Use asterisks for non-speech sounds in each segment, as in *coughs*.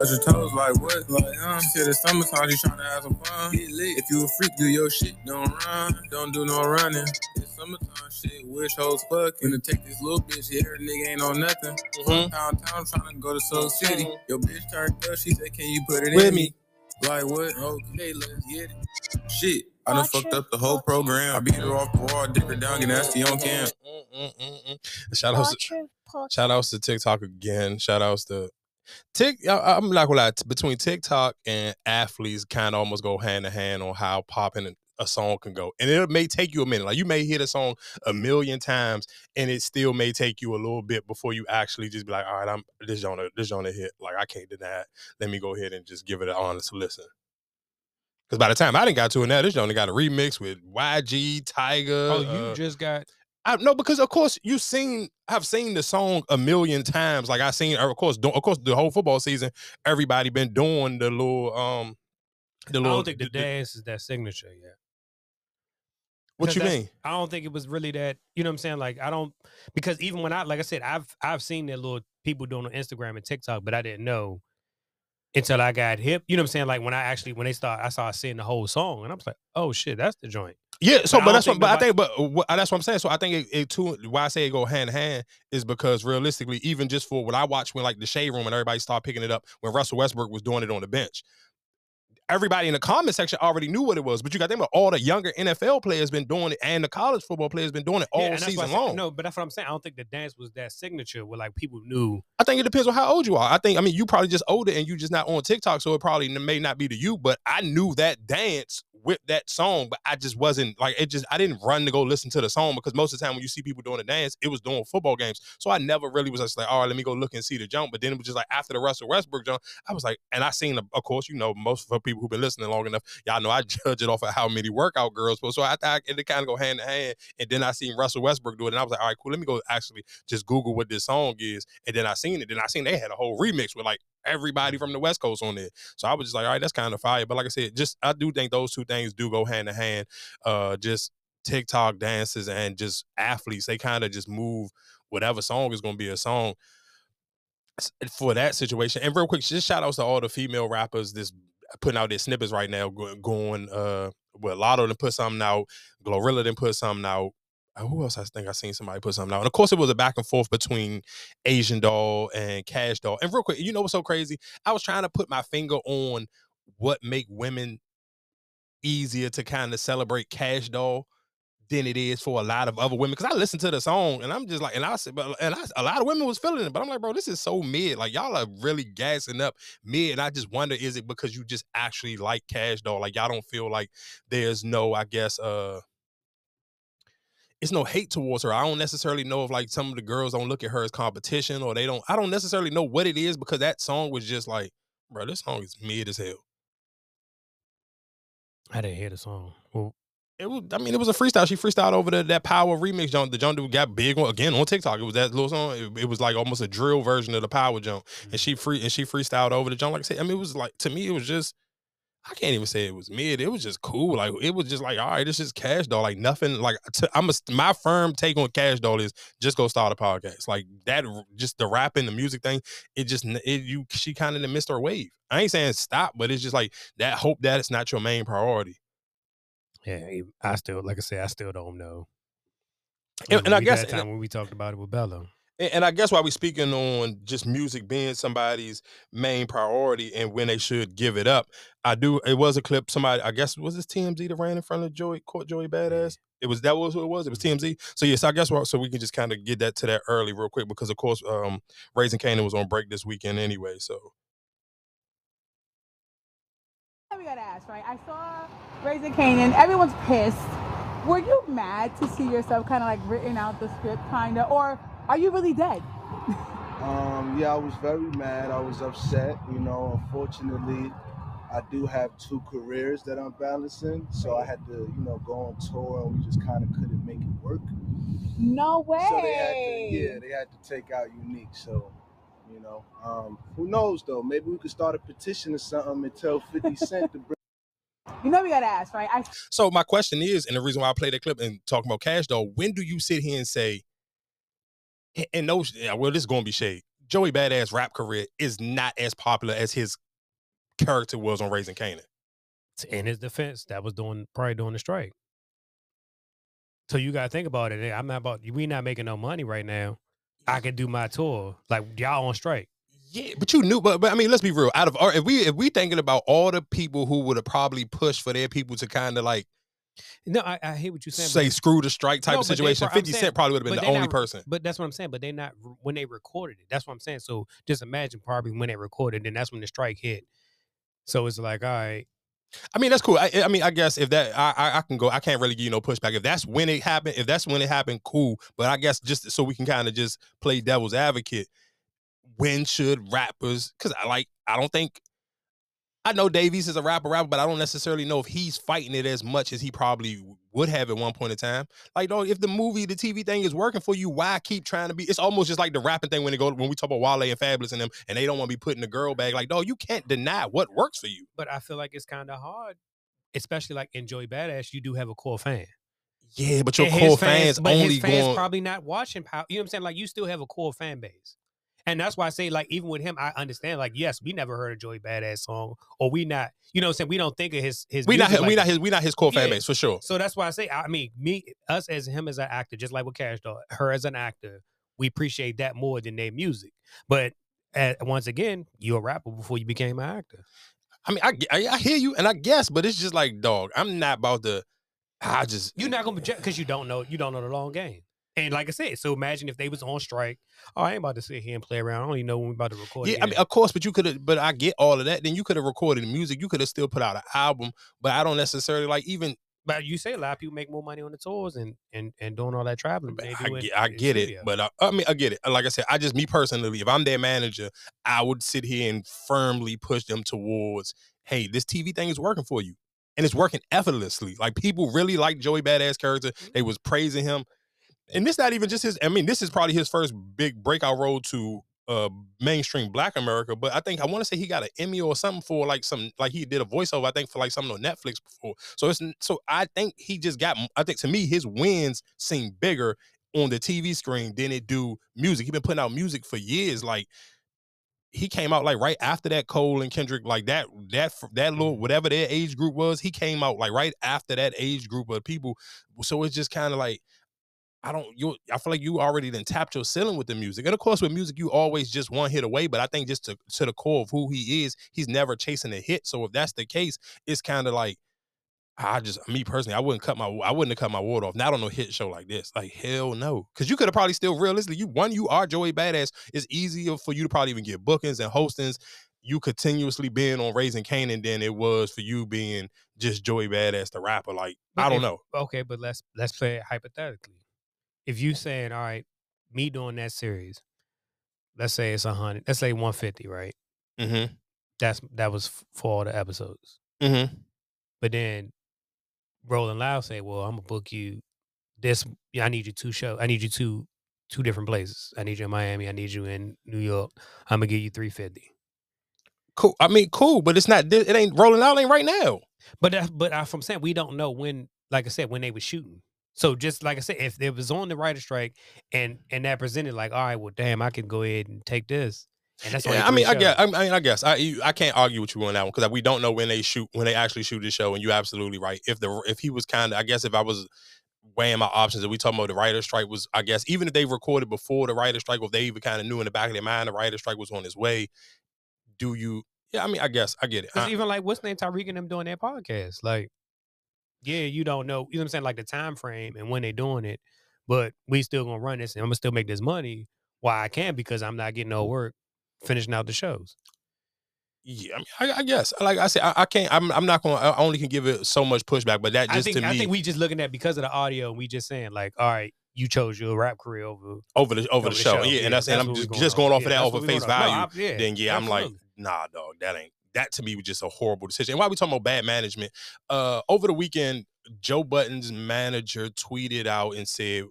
Touch your toes like what? Like, uh, shit, it's summertime, you trying to have some fun. Get lit. If you a freak, do your shit. Don't run, don't do no running. It's summertime shit, wish hoes fuck. Gonna take this little bitch here, nigga ain't on nothing. Mhm. Town, town, trying to go to Soul City. Your bitch turned up, she said, can you put it With in me. Like what? Okay, let's get it. Shit, I done Watch fucked it, up the whole program. I beat her off the wall, dick her down, get nasty on cam. Shout outs, Watch your shout outs to TikTok again. Shout outs to Tik. I- I'm not gonna lie. Between TikTok and athletes, kind of almost go hand in hand on how popping a song can go, and it may take you a minute. Like you may hear the song a million times, and it still may take you a little bit before you actually just be like, all right, I'm this genre, this genre hit. Like I can't deny it. Let me go ahead and just give it an honest listen. Because by the time I didn't got to it now, this genre got a remix with YG, Tyga. Oh, you uh, just got I no, because of course you've seen I've seen the song a million times. Like I seen, of course, do- of course, the whole football season, everybody been doing the little um, the I little. don't think the dance is that signature yet. What you mean? I don't think it was really that. You know what I'm saying? Like I don't because even when I like I said I've I've seen that little people doing on Instagram and TikTok, but I didn't know until I got hip. You know what I'm saying? Like when I actually when they start, I started seeing the whole song, and I was like, oh shit, that's the joint. Yeah. So, But but that's what. But I think, but what, that's what I'm saying. So I think it, it too. Why I say it go hand in hand is because realistically, even just for what I watched when like the shade room and everybody started picking it up when Russell Westbrook was doing it on the bench. Everybody in the comment section already knew what it was, but you got to think about all the younger NFL players been doing it, and the college football players been doing it all Yeah, and that's why I season long. No, but that's what I'm saying. I don't think the dance was that signature where like people knew. I think it depends on how old you are. I think, I mean, you probably just older and you just not on TikTok, so it probably may not be to you. But I knew that dance with that song, but I just wasn't like it. Just I didn't run to go listen to the song because most of the time when you see people doing the dance, it was doing football games. So I never really was just like, all right, let me go look and see the jump. But then it was just like after the Russell Westbrook jump, I was like, and I seen, the- of course, you know, most of the people who've been listening long enough, y'all know I judge it off of how many workout girls. So I it kind of go hand in hand. And then I seen Russell Westbrook do it, and I was like, all right, cool. Let me go actually just Google what this song is. And then I seen it. Then I seen they had a whole remix with like everybody from the West Coast on it. So I was just like, all right, that's kind of fire. But like I said, just I do think those two things do go hand in hand. Uh, just TikTok dances and just athletes, they kind of just move whatever song is going to be a song for that situation. And real quick, just shout outs to all the female rappers this putting out their snippets right now, going uh well, Latto done put something out, Glorilla done put something out. Uh, Who else I think I seen somebody put something out? And of course, it was a back and forth between Asian Doll and Cash Doll. And real quick, you know what's so crazy? I was trying to put my finger on what make women easier to kind of celebrate Cash Doll than it is for a lot of other women. Because I listened to the song and I'm just like, and I said, but and I, a lot of women was feeling it, but I'm like, bro, this is so mid. Like y'all are really gassing up mid. And I just wonder, is it because you just actually like Cash Doll? Like y'all don't feel like there's no, I guess, uh it's no hate towards her. I don't necessarily know if like some of the girls don't look at her as competition or they don't. I don't necessarily know what it is because that song was just like, bro, this song is mid as hell. I didn't hear the song. Well, It was. I mean, it was a freestyle. She freestyled over the, that Power remix jump. The jump that got big one again on TikTok. It was that little song. It, it was like almost a drill version of the Power jump, mm-hmm. and she free and she freestyled over the jump. Like I said, I mean, it was like to me, it was just. I can't even say it was mid. It was just cool. Like it was just like, all right, this is Cash Doll. Like nothing. Like to, I'm a, my firm take on Cash Doll is just go start a podcast. Like that, just the rapping, the music thing. It just it you she kind of missed her wave. I ain't saying stop, but it's just like that. Hope that it's not your main priority. Yeah, I still like I said, I still don't know. And- and I guess- that time when we talked about it with Bella. And, and I guess why we're speaking on just music being somebody's main priority and when they should give it up. I do. It was a clip. Somebody, I guess, was this TMZ that ran in front of Joey Court Joey Badass? It was that was who it was. It was TMZ. So yes, I guess what- so we can just kind of get that to that early real quick because of course, um, Raising Kanan was on break this weekend anyway. So we gotta ask, right? I saw Raising Kanan. Everyone's pissed. Were you mad to see yourself kind of like written out the script, kind of, or are you really dead? *laughs* Um, yeah, I was very mad. I was upset. You know, unfortunately, I do have two careers that I'm balancing, so I had to, you know, go on tour, and we just kind of couldn't make it work. No way. So they had to, yeah, they had to take out Unique. So, you know, um, who knows though? Maybe we could start a petition or something and tell 50 *laughs* Cent to bring. You know we gotta ask, right? I So my question is, and the reason why I play that clip and talking about cash though, when do you sit here and say, and no, yeah, well, this is gonna be shade. Joey Badass rap career is not as popular as his character was on Raising Kanan. In his defense, that was doing probably doing the strike. So you gotta think about it. I'm not about we not making no money right now. I could do my tour. Like y'all on strike. Yeah, but you knew, but, but I mean, let's be real. Out of our, if we if we thinking about all the people who would have probably pushed for their people to kind of like No, I, I hear what you're saying. say but, screw the strike type No, of they situation, Fifty saying- Cent probably would have been the only not- person. but that's what I'm saying. But they not when they recorded it. That's what I'm saying. So just imagine probably when they recorded, then that's when the strike hit. So it's like, all right, I mean, that's cool. I, I mean, I guess if that, I, I I can go. I can't really give you no pushback. If that's when it happened, if that's when it happened, cool. But I guess just so we can kind of just play devil's advocate. When should rappers? Because I like, I don't think. I know Davies is a rapper, rapper, but I don't necessarily know if he's fighting it as much as he probably would have at one point in time. Like, dog, if the movie, the TV thing is working for you, why keep trying to be? It's almost just like the rapping thing when they go when we talk about Wale and Fabolous and them, and they don't want to be put in the girl bag. Like, no, you can't deny what works for you. but I feel like it's kind of hard, especially like enjoy Badass. You do have a core fan. Yeah, but your And core fans, but only his fans going. probably not watching. Power, you know what I'm saying? Like you still have a core fan base, and that's why I say like even with him, I understand. Like yes, we never heard a Joey Badass song, or we not. You know what I'm saying? We don't think of his his. we not his, we not his we not his core fan base for sure. So that's why I say, I mean, me, us as him as an actor, just like with Cash Doll, her as an actor, we appreciate that more than their music. But uh, once again, you're a rapper before you became an actor. I mean, I, I I hear you and I guess, but it's just like dog. I'm not about to. I just You're not gonna project because you don't know you don't know the long game. And like I said, so imagine if they was on strike. Oh, I ain't about to sit here and play around. I don't even know when we about to record. Yeah, I mean, of course, but you could have. But I get all of that. Then you could have recorded music. You could have still put out an album. But I don't necessarily like even. but you say a lot of people make more money on the tours and and and doing all that traveling. I do in- get, I get it, but uh, I mean, I get it. Like I said, I just me personally, if I'm their manager, I would sit here and firmly push them towards, hey, this TV thing is working for you, and it's working effortlessly. Like people really like Joey Badass character. They was praising him, and this not even just his. I mean, this is probably his first big breakout road to uh mainstream Black America. But I think I want to say he got an Emmy or something for like some like he did a voiceover. I think for like something on Netflix before. So it's so I think he just got. I think to me his wins seem bigger on the TV screen than it do music. He been putting out music for years. Like he came out like right after that Cole and Kendrick, like that that that little whatever their age group was. He came out like right after that age group of people. So it's just kind of like I don't you I feel like you already then tapped your ceiling with the music. And of course with music you always just one hit away, but I think just to to the core of who he is, he's never chasing a hit. So if that's the case, it's kind of like I just me personally, I wouldn't cut my I wouldn't have cut my water off. Not on a hit show like this. Like hell no. Cause you could have probably still realistically, you one, you are Joey Badass. It's easier for you to probably even get bookings and hostings. You continuously being on Raising Kanan than it was for you being just Joey Badass the rapper. Like, I don't if- know. Okay, but let's let's play it hypothetically. If you saying, all right, me doing that series, let's say it's a hundred, let's say one fifty, right? Mm-hmm. That's that was for all the episodes. Mm-hmm. But then Rolling Loud say, well, I'm gonna book you this. Yeah, I need you two show. I need you two two different places. I need you in Miami. I need you in New York. I'm gonna give you three fifty. Cool. I mean, cool, but it's not it ain't rolling out ain't right now. But that, but I, from saying we don't know when, like I said, when they were shooting. So just like I said, if it was on the writer strike and and that presented like, all right, well, damn, I can go ahead and take this, and that's Yeah, I mean, I guess. I mean, I guess. I you- I can't argue with you on that one because we don't know when they shoot when they actually shoot the show, and you're absolutely right. If the if he was kind of, I guess, if I was weighing my options, and we talking about the writer's strike was, I guess, even if they recorded before the writer's strike, or if they even kind of knew in the back of their mind the writer's strike was on its way, do you? Yeah, I mean, I guess I get it. I- even like what's the name Tyreek and them doing their podcast, like, yeah, you don't know, you know what I'm saying, like the time frame and when they're doing it, but we still gonna run this and I'm gonna still make this money while I can't because I'm not getting no work finishing out the shows. yeah, I, mean, I, I guess. Like I said, I, I can't. I'm, I'm not going. to I only can give it so much pushback, but that I just think to me I think we just looking at because of the audio we just saying like, all right, you chose your rap career over over the over, the show, yeah, and that's, and I'm what we just, just going off of that Yeah, of what we face going. No, value. I- yeah, then yeah, I'm like, nah, dog, that ain't that to me was just a horrible decision. And why we talking about bad management? Uh, over the weekend, Joe Budden's manager tweeted out and said,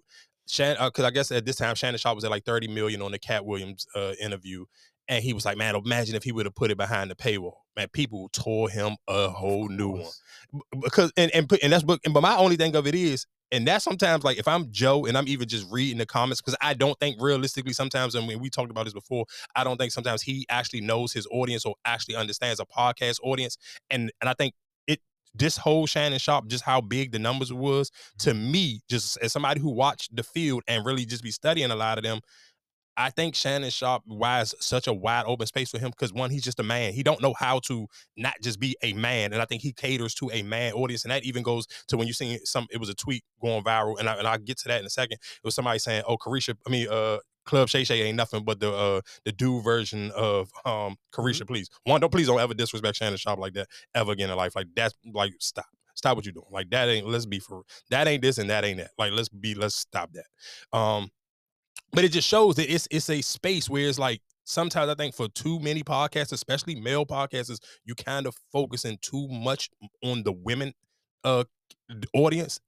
Shan, because I guess at this time Shannon Sharpe was at like 30 million on the Katt Williams uh, interview, and he was like, man, imagine if he would have put it behind the paywall. Man, people tore him a whole new one because and and put- and that's but but my only thing of it is And that's sometimes like if I'm Joe and I'm even just reading the comments, because I don't think realistically sometimes, and when we talked about this before, I don't think sometimes he actually knows his audience or actually understands a podcast audience. And and I think it this whole Shannon Sharpe, just how big the numbers was, to mm-hmm. me, just as somebody who watched the field and really just be studying a lot of them, I think Shannon Sharpe why is such a wide open space for him because one, he's just a man. He don't know how to not just be a man, and I think he caters to a man audience, and that even goes to when you see some. It was a tweet going viral, and I and I'll get to that in a second. It was somebody saying, "Oh, Carisha, I mean, uh." Club Shay Shay ain't nothing but the uh the dude version of um Carisha. Please, one don't please don't ever disrespect Shannon Sharpe like that ever again in life. Like that's like stop, stop what you're doing. Like that ain't. Let's be for that ain't this and that ain't that. Like let's be let's stop that. Um, but it just shows that it's it's a space where it's like sometimes I think for too many podcasts, especially male podcasters, you kind of focusing too much on the women uh audience.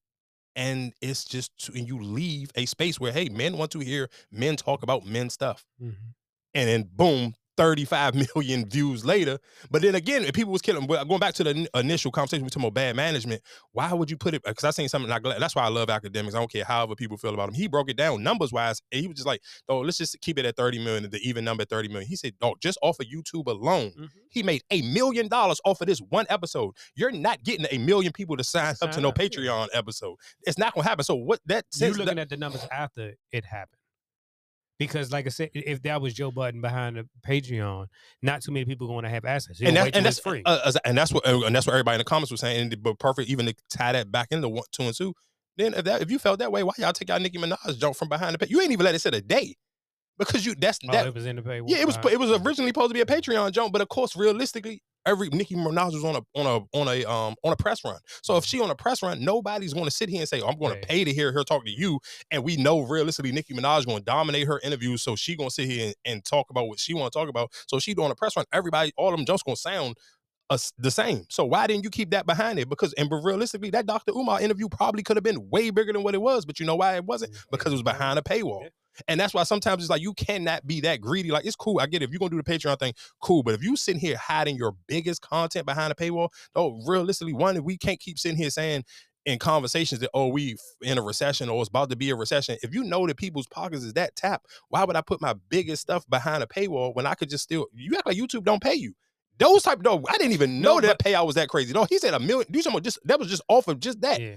And it's just and you leave a space where hey, men want to hear men talk about men stuff. Mhm. And then boom, 35 *laughs* million views later. But then again, if people was killing, going back to the initial conversation we talking about bad management, why would you put it? Because I seen something like that's why I love Akademiks. I don't care however people feel about him. He broke it down numbers wise, and he was just like, "Oh, let's just keep it at 30 million, the even number 30 million." He said, "Oh, just off of YouTube alone, Mhm. he made a million dollars off of this one episode. You're not getting a million people to sign, up to Sign no up. Patreon episode. It's not gonna happen. So what that you since looking that- at the numbers after it happened. Because, like I said, if that was Joe Budden behind the Patreon, not too many people going to have access. and, That, and that's free. Uh, and that's what uh, and that's what everybody in the comments was saying. And, but perfect, even to tie that back into one, two and two. Then if that if you felt that way, why y'all take out Nicki Minaj jump from behind the page? You ain't even let it sit a day because you that's oh, that. it was in the paywall. yeah, it was it was originally supposed to be a Patreon jump, but of course, realistically, every Nicki Minaj was on a on a on a um on a press run. So if she on a press run, nobody's going to sit here and say, oh, "I'm going to pay to hear her talk to you." And we know realistically, Nicki Minaj going to dominate her interviews, so she going to sit here and, and talk about what she want to talk about. So she doing a press run. Everybody, all of them jumps going to sound us the same. So why didn't you keep that behind it? Because and but realistically, that Dr. Umar interview probably could have been way bigger than what it was. But you know why it wasn't? Because it was behind a paywall. And that's why sometimes it's like you cannot be that greedy. Like it's cool. I get it. If you're gonna do the Patreon thing, cool. But if you sitting here hiding your biggest content behind a paywall, oh, realistically, one, we can't keep sitting here saying in conversations that oh we in a recession or it's about to be a recession. If you know that people's pockets is that tap, why would I put my biggest stuff behind a paywall when I could just still? You act like YouTube don't pay you. Those type no, I didn't even know No, that payout was that crazy. No, he said a million. Do something just that was just off of just that. Yeah.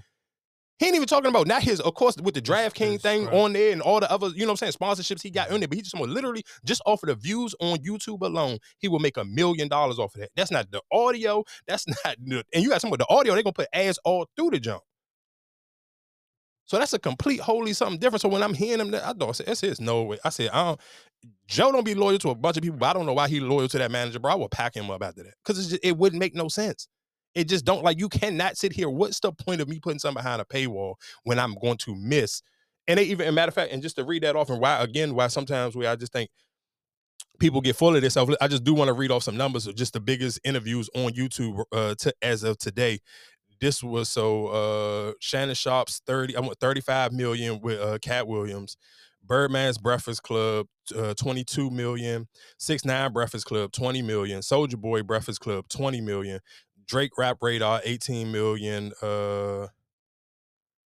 He ain't even talking about not his, of course, with the DraftKings thing right. on there and all the other, you know what I'm saying, sponsorships he got mm-hmm. on there. But he just literally just off of the views on YouTube alone, he will make a million dollars off of that. That's not the audio. That's *laughs* not the, and you got some of the audio, they're gonna put ads all through the jump. So that's a complete wholly something different. So when I'm hearing him, I don't say that's his no way. I said, I don't Joe don't be loyal to a bunch of people, but I don't know why he loyal to that manager, bro. I will pack him up after that. Because it wouldn't make no sense. It just don't like you cannot sit here. What's the point of me putting something behind a paywall when I'm going to miss? And they even, a matter of fact, and just to read that off, and why again, why sometimes we I just think people get full of themselves. I just do want to read off some numbers of just the biggest interviews on YouTube uh, to, as of today. This was so uh, Shannon Sharpe's 30, I want 35 million with uh, Katt Williams. Birdman's Breakfast Club, uh, 22 million. Six Nine Breakfast Club, 20 million. Soulja Boy Breakfast Club, 20 million. Drake Rap Radar, 18 million. Uh,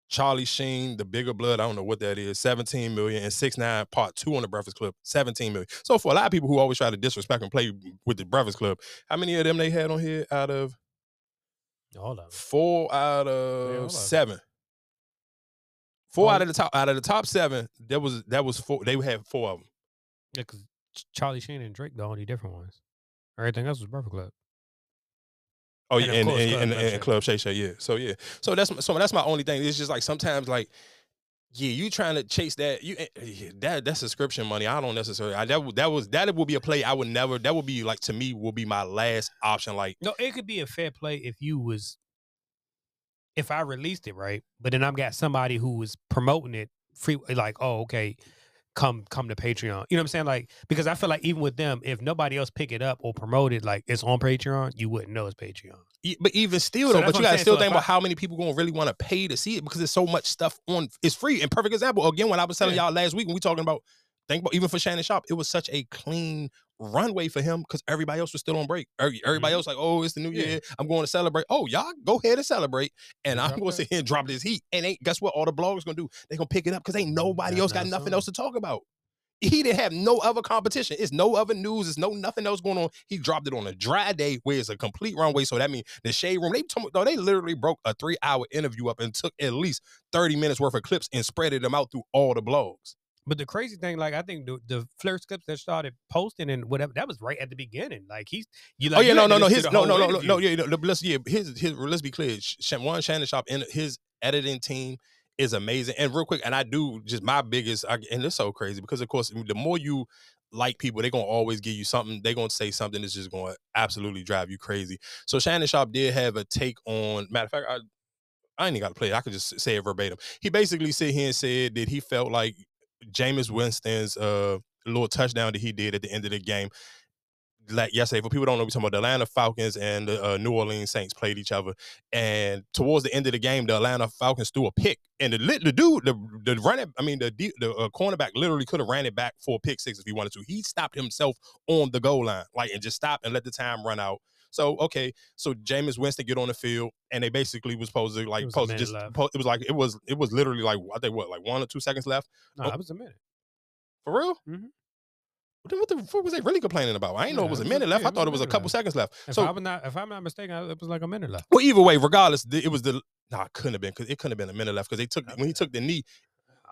Charlie Sheen, The Bigger Blood, I don't know what that is, 17 million. Six Nine Part Two on the Breakfast Club, 17 million. So for a lot of people who always try to disrespect and play with the Breakfast Club, how many of them they had on here out of All of them. four out of of seven? Four All- out of the top out of the top seven, that was that was four. They had four of them. Yeah, because Charlie Sheen and Drake, the only different ones. Everything else was Breakfast Club. Oh yeah, and and, Club and, Shay and Shay. Club Shay Shay, yeah. So yeah, so that's so that's my only thing. It's just like sometimes like, yeah, you trying to chase that you eh, that that subscription money. I don't necessarily. I, that would- that was that would be a play I would never. That would be like to me will be my last option. Like No, it could be a fair play if you was if I released it right, but then I've got somebody who was promoting it free like, oh, okay, come come to Patreon. You know what I'm saying? Like because I feel like even with them, if nobody else pick it up or promote it like it's on Patreon, you wouldn't know it's Patreon. E- But even still, So though, but you gotta still So think about I- how many people gonna really want to pay to see it because there's so much stuff on. It's free. And perfect example again when I was telling Yeah. y'all last week when we talking about think about even for Shannon Sharpe, it was such a clean runway for him because everybody else was still on break. Every- Everybody Mhm. else like, oh, it's the new Yeah. year. I'm going to celebrate. Oh, y'all go ahead and celebrate, and I'm Drop going to sit here and drop this heat. And ain't guess what? All the bloggers gonna do? They gonna pick it up because ain't nobody else got not nothing else to talk about. He didn't have no other competition. It's no other news. It's no nothing else going on. He dropped it on a dry day where it's a complete runway. So that means the shade room. They told me, though they literally broke a three hour interview up and took at least thirty minutes worth of clips and spreaded them out through all the blogs. But the crazy thing, like I think the the Flair clips that started posting and whatever, that was right at the beginning. Like he's you oh, like oh yeah, no, no, no. His no, no, no, no, no. Yeah, no, let's yeah. His his. Let's be clear. One Shannon Sharpe and his editing team is amazing. And real quick, and I do just my biggest, I, and it's so crazy because of course, the more you like people, they're gonna always give you something. They're gonna say something that's just gonna absolutely drive you crazy. So Shannon Sharpe did have a take on. Matter of fact, I. I ain't even got to play it. I could just say it verbatim. He basically sit here and said that he felt like Jameis Winston's uh little touchdown that he did at the end of the game like yesterday, for people don't know, we're talking about the Atlanta Falcons and the uh, New Orleans Saints played each other. And towards the end of the game, the Atlanta Falcons threw a pick, and the the dude, the the running, I mean, the the uh, cornerback literally could have ran it back for a pick six if he wanted to. He stopped himself on the goal line, like, and just stopped and let the time run out. So okay, so Jameis Winston get on the field, and they basically was supposed to like supposed to just po- it was like it was it was literally like I think what like one or two seconds left No, Oh. that was a minute. for real. Mhm. Then what the fuck was they really complaining about? I didn't know it was a it was a- minute left. yeah, I thought it was a couple left. seconds left. If so I'm not, if I'm not mistaken, it was like a minute left. Well, either way, regardless, it was the no, it couldn't have been because it couldn't have been a minute left because they took when he took the knee.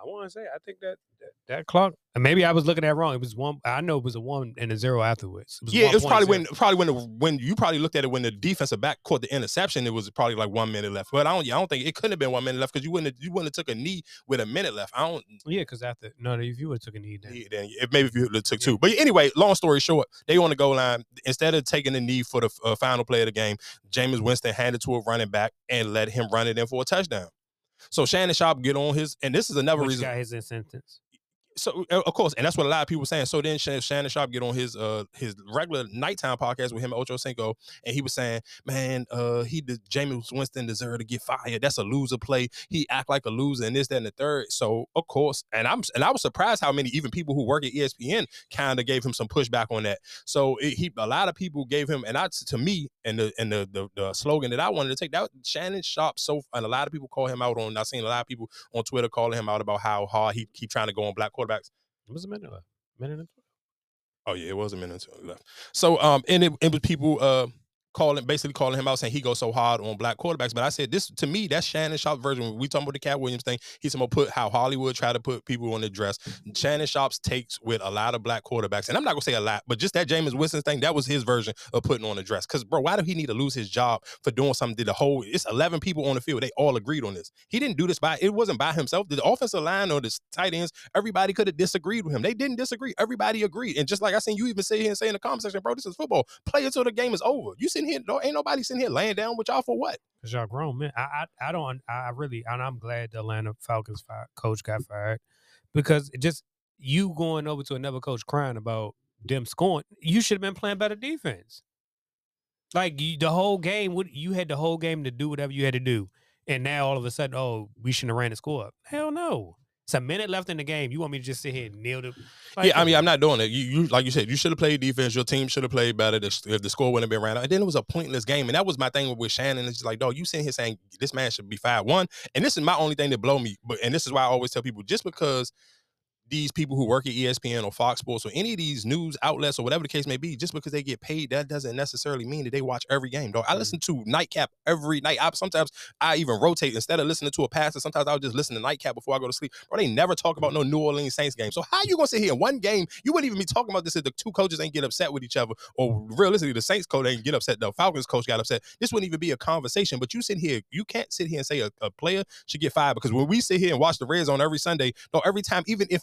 I want to say, I think that, that that clock. Maybe I was looking at it wrong. It was one. I know it was a one and a zero afterwards. It was Yeah, it was probably when probably when the, when you probably looked at it when the defensive back caught the interception. It was probably like one minute left. But I don't, I don't think it couldn't have been one minute left because you wouldn't have, you wouldn't have took a knee with a minute left. I don't. Yeah, because after no, if you would have took a knee, then Yeah, then if maybe if you took two. But anyway, long story short, they on the goal line. Instead of taking the knee for the uh, final play of the game, Jameis Winston handed to a running back and let him run it in for a touchdown. So Shannon Sharpe get on his, and this is another which reason. got his sentence. So uh, of course, and that's what a lot of people were saying. So then Shannon Sharpe get on his uh his regular nighttime podcast with him Ocho Cinco, and he was saying, "Man, uh, he did Jameis Winston deserved to get fired. That's a loser play. He act like a loser and this, that, and the third. So of course, and I'm and I was surprised how many even people who work at ESPN kind of gave him some pushback on that. So it, he a lot of people gave him, and I to me, and the and the, the the slogan that I wanted to take that Shannon Sharpe. So and a lot of people call him out on. I've seen a lot of people on Twitter calling him out about how hard he keep trying to go on black quarterbacks. It was a minute left. Minute and 12. Oh yeah, it was a minute until left. So um, and it, it was people uh calling basically calling him out saying he goes so hard on black quarterbacks. But I said this to me, that's Shannon Sharpe version. When we talking about the Katt Williams thing, he's gonna put how Hollywood try to put people on the dress. Shannon Sharpe's takes with a lot of black quarterbacks, and I'm not gonna say a lot, but just that Jameis Winston thing, that was his version of putting on a dress. Cause bro, why do he need to lose his job for doing something that the whole it's 11 people on the field, they all agreed on this. He didn't do this by it wasn't by himself. The offensive line or the tight ends, everybody could have disagreed with him. They didn't disagree. Everybody agreed. And just like I seen you even say here and say in the comment section, bro, this is football. Play until the game is over. You sitting here, no, ain't nobody sitting here laying down with y'all for what? Cause y'all grown men. I, I I don't. I really. And I'm glad the Atlanta Falcons coach got fired because just you going over to another coach crying about them scoring. You should have been playing better defense. Like you, the whole game, what you had the whole game to do whatever you had to do, and now all of a sudden, oh, we shouldn't have ran the score up. Hell no. It's a minute left in the game. You want me to just sit here and kneel to? Like, yeah, I mean. I'm not doing it. You, you like you said, you should have played defense. Your team should have played better. If the score wouldn't have been ran out. And then it was a pointless game. And that was my thing with Shannon. It's just like, dog, you sitting here saying this man should be fired. One, and this is my only thing that blow me. But and this is why I always tell people, just because these people who work at ESPN or Fox Sports or any of these news outlets or whatever the case may be, just because they get paid, that doesn't necessarily mean that they watch every game. Though I mm-hmm. listen to Nightcap every night. I, sometimes I even rotate instead of listening to a passer. Sometimes I'll just listen to Nightcap before I go to sleep. Or they never talk about no New Orleans Saints game. So how you gonna sit here in one game? You wouldn't even be talking about this if the two coaches ain't get upset with each other, or realistically, the Saints coach ain't get upset. The Falcons coach got upset. This wouldn't even be a conversation. But you sit here, you can't sit here and say a, a player should get fired because when we sit here and watch the Red Zone every Sunday, dog, every time, even if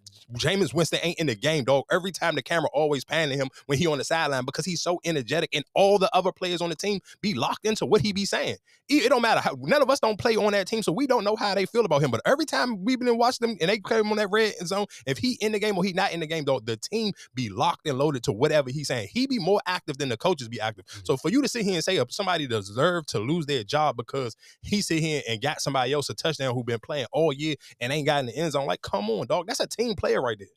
Jameis Winston ain't in the game, dog. Every time the camera always panning him when he on the sideline because he's so energetic, and all the other players on the team be locked into what he be saying. It, don't matter how none of us don't play on that team, so we don't know how they feel about him. But every time we've been and watched them and they come on that red zone, if he in the game or he not in the game, though, the team be locked and loaded to whatever he's saying. He be more active than the coaches be active. So for you to sit here and say uh, somebody deserve to lose their job because he sit here and got somebody else a touchdown who been playing all year and ain't got in the end zone, like come on, dog, that's a team player right there.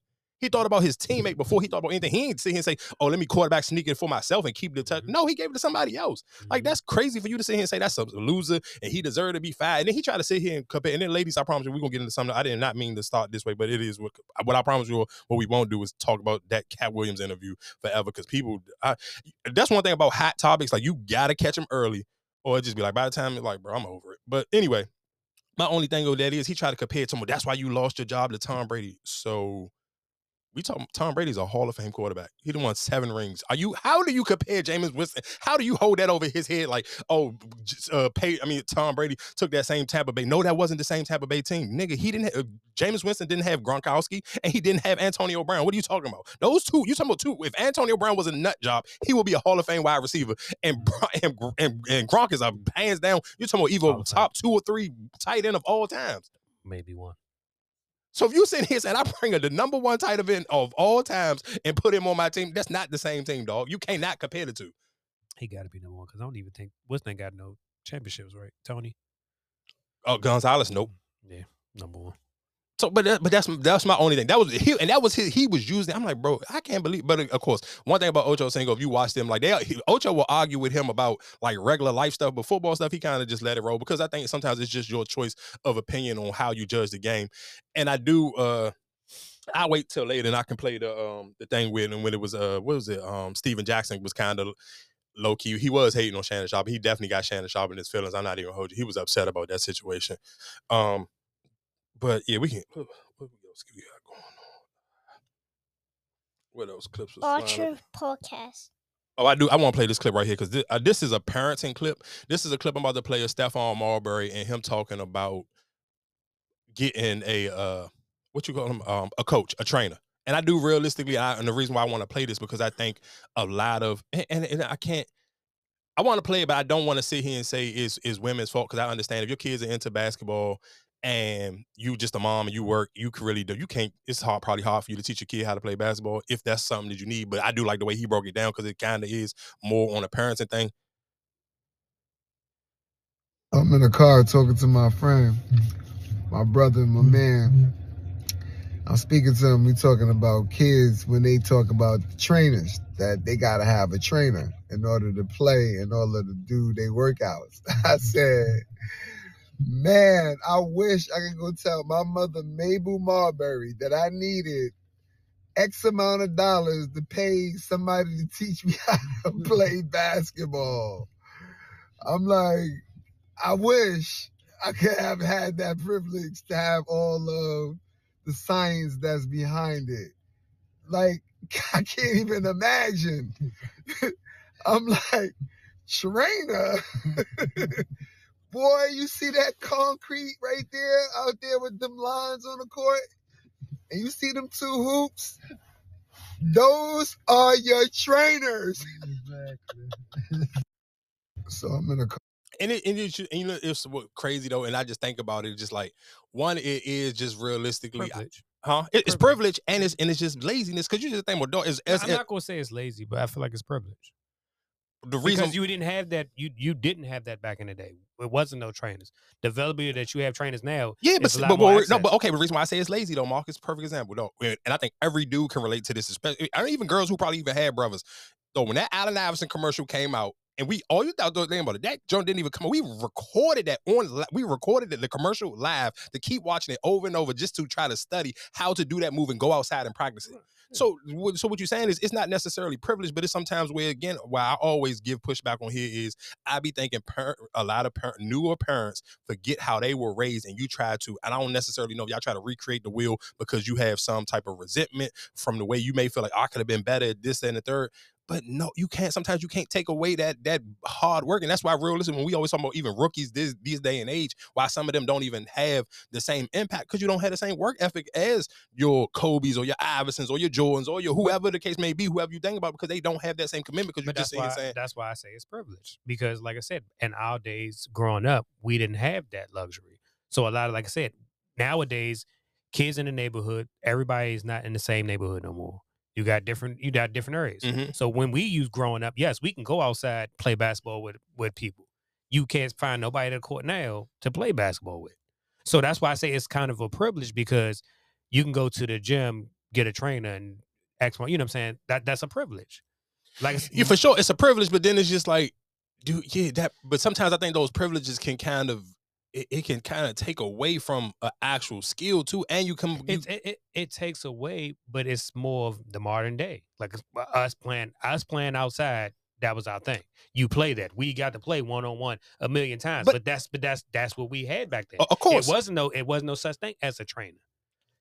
He thought about his teammate before he thought about anything. He ain't sit here and say, "Oh, let me quarterback sneak it for myself and keep the touch." Mhm. No, he gave it to somebody else. Like Mhm. that's crazy for you to sit here and say that's a loser and he deserved to be fired. And then he tried to sit here and compare. And then, ladies, I promise you, we're gonna get into something. I did not mean to start this way, but it is what what I promise you. What we won't do is talk about that Katt Williams interview forever because people. I, that's one thing about hot topics. Like you gotta catch them early, or just be like by the time it's like, bro, I'm over it. But anyway, my only thing with that is he tried to compare it to someone. That's why you lost your job to Tom Brady. So we talk Tom Brady's a Hall of Fame quarterback. He done won seven rings. Are you? How do you compare Jameis Winston? How do you hold that over his head? Like, oh, j- uh, pay. I mean, Tom Brady took that same Tampa Bay. No, that wasn't the same Tampa Bay team, nigga. He didn't. Have, Jameis Winston didn't have Gronkowski, and he didn't have Antonio Brown. What are you talking about? Those two. You talking about two? If Antonio Brown was a nut job, he would be a Hall of Fame wide receiver, and *laughs* and and, and Gronk is a hands down. You're talking about either top two or three tight end of all times. maybe one. So if you sit here and I bring a, the number one tight end of all times and put him on my team, that's not the same team, dog. You cannot compare the two. He got to be number one because I don't even think what's name got no championships, right? Tony. Oh, Gonzalez, nope. Yeah, number one. So, but that, but that's that's my only thing. That was he, and that was his. He was using. I'm like, bro, I can't believe. But of course, one thing about Ocho Cinco, if you watch them, like they, he, Ocho will argue with him about like regular life stuff, but football stuff, he kind of just let it roll because I think sometimes it's just your choice of opinion on how you judge the game. And I do. uh I wait till later and I can play the um the thing with and when it was uh what was it um Steven Jackson was kind of low key. He was hating on Shannon Sharpe. He definitely got Shannon Sharpe in his feelings. I'm not even hold you. He was upset about that situation. Um, but yeah, we can. What, what else we got going on? What else clips? Archer podcast. Oh, I do. I want to play this clip right here because this, uh, this is a parenting clip. This is a clip I'm about to play of Stephon Marbury and him talking about getting a uh, what you call him, um, a coach, a trainer. And I do realistically, I, and the reason why I want to play this because I think a lot of, and, and, and I can't. I want to play it, but I don't want to sit here and say it's is women's fault because I understand if your kids are into basketball and you just a mom and you work, you can really do. You can't. It's hard, probably hard for you to teach your kid how to play basketball if that's something that you need. But I do like the way he broke it down because it kind of is more on a parenting thing. I'm in the car talking to my friend, my brother, my mm-hmm. man. I'm speaking to him. We talking about kids when they talk about trainers that they gotta have a trainer in order to play, in order to do their workouts. *laughs* I said, man, I wish I could go tell my mother Mabel Marbury that I needed X amount of dollars to pay somebody to teach me *laughs* how to play *laughs* basketball. I'm like, I wish I could have had that privilege to have all of the science that's behind it. Like, *laughs* I can't even imagine. I'm like, trainer? Boy, you see that concrete right there out there with them lines on the court? And you see them two hoops? Those are your trainers. Exactly. *laughs* so I'm in a and it, and, it, and you know it's what crazy though, and I just think about it, just like one, it is just realistically, I- huh? It- it's Privilege. privilege and it's and it's just laziness because you just think, well, dog, it's, it's, I'm not gonna say it's lazy, but I feel like it's privilege. the reason because you didn't have that. You you didn't have that back in the day. It wasn't no trainers. The that you have trainers now. Yeah, but It's a s- lot but, but no, but okay. The reason why I say it's lazy though, Mark, is a perfect example though, and I think every dude can relate to this. Especially, I mean, even girls who probably even had brothers. Though when that Allen Iverson commercial came out, and we all you thought about it, that joint didn't even come. We recorded that on. We recorded it, the commercial live to keep watching it over and over just to try to study how to do that move and go outside and practice it. So, so what you're saying is it's not necessarily privilege, but it's sometimes where again, why I always give pushback on here is I be thinking par- a lot of par- newer parents forget how they were raised, and you try to. And I don't necessarily know if y'all try to recreate the wheel because you have some type of resentment from the way you may feel like oh, I could have been better at this and the third. But no, you can't. Sometimes you can't take away that that hard work, and that's why realistic. When we always talk about even rookies this this day and age, why some of them don't even have the same impact because you don't have the same work ethic as your Kobe's or your Iversons or your Jordans or your whoever the case may be, whoever you think about, because they don't have that same commitment. Because you just why, saying, that's why I say it's privilege. Because, like I said, in our days growing up, we didn't have that luxury. So a lot of, like I said, nowadays, kids in the neighborhood, everybody's not in the same neighborhood no more. You got different, you got different areas. Mhm. So when we use growing up, yes, we can go outside play basketball with with people. You can't find nobody at the court now to play basketball with. So that's why I say it's kind of a privilege because you can go to the gym, get a trainer and X one. You know what I'm saying? That that's a privilege. Like Yeah, for sure, it's a privilege, but then it's just like, dude, yeah, that. But sometimes I think those privileges can kind of, it, it can kind of take away from an actual skill too, and you can. You, it, it, it, takes away, but it's more of the modern day. Like uh, us playing, us playing outside. That was our thing. You play that. We got to play one on one a million times. But- But, that's but that's that's what we had back then. of course, It wasn't no it wasn't no such thing as a trainer.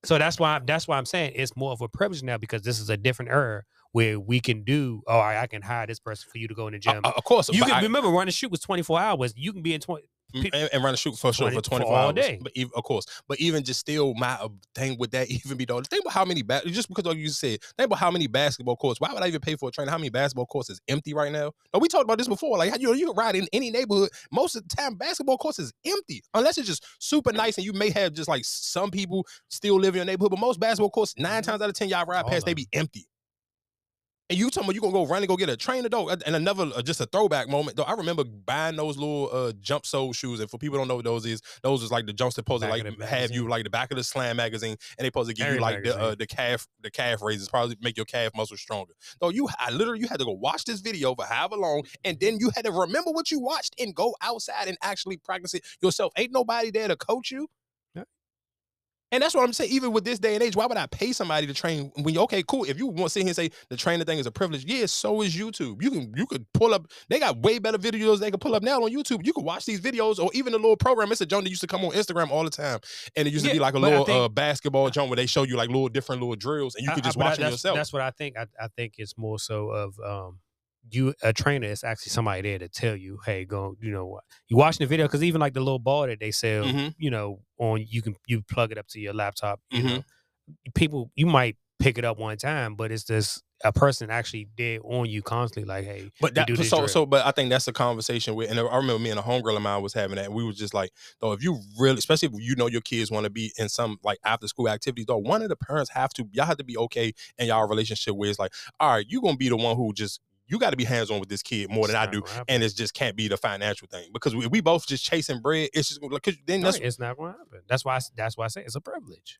So that's why that's why I'm saying it's more of a privilege now because this is a different era where we can do. Oh, I, I can hire this person for you to go in the Uh, gym. uh, of course. you can I- remember run and shoot was 24 hours. You can be in 20. Mm, and, and run a shoot for sure 20 for for 24 all hours. day. But even, of course, but even just still, my uh, thing with that *laughs* even be though. Think about how many ba- just because like you said, think about how many basketball courts. Why would I even pay for a trainer? How many basketball courts is empty right now? No, we talked about this before. Like you know, you can ride in any neighborhood. Most of the time, basketball courts is empty unless it's just super nice and you may have just like some people still live in your neighborhood. But most basketball courts, nine times out of ten, y'all ride All past, of they be empty. And you talking about you gonna go run and go get a trainer though? And another uh, just a throwback moment though. I remember buying those little uh jump sole shoes. And for people who don't know what those is, those is like the jumps that supposed to like have you like the back of the slam magazine, and they supposed to give Every you like the uh, the calf the calf raises, probably make your calf muscle stronger. Though you, I literally you had to go watch this video for however long, and then you had to remember what you watched and go outside and actually practice it yourself. Ain't nobody there to coach you. Yeah. And that's what I'm saying. Even with this day and age, why would I pay somebody to train when you okay, cool. If you want to sit here and say the trainer thing is a privilege, yeah, so is YouTube. You can you could pull up, they got way better videos they can pull up now on YouTube. You can watch these videos or even a little program. It's a joint that used to come on Instagram all the time. And it used to be like a little think- uh, basketball joint where they show you like little different little drills and you I- could just I- watch them that's, yourself. That's what I think. I, I think it's more so of um, you a trainer is actually somebody there to tell you, hey, go, you know what? You watching the video because even like the little ball that they sell, Mhm. you know, on you can you plug it up to your laptop. You Mhm. know, people you might pick it up one time, but it's just a person actually there on you constantly, like, hey, But that so drill. so but I think that's a conversation with and I remember me and a homegirl of mine was having that we was just like though if you really especially if you know your kids want to be in some like after school activities though one of the parents have to y'all have to be okay in y'all relationship where it's like all right you gonna be the one who just you got to be hands on with this kid more than I do and it just can't be the financial thing because we, we both just chasing bread it's just like 'cause then that's it's not going to happen. That's why I, that's why I say it's a privilege.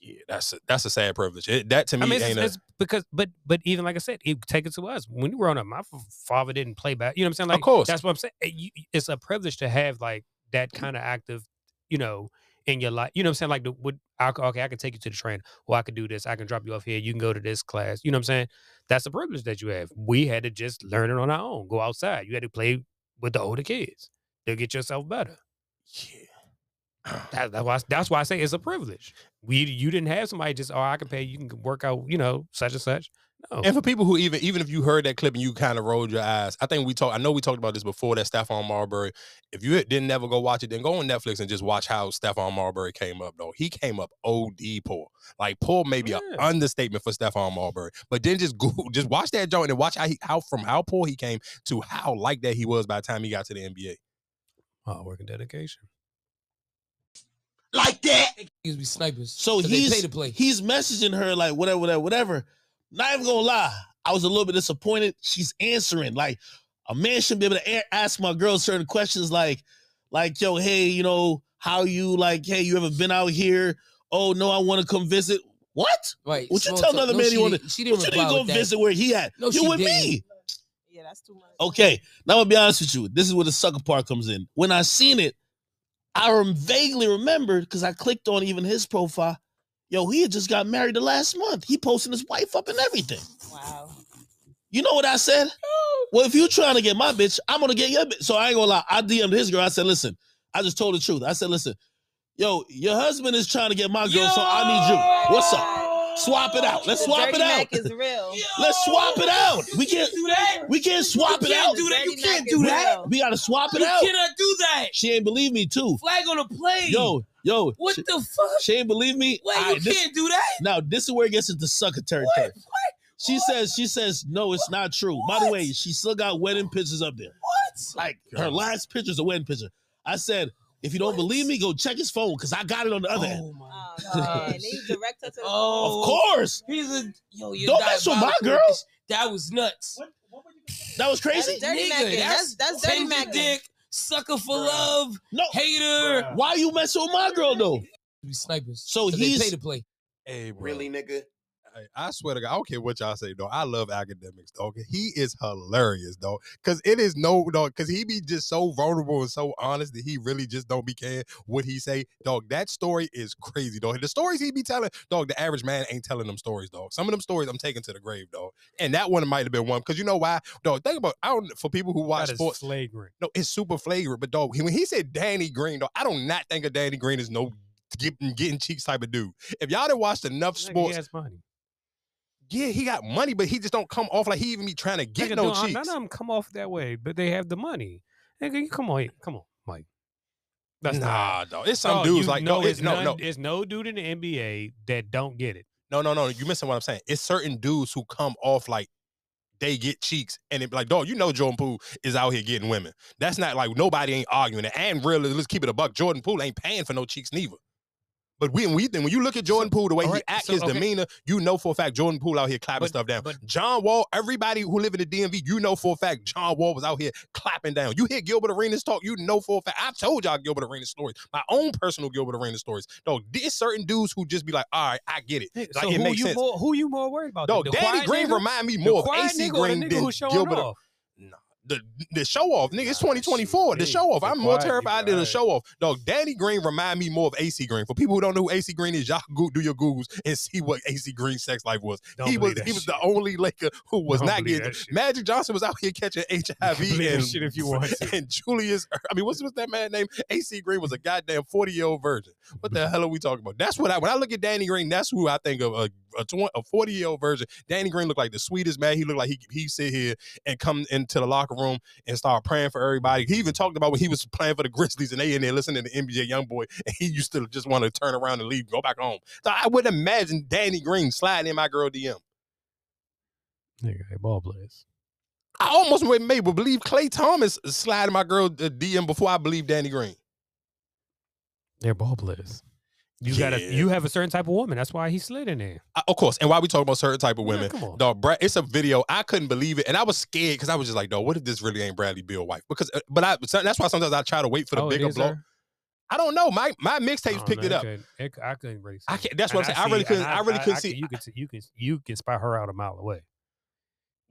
yeah that's a, that's a sad privilege it, that to me I mean, it's, a, it's because, but, but even like I said, it, take it to us. When you were growing up, my father didn't play back. You know what I'm saying? Like, of course That's what I'm saying. It's a privilege to have like that mm. kind of active, you know, in your life. You know what I'm saying? Like, the, would I, c- okay, I can take you to the train, or oh, I can do this. I can drop you off here. You can go to this class. You know what I'm saying? That's a privilege that you have. We had to just learn it on our own. Go outside. You had to play with the older kids to get yourself better. yeah That, *sighs* that's why. That's why I say it's a privilege. We you didn't have somebody just oh I can pay you can work out you know such and such. No, And for people who even even if you heard that clip and you kind of rolled your eyes, I think we talked. I know we talked about this before. That Stephon Marbury. If you didn't never go watch it, then go on Netflix and just watch how Stephon Marbury came up. Though he came up OD poor, like poor maybe an understatement for Stephon Marbury. But then just go *laughs* just watch that joint and watch how he, how from how poor he came to how like that he was by the time he got to the NBA. hard work and dedication. like that. Niggas be snipers. So they he's pay to play. he's messaging her like whatever, whatever, whatever. Not even gonna lie, I was a little bit disappointed. She's answering like a man should be able to a- ask my girl certain questions like, like yo, hey, you know, how you like, hey, you ever been out here? Oh no, I want to come visit. What? Right. What you tell talk. another No, man she you wanna- didn't- She didn't What you reply need go with that. visit where he at? No, you she with didn't. me. Yeah, that's too much. Okay, now I'm gonna be honest with you. This is where the sucker part comes in. When I seen it, I rem- vaguely remembered because I clicked on even his profile. Yo, he had just got married the last month. He posting his wife up and everything. Wow. You know what I said? Oh. Well, if you trying to get my bitch, I'm gonna get your bitch. So I ain't gonna lie. I DM'd his girl. I said, listen, I just told the truth. I said, listen, yo, your husband is trying to get my girl, so I need you. What's up? Swap it out. Let's swap it out. Is real. Let's swap it out. We can't do that. we can't swap it out. do that. You can't do that. We gotta swap it out. You out. cannot do that. She ain't believe me too. Flag on the plane. Yo, yo, what she, the fuck? she ain't believe me. Wait, Alright, you this- can't do that. now this is where it gets into sucker territory. What? What? She says, she says, no, it's not true. By the way, she still got wedding pictures up there. What? Like her last picture's a wedding picture. I said, if you don't What? believe me, go check his phone because I got it on the other end. Oh my Oh, man. god. Then you *laughs* direct her to the Oh. Of course. He's a yo. You're Don't mess with my diabolical. girl. That was nuts. That was crazy. That's dirty Nigga, macking. That's that's dirty change your macking. dick, sucker for love, No. hater. Why you messing with my girl though? Be snipers. So they he's- pay to play. Hey, bro. Really, nigga? I swear to God, I don't care what y'all say, though. I love Akademiks, dog. He is hilarious, though. Cause it is no dog, cause he be just so vulnerable and so honest that he really just don't be caring what he say. Dog, that story is crazy, dog. The stories he be telling, dog, the average man ain't telling them stories, dog. Some of them stories I'm taking to the grave, dog. And that one might have been one. Cause you know why? Dog, think about I don't for people who watch sports. flagrant. No, it's super flagrant. But dog, when he said Danny Green, dog, I do not not think of Danny Green as no getting getting cheeks type of dude. If y'all done watched enough sports, He has money. Yeah, he got money, but he just don't come off like he even be trying to get Nigga, no cheeks. None of them come off that way, but they have the money. Nigga, come on, come on, Mike. That's nah, not. dog. It's some dudes like know no, it's no, none, no, It's no dude in the NBA that don't get it. no, no, no. You missing what I'm saying? It's certain dudes who come off like they get cheeks, and it be like, dog, you know, Jordan Poole is out here getting women. That's not like nobody ain't arguing it. And really, let's keep it a buck. Jordan Poole ain't paying for no cheeks neither. But when we then when you look at Jordan Poole, the way he alright, act, so, his okay. demeanor, you know for a fact Jordan Poole out here clapping But- stuff down. but- John Wall, everybody who live in the DMV, you know for a fact John Wall was out here clapping down. You hear Gilbert Arenas talk, you know for a fact. I've told y'all Gilbert Arenas stories, my own personal Gilbert Arenas stories. Dog, there's certain dudes who just be like, all right, I get it. Like so it who makes you sense. more? Who you more worried about? Dog, the, Danny Green nigga? remind me more of AC nigga or the Green than Gilbert. off? The the show off, nigga. It's 2024. The show off. I'm more terrified than the show off. Dog, Danny Green remind me more of AC Green. For people who don't know who AC Green is, y'all go do your googles and see what AC Green's sex life was. Don't he was he was shit. the only Laker who was Don't not getting. Magic Johnson was out here catching *laughs* HIV and shit if you want to. And Julius, er, I mean, what's what's that man name? AC Green was a goddamn 40 year old virgin. What the *laughs* hell are we talking about? That's what I when I look at Danny Green, that's who I think of a a, 20, a 40 year old virgin. Danny Green looked like the sweetest man. He looked like he he sit here and come into the locker room and start praying for everybody. He even talked about when he was playing for the Grizzlies and they in there listening to NBA YoungBoy, and he used to just want to turn around and leave, go back home. So I wouldn't imagine Danny Green sliding in my girl DM. Nigga, they ball players. I almost would maybe believe Klay Thompson sliding my girl uh, DM before I believe Danny Green. They're ball players. You gotta. You have a certain type of woman. That's why he slid in there. Uh, of course, and why we talk about certain type of Yeah, women, come on. dog. Brad, it's a video. I couldn't believe it, and I was scared because I was just like, dog, what if this really ain't Bradley Beal wife? Because, uh, but I, that's why sometimes I try to wait for the Oh, bigger blow. her? I don't know. My my mixtapes picked know, it up. could- it- I couldn't really. See I can't- that's what And I'm saying. I really couldn't- I really couldn't see- You can. You can. You can spy her out a mile away.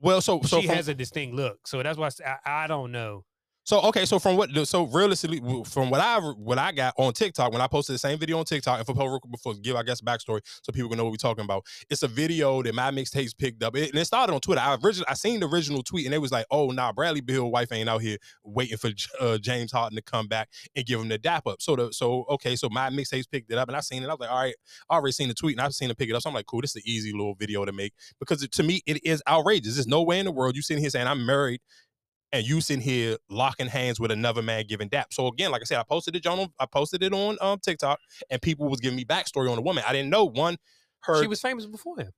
Well, so so she from, has a distinct look, so that's why I, say- I, I don't know. So okay. So from what so realistically from what I what I got on TikTok when I posted the same video on TikTok and for people before give I guess backstory so people can know what we're talking about. It's a video that my mixtapes picked up. It, and it started on Twitter. I originally I seen the original tweet and it was like, oh nah, Bradley Beal wife ain't out here waiting for uh, James Harden to come back and give him the dap up. So the so okay, so my mixtapes picked it up and I seen it. I was like, all right, I already seen the tweet and I've seen it pick it up. So I'm like, cool, this is an easy little video to make because to me it is outrageous. There's no way in the world you sitting here saying I'm married and you sitting here locking hands with another man giving dap. So again, like I said, I posted it on I posted it on um TikTok and people was giving me backstory on the woman. I didn't know one her She was famous before him.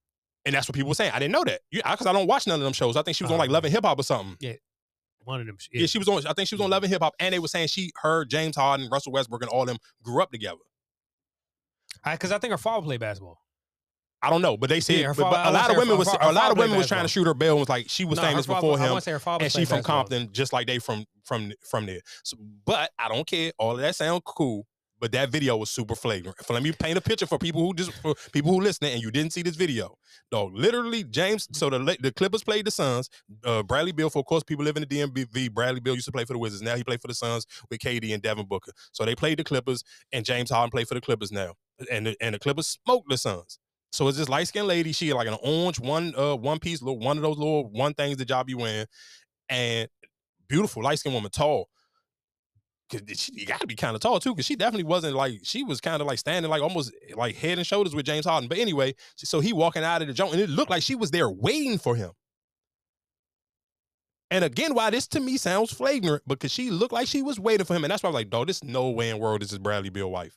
and that's what people were saying. I didn't know that. Because I don't watch none of them shows. I think she was on Oh, like Love man. and Hip Hop or something. Yeah. One of them. sh- Yeah, she was on. I think she was on Love and Hip Hop, and they were saying she, her, James Harden, Russell Westbrook, and all them grew up together. Because I, think her father played basketball. I don't know, but they said Yeah, but, but a lot of women was her a lot of women was trying to shoot her and was like she was No, famous before him. want to say her father and she from. Compton, just like they from from from there. So, but I don't care. All of that sound cool. But that video was super flagrant. So let me paint a picture for people who just for people who listening and you didn't see this video. Dog, literally, James. So the the Clippers played the Suns. Uh, Bradley Beal, for of course, people live in the DMV. Bradley Beal used to play for the Wizards. Now he played for the Suns with KD and Devin Booker. So they played the Clippers, and James Harden played for the Clippers now. And the, and the Clippers smoked the Suns. So it's this light skinned lady. She had like an orange one uh one piece, little one of those little one things the job you wearing, and beautiful light skinned woman, tall. Cause she got to be kind of tall too, because she definitely wasn't like she was kind of like standing like almost like head and shoulders with James Harden. But anyway, so he walking out of the joint, and it looked like she was there waiting for him. And again, why this to me sounds flagrant, because she looked like she was waiting for him, and that's why I was like, dog, this no way in world this is Bradley Beal wife.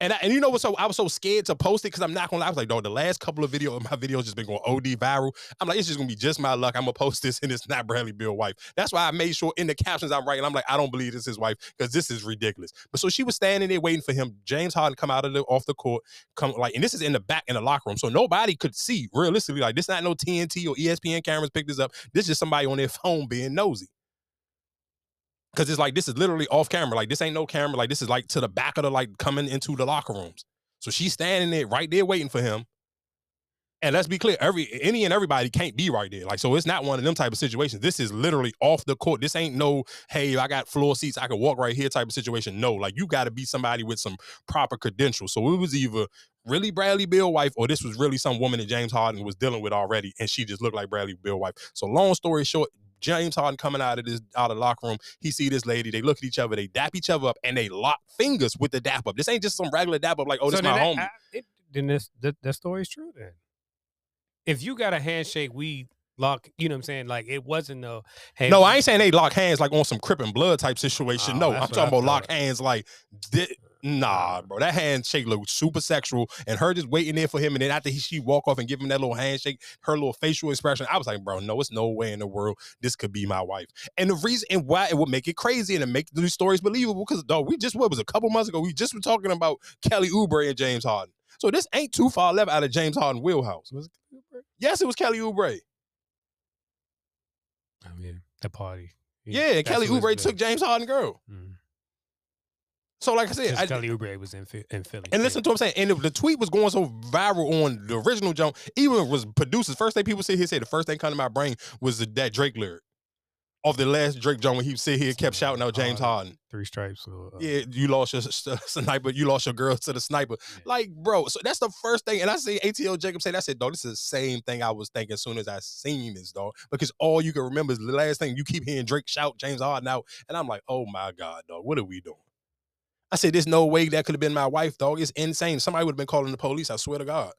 And I, and you know what? So I was so scared to post it because I'm not gonna lie. I was like, dog, the last couple of videos, my videos just been going OD viral. I'm like, it's just gonna be just my luck. I'm gonna post this *laughs* and it's not Bradley Beal wife. That's why I made sure in the captions I'm writing, I'm like, I don't believe this is his wife because this is ridiculous. But so she was standing there waiting for him. James Harden come out of the off the court, come like, and this is in the back in the locker room, so nobody could see realistically. Like this, not no TNT or ESPN cameras picked this up. This is somebody on their phone being nosy. Cause it's like this is literally off camera. Like this ain't no camera. Like this is like to the back of the like coming into the locker rooms. So she's standing there right there waiting for him. And let's be clear, every any and everybody can't be right there. Like, so it's not one of them type of situations. This is literally off the court. This ain't no, hey, I got floor seats, I can walk right here type of situation. No, like you gotta be somebody with some proper credentials. So it was either really Bradley Beal wife, or this was really some woman that James Harden was dealing with already, and she just looked like Bradley Beal wife. So long story short, James Harden coming out of this out of the locker room, he see this lady, they look at each other, they dap each other up, and they lock fingers with the dap up. This ain't just some regular dap up like, oh, this my that, homie. I- it, then this that, that story's true then. If you got a handshake, we lock. You know what I'm saying? Like it wasn't no. Hey, No, I ain't saying they lock hands like on some crip and blood type situation. Oh, no, I'm talking about lock hands like Nah, bro, that handshake looked super sexual, and her just waiting there for him, and then after he, she walk off and give him that little handshake, her little facial expression, I was like, bro, no, it's no way in the world this could be my wife. And the reason and why it would make it crazy and it make these stories believable, because dog, we just what was a couple months ago, we just were talking about Kelly Oubre and James Harden. So this ain't too far left out of James Harden wheelhouse. Was it Yes, it was Kelly Oubre. I mean, the party. Yeah, that's Kelly Oubre took James Harden girl. Mhm. So like I said, I, Kelly Oubre was in, in Philly. And listen to what I'm saying. And if the tweet was going so viral on the original jump, even was producers. First thing people say here say the first thing come to my brain was the, that Drake lyric of the last Drake jump when he sit here kept shouting out James Harden. three stripes. Uh, Yeah, you lost your s- *laughs* sniper. You lost your girl to the sniper. Like, bro. So that's the first thing. And I see ATL Jacob say that. I said, dog, this is the same thing I was thinking as soon as I seen this, dog. Because all you can remember is the last thing you keep hearing Drake shout James Harden out. And I'm like, oh my God, dog, what are we doing? I said, there's no way that could have been my wife, dog. It's insane. Somebody would have been calling the police. I swear to God.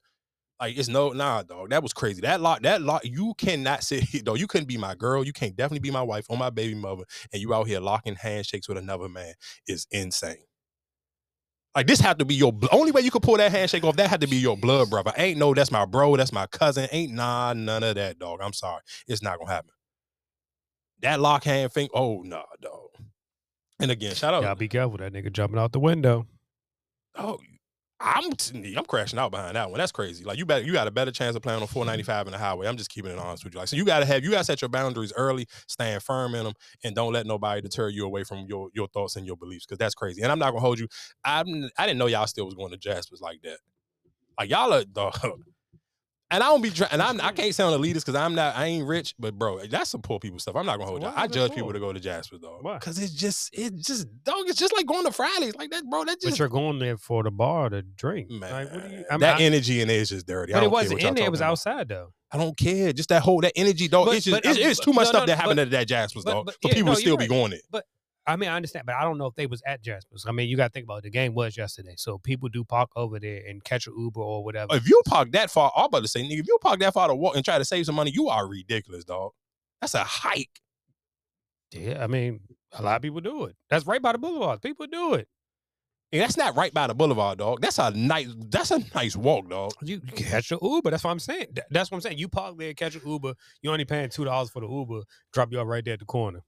Like it's no nah, dog. That was crazy. That lot, that lot, you cannot sit *laughs* here. You couldn't be my girl. You can't definitely be my wife or my baby mother, and you out here locking handshakes with another man is insane. Like this had to be your only way you could pull that handshake off. That had to be your blood brother. Ain't no, that's my bro. That's my cousin. Ain't nah, none of that, dog. I'm sorry, it's not gonna happen. That lock hand thing. Oh nah, dog. And again, shout out. Y'all be careful. That nigga jumping out the window. Oh, I'm I'm crashing out behind that one. That's crazy. Like you better you got a better chance of playing on mm-hmm. 495 in the highway. I'm just keeping it honest with you. Like so, you gotta have you gotta set your boundaries early, stand firm in them, and don't let nobody deter you away from your your thoughts and your beliefs because that's crazy. And I'm not gonna hold you. I'm I didn't know y'all still was going to Jaspers like that. Like y'all are dog. And I don't be trying, and I'm I can't sound elitist because I'm not I ain't rich, but bro, that's some poor people stuff. I'm not gonna hold Why y'all. I judge poor? people to go to Jasper though, because it's just it just dog. It's just like going to Fridays like that, bro. That But just you're going there for the bar to drink. man. Like, what do you? I mean, that I- energy in there is just dirty. But it wasn't in there. It was about. outside though. I don't care. Just that whole that energy, dog. But- it's just but, it's, um, it's too much no, stuff no, that happened but- at that Jaspers, but- dog. but- for yeah, people no, to still you're be going it. I mean, I understand, but I don't know if they was at Jasper's. I mean, you got to think about it. the game was yesterday, so people do park over there and catch an Uber or whatever. If you park that far, I'm about to say, nigga, if you park that far to walk and try to save some money, you are ridiculous, dog. That's a hike. Yeah, I mean, a lot of people do it. That's right by the boulevard. People do it. And that's not right by the boulevard, dog. That's a nice. That's a nice walk, dog. You you catch an Uber. That's what I'm saying. That's what I'm saying. You park there, catch an Uber. You only paying two dollars for the Uber. Drop you off right there at the corner,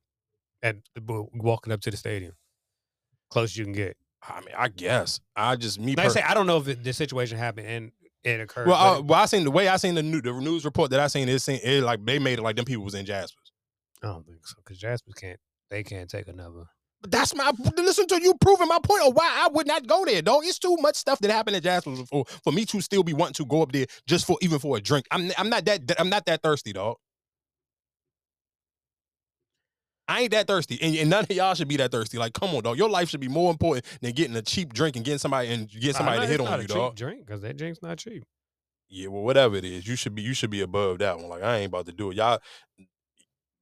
and the walking up to the stadium, close you can get. I mean, I guess I just me. Like I say, I don't know if the situation happened and it occurred. well, I, well, I seen the way I seen the new, the news report that I seen. It, seen, it like they made it like them people was in Jaspers. I don't think so because Jasper can't. They can't take another. But that's my listen to you proving my point of why I would not go there, dog. It's too much stuff that happened at Jasper's for, for me to still be wanting to go up there just for even for a drink. I'm I'm not that I'm not that thirsty, dog. I ain't that thirsty, and, and none of y'all should be that thirsty. Like, come on, dog. Your life should be more important than getting a cheap drink and getting somebody and getting somebody to it's hit on a you, cheap dog. Drink because that drink's not cheap. Yeah, well, whatever it is, you should be you should be above that one. Like, I ain't about to do it. Y'all,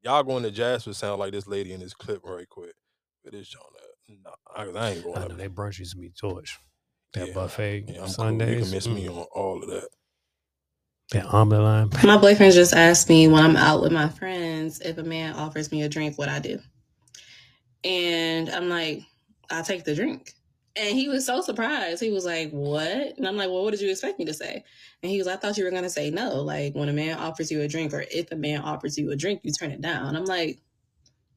y'all going to Jasper sound like this lady in this clip right quick. Where this John at? Nah, I, I ain't going I know they brunch used to be torch. That Yeah, buffet Yeah, I'm cool. Sundays. You can miss me mm, on all of that. That omelet line. My boyfriend just asked me when I'm out with my friends if a man offers me a drink, what I do. And I'm like, I'll take the drink. And he was so surprised. He was like, What? And I'm like, Well, what did you expect me to say? And he was, I thought you were going to say no. Like, when a man offers you a drink, or if a man offers you a drink, you turn it down. I'm like,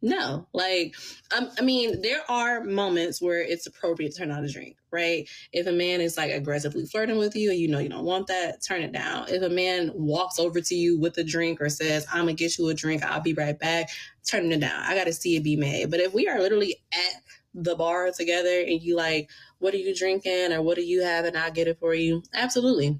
no, like, um, I mean, there are moments where it's appropriate to turn down a drink, right? If a man is like aggressively flirting with you and you know you don't want that, turn it down. If a man walks over to you with a drink or says, I'm gonna get you a drink, I'll be right back, turn it down. I gotta see it be made. But if we are literally at the bar together and you like, what are you drinking or what do you have? And I'll get it for you. Absolutely.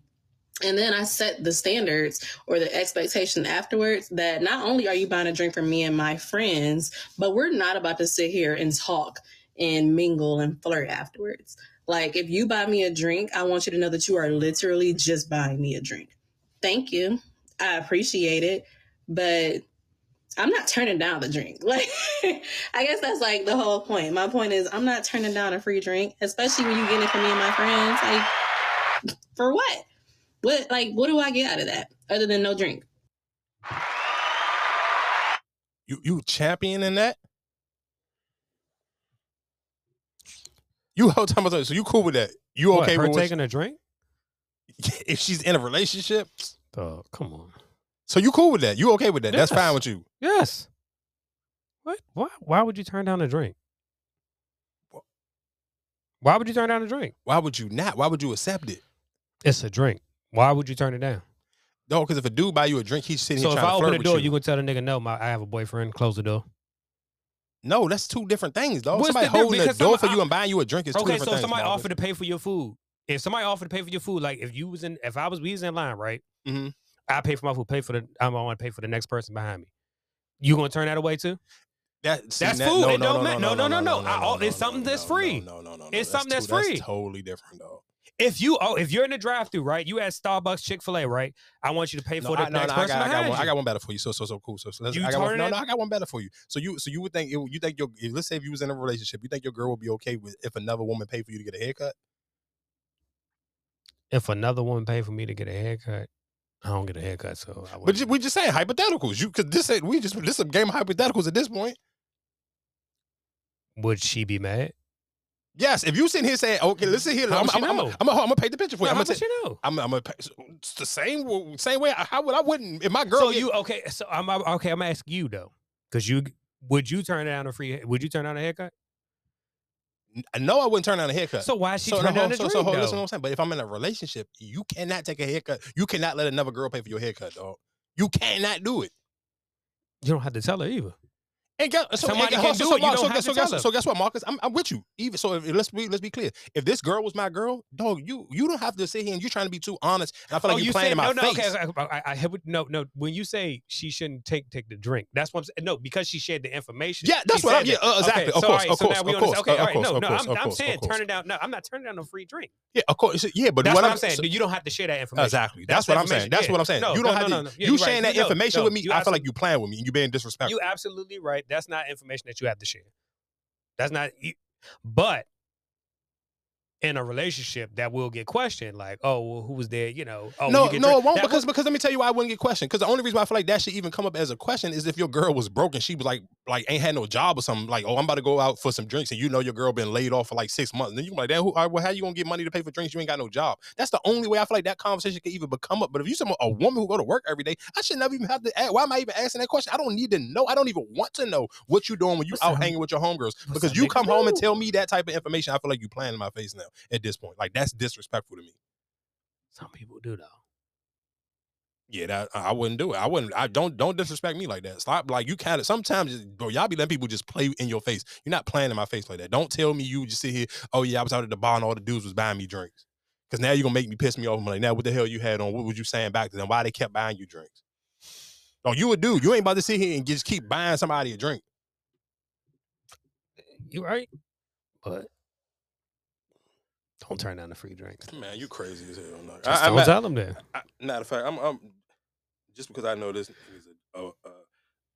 And then I set the standards or the expectation afterwards that not only are you buying a drink for me and my friends, but we're not about to sit here and talk and mingle and flirt afterwards. Like, if you buy me a drink, I want you to know that you are literally just buying me a drink. Thank you. I appreciate it. But I'm not turning down the drink. *laughs* Like, I guess that's like the whole point. My point is, I'm not turning down a free drink, especially when you get it for me and my friends. Like, for what? What like what do I get out of that other than no drink? You you champion in that? You whole time so you cool with that? You What, okay her with what taking a drink? *laughs* if she's in a relationship? Oh, come on. So you cool with that? You okay with that? That's fine with you. Yes. What? Why? Why would you turn down a drink? Why would you turn down a drink? Why would you not? Why would you accept it? It's a drink. Why would you turn it down? No, because if a dude buy you a drink, he's sitting So here if trying I to open flirt the with door, you. you gonna tell the nigga no, my I have a boyfriend. Close the door. No, that's two different things, dog. What's somebody the holding the Because door for you and buying you a drink is two Okay, different so things. somebody offered to pay for your food. If somebody offered to pay for your food, like if you was in, if I was, we was in line, right? Mhm. I pay for my food. Pay for the. I'm gonna pay for the next person behind me. You gonna turn that away too? That, see, That's that- food. no, It no, don't no, matter. no, No, no, no, no, no. I- no, oh, no, it's something that's free. No, no, no, no. It's something that's free. That's totally different, dog. If you oh, if you're in the drive-through, right? You at Starbucks, Chick Fil A, right? I want you to pay No, for the I, no, next no, I person got, I got behind one. I got one better for you. So, so, so cool. So, so let's, You I got one, no, no, I got one better for you. So you, so you would think, it, you think your, if- let's say if you was in a relationship, you think your girl would be okay with if another woman paid for you to get a haircut? If another woman paid for me to get a haircut, I don't get a haircut, so I But we just saying hypotheticals. You could this ain't we just this is a game of hypotheticals at this point. would she be mad? Yes, if you sitting here saying, okay, listen here, I'm, I'm, I'm. I'm, I'm, gonna paint the picture for you. I'm gonna tell- she know? I'm, I'm gonna pay, it's the same same way. How would I wouldn't if my girl? So you okay? So I'm okay. I'm asking you though, because you would you turn down a free? Would you turn down a haircut? Uh, no, I wouldn't turn down a haircut. So why she so, turn no, down a so, drink? so hold, though? listen what I'm saying. But if I'm in a relationship, you cannot take a haircut. You cannot let another girl pay for your haircut, dog. You cannot do it. You don't have to tell her either. And guess, so, Somebody and, can so, do so, it, you Mar- don't so, have guess- to so, guess, so guess what, Marcus? I'm, I'm with you. Even so, if, let's be let's be clear. If this girl was my girl, dog, you you don't have to sit here and you're trying to be too honest. And I feel like oh, you're you playing said in my no, no. face. Okay, I, I, I have no, no. When you say she shouldn't take take the drink, that's what I'm saying. No, because she shared the information. Yeah, that's what I'm- yeah, uh, exactly. Okay, Of so, course, alright, of so course, now we of course, Okay, all right, course, no, no. I'm, I'm saying of course. turn it down. No, I'm not turning down no free drink. Yeah, of course. Yeah, but That's what I'm saying. You don't have to share that information. Exactly. That's, what I'm saying. That's what I'm saying. You don't have to. you sharing that information with me, I feel like you playing with me and you being disrespectful. You absolutely right. That's not information that you have to share. That's not. you- But in a relationship, that will get questioned. Like, oh, well, who was there? You know. Oh, no, you get no, drink- it won't that because will- because let me tell you why I wouldn't get questioned. Because the only reason why I feel like that should even come up as a question is if your girl was broken, she was like like ain't had no job or something. Like, oh, I'm about to go out for some drinks, and you know your girl been laid off for like six months. Then you like, damn, who, right, well, how you gonna get money to pay for drinks? You ain't got no job. That's the only way I feel like that conversation could even become up. But if you some a woman who go to work every day, I should never even have to. Ask, why am I even asking that question? I don't need to know. I don't even want to know what you doing when you What's out that? hanging with your homegirls because you come home and tell me that type of information. I feel like you playing in my face now at this point. Like that's disrespectful to me. Some people do though. Yeah, that I wouldn't do it. I wouldn't. I don't don't disrespect me like that. Stop. Like you kind of sometimes, bro. Y'all be letting people just play in your face. You're not playing in my face like that. Don't tell me you just sit here. Oh yeah, I was out at the bar and all the dudes was buying me drinks. Because now you're gonna make me piss me off. I'm like, now what the hell you had on? What was you saying back to them? Why they kept buying you drinks? Oh, you a dude. You ain't about to sit here and just keep buying somebody a drink. You right, but don't turn down the free drinks. Man, you crazy as hell. No. Just I, don't I'm, tell them that. I, matter of fact, I'm, I'm just because I know this is a a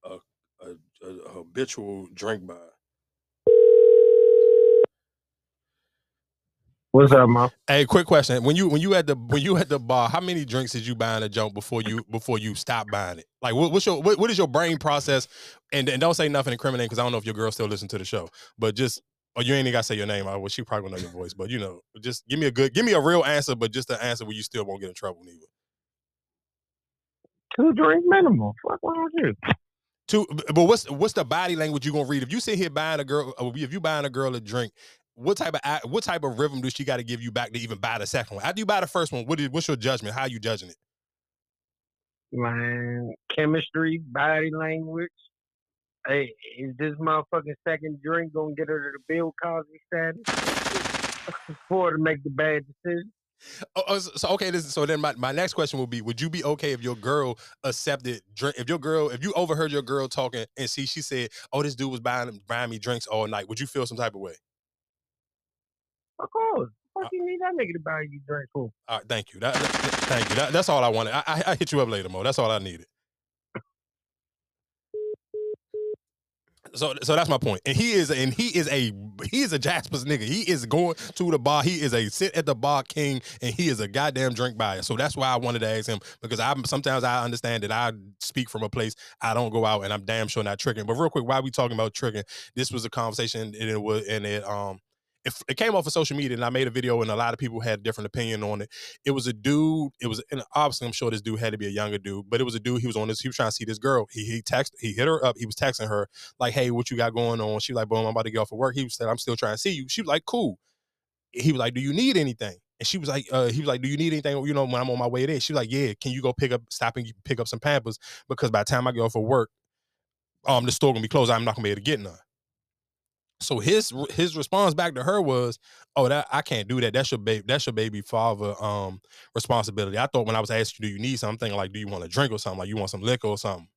a, a, a, a habitual drink buyer. What's up, man? Hey, quick question: when you when you at the when you at the bar, how many drinks did you buy in a jump before you before you stopped buying it? Like, what, what's your what, what is your brain process? And, and don't say nothing incriminating because I don't know if your girl still listen to the show, but just or you ain't even gotta say your name. I well, she probably gonna know your voice, but you know, just give me a good, give me a real answer, but just an answer where you still won't get in trouble neither. Two drink minimum. Fuck wrong with you? Two, but what's what's the body language you gonna read? If you sit here buying a girl, uh, if you buying a girl a drink, what type of what type of rhythm does she got to give you back to even buy the second one? After you buy the first one, what is what's your judgment? How are you judging it? Man, chemistry, body language. Hey, is this motherfucking second drink gonna get her to the Bill Cosby status *laughs* for her to make the bad decision? Oh, oh, so okay, so then my, my next question will be: Would you be okay if your girl accepted drink? If your girl, if you overheard your girl talking and see she said, "Oh, this dude was buying buying me drinks all night," would you feel some type of way? Of course. What uh you need that nigga to buy you drink for? All right, thank you. That, that- thank you. That, that's all I wanted. I, I, I hit you up later, Mo. That's all I needed. So, so that's my point. And he is, and he is a, he is a Jasper's nigga. He is going to the bar. He is a sit at the bar king, and he is a goddamn drink buyer. So that's why I wanted to ask him because I sometimes I understand that I speak from a place I don't go out, and I'm damn sure not tricking. But real quick, why we talking about tricking? This was a conversation, and it was, and it um it, it came off of social media and I made a video and a lot of people had a different opinion on it. It was a dude, it was and obviously I'm sure this dude had to be a younger dude, but it was a dude, he was on this, he was trying to see this girl. He he text he hit her up, he was texting her, like, hey, what you got going on? She was like, boom, I'm about to get off of work. He said, I'm still trying to see you. She was like, cool. He was like, Do you need anything? And she was like, uh, he was like, Do you need anything? You know, when I'm on my way there. She was like, Yeah, can you go pick up, stop and pick up some pampers? Because by the time I get off of work, um, the store gonna be closed. I'm not gonna be able to get none. So his his response back to her was, "Oh, that I can't do that. That's your baby. That's your baby father um responsibility." I thought when I was asking, you, "Do you need something?" Like, "Do you want a drink or something? Like, you want some liquor or something?"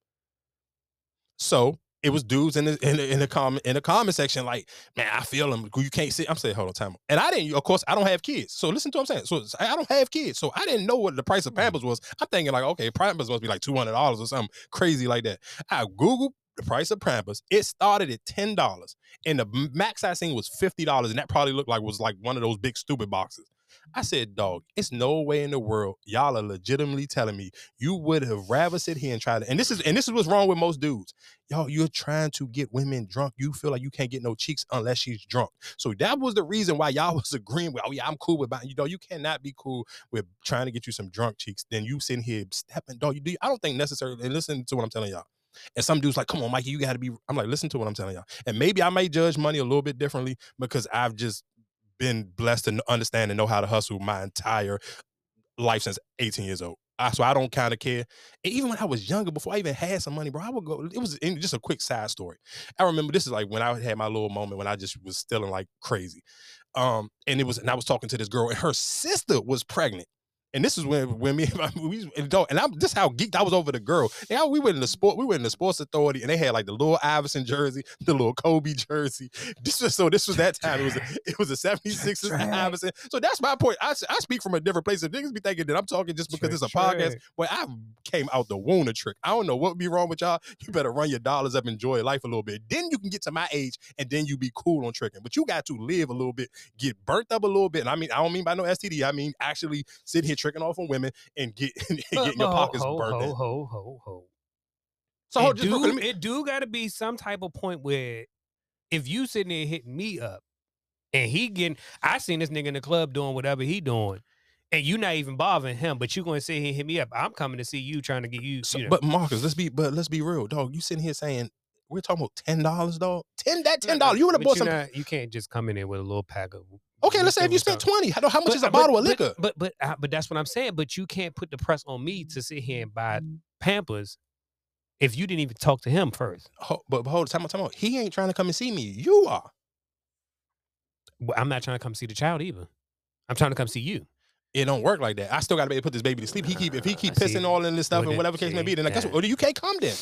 So it was dudes in the in the, in the comment in the comment section like, "Man, I feel him. You can't sit." I'm saying, "Hold on, time." And I didn't. Of course, I don't have kids. So listen to what I'm saying. So I don't have kids. So I didn't know what the price of Pampers was. I'm thinking like, okay, Pampers must be like two hundred dollars or something crazy like that. I Googled the price of Pampers. It started at ten dollars, and the max I seen was fifty dollars, and that probably looked like was like one of those big stupid boxes. I said, dog, it's no way in the world y'all are legitimately telling me you would have rather sit here and try to. And this is and this is what's wrong with most dudes. Y'all, you're trying to get women drunk. You feel like you can't get no cheeks unless she's drunk. So that was the reason why y'all *laughs* was agreeing with, oh yeah, I'm cool with buying. You know, you cannot be cool with trying to get you some drunk cheeks. Then you sitting here stepping, dog. You do. I don't think necessarily. And listen to what I'm telling y'all. And some dudes like, come on, Mikey, you got to be. I'm like, listen to what I'm telling y'all. And maybe I may judge money a little bit differently because I've just been blessed to understand and know how to hustle my entire life since 18 years old. I, so I don't kind of care. And even when I was younger, before I even had some money, bro, I would go. It was just a quick side story. I remember this is like when I had my little moment when I just was stealing like crazy. Um, and it was, and I was talking to this girl, and her sister was pregnant. And this is when when me *laughs* and my we and I'm just how geeked I was over the girl. Now we went in the sport, we went in the sports authority, and they had like the little Iverson jersey, the little Kobe jersey. This was so this was that time. It was a, *laughs* it was a 76ers Iverson. So that's my point. I, I speak from a different place. If niggas be thinking that I'm talking just because it's a podcast, well, I came out the womb a trick. I don't know what would be wrong with y'all. You better run your dollars up, enjoy life a little bit. Then you can get to my age, and then you be cool on tricking. But you got to live a little bit, get burnt up a little bit. And I mean, I don't mean by no STD. I mean actually sit here tricking off on women and get *laughs* and getting your pockets ho, burnt. ho, ho, ho, ho. So it do, real quick, let me- it do got to be some type of point where if you sitting there hitting me up and he getting, I seen this nigga in the club doing whatever he doing, and you not even bothering him, but you to sit here and hit me up. I'm coming to see you, trying to get you. So- you know. But Marcus, let's be but let's be real, dog. You sitting here saying we're talking about ten dollars, dog. Ten that ten dollars. You would have bought some. not- you can't just come in there with a little pack of. Okay, let's say if you spent twenty. How, how much But- is a but- bottle of but- liquor? But but uh, but that's what I'm saying. But you can't put the press on me to sit here and buy Pampers if you didn't even talk to him first. Ho- but, but hold on, time out, time out. He ain't trying to come and see me. You are. Well, I'm not trying to come see the child either. I'm trying to come see you. It don't work like that. I still got to be able to put this baby to sleep. He keep if he keep Ah, see, pissing all in this stuff well, and whatever case may be, then I guess that- what? You can't come then.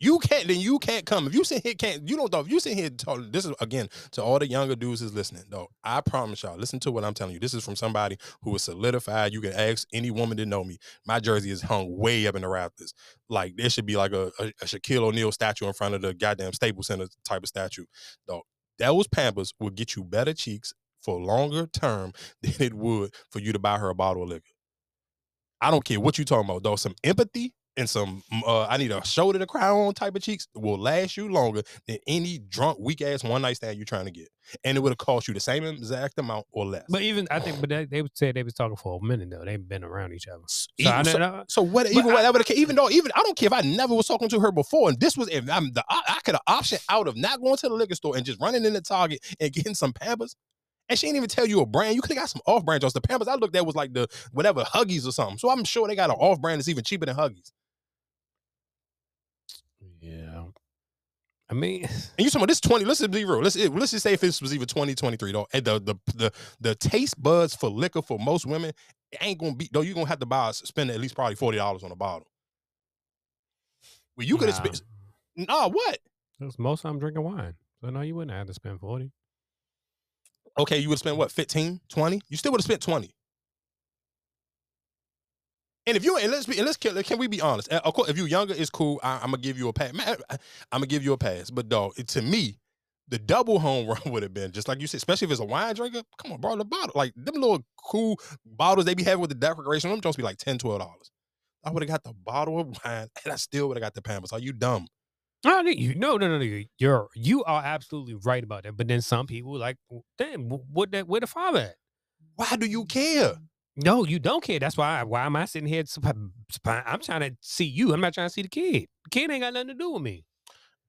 You can't. Then you can't come. If you sit here, can't you don't. Though, if you sit here, talk, this is again to all the younger dudes is listening. Though I promise y'all, listen to what I'm telling you. This is from somebody who is solidified. You can ask any woman to know me. My jersey is hung way up in the rafters. Like there should be like a, a, a Shaquille O'Neal statue in front of the goddamn Staples Center type of statue. Though those Pampers will get you better cheeks for longer term *laughs* than it would for you to buy her a bottle of liquor. I don't care what you talking about, though. Some empathy and some mm, uh, I need a shoulder to cry on type of cheeks will last you longer than any drunk weak ass one night stand you're trying to get, and it would have cost you the same exact amount or less. But even I think, but they, they would say they was talking for a minute though. They've been around each other. So, even, I, so, know- so what? Even I- whatever even though even I don't care if I never was talking to her before, and this was if I'm the I, I could have option out of not going to the liquor store and just running in the Target and *laughs* getting some Pampers. And she didn't even tell you a brand. You could have got some off brand. Just the Pampers I looked at was like the whatever Huggies or something. So I'm sure they got an off brand that's even cheaper than Huggies. I mean, *laughs* And you talking about this 20, let's just be real. Let's let's just say if this was even 2023, though. And the the the the taste buds for liquor for most women ain't gonna be though, you're gonna have to buy spend at least probably $40 on a bottle. Well, you could have Nah. spent nah, what? That's most of them drinking wine. So no, you wouldn't have to spend 40. Okay, you would have spent what, 15, 20? You still would have spent 20. And if you and let's be and let's can, can we be honest? Uh, Of course, if you're younger, it's cool. I, I'm gonna give you a pass. Man, I'm gonna give you a pass. But dog, it- to me, the double home *laughs* run would have been just like you said, especially if it's a wine drinker. Come on, bro, the bottle like them little cool bottles they be having with the decoration. Them just be like 10 dollars. I would have got the bottle of wine, *laughs* and I still would have got the Pampers. Are you dumb? No, no, you, no, no, no, no. You're you are absolutely right about that. But then some people like, damn, what that where the father at? Why do you care? No, you don't care. That's why. Why am I sitting here? I'm trying to see you. I'm not trying to see the kid. The kid ain't got nothing to do with me.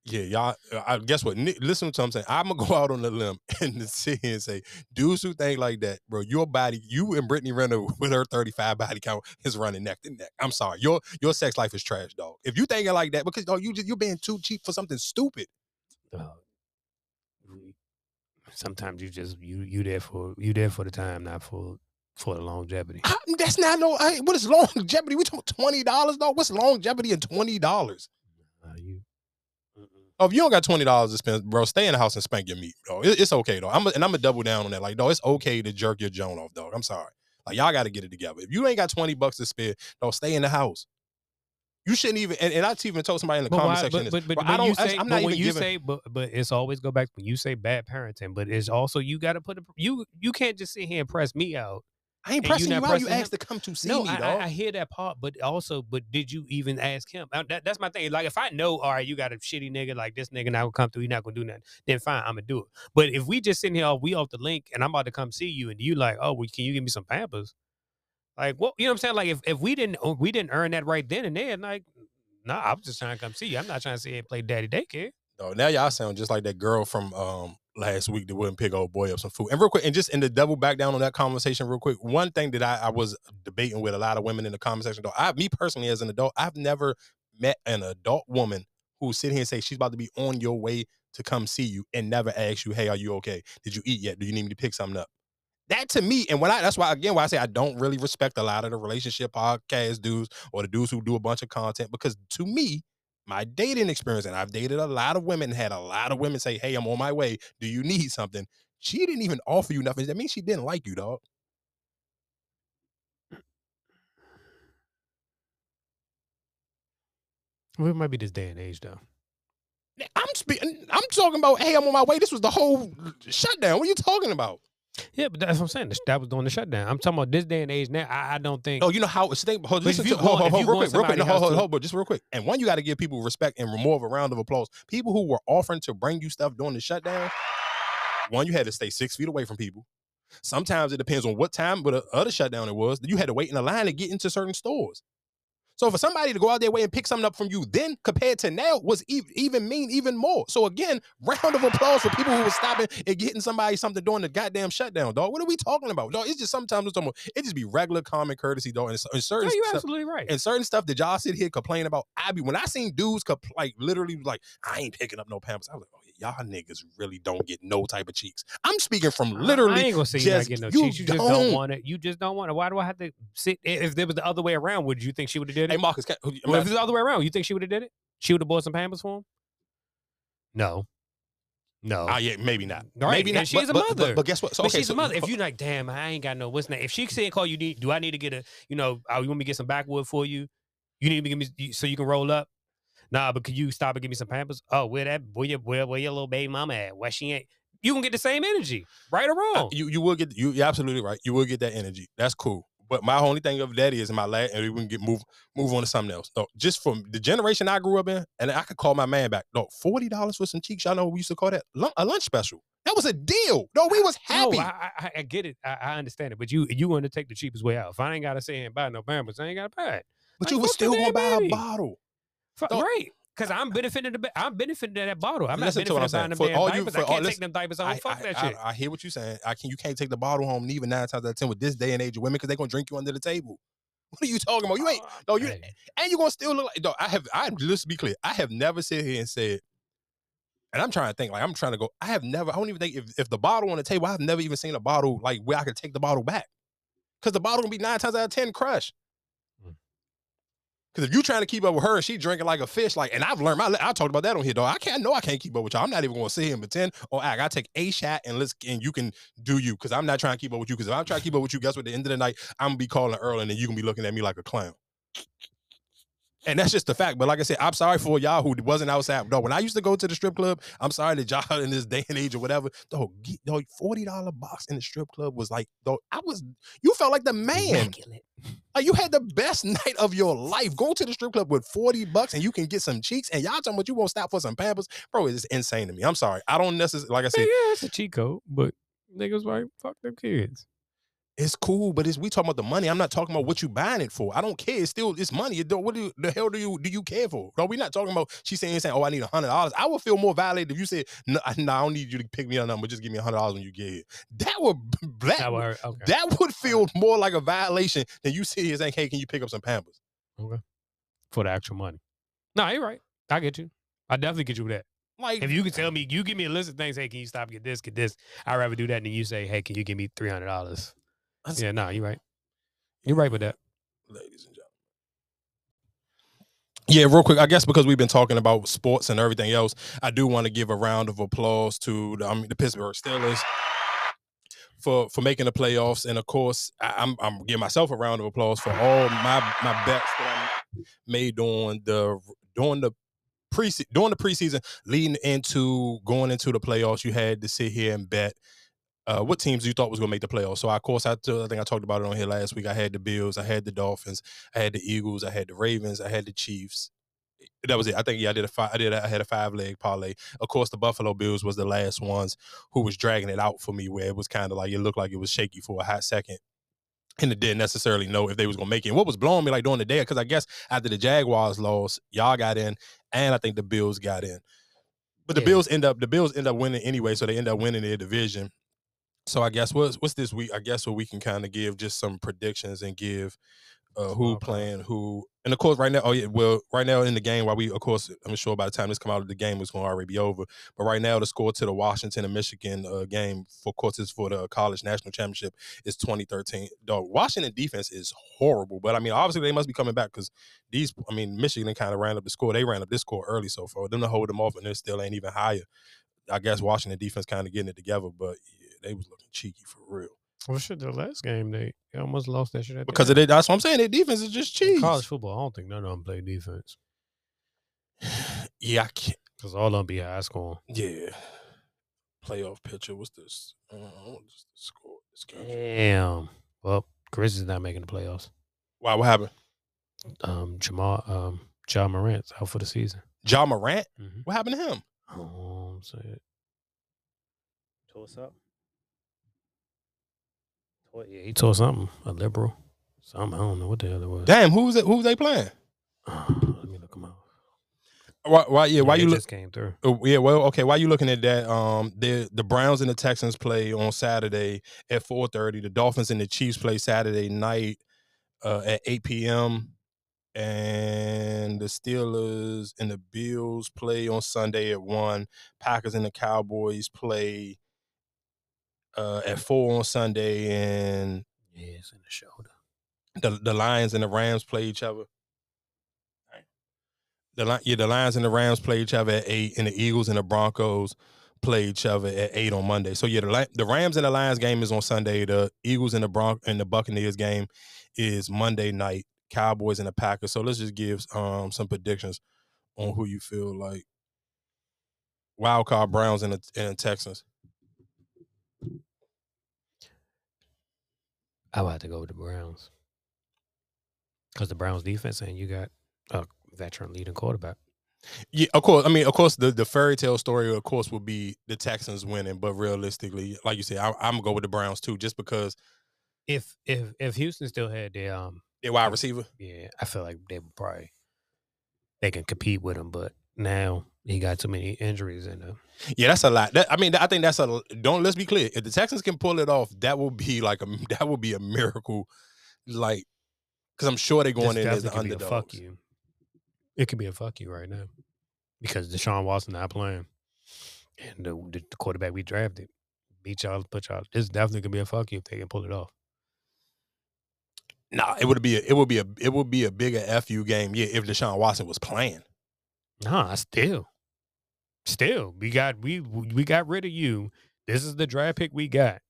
Yeah, y'all. uh, I guess what? Listen to what I'm saying. I'm gonna *laughs* go out on the limb *laughs* and sit here and say, dudes who think like that, bro, your body, you and Brittany Renner *laughs* with her 35 body count is running neck to neck. I'm sorry, your your sex life is trash, dog. If you thinking like that, because dog, you just you're being too cheap for something stupid. Sometimes you just you you there for you there for the time, not for for the longevity. I- that's not no. I, what is longevity? We talk twenty dollars, dog. What's longevity in twenty dollars? Uh, you Oh, if you don't got twenty dollars to spend, bro, stay in the house and spank your meat, dog. It- it's okay, though. I'm a, and I'm gonna double down on that. Like, dog, it's okay to jerk your joint off, dog. I'm sorry. Like, y'all got to get it together. If you ain't got twenty bucks to spend, dog, stay in the house. You shouldn't even. And, and I even told somebody in the But, comment why, section. but, but, but, bro, but I don't. you I- say, I'm but not when even you giving. say, but, but it's always go back when you say bad parenting, but it's also you got to put a, you you can't just sit here and press me out. I ain't pressing you, not out. You pressing him. asked to come to see no, me, I, dog. I, I hear that part, but also, but did you even ask him? Uh, That, that's my thing. Like, if I know, all right, you got a shitty nigga, like this nigga not gonna come through, he not gonna do nothing, then fine, I'm gonna do it. But if we just sitting here, oh, we off the link, and I'm about to come see you, and you like, oh, well, can you give me some pampers? Like, what you know what I'm saying? Like, if, if we didn't uh, we didn't earn that right then and there, like, nah, I'm just trying to come see you. I'm not trying to sit here and play daddy daycare. No, now y'all sound just like that girl from um last week that wouldn't pick old boy up some food. And real quick, and just in the double back down on that conversation, real quick. One thing that I, I was debating with a lot of women in the conversation, though, I me personally as an adult, I've never met an adult woman who sit here and say she's about to be on your way to come see you and never ask you, hey, are you okay? Did you eat yet? Do you need me to pick something up? That to me, and when I that's why again why I say I don't really respect a lot of the relationship podcast dudes or the dudes who do a bunch of content because to me, my dating experience, and I've dated a lot of women, had a lot of women say, Hey, I'm on my way. Do you need something? She didn't even offer you nothing. That means she didn't like you, dog. Well, it might be this day and age, though. I'm speaking, I'm talking about, hey, I'm on my way. This was the whole uh, shutdown. What are you talking about? Yeah, but that's what I'm saying. That was during the shutdown. I'm talking about this day and age now. I, I don't think. No, you know how it's think hold, listen if to you hold, hold, hold, you real quick, real quick. No, hold, hold, hold, but just real quick. And one, you got to give people respect and more of a round of applause. People who were offering to bring you stuff during the shutdown, one, you had to stay six feet away from people. Sometimes it depends on what time, but the other shutdown it was, you had to wait in a line to get into certain stores. So for somebody to go out their way and pick something up from you then compared to now was e- even mean even more. So again, *laughs* round of applause for people who were stopping and getting somebody something during the goddamn shutdown, dog. What are we talking about, dog? It's just sometimes it's almost, it just be regular common courtesy, dog. And, and certain No, you're stuff- absolutely right. and certain stuff that y'all sit here complaining about. I be when I seen dudes compl- like literally like I ain't picking up no pampers. I was like, oh yeah, y'all niggas really don't get no type of cheeks. I'm speaking from literally. I ain't gonna say you not just- getting no you cheeks. You just don't. don't want it. You just don't want it. Why do I have to sit? If there was the other way around, would you think she would have did it? Hey Marcus, can, Well, if it's the other way around, you think she would have did it? She would have bought some Pampers for him? No. No. Ah, yeah, maybe not. Right, Maybe and not. she's but, a mother. But, but guess what? So, but okay, she's so, a mother. If you're like, damn, I ain't got no what's name. If she said, call you need, do I need to get a, you know, oh, you want me to get some backwood for you? You need to give me so you can roll up. Nah, but could you stop and give me some Pampers? Oh, where that where your where, where your little baby mama at? Where she ain't? You can get the same energy, right or Uh, wrong. you you will get you you're absolutely right. You will get that energy. That's cool. But my only thing of that is in my last, and we can get move move on to something else. No, just from the generation I grew up in, and I could call my man back. No, forty dollars for some cheeks. Y'all know what we used to call that a lunch special. That was a deal. No, we was happy. No, I, I, I get it. I, I understand it. But you you want to take the cheapest way out. If I ain't gotta say and buy no Pampers, I ain't gotta buy it. but like, you was still gonna buy baby. a bottle. Don't- right. Because I'm benefiting the I'm benefiting that bottle. I'm not Listen to what benefiting buying them For all damn you- diapers. for I can't listen, take them diapers home. I, Fuck I- that I- shit. I hear what you're saying. I can you can't take the bottle home even nine times out of ten with this day and age of women because they're gonna drink you under the table. *laughs* What are you talking about? You ain't no you and you're gonna still look like dog, I have I let's be clear. I have never sit here and said And I'm trying to think, like, I'm trying to go. I have never, I don't even think if, if the bottle on the table, I've never even seen a bottle like where I could take the bottle back. Cause the bottle gonna be nine times out of 10 crushed. Mm. Cause if you trying to keep up with her, she drinking like a fish. Like, and I've learned my, I talked about that on here, dog. I can't, know I can't keep up with y'all. I'm not even gonna sit here and pretend or act. I take a shot and let's, and you can do you. Cause I'm not trying to keep up with you. Cause if I'm trying to keep up with you, guess what? At the end of the night, I'm gonna be calling Earl and then you can be looking at me like a clown. And that's just the fact. But like I said, I'm sorry for y'all who wasn't outside. No, when I used to go to the strip club, I'm sorry that y'all *laughs* in this day and age or whatever, dog, dog forty dollar box in the strip club was like, though I was, you felt like the man. Immaculate. Like you had the best *laughs* night of your life. Go to the strip club with 40 bucks and you can get some cheeks. And y'all talking about you won't stop for some pampers. Bro, it's insane to me. I'm sorry. I don't necessarily, like I said, yeah, it's a cheat code, but niggas like fuck them kids. It's cool, but it's we talking about the money. I'm not talking about what you buying it for. I don't care. It's still it's money. It what do you, the hell do you do you care for? No, we're not talking about she saying saying, oh, I need a hundred dollars. I would feel more violated if you said, no, I- no, I don't need you to pick me a number. Just give me a hundred dollars when you get here. That would *laughs* that, That would would- Okay. that would feel more like a violation than you sit here saying, hey, can you pick up some pampers? okay. For the actual money. No, you're right. I get you. I definitely get you with that. Like If you can tell me, you give me a list of things. Hey, can you stop? Get this. Get this. I'd rather do that than you say, hey, can you give me three hundred dollars? That's- Yeah, no, you're right. You're right with that. ladies and gentlemen. Yeah, real quick. I guess because we've been talking about sports and everything else, I do want to give a round of applause to the, I mean, the Pittsburgh Steelers for for making the playoffs, and of course, I, I'm I'm giving myself a round of applause for all my my bets that I made on the during the pre during the preseason, leading into going into the playoffs. You had to sit here and bet uh, what teams you thought was going to make the playoffs. So, of course, I think I talked about it on here last week. I had the Bills, I had the Dolphins, I had the Eagles, I had the Ravens, I had the Chiefs. That was it. I think yeah, I did a five. I did. A, I had a five leg parlay. Of course, the Buffalo Bills was the last ones who was dragging it out for me, where it was kind of like it looked like it was shaky for a hot second, and it didn't necessarily know if they was gonna make it. And what was blowing me like during the day, because I guess after the Jaguars lost, y'all got in, and I think the Bills got in. But the Yeah. Bills end up the Bills end up winning anyway, so they end up winning their division. So I guess what's what's this week? I guess what we can kind of give just some predictions and give uh, who playing who, and of course right now. Oh yeah, well right now in the game while we of course I'm sure by the time this come out of the game is going to already be over. But right now the score to the Washington and Michigan uh, game for courses for the college national championship is 2013. Dog Washington defense is horrible, but I mean obviously they must be coming back because these I mean Michigan kind of ran up the score. They ran up this score early, so for them to hold them off and they still ain't even higher. I guess Washington defense kind of getting it together, but yeah, they was looking cheeky for real. Well, shit, the last game they, they almost lost that shit at the Because of end. it, that's what I'm saying. Their defense is just In cheese. college football. I don't think none of them play defense *sighs* Yeah, I can't. because all of them be high scoring. Yeah. Playoff picture. What's this? Uh, what's the score? This game. Damn. Well, Chris is not making the playoffs. Wow, what happened? Um, Jamal, um, Ja Morant's out for the season. Ja Morant? Mhm. What happened to him? Oh, I'm saying. Tore something. Tore, yeah, he tore something. A liberal. Something. I don't know what the hell it was. Damn, who's it? Who's they playing? *sighs* let me look him up. Why? why yeah, why it you look? just came through. Oh, yeah, well, okay. Why you looking at that? Um, the the Browns and the Texans play on Saturday at four thirty. The Dolphins and the Chiefs play Saturday night uh, at eight p.m. And the Steelers and the Bills play on Sunday at one. Packers and the Cowboys play uh, at four on Sunday, and Yeah, it's in the shoulder. the the Lions and the Rams play each other. The yeah, the Lions and the Rams play each other at eight, and the Eagles and the Broncos play each other at eight on Monday. So yeah, the the Rams and the Lions game is on Sunday. The Eagles and the Bron- and the Buccaneers game is Monday night. Cowboys and the Packers. So let's just give um some predictions on who you feel like wild card Browns and the, and the Texans. I would have to go with the Browns. Because the Browns defense and you got a veteran leading quarterback. Yeah, of course. I mean, of course, the, the fairy tale story, of course, would be the Texans winning. But realistically, like you said, I, I'm gonna go with the Browns too, just because If if if Houston still had their um they're wide receiver. yeah, I feel like they would probably they can compete with them. but now he got too many injuries and uh, Yeah, that's a lot. That, I mean, I think that's a. Don't let's be clear. If the Texans can pull it off, that will be like a *laughs* that will be a miracle. Like, because I'm sure they're going this in as the definitely could be a underdogs. fuck you. It could be a fuck you right now because Deshaun Watson not playing. And the, the, quarterback we drafted beat y'all, put y'all. This definitely gonna be a fuck you if they can pull it off. Nah, it would be a, it would be a it would be a bigger fu game, yeah, if Deshaun Watson was playing. Nah, still, still, we got we we got rid of you. This is the draft pick we got,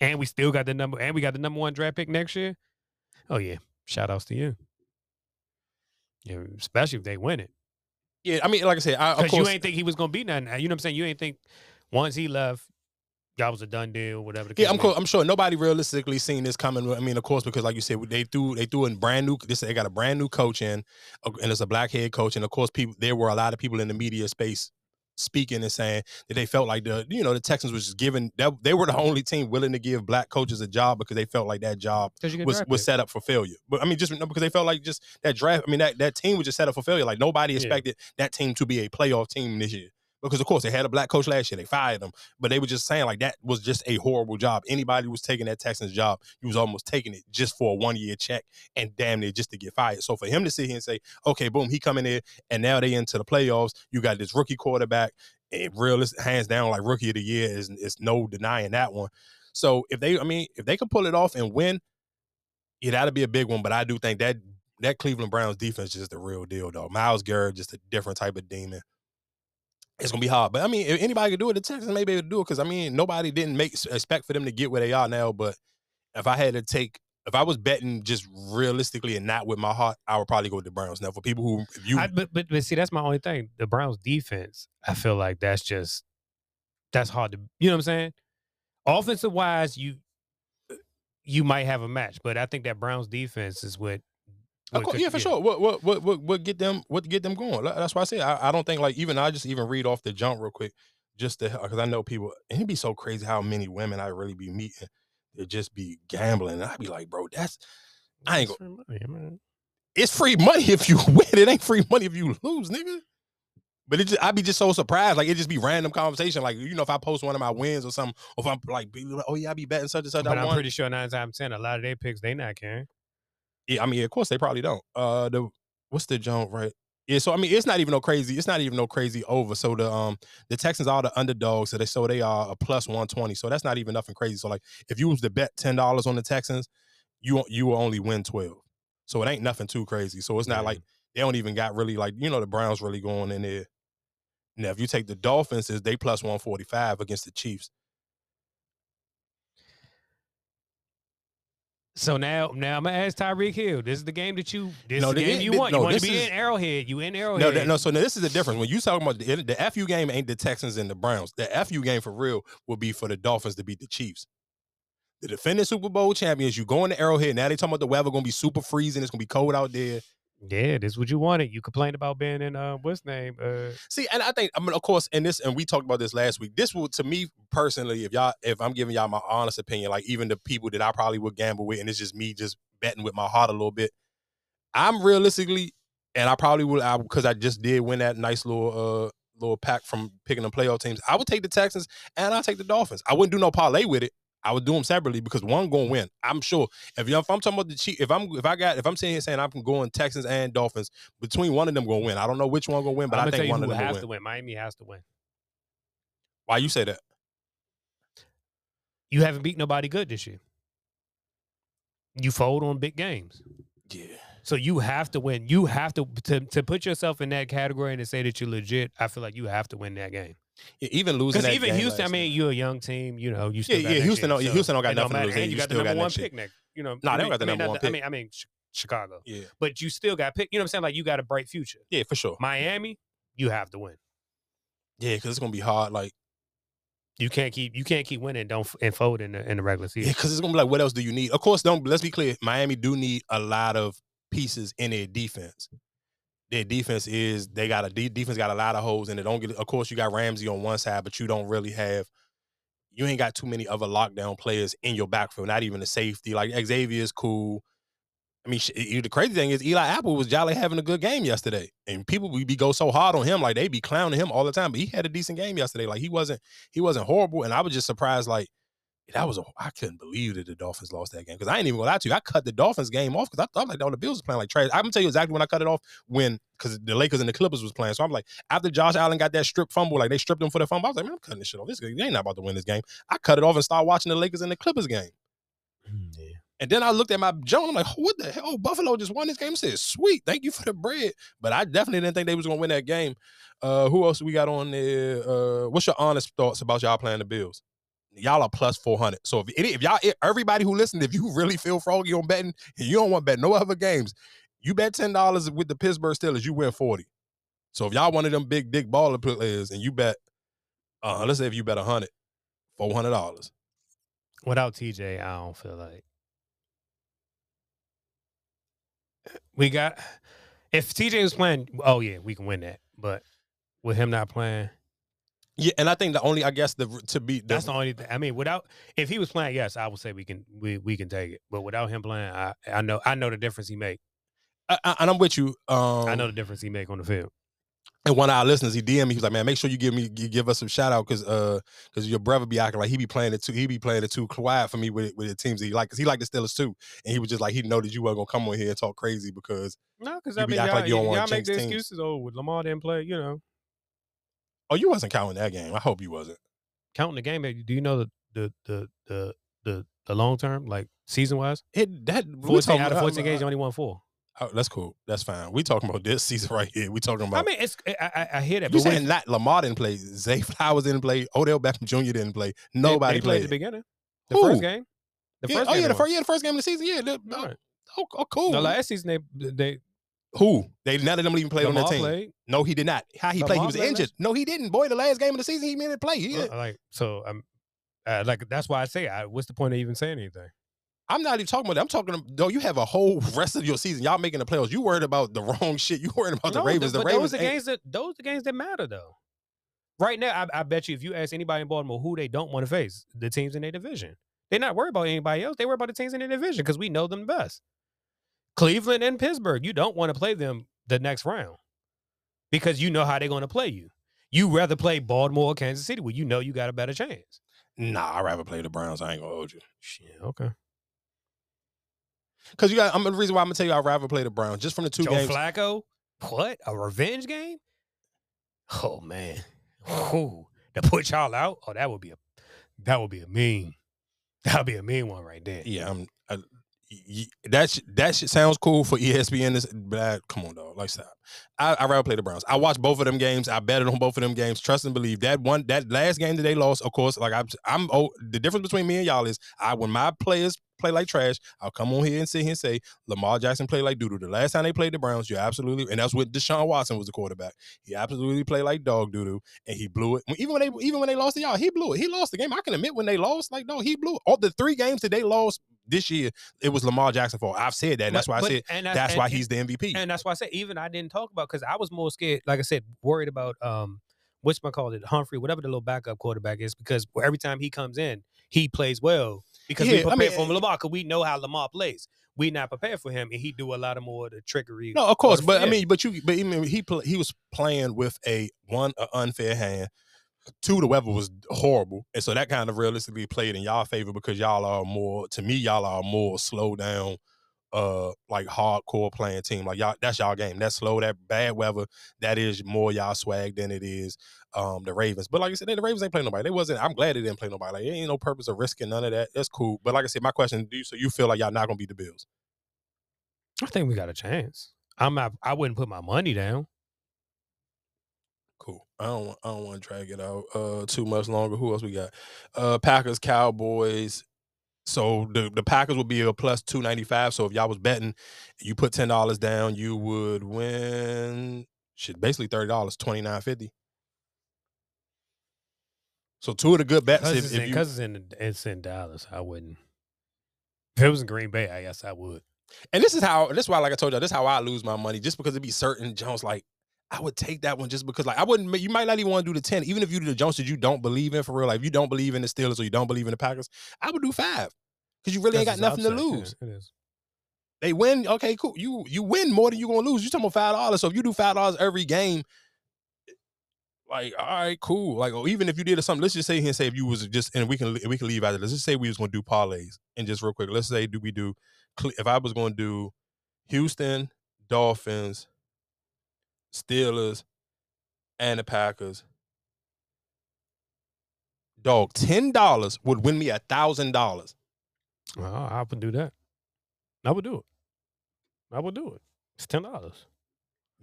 and we still got the number, and we got the number one draft pick next year. Oh yeah, shout outs to you. Yeah, especially if they win it. Yeah, I mean, like I said, I, of Because course, you ain't think he was gonna be nothing. You know what I'm saying? You ain't think once he left, y'all was a done deal, whatever. The Yeah, case I'm may cool. I'm sure nobody realistically seen this coming. I mean, of course, because like you said, they threw they threw in brand new. This they got a brand new coach in, uh, and it's a black head coach, and of course, people there were a lot of people in the media space speaking and saying that they felt like the you know the Texans was just giving that they were the only team willing to give black coaches a job because they felt like that job was was set up for failure. But I mean, just no, because they felt like just that draft. I mean, that that team was just set up for failure. Like nobody Yeah. expected that team to be a playoff team this year. Because of course they had a black coach last year, they fired him, but they were just saying like that was just a horrible job. Anybody who was taking that Texans job, he was almost taking it just for a one year check and damn near just to get fired. So for him to sit here and say, okay, boom, he coming in and now they into the playoffs. You got this rookie quarterback, and realist hands down like rookie of the year is is no denying that one. So if they, I mean, if they can pull it off and win, yeah, that'd be a big one. But I do think that that Cleveland Browns defense is just the real deal, though. Myles Garrett just a different type of demon. It's gonna be hard, but I mean, if anybody could do it, the Texans may be able to do it because I mean, nobody didn't make expect for them to get where they are now. But if I had to take, if I was betting just realistically and not with my heart, I would probably go with the Browns. Now, for people who, if you, I, but, but but see, that's my only thing. The Browns defense, I feel like that's just that's hard to you know what I'm saying. Offensive wise, you uh, you might have a match, but I think that Browns defense is what. Course, yeah, for sure. What what what what what get them what get them going? That's why I say I, I don't think like even I just even read off the jump real quick, just to because I know people and it'd be so crazy how many women I really be meeting that just be gambling. And I'd be like, bro, that's I ain't That's go. free money, man. It's free money if you *laughs* win. It ain't free money if you lose, nigga. But it just, I'd be just so surprised. Like it just be random conversation. Like you know, if I post one of my wins or something, or if I'm like, oh yeah, I be betting such and such. But I I'm won. pretty sure nine times ten, a lot of their picks they not carrying. Yeah, I mean, of course they probably don't. Uh, the what's the jump right? Yeah, so I mean, it's not even no crazy. It's not even no crazy over. So the um the Texans are the underdogs, so they so they are a plus one twenty. So that's not even nothing crazy. So like, if you was to bet ten dollars on the Texans, you you will only win twelve. So it ain't nothing too crazy. So it's not Yeah. like they don't even got really like you know the Browns really going in there. Now if you take the Dolphins, is they plus one forty five against the Chiefs. So now, now I'm gonna ask Tyreek Hill. This is the game that you. This No, is the game you want. no, you want to be is- in Arrowhead. You in Arrowhead. No, that, no. So now this is the difference. When you talking about the, the FU game, ain't the Texans and the Browns. The FU game for real will be for the Dolphins to beat the Chiefs. The defending Super Bowl champions. You going to Arrowhead. Now they talking about the weather gonna be super freezing. It's gonna be cold out there. Yeah, this is what you wanted. You complained about being in uh, what's name? Uh, See, and I think I mean, of course, and this, and we talked about this last week. This will, to me personally, if y'all, if I'm giving y'all my honest opinion, like even the people that I probably would gamble with, and it's just me just betting with my heart a little bit. I'm realistically, and I probably I because I just did win that nice little uh little pack from picking the playoff teams. I would take the Texans and I'll take the Dolphins. I wouldn't do no parlay with it. I would do them separately because one gonna win. I'm sure. If, you if I'm talking about the Chief, if I'm if I got if I'm sitting here saying I'm going Texans and Dolphins, between one of them gonna win. I don't know which one gonna win, but I think one of them will has win. to win. Miami has to win. Why you say that? You haven't beat nobody good this year. You fold on big games. Yeah. So you have to win. You have to to to put yourself in that category and to say that you're legit. I feel like you have to win that game. Yeah, even losing Because even Houston, I mean, you're a young team. You know, you still Yeah, got yeah, Houston year, don't- yeah, so Houston don't got nothing to lose. And You got the number one pick next. You know, Nah, I they don't got the I mean, number one the- I mean, I mean, Chicago. Yeah, But you still got pick. You know what I'm saying? Like you got a bright future. yeah, for sure. Miami, you have to win. Yeah, because it's gonna be hard. Like, You can't keep you can't keep winning. Don't and fold in the in the regular yeah, season. because it's gonna be like, what else do you need? Of course, don't. Let's be clear. Miami do need a lot of pieces in their defense. Their defense is they got a de- defense got a lot of holes and it. Don't get. Of course, you got Ramsey on one side, but you don't really have. You ain't got too many other lockdown players in your backfield. Not even a safety. Like Xavier is cool. I mean, sh- the crazy thing is Eli Apple was jolly having a good game yesterday, and people we be go so hard on him, like they be clowning him all the time. But he had a decent game yesterday. Like he wasn't he wasn't horrible, and I was just surprised. Like that was a I couldn't believe that the Dolphins lost that game because I ain't even gonna lie to you. I cut the Dolphins game off because I thought like oh, the Bills was playing like trash. I'm gonna tell you exactly when I cut it off when because the Lakers and the Clippers was playing. So I'm like after Josh Allen got that strip fumble, like they stripped him for the fumble. I was like, man, I'm cutting this shit off. This they ain't not about to win this game. I cut it off and started watching the Lakers and the Clippers game. And then I looked at my Joan. I'm like, what the hell? Oh, Buffalo just won this game. I said, sweet, thank you for the bread. But I definitely didn't think they was gonna win that game. Uh, who else we got on there? Uh, what's your honest thoughts about y'all playing the Bills? Y'all are plus four hundred. So if, if y'all, everybody who listened, if you really feel froggy on betting and you don't want to bet no other games, you bet ten dollars with the Pittsburgh Steelers, you win forty. So if y'all one of them big dick baller players and you bet, uh, let's say if you bet a hundred, four hundred dollars. Without TJ, I don't feel like we got. If TJ was playing, oh yeah, we can win that. But with him not playing, Yeah, and I think the only I guess the to be the, that's the only thing. I mean, without if he was playing, yes, I would say we can we we can take it. But without him playing, I I know I know the difference he make. I, I, and I'm with you. Um, I know the difference he make on the field. And one of our listeners, he DM me. He was like, "Man, make sure you give me you give us some shout out because uh because your brother be acting like he be playing it too. He be playing it too quiet for me with with the teams that he like because he like the Steelers too. And he was just like he know that you weren't gonna come on here and talk crazy because No, because I be mean, y'all, like you don't y'all make the teams. excuses. Oh, with Lamar didn't play, you know, oh you wasn't counting that game. I hope you wasn't. counting the game. eh, Do you know the the the the the, the long term, like season wise? It that Fourteen out of fourteen games, you only won four. Oh, that's cool. That's fine. We talking about this *laughs* season right here. We talking about. I mean, it's I, I, I hear that. you saying not Lamar didn't play, Zay *laughs* Flowers didn't play, Odell Beckham Jr. didn't play, nobody they played played. the beginning, the Who? first game. The yeah, first oh game yeah, the first yeah, the first game of the season. Yeah, the, oh, Right. oh, oh, cool. The last season they they Who? They none of them even played on their team. played. No, he did not. How he played? He was played injured. last- No, he didn't. Boy, the last game of the season, he didn't play. He, Uh, like so, um, uh, like that's why I say, I, what's the point of even saying anything? I'm not even talking about that. I'm talking. No, you have a whole *laughs* rest of your season. Y'all making the playoffs. You worried about the *laughs* wrong shit. You worried about the No, Ravens. th- The Ravens. those are ain't- games that those are games that matter though. Right now, I, I bet you if you ask anybody in Baltimore who they don't want to face, the teams in their division, they're not worried about anybody else. They worry about the teams in their division because we know them best. Cleveland and Pittsburgh, you don't want to play them the next round because you know how they're going to play you. You rather play Baltimore or Kansas City where you know you got a better chance. Nah, I'd rather play the Browns. I ain't gonna hold you. Shit, okay. Because you got. I'm the reason why I'm gonna tell you I'd rather play the Browns just from the two Joe games. Flacco, what a revenge game? Oh man, Ooh, to put y'all out. Oh, that would be a that would be a mean. That would be a mean one right there. Yeah, I'm. That that shit sounds cool for ESPN. This, but I, come on, dog. Like stop. I I rather play the Browns. I watched both of them games. I betted on both of them games. Trust and believe that one that last game that they lost. Of course, like I'm I'm oh, the difference between me and y'all is I when my players play like trash, I'll come on here and sit here and say Lamar Jackson played like doodoo. The last time they played the Browns, you absolutely and that's what Deshaun Watson was the quarterback. He absolutely played like dog doodoo, and he blew it. Even when they even when they lost to y'all, he blew it. He lost the game. I can admit when they lost, like no, he blew it. All the three games that they lost this year, it was Lamar Jackson fault. I've said that. And that's why but- I said and that's, and- why he's the MVP. And that's why I said even I didn't talk about because I was more scared. Like I said, worried about um what's my call it Humphrey, whatever the little backup quarterback is, because every time he comes in, he plays well because we Yeah, I mean, for Lamar because we know how Lamar plays. We not prepared for him, and he do a lot of more of the trickery. No, of course, but I mean, but you, but even he he was playing with a one a unfair hand. Two, the weather was horrible, and so that kind of realistically played in y'all favor because y'all are more. To me, y'all are more slow down, uh, like hardcore playing team. Like y'all, that's y'all game. That slow, that bad weather, that is more y'all swag than it is um the Ravens. But like I said, the Ravens ain't playing nobody. They wasn't. I'm glad they didn't play nobody. Like there ain't no purpose of risking none of that. That's cool. But like I said, my question: Do you so you feel like y'all not gonna beat the Bills? I think we got a chance. I'm not. I wouldn't put my money down. Cool. I don't want I don't want to drag it out uh too much longer. Who else we got? Uh Packers, Cowboys. So the the Packers would be a plus 295. So if y'all was betting, you put ten dollars down, you would win shit basically thirty dollars, twenty nine fifty. So two of the good bets Because if, it's, if in- you in it's in Dallas. I wouldn't. If it was in Green Bay, I guess I would. and this is how this is why like I told you, this is how I lose my money, just because it'd be certain Jones like I would take that one just because like I wouldn't you might not even want to do the 10, even if you do the Jones that you don't believe in for real. Like if you don't believe in the Steelers or you don't believe in the Packers, I would do five. Because you really ain't got nothing it's to upset. Yeah, lose. it is. They win, okay, cool. You you win more than you're gonna lose. You talking about five dollars. So if you do five dollars every game, like, all right, cool. Like, or even if you did something, let's just say here and say if you was just and we can we can leave out of this. Let's just say we was gonna do parlays and just real quick. Let's say do we do if I was gonna do Houston, Dolphins, Steelers, and the Packers. Dog, ten dollars would win me a thousand dollars. I would do that. I would do it. I would do it. It's ten dollars.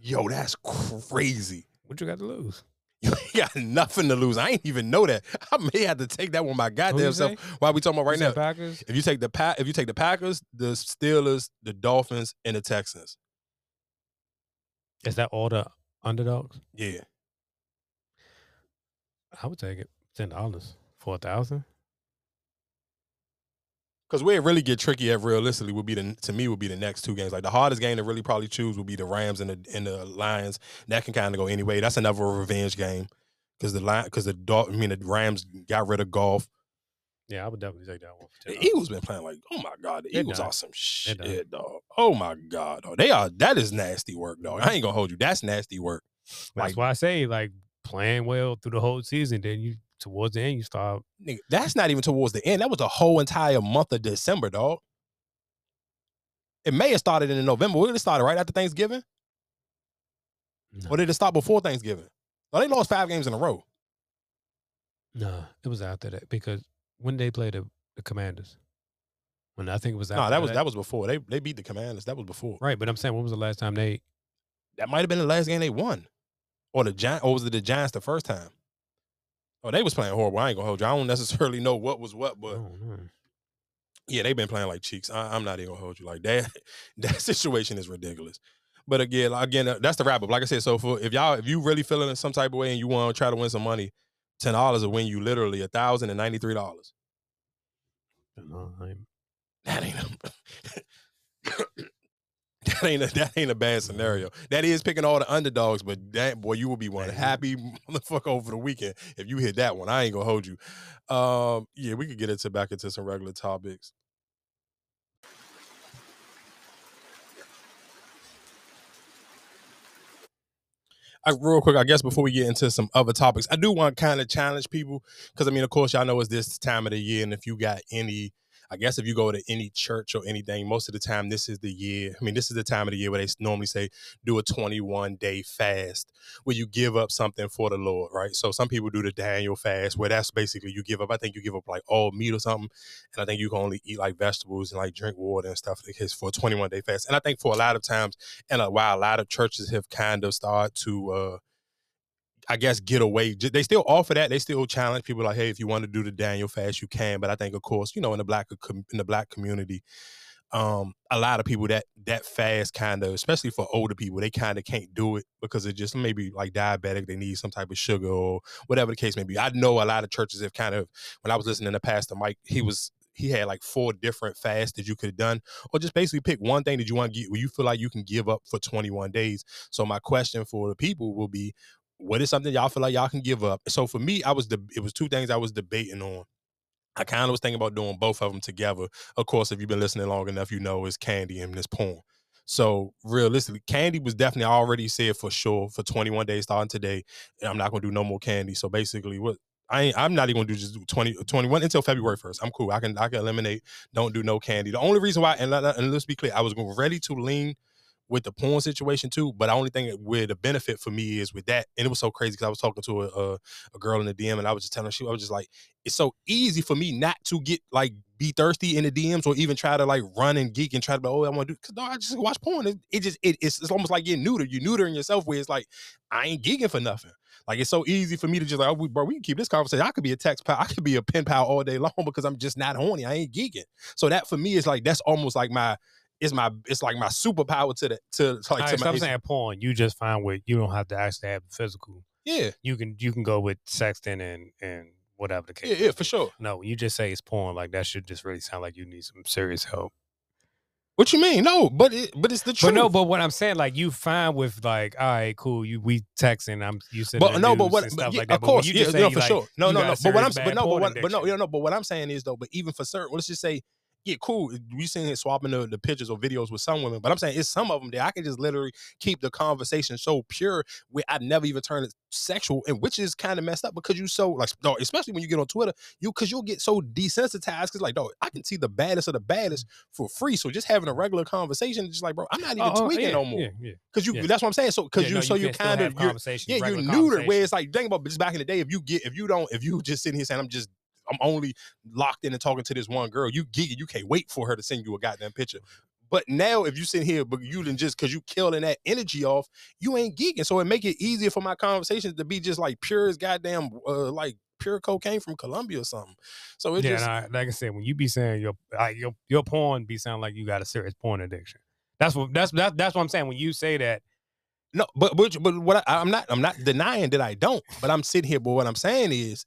Yo, that's crazy. What you got to lose? You *laughs* ain't got nothing to lose. I ain't even know that. *laughs* I may have to take that one by goddamn self. Why we talking about right now? Packers. If you take the pa- if you take the Packers, the Steelers, the Dolphins, and the Texans, Is that all the underdogs? yeah, I would take it. Ten dollars for a thousand. Because where it really get tricky at realistically would be the to me would be the next two games. Like the hardest game to really probably choose would be the Rams and the and the Lions. That can kind of go anyway. That's another revenge game because the line because the Dol- I mean the Rams got rid of Goff. Yeah, I would definitely take that one. For The Eagles been playing like, oh my god, the They're Eagles done. are some They're shit, dog. Oh my god, dog. they are. That is nasty work, dog. I ain't gonna hold you. That's nasty work. That's Like, why I say like playing well through the whole season. Then you towards the end you start. nigga, that's not even towards the end. That was the whole entire month of December, dog. It may have started in November. Did it started? Right after Thanksgiving, or did it start before Thanksgiving? No, they lost five games in a row. No, it was after that because when they played the, the Commanders, when I think it was after No, that was that was before. They they beat the Commanders. That was before. right. But I'm saying when was the last time they? That might have been the last game they won, or the Giants, or was it the Giants the first time? Oh, they was playing horrible. I ain't gonna hold you. I don't *laughs* necessarily know what was what, but Oh, yeah, they've been playing like cheeks. I, I'm not even gonna hold you like that. *laughs* That situation is ridiculous. But again, again, uh, that's the wrap up. Like I said, so for if y'all if you really feeling in some type of way and you want to try to win some money, ten dollars will win you literally a thousand and ninety three dollars. No, I ain't- That ain't *laughs* *coughs* *laughs* that ain't a, that ain't a bad scenario. That is picking all the underdogs, but that boy, you will be one happy *laughs* motherfucker over the weekend if you hit that one. I ain't gonna hold you. Um, yeah, we could get into back into some regular topics. I, real quick, I guess before we get into some other topics, I do want to kind of challenge people because I mean, of course, y'all know it's this time of the year, and if you got any, I guess if you go to any church or anything, most of the time this is the year. I mean, this is the time of the year where they normally say do a 21 day fast where you give up something for the Lord, right? So some people do the Daniel fast where that's basically you give up. I think you give up like all meat or something, and I think you can only eat like vegetables and like drink water and stuff like this for a 21 day fast. And I think for a lot of times, and uh, while a lot of churches have kind of started to. uh I guess get away. They still offer that. They still challenge people like, hey, if you want to do the Daniel fast, you can. But I think, of course, you know, in the black in the black community, um, a lot of people that that fast kind of, especially for older people, they kind of can't do it because it just maybe like diabetic. They need some type of sugar or whatever the case may be. I know a lot of churches have kind of. When I was listening to Pastor Mike, he was he had like four different fasts that you could have done, or just basically pick one thing that you want to get where you feel like you can give up for 21 days. So my question for the people will be, what is something y'all feel like y'all can give up? So for me, I was the it was two things I was debating on. I kind of was thinking about doing both of them together. Of course, if you've been listening long enough, you know it's candy and this porn. So realistically, candy was definitely I already said for sure for 21 days starting today. I'm not gonna do no more candy. So basically, what I ain't, I'm not even gonna do just do 20, 21 until February 1st. I'm cool. I can I can eliminate. Don't do no candy. The only reason why, and, and let's be clear, I was ready to lean with the porn situation too. But the only thing where the benefit for me is with that, and it was so crazy because I was talking to a, a a girl in the DM, and I was just telling her, she I was just like, it's so easy for me not to get like be thirsty in the DMs or even try to like run and geek and try to be, oh, I want to do because no, I just watch porn. It, it just it, it's it's almost like getting neutered. You're neutering yourself where it's like I ain't geeking for nothing. Like it's so easy for me to just like, oh, we, bro, we can keep this conversation. I could be a text pal, I could be a pen pal all day long *laughs* because I'm just not horny. I ain't geeking. So that for me is like that's almost like my it's my it's like my superpower to the to like All to right, so my I'm saying porn. You just find with you don't have to actually have physical. yeah You can you can go with sexting and and whatever the case. yeah yeah for sure. No, when you just say it's porn, like that should just really sound like you need some serious help. What you mean? No, but it but it's the truth. But no, but what I'm saying, like you fine with like, all right, cool. You we texting. I'm you said But no, but what? But yeah, like that. of But course, you yeah, just say, no, for like, sure. No, no, no. But what I'm, but no, but what, but no, you know, but what I'm saying is though. But even for certain, let's just say, yeah, cool. Eh, we seen it swapping the, the pictures or videos with some women, but I'm saying it's some of them that I can just literally keep the conversation so pure where I never even turn it sexual, and which is kind of messed up because you so like, dog, especially when you get on Twitter, you because you'll get so desensitized because like, dog, I can see the baddest of the baddest for free. So just having a regular conversation, just like, bro, I'm not even Oh, oh, tweaking yeah, no more. yeah, yeah. Cause you, that's what I'm saying. So, cause you, no, so you, kind of, yeah, you're neutered. Where it's like, think about just back in the day, if you get, if you don't, if you just sitting here saying, I'm just, I'm only locked in and talking to this one girl, you geeky, you can't wait for her to send you a goddamn picture. But now, if you sit here, but you didn't just because you killing that energy off, you ain't geeking. So it make it easier for my conversations to be just like pure as goddamn, uh, like pure cocaine from Colombia or something. So it yeah, just, like I said, when you be saying your like your your porn be sound like you got a serious porn addiction. That's what that's that's that's what I'm saying. When you say that, No, but but but what I, I'm not I'm not denying that I don't. But I'm sitting here. But what I'm saying is,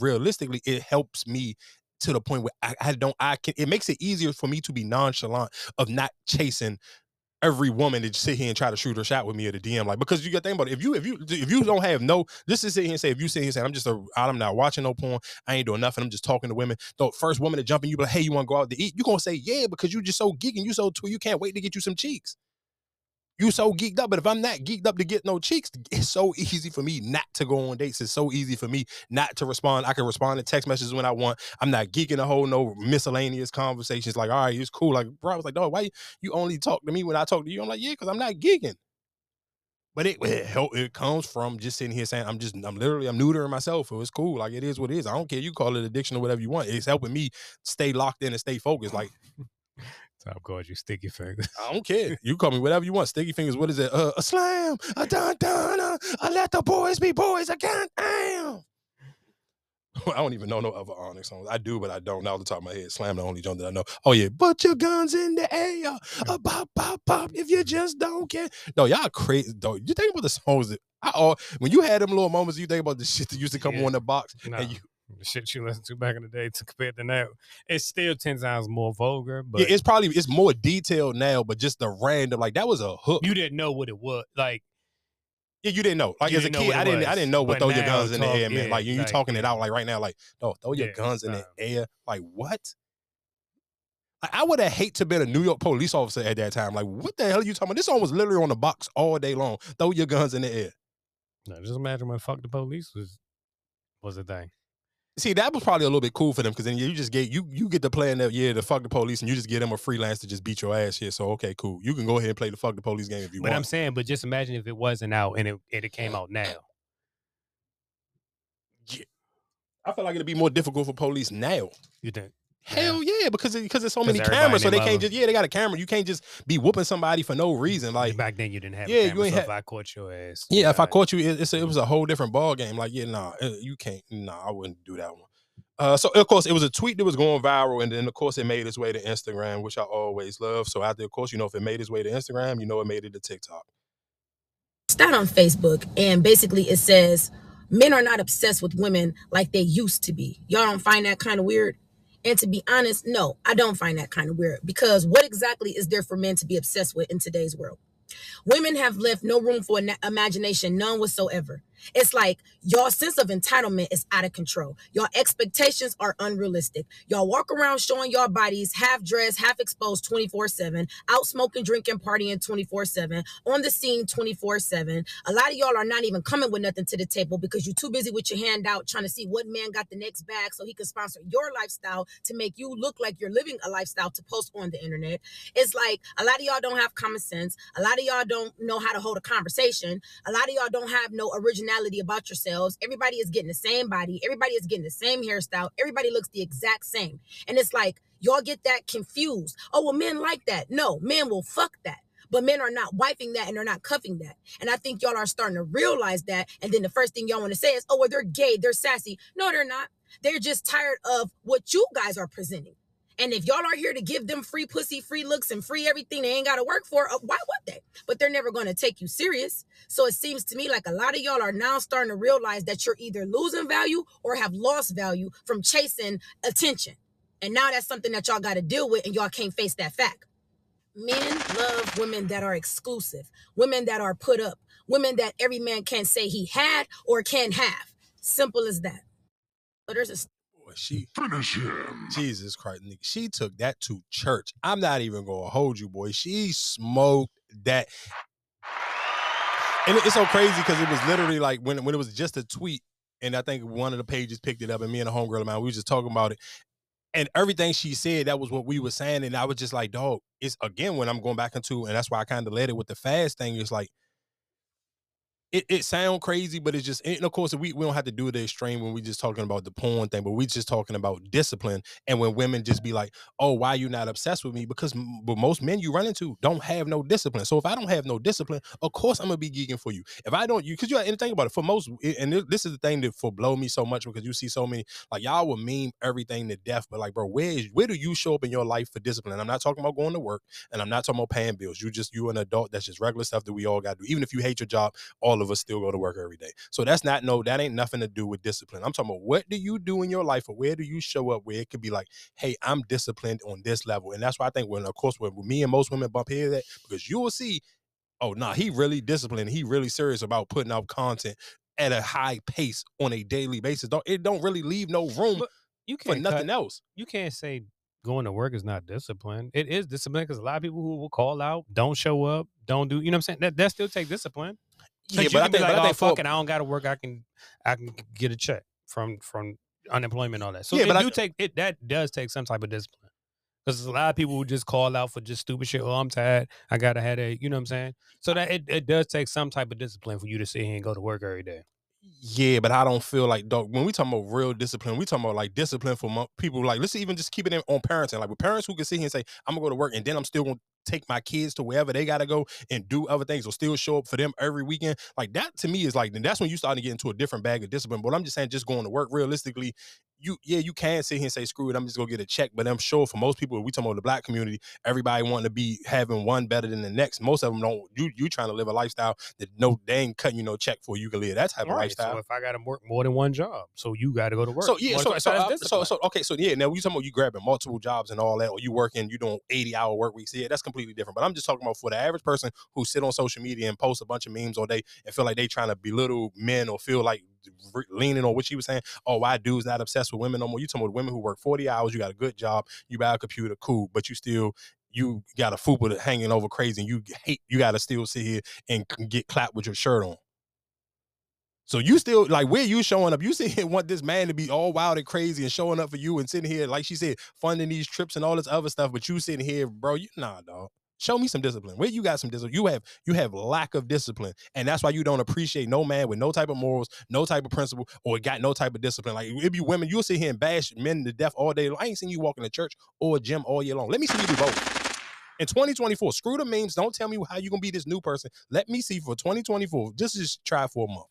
realistically, it helps me to the point where I, I don't I can. It makes it easier for me to be nonchalant of not chasing every woman that sit here and try to shoot her shot with me at the DM. Like because you got to think about it. If you if you if you don't have no, just to sit here and say if you sit here and say I'm just a I'm not watching no porn. I ain't doing nothing. I'm just talking to women. The first woman to jump in, you be like, hey, you want to go out to eat? You gonna say yeah because you just so geeking. You so too. You can't wait to get you some cheeks you so geeked up. But if I'm not geeked up to get no cheeks, *laughs* it's so easy for me not to go on dates. It's so easy for me not to respond. I can respond to text messages when I want. I'm not geeking a whole no miscellaneous conversations. Like, all right, it's cool. Like, bro, I was like, dog, why you only talk to me when I talk to you? I'm like, yeah, because I'm not geeking. But it it, help, it comes from just sitting here saying I'm just I'm literally I'm neutering myself. It was cool. Like it is what it is. I don't care. You call it addiction or whatever you want. It's helping me stay locked in and stay focused. Like *laughs* Top called you sticky fingers. I don't care. You call me whatever you want. Sticky fingers. What is it? Uh, a slam. A dun dun. Uh, I let the boys be boys again. Damn. *laughs* I don't even know no other Onyx songs. I do, but I don't. Now off the top of my head, slam the only joint that I know. Oh yeah, put your guns in the air. Uh, pop, pop, pop. If you just don't care. No, y'all crazy. Though you think about the songs that I all when you had them little moments, you think about the shit that used to come Yeah. on the box, Nah, and you the shit you listened to back in the day to compared to now, it's still ten times more vulgar. But yeah, it's probably it's more detailed now, but just the random like that was a hook. you didn't know what it was. Like Yeah, you didn't know. Like as a kid, I didn't. I didn't know what But throw your guns in the air, man. yeah, Like you, you like, talking it out like right now, like oh, throw your Yeah, guns in the air. Like what? Like, I would have hate to been a New York police officer at that time. Like what the hell are you talking about? This song was literally on the box all day long. Throw your guns in the air. no, just imagine when fuck the police was was a thing. See, that was probably a little bit cool for them because then you just get you you get to play in that yeah the fuck the police and you just get them a freelance to just beat your ass here. So okay, cool. You can go ahead and play the fuck the police game if you want. But I'm saying, but just imagine if it wasn't out and it and it came out now. I feel like it'd be more difficult for police now. You think? Hell yeah, because it, because there's so 'Cause many cameras, so they can't just yeah they got a camera. You can't just be whooping somebody for no reason. Like back then you didn't have. Yeah, a you ain't so ha- if I caught your ass. Yeah, if I caught you, it, it's a, it was a whole different ball game. Like, yeah, nah, uh, you can't. Nah, I wouldn't do that one. Uh, so of course it was a tweet that was going viral, and then of course it made its way to Instagram, which I always love. So after, of course, you know, if it made its way to Instagram, you know, it made it to TikTok. stat on Facebook, and basically it says men are not obsessed with women like they used to be. Y'all don't find that kind of weird? And to be honest, no, I don't find that kind of weird because what exactly is there for men to be obsessed with in today's world? Women have left no room for na- imagination, none whatsoever. It's like y'all sense of entitlement is out of control. Y'all expectations are unrealistic. Y'all walk around showing y'all bodies half dressed, half exposed 24 7, out smoking, drinking, partying 24 7, on the scene 24 7. A lot of y'all are not even coming with nothing to the table because you're too busy with your hand out trying to see what man got the next bag so he can sponsor your lifestyle to make you look like you're living a lifestyle to post on the internet. It's like a lot of y'all don't have common sense. A lot of y'all don't know how to hold a conversation. A lot of y'all don't have no originality about yourselves. Everybody is getting the same body. Everybody is getting the same hairstyle. Everybody looks the exact same. And it's like y'all get that confused. Oh, well, men like that. No, men will fuck that. But men are not wiping that and they're not cuffing that. And I think y'all are starting to realize that. And then the first thing y'all want to say is, oh, well, they're gay, they're sassy. No, they're not. They're just tired of what you guys are presenting. And if y'all are here to give them free pussy, free looks, and free everything they ain't got to work for, uh, why would they? But they're never going to take you serious. So it seems to me like a lot of y'all are now starting to realize that you're either losing value or have lost value from chasing attention. And now that's something that y'all got to deal with, and y'all can't face that fact. Men love women that are exclusive, women that are put up, women that every man can say he had or can have. Simple as that. But there's a Boy, she Finish him. Jesus Christ, nigga. She took that to church. I'm not even gonna hold you, boy. She smoked that. And it's so crazy because it was literally like when, when it was just a tweet, and I think one of the pages picked it up, and me and a homegirl of mine, we was just talking about it. And everything she said, that was what we were saying. And I was just like, dog, it's again when I'm going back into, and that's why I kind of led it with the fast thing. It's like it, it sound crazy, but it's just and of course we, we don't have to do the extreme when we just talking about the porn thing, but we just talking about discipline. And when women just be like, "Oh, why you not obsessed with me?" Because but most men you run into don't have no discipline. So if I don't have no discipline, of course I'm gonna be geeking for you. If I don't, you because you and think about it. For most, and this- is the thing that for blow me so much because you see so many like y'all will meme everything to death, but like, bro, where is where do you show up in your life for discipline? I'm not talking about going to work, and I'm not talking about paying bills. You just you an adult. That's just regular stuff that we all got to do. Even if you hate your job, all of us still go to work every day. So that's not no, that ain't nothing to do with discipline. I'm talking about what do you do in your life or where do you show up where it could be like, hey, I'm disciplined on this level. And that's why I think when of course when me and most women bump heads at because you will see, oh nah, he really disciplined. He really serious about putting out content at a high pace on a daily basis. Don't it don't really leave no room You for can't nothing cut- else. You can't say going to work is not discipline. It is discipline because a lot of people who will call out, don't show up, don't do. You know what I'm saying? That that still take discipline. Yeah, but I think- like, but I oh, think for- it, I don't got to work. I can I can get a check from from unemployment and all that. So Yeah, but I- do take it. That does take some type of discipline. Because there's a lot of people who just call out for just stupid shit. Oh, I'm tired. I got a headache. You know what I'm saying? So that it, it does take some type of discipline for you to sit here and go to work every day. Yeah, but I don't feel like dog. When we talking about real discipline, we talking about like discipline for people. Like, let's even just keep it in, on parenting. Like with parents who can sit here and say, "I'm gonna go to work," and then I'm still gonna take my kids to wherever they gotta go and do other things, or still show up for them every weekend. Like that to me is like, then that's when you start to get into a different bag of discipline. But I'm just saying, just going to work realistically. You yeah, you can sit here and say screw it. I'm just gonna get a check, but I'm sure for most people, we talking about the black community, everybody wanting to be having one better than the next. Most of them don't. You you trying to live a lifestyle that no they ain't cutting you no check for you can live that type of Right. lifestyle. So if I got to work more than one job, so you got to go to work. So yeah, so so, that's uh, so so okay, so yeah. Now you talking about you grabbing multiple jobs and all that, or you working, you doing eighty hour work weeks. Yeah, that's completely different. But I'm just talking about for the average person who sit on social media and post a bunch of memes all day and feel like they trying to belittle men or feel like leaning on what she was saying. Oh, why dudes not obsessed with women no more? You talking about women who work forty hours, you got a good job, you buy a computer, cool, but you still. You got a fupa hanging over crazy, and you hate. You got to still sit here and get clapped with your shirt on. So you still like where you showing up? You sit here *laughs* want this man to be all wild and crazy and showing up for you and sitting here, like she said, funding these trips and all this other stuff. But you sitting here, bro, you nah, dog. Show me some discipline. Where you got some discipline? You have you have lack of discipline, and that's why you don't appreciate no man with no type of morals, no type of principle, or got no type of discipline. Like it be women, you'll sit here and bash men to death all day. long. I ain't seen you walking to church or a gym all year long. Let me see you do both. In 2024, screw the memes. Don't tell me how you gonna be this new person. Let me see for 2024. Just just try for a month.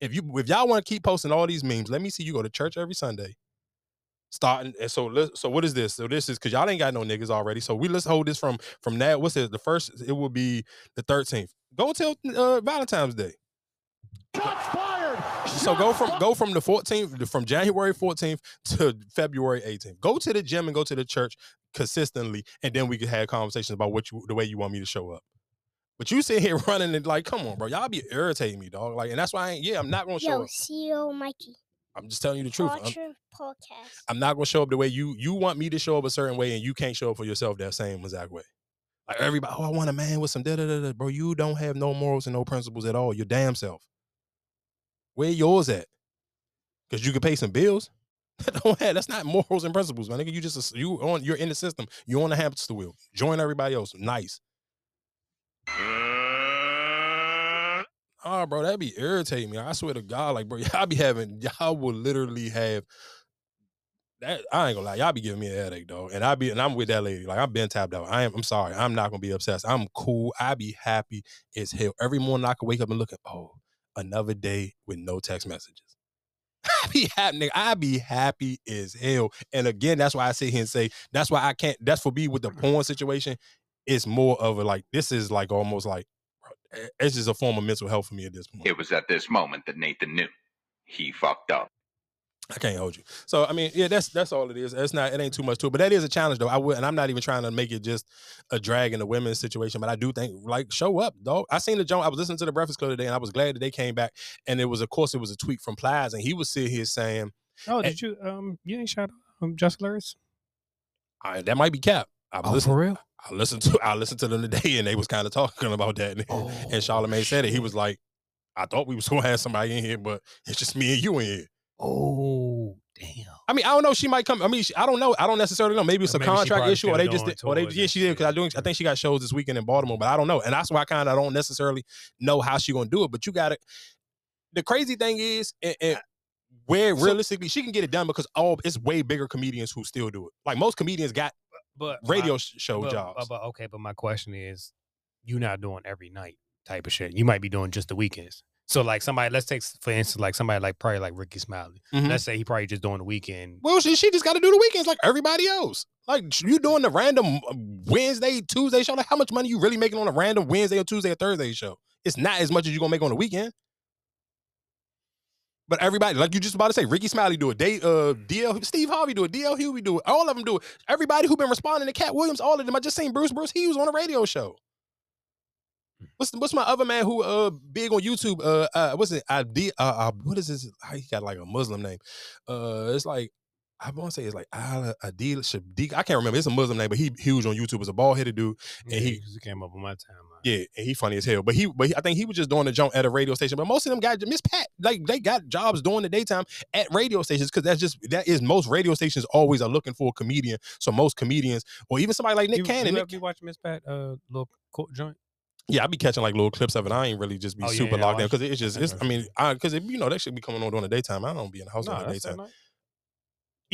If you if y'all want to keep posting all these memes, let me see you go to church every Sunday. Starting and so let so what is this? So this is because y'all ain't got no niggas already. So we let's hold this from from that. What's it? The first it will be the 13th. Go till uh, Valentine's Day. Shots fired. So go from go from the 14th from January 14th to February 18th. Go to the gym and go to the church consistently, and then we can have conversations about what you the way you want me to show up. But you sit here *laughs* running and like, come on, bro, y'all be irritating me, dog. Like, and that's why I ain't. Yeah, I'm not gonna show up. Yo, up. CEO Mikey. I'm just telling you the truth. I'm, podcast. I'm not gonna show up the way you you want me to show up a certain way, and you can't show up for yourself that same exact way. Like everybody, oh, I want a man with some da da da da. Bro, you don't have no morals and no principles at all. Your damn self. Where yours at? Because you can pay some bills. *laughs* don't have, that's not morals and principles, man. Nigga, you just you on you're in the system. You on the hamster wheel. Join everybody else. Nice. Oh, bro, that'd be irritating me. I swear to God, like, bro, *laughs* y'all be having, y'all will literally have that. I ain't gonna lie, y'all be giving me a headache, dog. And I be, and I'm with that lady. Like, I've been tapped out. I am, I'm sorry. I'm not gonna be obsessed. I'm cool. I be happy as hell. Every morning I can wake up and look at, oh, another day with no text messages. *laughs* I be happy. I be happy as hell. And again, that's why I sit here and say, that's why I can't, that's for me with the porn situation. It's more of a like, this is like almost like, it's just a form of mental health for me at this point. It was at this moment that Nathan knew he fucked up. I can't hold you. So I mean, yeah, that's that's all it is. It's not, it ain't too much to it, but that is a challenge though. I would, and I'm not even trying to make it just a drag in the women's situation, but I do think like show up, dog. I seen the Joan. I was listening to the Breakfast Club today, and I was glad that they came back. And it was, of course, it was a tweet from Plies, and he was sitting here saying, Oh, And- did you um you ain't shout out um Jess Hilarious? I, that might be cap. I was Oh, listening, for real? I listened to I listened to them today, and they was kind of talking about that. And, Oh. and Charlamagne said it. He was like, "I thought we was gonna have somebody in here, but it's just me and you in here." Oh, damn. I mean, I don't know. She might come. I mean, she, I don't know. I don't necessarily know. Maybe it's Or a maybe contract issue, or they just did, or they tours yeah, she did because I doing. I think she got shows this weekend in Baltimore, but I don't know. And that's why I kind of don't necessarily know how she gonna do it. But you got to. The crazy thing is, and, and where So- realistically she can get it done because all it's way bigger comedians who still do it. Like most comedians got But radio my- show but, jobs. But, okay, but my question is, you not doing every night type of shit. You might be doing just the weekends. So like somebody, let's take for instance, like somebody like probably like Rickey Smiley. Mhm. Let's say he probably just doing the weekend. Well, she, she just got to do the weekends like everybody else. Like you doing the random uh, Wednesday, Tuesday show. Like how much money you really making on a random Wednesday or Tuesday or Thursday show? It's not as much as you are gonna make on the weekend. But everybody, like you just about to say, Rickey Smiley do it. They uh DL Steve Harvey do it. DL Hughley do it. All of them do it. Everybody who been responding to Katt Williams, all of them. I just seen Bruce Bruce. He was on a radio show. What's what's my other man who uh big on YouTube? Uh, uh what's it? Adi, uh, uh what is this? He got like a Muslim name. Uh, it's like I want to say it's like Adil Shadiq. I can't remember. It's a Muslim name, but he huge on YouTube. It's a bald headed dude, and Yeah, he he came up on my timeline. yeah, and he funny as hell. But he, but he, I think he was just doing the jump at a radio station. But most of them guys, Miss Pat, like they got jobs during the daytime at radio stations because that's just that is most radio stations always are looking for a comedian. So most comedians, or even somebody like Nick You, Cannon, you Nick- be watching Miss Pat uh little court joint? yeah, I be catching like little clips of it. I ain't really just be Oh, super yeah, I locked in because it's just, it's. I mean, I because you know that should be coming on during the daytime. I don't be in the house Nah, during the daytime.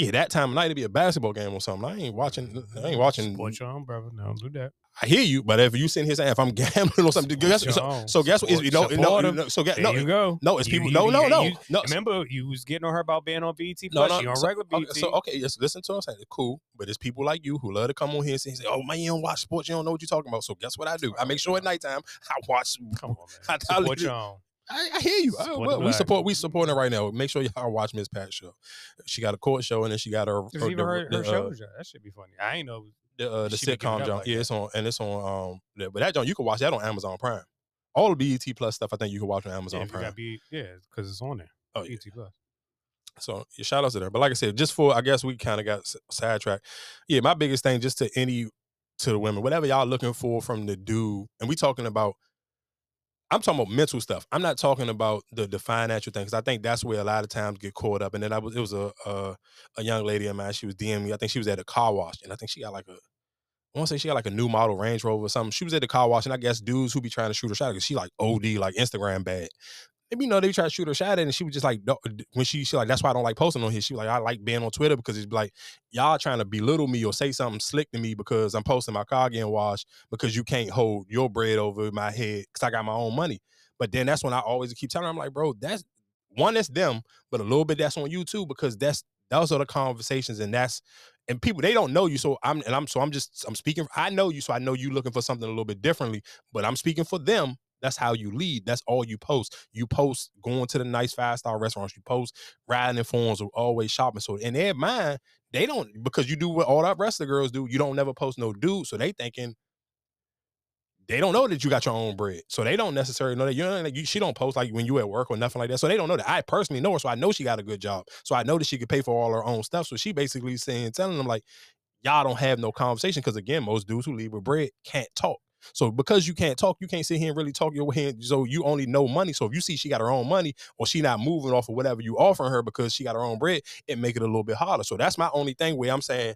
Yeah, that time of night it'd be a basketball game or something. I ain't watching. I ain't watching. Support your own brother. Don't do that. I hear you, but if you sitting here saying if I'm *laughs* gambling or something, guess, so, so guess what? Is, you know, no, no, no, so guess, There no, you go. no, it's You- people. you- no, no, no, you- no. Remember, you was getting on her about being on BET No, Plus. no, she on so, regular okay, BET. so okay, yes, listen to what I'm saying. Cool, but it's people like you who love to come on here and say, "Oh man, you don't watch sports, you don't know what you're talking about." So guess what I do? I make sure at nighttime *laughs* I watch. Come on, man. *laughs* I, your own. I, I hear you. I- Support well, we support. We supporting her right now. Make sure y'all watch Miss Pat show. She got a court show and then she got her. Her- even the- her, her the, uh. That should be funny. I ain't know. the, uh, the be sitcom jump. like yeah, that. it's on and it's on. Um, yeah, but that jump you can watch that on Amazon Prime. All the BET Plus stuff, I think you can watch on Amazon you Prime. got B, yeah, because it's on there. Oh, yeah. BET Plus. So yeah, shout outs to there. But like I said, just for I guess we kind of got s- sidetracked. Yeah, my biggest thing just to any to the women, whatever y'all looking for from the dude, and we talking about. I'm talking about mental stuff. I'm not talking about the the financial thing because I think that's where a lot of times get caught up. And then I was it was a a, a young lady of mine. She was DMing me. I think she was at a car wash, and I think she got like a. I want to say she got like a new model Range Rover or something. She was at the car wash, and I guess dudes who be trying to shoot her shot because she like OD, like Instagram bad. You know they try to shoot her shot at, and she was just like, when she she like, that's why I don't like posting on here. She was like, I like being on Twitter because it's like y'all trying to belittle me or say something slick to me because I'm posting my car getting washed because you can't hold your bread over my head because I got my own money. But then that's when I always keep telling her, I'm like, bro, that's one, that's them, but a little bit that's on you too because that's those are the conversations and that's and people they don't know you so i'm and i'm so i'm just i'm speaking i know you so i know you looking for something a little bit differently but i'm speaking for them that's how you lead that's all you post you post going to the nice five star restaurants you post riding in forums or always shopping so in their mind they don't because you do what all that rest of the girls do you don't never post no dude so they thinking they don't know that you got your own bread. So they don't necessarily know that you know like you, she don't post like when you at work or nothing like that. So they don't know that. I personally know her, so I know she got a good job. So I know that she could pay for all her own stuff. So she basically saying, telling them like, y'all don't have no conversation. Cause again, most dudes who leave with bread can't talk. So because you can't talk, you can't sit here and really talk your in. So you only know money. So if you see she got her own money or she not moving off of whatever you offering her because she got her own bread, it make it a little bit harder. So that's my only thing where I'm saying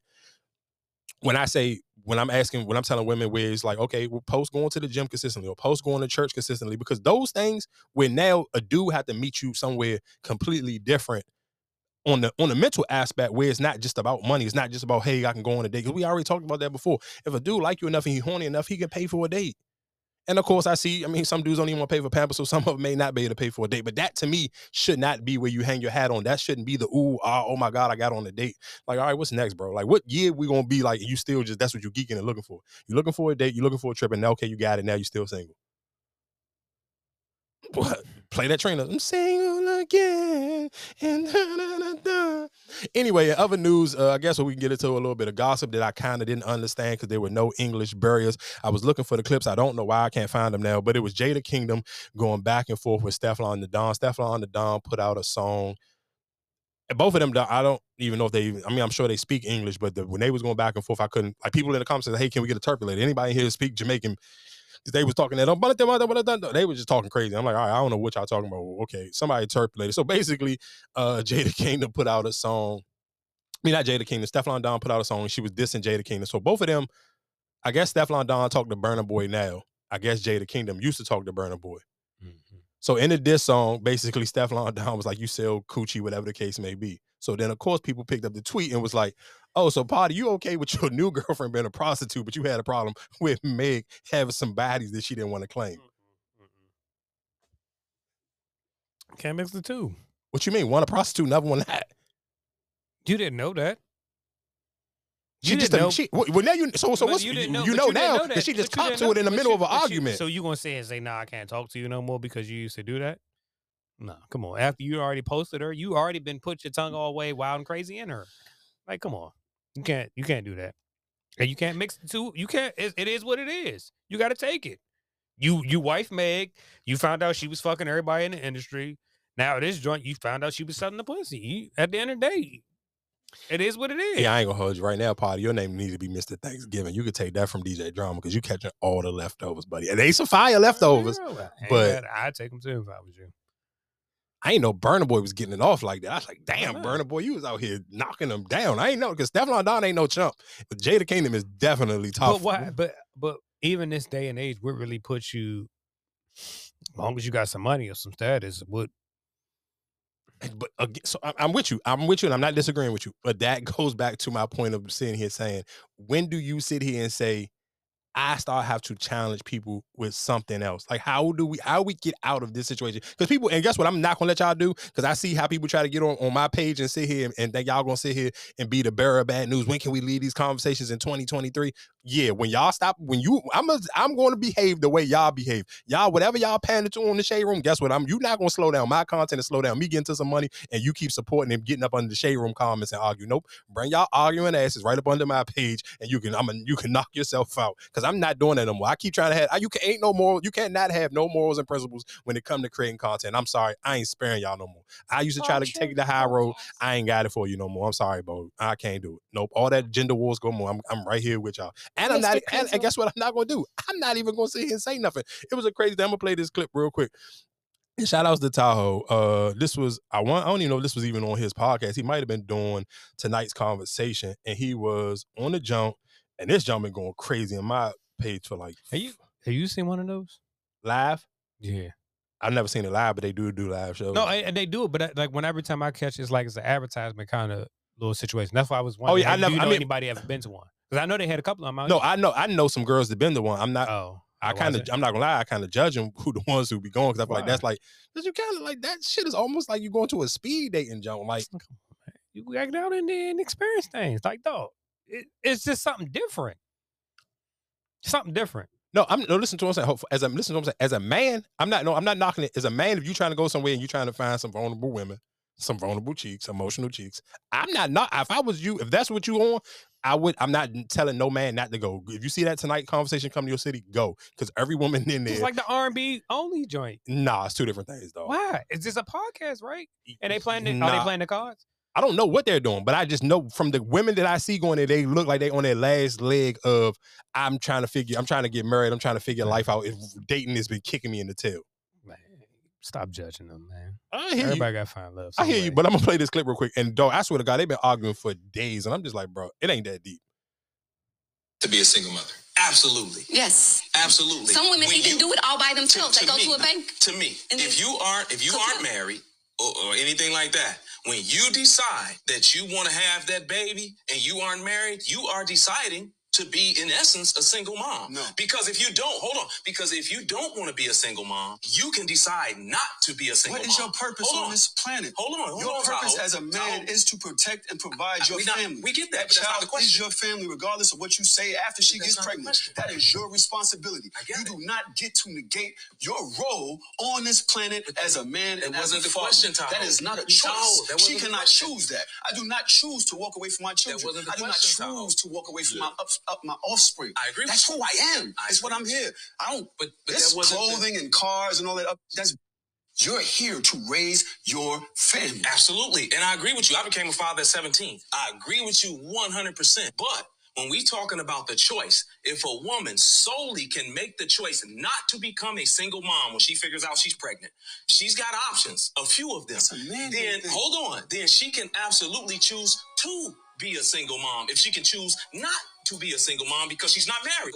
when I say when I'm asking when I'm telling women where it's like okay, post going to the gym consistently or post going to church consistently because those things where now a dude have to meet you somewhere completely different on the on the mental aspect where it's not just about money, it's not just about hey I can go on a date because we already talked about that before. If a dude like you enough and he horny enough, he can pay for a date. And of course, I see. I mean, some dudes don't even want to pay for Pampers, so *laughs* some of them may not be able to pay for a date. But that to me should not be where you hang your hat on. That shouldn't be the ooh, ah, oh my god, I got on a date. Like, all right, what's next, bro? Like, what year we gonna be like? You still just that's what you're geeking and looking for. You're looking for a date. You're looking for a trip, and now okay, you got it. Now you're still single. What? Play that trainer. I'm single again. And da, da, da. Anyway, other news, uh, I guess we can get into a little bit of gossip that I kind of didn't understand because there were no English barriers. I was looking for the clips. I don't know why I can't find them now, but it was Jada Kingdom going back and forth with Stefflon Don. Stefflon Don put out a song both of them, I don't even know if they. I mean, I'm sure they speak English, but the, when they was going back and forth, I couldn't. Like people in the comments said, "Hey, can we get a interpreter? Anybody here speak Jamaican?" They was talking that. They were just talking crazy. I'm like, all right, I don't know what y'all talking about. Okay, somebody interpolated. So basically, uh, *laughs* Jada Kingdom put out a song. I mean, not Jada Kingdom. Stefflon Don put out a song. She was dissing Jada Kingdom. So both of them, I guess Stefflon Don talked to Burna Boy now. I guess Jada Kingdom used to talk to Burna Boy. So in the diss song, basically Stefflon *laughs* Don was like, "You sell coochie, whatever the case may be." So then, of course, people picked up the tweet and was like, "Oh, so Potty, you okay with your *laughs* new girlfriend being a prostitute, but you had a problem *laughs* with Meg having some bodies that she didn't want to claim?" Mm, mm, mm, can't mix the two. What you mean? One a prostitute, another one not? You didn't know that. She You just didn't a, know- she, well now you so so But what's you you, didn't you know now that. that she just But you to it in the middle but of an you- you- argument. so you gonna say and say, "Nah, I can't talk to you no more because you used to do that." No, come on. After you already posted her, you already been put your tongue all the way wild and crazy in her. Like, come on, you can't you can't do that, and you can't mix the two. You can't. It, it is what it is. You got to take it. You you wife Meg. You found out she was fucking everybody in the industry. Now this joint, you found out she was selling the pussy. You, at the end of the day, it is what it is. Yeah, I ain't gonna hold you right now, Potty. Your name needs to be Mr. Thanksgiving. You could take that from DJ Drama because you catching all the leftovers, buddy. And they some fire leftovers, Ain't but bad. I'd take them too if I was you. I ain't know Burna Boy was getting it off like that. I was like, damn, uh-huh. know. Burna Boy, you was out here knocking them down. I ain't know because Stefflon Don ain't no chump, but Jada Kingdom is definitely tough. But why? But but even this day and age, what really puts you, as long as you got some money or some status, what eh, But again, so I'm with you. I'm with you, and I'm not disagreeing with you. But that *laughs* goes back to my point of sitting here saying, when do you sit here and say, I start have to challenge people with something else? Like, how do we how we get out of this situation? Because people, and guess what? I'm not gonna let y'all do because I see how people try to get on, on my page and sit here and think y'all gonna sit here and be the bearer of bad news. When can we leave these conversations in 2023? Yeah, when y'all stop, when you, I'm a, I'm going to behave the way y'all behave. Y'all, whatever y'all pander to on the shade room, guess what? I'm you not gonna slow down my content and slow down me getting to some money, and you keep supporting him getting up under the shade room comments and argue. Nope, bring y'all arguing asses right up under my page, and you can, I'm, a, you can knock yourself out because I'm not doing that no more. I keep trying to have, you can ain't no moral, you can't not have no morals and principles when it come to creating content. I'm sorry, I ain't sparing y'all no more. I used to try oh, to take the high road. I ain't got it for you no more. I'm sorry, bro. I can't do it. Nope. All that gender wars go more. I'm, I'm right here with y'all. And I'm not. And, and guess what? I'm not gonna do. I'm not even gonna sit here and say nothing. It was a crazy. thing. I'm gonna play this clip real quick. And shout outs to Tahoe. Uh, this was I want. I don't even know if this was even on his podcast. He might have been doing tonight's conversation, and he was on the jump. And this jump been going crazy on my page for like. have you have you seen one of those? live? Yeah. I've never seen it live, but they do do live shows. No, and they do it, but like when every time I catch, it's like it's an advertisement kind of little situation. That's why I was Oh, wondering. yeah, I never- you I mean- anybody ever been to one? Because I know they had a couple of them. No. I know I know some girls that been the one. I'm not. Oh, I kind of. I'm not gonna lie. I kind of judge them *laughs* who the ones who be going because I feel like that's like because you kind of like that shit is almost like you going to a speed dating joint. Like you act out and then experience things. Like, dog, it, it's just something different. Something different. no, I'm no. Listen to what I'm saying. As I'm listening to what I'm saying. As a man, I'm not. No, I'm not knocking it. As a man, if you trying to go somewhere and you trying to find some vulnerable women, some vulnerable cheeks, emotional cheeks, I'm not. Not if I was you, if that's what you on, I would. I'm not telling no man not to go. If you see that tonight conversation come to your city, go because every woman in there. It's like the R and B only joint. nah, it's two different things, though. Why? Is this a podcast, right? And they playing. The, Are they Nah. playing the cards? I don't know what they're doing, but I just know from the women that I see going there, they look like they on their last leg of I'm trying to figure, I'm trying to get married, I'm trying to figure mm. life out. If dating has been kicking me in the tail. Man, stop judging them, man. I hear you. Everybody got to find love. I hear you, but I'm gonna play this clip real quick. And dog, I swear to God, they've been arguing for days, and I'm just like, bro, it ain't that deep. to be a single mother. Absolutely. Yes. Absolutely. Some women When even you- do it all by themselves. they go me, to a bank. To me, and if you aren't if you aren't up. married or, or anything like that, when you decide that you want to have that baby and you aren't married, you are deciding to be in essence a single mom. No. Because if you don't, hold on. Because if you don't want to be a single mom, you can decide not to be a single What mom. is your purpose Hold on this planet? Hold on. Hold your on, purpose Tahoe. as a man Tahoe. is to protect and provide your We not- family. we get that, That but that's not child is your family, regardless of what you say after she But that's gets pregnant. That is your responsibility. You do not get to negate your role on this planet as a man and as a the father. question, Tahoe. That is not a choice. she cannot choose that. I do not choose to walk away from my children. wasn't the I do question, not Tahoe. choose to walk away from my up, up my offspring. I agree with That's who I am. That's what I'm here. I don't. But but this that wasn't the- clothing and cars and all that. Up, that's You're here to raise your family. Absolutely. And I agree with you. I became a father at 17. I agree with you 100%. But when we talking about the choice, if a woman solely can make the choice not to become a single mom when she figures out she's pregnant, she's got options, a few of them. man Then thing. hold on. Then she can absolutely choose to be a single mom if she can choose not to be a single mom because she's not married.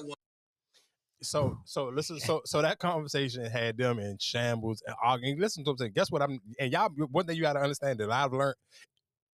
So so listen so so that conversation had them in shambles and arguing. Listen to what I'm saying. Guess what I'm and y'all one thing you got to understand that I've learned.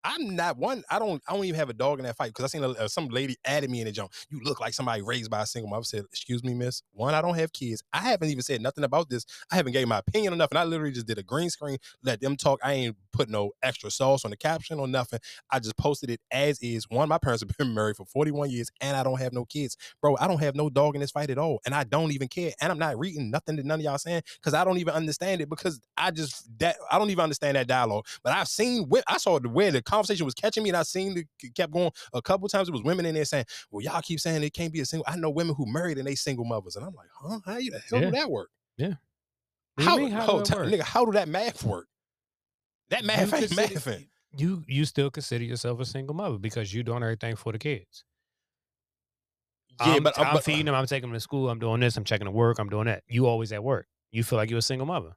I'm not one. I don't. I don't even have a dog in that fight because I seen a, uh, some lady added me in the jump. You look like somebody raised by a single mother. I said, "Excuse me, miss. One, I don't have kids. I haven't even said nothing about this. I haven't gave my opinion or nothing. I literally just did a green screen, let them talk. I ain't put no extra sauce on the caption or nothing. I just posted it as is. One, my parents *laughs* have been married for 41 years, and I don't have no kids, bro. I don't have no dog in this fight at all, and I don't even care. And I'm not reading nothing that none of y'all saying because I don't even understand it because I just that I don't even understand that dialogue. But I've seen I saw the where the conversation was catching me, and I seen it kept going a couple times. It was women in there saying, "Well, y'all keep saying it can't be a single." I know women who married and they single mothers, and I'm like, huh? How you the hell Yeah. do that work? Yeah. You How, mean, how do work? nigga? How do that math work? That math You ain't consider- mathing. You you still consider yourself a single mother because you're doing everything for the kids. Yeah, I'm, but- uh, I'm but- feeding them. I'm taking them to school. I'm doing this. I'm checking to work. I'm doing that. You always at work. You feel like you're a single mother.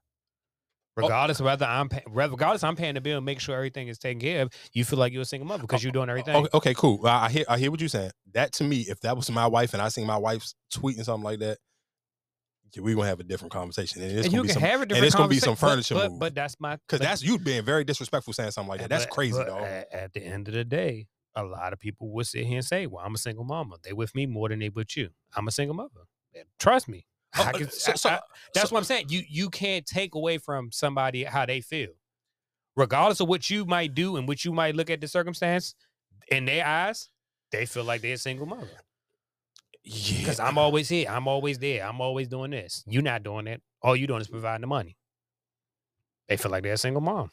Oh. Regardless of whether I'm pay, regardless I'm paying the bill, and make sure everything is taken care of. You feel like you're a single mother because oh, you're doing everything. Okay, okay, cool. I, I hear I hear what you're saying. That to me, if that was my wife and I seen my wife's tweeting something like that, yeah, we gonna have a different conversation. And, it's and gonna you be can some, and it's gonna be some furniture but, but, but that's my Because that's you being very disrespectful saying something like that. That's but- crazy, dog. At, at the end of the day, a lot of people would sit here and say, "Well, I'm a single mama. They with me more than they with you. I'm a single mother. Trust me. Oh, I uh, can, so- so- I- that's so- what I'm saying. You you can't take away from somebody how they feel, regardless of what you might do and what you might look at the circumstance. In their eyes, they feel like they're a single mother. Yeah, Because I'm always here. I'm always there. I'm always doing this. You're not doing that. All you're doing is providing the money. They feel like they're a single mom.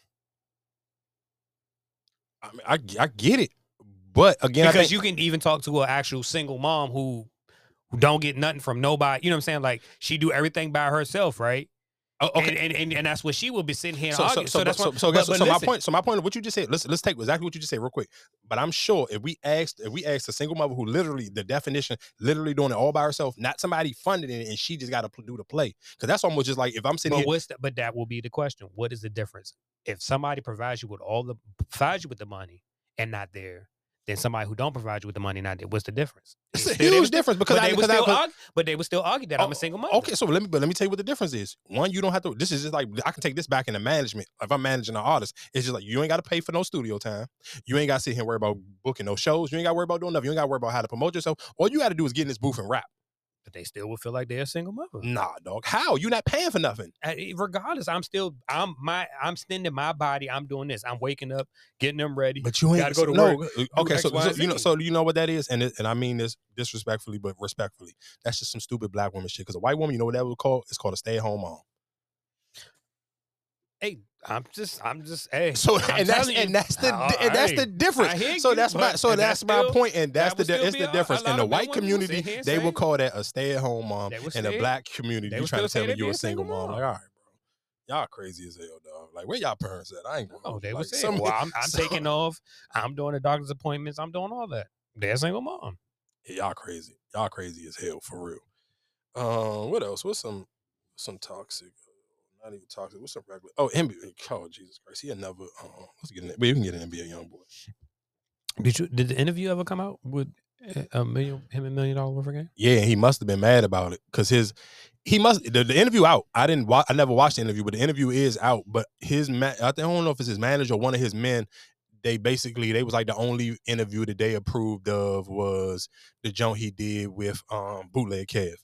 I, mean, I I get it, but again, I because think, you can even talk to an actual single mom who who don't get nothing from nobody. You know what I'm saying? Like she do everything by herself, right? Oh, okay. And, and, and and that's what she will be sitting here so, so, so, So, that's so, what. so, but- but so my point. So my point of what you just said. Let's let's take exactly what you just said real quick. But I'm sure if we asked if we asked a single mother who literally the definition literally doing it all by herself, not somebody funding it and she just got to do the play. Because that's almost just like if I'm sitting But here. what's the, but that will be the question. What is the difference if somebody provides you with all the provides you with the money and not there? Then somebody who don't provide you with the money there. What's the difference? *laughs* It's a huge still- difference because but I- they would I- still argue, but they would still argue that I'm a oh, single mother. Okay, so let me but let me tell you what the difference is. One, you don't have to. This is just like I can take this back into management. If I'm managing an artist, it's just like you ain't got to pay for no studio time. You ain't got to sit here and worry about booking no shows. You ain't got to worry about doing nothing. You ain't got to worry about how to promote yourself. All you got to do is get in this booth and rap. But they still would feel like they're a single mother. Nah, dog. How? You not paying for nothing. Uh, regardless, I'm still I'm my I'm spending my body. I'm doing this. I'm waking up, getting them ready. But you ain't gotta go to no, work. uh, Okay, so, Y, so you know, so you know what that is, and it, and I mean this disrespectfully, but respectfully. That's just some stupid black woman shit. Because a white woman, you know what that would call? It's called a stay at home mom. Hey, I'm just I'm just hey. So I'm and that's you. and that's the Uh, and that's the difference. So you, that's my so that's, that's my point, and that's that the would di- still it's the difference. a In the white community, they will call that a stay at home mom. In the black community, you trying to tell me you're a single mom? Like, all right, bro, y'all crazy as hell, dog. Like, where y'all parents at? I ain't going. Oh, they like, would say, some- well, I'm, I'm so- taking off. I'm doing the doctor's appointments. I'm doing all that. They're a single mom. Yeah, y'all crazy. Y'all crazy as hell for real. Um, what else? What's some some toxic? Uh, Not even toxic. What's some regular? Oh, NBA. Oh, Jesus Christ. He another. Uh, let's get in. We can get an NBA YoungBoy. Did you did the interview ever come out with uh, a million him a million dollar worth of game? Yeah, he must have been mad about it because his he must the, the interview out. I didn't watch. I never watched the interview, but the interview is out. But his man, I don't know if it's his manager or one of his men. They basically they was like the only interview that they approved of was the joint he did with um bootleg Kev.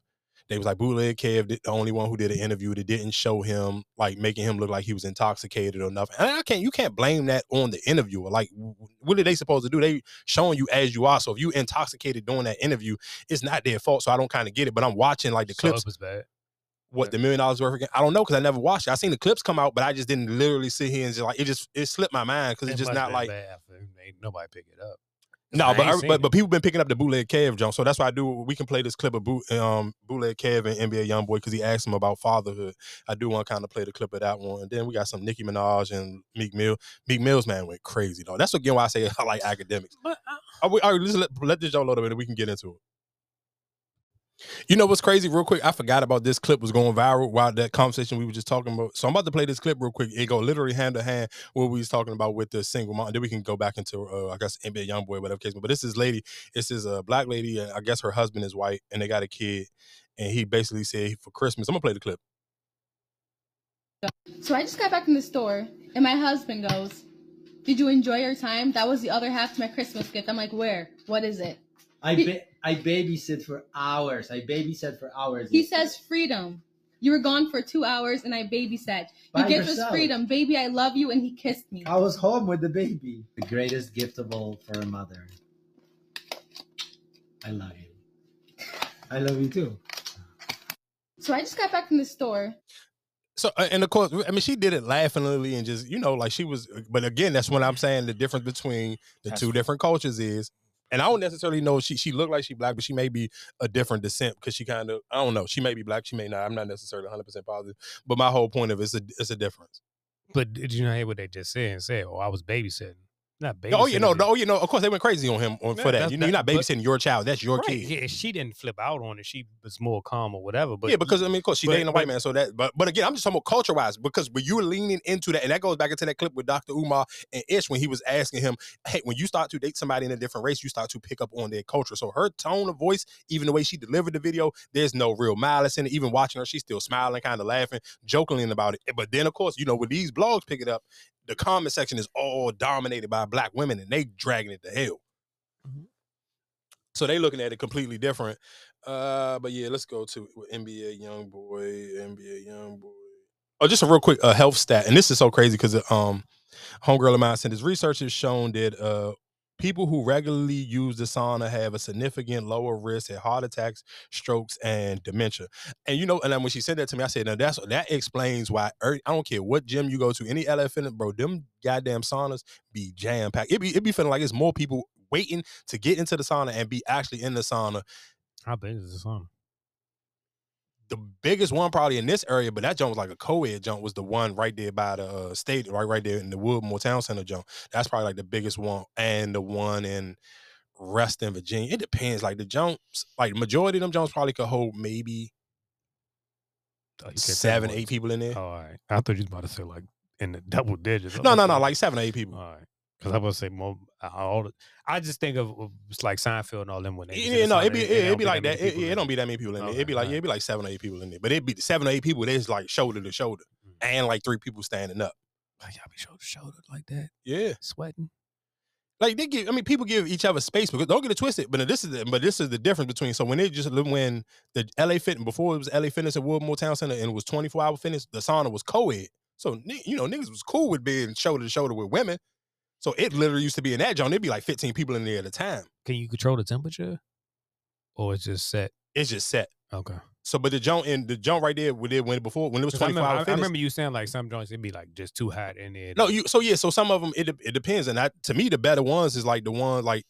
They was like bootleg Kev, the only one who did an interview that didn't show him like making him look like he was intoxicated or nothing. And I can't you can't blame that on the interviewer. Like what are they supposed to do? They showing you as you are. So if you intoxicated during that interview, it's not their fault. So I don't kind of get it. But I'm watching like the So clips. bad. What the million dollars worth again? I don't know because I never watched it. I seen the clips come out, but I just didn't literally sit here and just like it just it slipped my mind because it's just not like bad nobody pick it up. No, but I- but but people been picking up the bootleg Kev Jones, so that's why I do. We can play this clip of boot um bootleg Kev and NBA YoungBoy because he asked him about fatherhood. I do want to kind of play the clip of that one. And then we got some Nicki Minaj and Meek Mill. Meek Mill's man went crazy though. That's again why I say *laughs* I like Akademiks. But All right, all right, let's let, let this Joe load up and we can get into it. You know what's crazy? Real quick, I forgot about this clip was going viral while that conversation we were just talking about. So I'm about to play this clip real quick. It go literally hand to hand what we was talking about with the single mom. Then we can go back into uh, I guess NBA YoungBoy, whatever case. But this is lady. This is a black lady. and I guess her husband is white, and they got a kid. And he basically said for Christmas, I'm gonna play the clip. So I just got back from the store, and my husband goes, "Did you enjoy your time? That was the other half to my Christmas gift." I'm like, "Where? What is it?" I ba- I babysit for hours. I babysat for hours. He says, "Freedom." You were gone for two hours, and I babysat. By Your gift was yourself. freedom, baby. I love you, and he kissed me. I was home with the baby. The greatest gift of all for a mother. I love you. I love you too. So I just got back from the store. So uh, and of course, I mean, she did it laughingly and just you know, like she was. But again, that's what I'm saying. The difference between the two different cultures is, and I don't necessarily know she she looked like she black, but she may be a different descent because she kind of I don't know. She may be black, she may not. I'm not necessarily 100 percent positive. But my whole point of it is a it's a difference. But did you know hear what they just said and said? Oh, I was babysitting. Not oh, babysitting. Oh, you know, no, you oh, know. Of course, they went crazy on him on, Yeah, for that. You know, you're not that- but- babysitting your child. That's your Right, kid. Yeah, she didn't flip out on it. She was more calm or whatever. But yeah, because I mean, of course, she but- dating a white man, so that. But but again, I'm just talking about culture wise, because when you're leaning into that, and that goes back into that clip with Dr. Umar and Ish when he was asking him, "Hey, when you start to date somebody in a different race, you start to pick up on their culture." So her tone of voice, even the way she delivered the video, there's no real malice in it. Even watching her, she's still smiling, kind of laughing, jokingly about it. But then, of course, you know, when these blogs pick it up, the comment section is all dominated by black women, and they dragging it to hell. So they looking at it completely different. Uh, but yeah, let's go to NBA YoungBoy, NBA YoungBoy. Oh, just a real quick uh, health stat, and this is so crazy because um, homegirl of mine said his research has shown that uh, people who regularly use the sauna have a significant lower risk at heart attacks, strokes, and dementia. And you know, and then when she said that to me, I said, "Now that's that explains why er- I don't care what gym you go to, any Fitness, bro, them goddamn saunas be jam packed. It be it be feeling like it's more people waiting to get into the sauna and be actually in the sauna. How big is the sauna? The biggest one probably in this area, but that joint was like a co-ed joint, was the one right there by the uh, state, right, right there in the Woodmore Town Center joint. That's probably like the biggest one, and the one in Reston, Virginia. It depends. Like the joints, like majority of them joints probably could hold maybe Oh, you can't say seven, eight people in there. Oh, all right. I thought you was about to say like in the double digits. No, no, no, like seven or eight people. All right. Because I was say more. All I just think of of it's like Seinfeld and all them when they. Yeah, no, it be it, don't it be like that It, it don't be that many people in there. Okay, oh, It'd be like alright. yeah, it'd be like seven or eight people in there. But it'd be seven or eight people. There's like shoulder to shoulder, mm. and like three people standing up. Like y'all be shoulder to shoulder like that, Yeah, sweating. like they give. I mean, people give each other space because don't get it twisted. But this is the, but this is the difference between. So when they just when the LA Fitness before it was LA Fitness at Woodmore Town Center and it was 24 hour fitness, the sauna was co-ed. So you know niggas was cool with being shoulder to shoulder with women. So it literally used to be in that joint. It'd be like 15 people in there at a time. Can you control the temperature, or it's just set? It's just set. Okay. So, but the joint in the joint right there, when it when before when it was 'Cause I remember, hour I, I remember you saying like some joints it'd be like just too hot in there. No, you so yeah, so some of them it it depends, and that to me the better ones is like the one like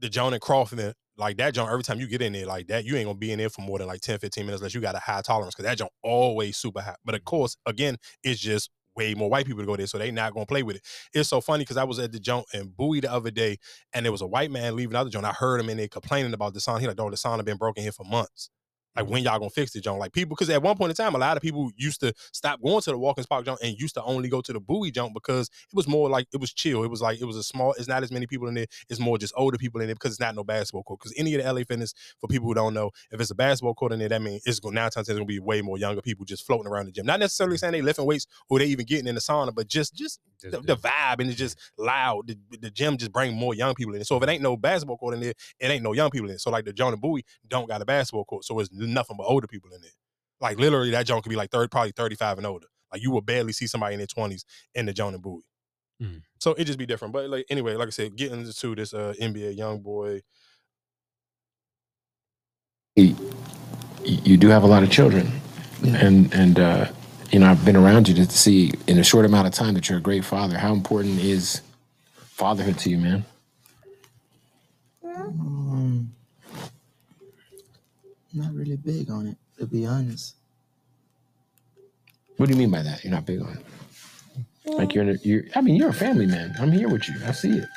the John and Crawford, like that John. Every time you get in there like that, you ain't gonna be in there for more than like 10, 15 minutes unless you got a high tolerance because that John always super hot. But of mm. course, again, it's just way more white people to go there, so they not gonna play with it. It's so funny because I was at the joint in Bowie the other day, and there was a white man leaving out the joint. I heard him in there complaining about the sauna. He like, "Oh, the sauna been broken here for months." Like when y'all gonna fix it, John? Like people, because at one point in time, a lot of people used to stop going to the Watkins Park John and used to only go to the Bowie Jump because it was more like it was chill. It was like it was a small. It's not as many people in there. It's more just older people in there because it's not no basketball court. Because any of the LA Fitness, for people who don't know, if it's a basketball court in there, that means it's going nine times it's gonna be way more younger people just floating around the gym. Not necessarily mm-hmm. saying they lifting weights or they even getting in the sauna, but just just the, the vibe and it's just loud. The, the gym just bring more young people in. So if it ain't no basketball court in there, it ain't no young people in it. So like the John and Bowie don't got a basketball court, so it's nothing but older people in it. Like literally, that John could be like third, probably thirty five and older. Like you will barely see somebody in their twenties in the John and Bowie. Mm. So it just be different. But like anyway, like I said, getting into this uh, NBA YoungBoy. you, you do have a lot of children, and and uh, you know I've been around you to see in a short amount of time that you're a great father. How important is fatherhood to you, man? Um, not really big on it, to be honest. What do you mean by that? You're not big on it. Like you're, you're. I mean, you're a family man. I'm here with you. I see it.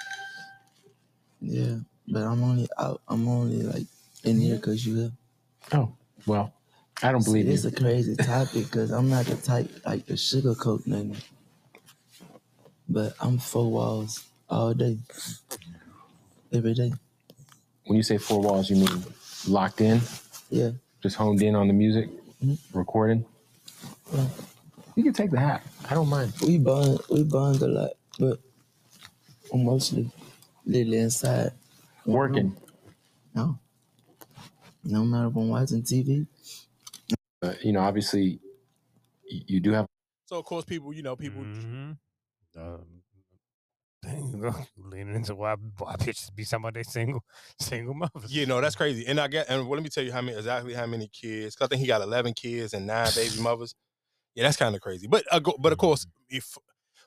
Yeah, but I'm only out. I'm only like in here because you here. Oh well, I don't believe It's you. a crazy topic because I'm not the type like to sugarcoat nothing. But I'm four walls all day, every day. When you say four walls, you mean locked in? Yeah. Just honed in on the music, recording. Yeah. You can take the hat. I don't mind. We bond, we bond a lot, but I'm mostly literally inside. Working. No. No matter if I'm watching TV. Uh, you know, obviously, you do have. So of course, people, you know, people. Mm-hmm. Um, *laughs* leaning into why why bitches be somebody single *laughs* single mothers. Yeah, no, that's crazy. And I get and well, let me tell you how many exactly how many kids. 'cause I think he got eleven kids and nine baby *laughs* mothers. Yeah, that's kind of crazy. But uh, go- but of course, if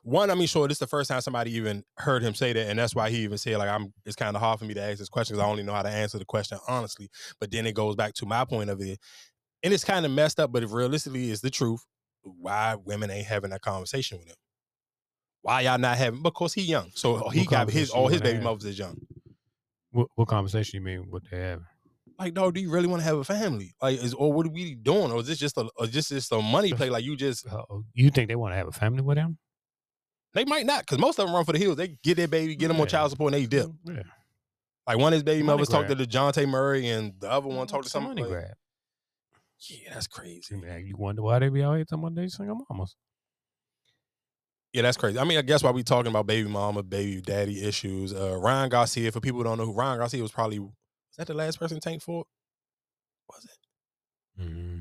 one, I mean, sure, this is the first time somebody even heard him say that, and that's why he even said like I'm. It's kind of hard for me to ask this question because I only know how to answer the question honestly. But then it goes back to my point of it, and it's kind of messed up. But if realistically is the truth, why women ain't having that conversation with him? Why y'all not having? Because he young, so he What got his all his baby have? mothers is young. What, what conversation you mean? What they have? like, dog, do you really want to have a family? Like, is or what are we doing? Or is this just a or just just a money play? Like you just oh, oh, You think they want to have a family with him? they might not, because most of them run for the hills. They get their baby, get them on child support, and they dip. Yeah. Like one of his baby Money mothers talked to grab. Jonte Murray, and the other one talked to Some somebody. money like- grab. Yeah, that's crazy. Man, you wonder why they be out here talking about they single mamas. Yeah, that's crazy. I mean, I guess why we talking about baby mama, baby daddy issues. Uh, Ryan Garcia, for people who don't know who Ryan Garcia was, probably was that the last person Tank for? Was it? Mm-hmm.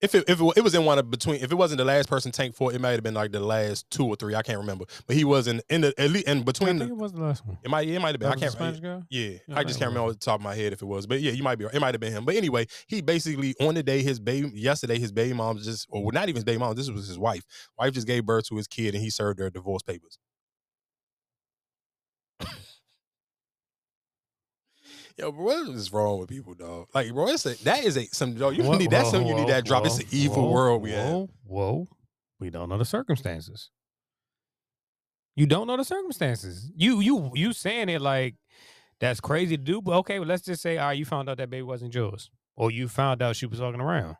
If it, if it, it was in one of between, if it wasn't the last person Tank for, it might have been like the last two or three. I can't remember, but he was in in the at least in between I the. it was the last one. It might, it might have been. That I can't. guy? Yeah, Yeah, I just can't remember off the top of my head if it was, but yeah, you might be. It might have been him. But anyway, he basically on the day his baby yesterday his baby mom just, or not even his baby mom. This was his wife. Wife just gave birth to his kid, and he served her divorce papers. Yo, bro, what is wrong with people, dog? Like, bro, it's a, that is a some. Yo, you Whoa, need that. whoa, something you need that drop. It's an evil whoa, world we have. whoa, Whoa, we don't know the circumstances. You don't know the circumstances. You you you saying it like that's crazy to do, but okay, well, let's just say, all right, you found out that baby wasn't yours, or you found out she was walking around.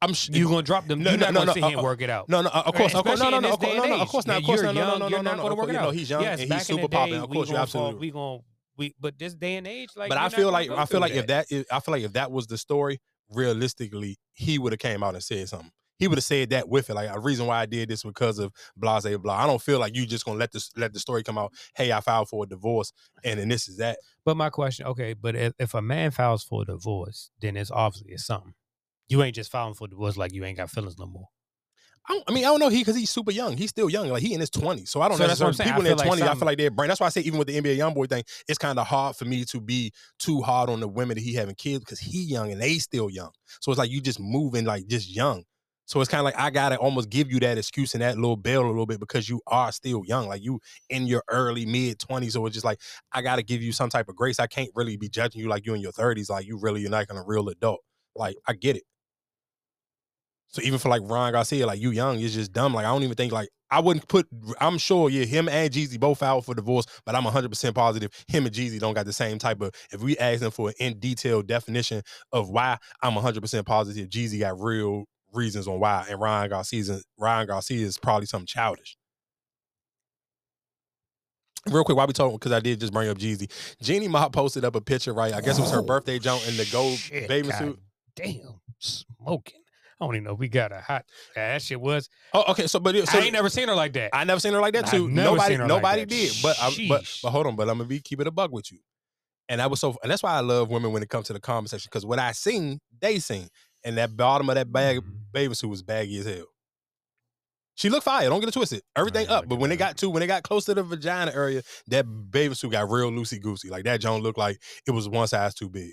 I'm sh- you gonna drop them. No, you're no, not no, gonna no, sit uh, here and uh, work it out. No, no, of course, of course, no, no, no, of course, no, no, of course not, of course no, no, no, no, no, course, it you know, he's young Yes, and he's back in the super popular. Of course, you're absolutely We gonna we, but this day and age, like, but I feel like I feel like if that I feel like if that was the story, realistically, he would have came out and said something. He would have said that with it. Like a reason why I did this because of blah blah blah. I don't feel like you just gonna let this let the story come out. Hey, I filed for a divorce, and then this is that. But my question, okay, but if, if a man files for a divorce, then it's obviously it's something. You ain't just filing for divorce like you ain't got feelings no more. I, don't- I mean, I don't know he because he's super young. He's still young. Like he in his twenties. So I don't So know. that's what I'm saying. People in their like twenties, I feel like they're brain. That's why I say even with the NBA YoungBoy thing, it's kind of hard for me to be too hard on the women that he having kids because he young and they still young. So it's like you just moving like just young. So it's kind of like I gotta almost give you that excuse and that little bell a little bit because you are still young, like you in your early mid twenties. So it's just like I gotta give you some type of grace. I can't really be judging you like you in your thirties, like you really you're not a real adult. Like I get it. So even for like Ryan Garcia, like you young, you're just dumb. Like I don't even think like I wouldn't put. I'm sure yeah, him and Jeezy both out for divorce, but I'm 100 percent positive him and Jeezy don't got the same type of. If we ask them for an in detailed definition of why, I'm 100 percent positive Jeezy got real reasons on why, and Ryan Garcia's Ryan Garcia is probably something childish. Real quick, why we talking? Because I did just bring up Jeezy. Jeannie Mai posted up a picture, right? I guess it was her Oh, birthday jump in the gold Shit, bathing God suit. Damn, smoking. I don't even know if we got a hot. That shit was. Oh, okay. So, but so I ain't never seen her like that. I never seen her like that too. nobody, like nobody that. did. But, I, but, but hold on. But I'm gonna be keeping a bug with you. And that was so, and that's why I love women when it comes to the comment section because what I seen, they seen, and that bottom of that bag Mm-hmm. bathing suit was baggy as hell. She looked fire. Don't get it twisted. Everything up, but when they got to when they got close to the vagina area, that bathing suit got real loosey goosey. Like that Joan looked like it was one size too big.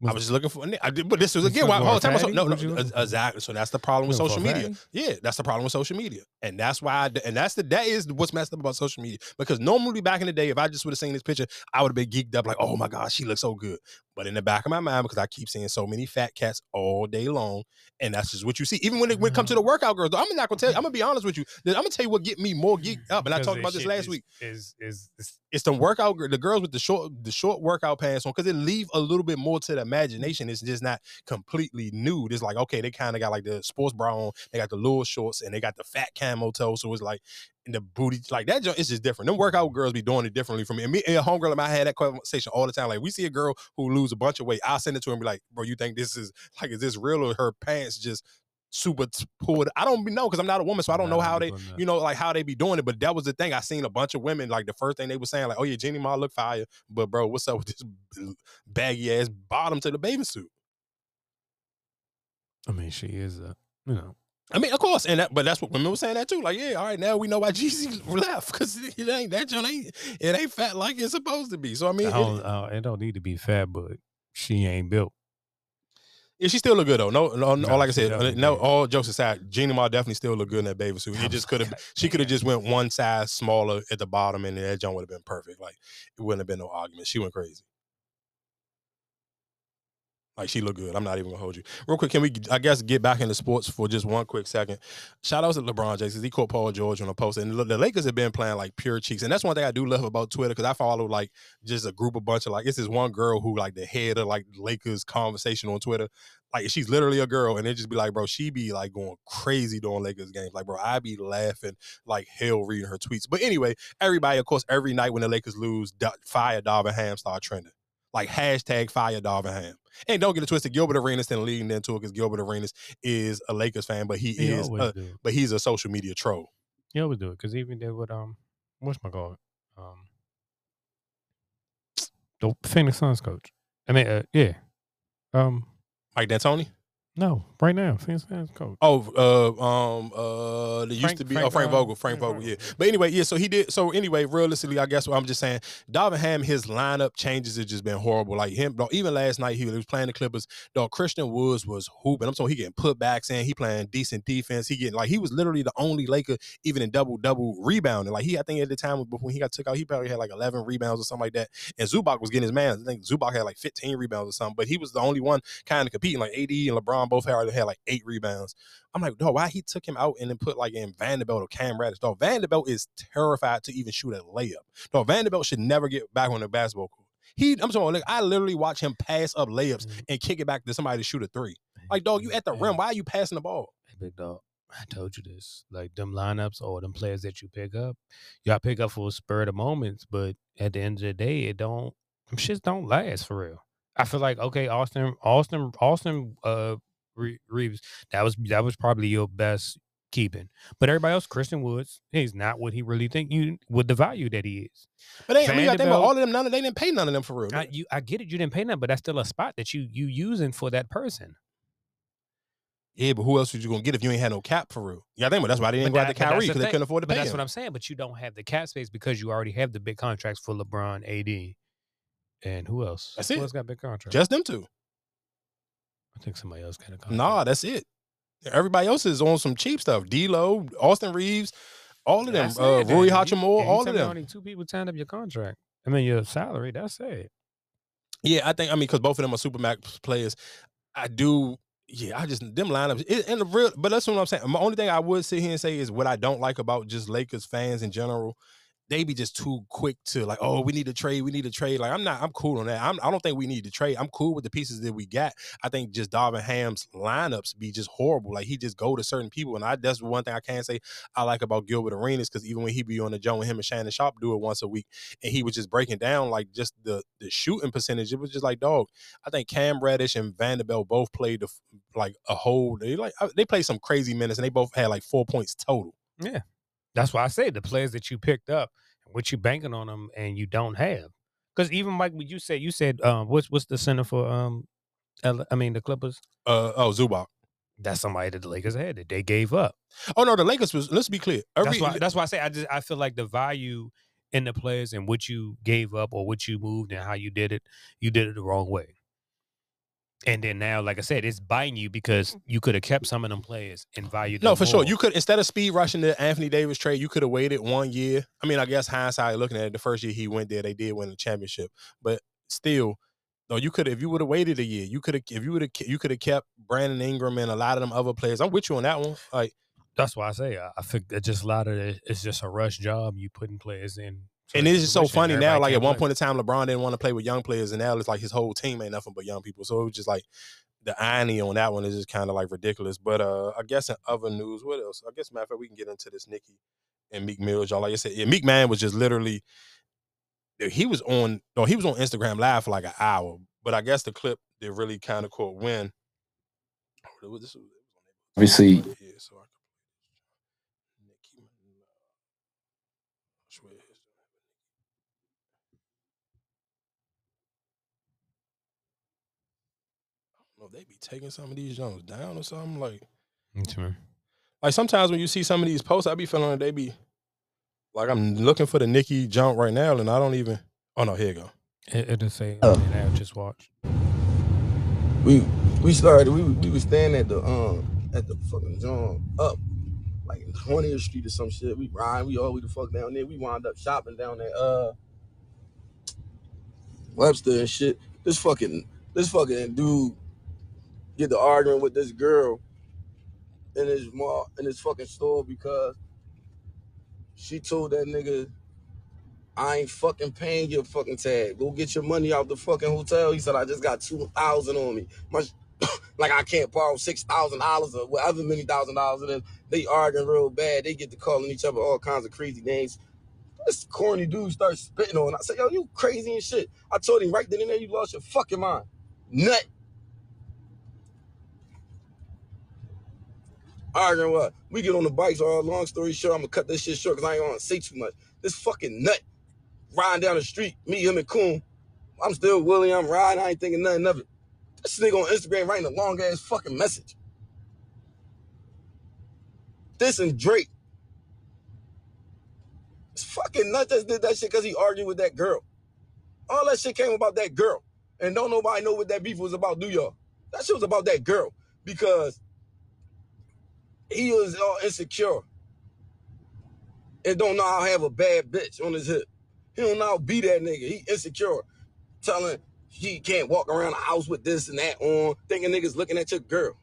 What, I was just looking for, I did, but this was again why all the time. So, no, no, What you looking exactly. So that's the problem with social media. Yeah, that's the problem with social media, and that's why. I, and that's the that is what's messed up about social media. Because normally back in the day, if I just would have seen this picture, I would have been geeked up like, oh my god, she looks so good. But in the back of my mind, because I keep seeing so many fat cats all day long, and that's just what you see. Even when it, when it comes to mm-hmm. the workout girls, though, I'm not gonna tell you. I'm gonna be honest with you. I'm gonna tell you what get me more geeked up. And I talked about this last is- week. Is is, is It's the workout, the girls with the short, the short workout pants on, because it leave a little bit more to the mm-hmm. imagination. It's just not completely nude. It's like okay, they kind of got like the sports bra on, they got the little shorts, and they got the fat camo toe. So it's like and the booty, like that. joint, It's just different. Them workout girls be doing it differently from me. And me and a homegirl of mine had that conversation all the time. Like we see a girl who lose a bunch of weight, I'll send it to her and be like, bro, you think this is like, is this real or her pants just super pulled? I don't know because I'm not a woman, so I don't know how they, you know, like how they be doing it. But that was the thing. I seen a bunch of women like the first thing they were saying like, oh yeah, Jeannie Mai look fire, but bro, what's up with this baggy ass bottom to the bathing suit? I mean, she is a you know. I mean, of course, and that, but that's what women were saying that too. Like, yeah, all right, now we know why *laughs* Jeezy left because it ain't that joint ain't it ain't fat like it's supposed to be. So I mean, I it- don't, uh, it don't need to be fat, but she ain't built. yeah, she still look good though. No, no, no like I said, definitely no. All jokes aside, Jeannie Mai definitely still look good in that bathing suit. It just could have, *laughs* she could have just went one size smaller at the bottom, and that joint would have been perfect. Like it wouldn't have been no argument. She went crazy. Like she looked good. I'm not even gonna hold you. Real quick, can we? I guess get back into sports for just one quick second. Shout outs to LeBron James he caught Paul George on a post, and the Lakers have been playing like pure cheeks, and that's one thing I do love about Twitter because I follow like just a group of bunch of like it's this one girl who like the head of like Lakers conversation on Twitter. Like she's literally a girl, and it just be like, bro, she be like going crazy doing Lakers games. Like, bro, I be laughing like hell reading her tweets. But anyway, everybody, of course, every night when the Lakers lose, fire Darvin Ham start trending. Like hashtag fire Darvin Ham. And don't get it twisted, Gilbert Arenas then leading into it because Gilbert Arenas is a Lakers fan, but he, He is, a, but he's a social media troll. He always do it because even did with um, what's my call? Um, the Phoenix Suns coach. I mean, uh, yeah, um, Mike D'Antoni. No, right now coach. Oh, uh, um, uh, there used to be Frank oh Frank Vogel. Vogel, Frank Vogel, yeah. But anyway, yeah. So he did. So anyway, realistically, I guess what I'm just saying, Darvin Ham, his lineup changes have just been horrible. Like him, dog, even last night he was playing the Clippers. Dog, Christian Woods was hooping. I'm talking, he getting putbacks in. He playing decent defense. He getting like he was literally the only Laker even in double double rebounding. Like he, I think at the time when he got took out, he probably had like 11 rebounds or something like that. And Zubac was getting his man. I think Zubac had like 15 rebounds or something. But he was the only one kind of competing. Like AD and LeBron both had, had like eight rebounds. I'm like, no, why he took him out and then put like in Vanderbilt or Cam Reddish? Dog, Vanderbilt is terrified to even shoot a layup. Dog, Vanderbilt should never get back on the basketball court. He, I'm talking, like, I literally watch him pass up layups and kick it back to somebody to shoot a three. Like, dog, you at the rim. Why are you passing the ball? Hey, big dog. I told you this. Like them lineups or them players that you pick up, y'all pick up for a spur of the moments, but at the end of the day, it don't them shits don't last for real. I feel like okay, Austin, Austin, Austin, uh, Reaves, that was that was probably your best keeping. But everybody else, Christian Woods, he's not what he really think you with the value that he is. But they, I mean, you got to think about all of them. None of they didn't pay none of them for real. I, you, I get it. You didn't pay none, but that's still a spot that you you using for that person. yeah, but who else was you gonna get if you ain't had no cap for real? Yeah, I think, but that's why they didn't But go that- after but that's Kyrie the because they couldn't afford to But pay that's him. what I'm saying. But you don't have the cap space because you already have the big contracts for LeBron, AD, and who else? That's Who it. else got big contracts? Just them two. I think somebody else got a contract. Nah, that's it. Everybody else is on some cheap stuff. D'Lo, Austin Reaves, all of them. That's Uh, it, Rui. You- Hachimura, and you all tell of me them. Only two people signed up your contract. I mean your salary. That's it. Yeah, I think I mean because both of them are super max players. I do. Yeah, I just them lineups it, and the real. But that's what I'm saying. My only thing I would sit here and say is what I don't like about just Lakers fans in general. They be just too quick to like, oh, we need to trade, we need to trade. Like I'm not, I'm cool on that. I'm, I don't think we need to trade. I'm cool with the pieces that we got. I think just Darvin Ham's lineups be just horrible. Like he just go to certain people, and I that's one thing I can't say I like about Gilbert Arenas because even when he be on the joint with him and Shannon Sharpe do it once a week, and he was just breaking down like just the the shooting percentage. It was just like dog. I think Cam Reddish and Vanderbilt both played the, like a whole. They like uh, they played some crazy minutes, and they both had like four points total. Yeah, that's why I say the players that you picked up, what you banking on them, and you don't have. Because even Mike, what you said, you said, um, what's what's the center for um, L- I mean the Clippers? Uh oh, Zubac. That's somebody that the Lakers had that they gave up. Oh no, the Lakers was. Let's be clear. Every, that's why. That's why I say I just I feel like the value in the players and what you gave up or what you moved and how you did it, you did it the wrong way. And then now, like I said, it's biting you because you could have kept some of them players and valued them No, for sure. You could instead of speed rushing the Anthony Davis trade, you could have waited one year. I mean, I guess hindsight looking at it, the first year he went there, they did win the championship. But still, no, you could if you would have waited a year, you could have if you would have you could have kept Brandon Ingram and a lot of them other players. I'm with you on that one. Like That's why I say I, I think that just a lot of it, it's just a rush job. You putting players in. And it's just so funny now. Like at one play. point in time, LeBron didn't want to play with young players, and now it's like his whole team ain't nothing but young people. So it was just like the irony on that one is just kind of like ridiculous. But uh I guess in other news, what else? I guess matter of fact, we can get into this Nicki and Meek Mills, y'all. Like I said, yeah, Meek Man was just literally he was on no, he was on Instagram live for like an hour. But I guess the clip that really kind of caught wind. Oh, this was- Obviously, yeah, so I know if they be taking some of these Jones down or something. Like, like sometimes when you see some of these posts, I be feeling like they be like I'm looking for the Nicki jump right now, and I don't even. Oh no, here you go. It, it'll say Oh. now just watch. We we started. We we was standing at the um at the fucking John up like in 20th Street or some shit. We ride. We all we the fuck down there. We wound up shopping down there. Uh, Webster and shit. This fucking this fucking dude get to arguing with this girl in his mall in his fucking store because she told that nigga. I ain't fucking paying your fucking tag. Go get your money out the fucking hotel. He said, I just got two thousand on me. My, *coughs* like I can't borrow six thousand dollars or whatever many thousand dollars. And then they arguing real bad. They get to calling each other all kinds of crazy names. This corny dude starts spitting on. I said, yo, you crazy and shit. I told him right then and there, you lost your fucking mind. Nut. Arguing what? We get on the bikes. All long story short, I'm gonna cut this shit short because I ain't gonna say too much. This fucking nut riding down the street, me, him, and Coon. I'm still Willie. I'm riding. I ain't thinking nothing of it. This nigga on Instagram writing a long ass fucking message. This and Drake. It's fucking nuts just did that shit because he argued with that girl. All that shit came about that girl. And don't nobody know what that beef was about, do y'all? That shit was about that girl because he was all insecure and don't know how to have a bad bitch on his hip. He don't know how to be that nigga. He insecure, telling he can't walk around the house with this and that on, thinking niggas looking at your girl.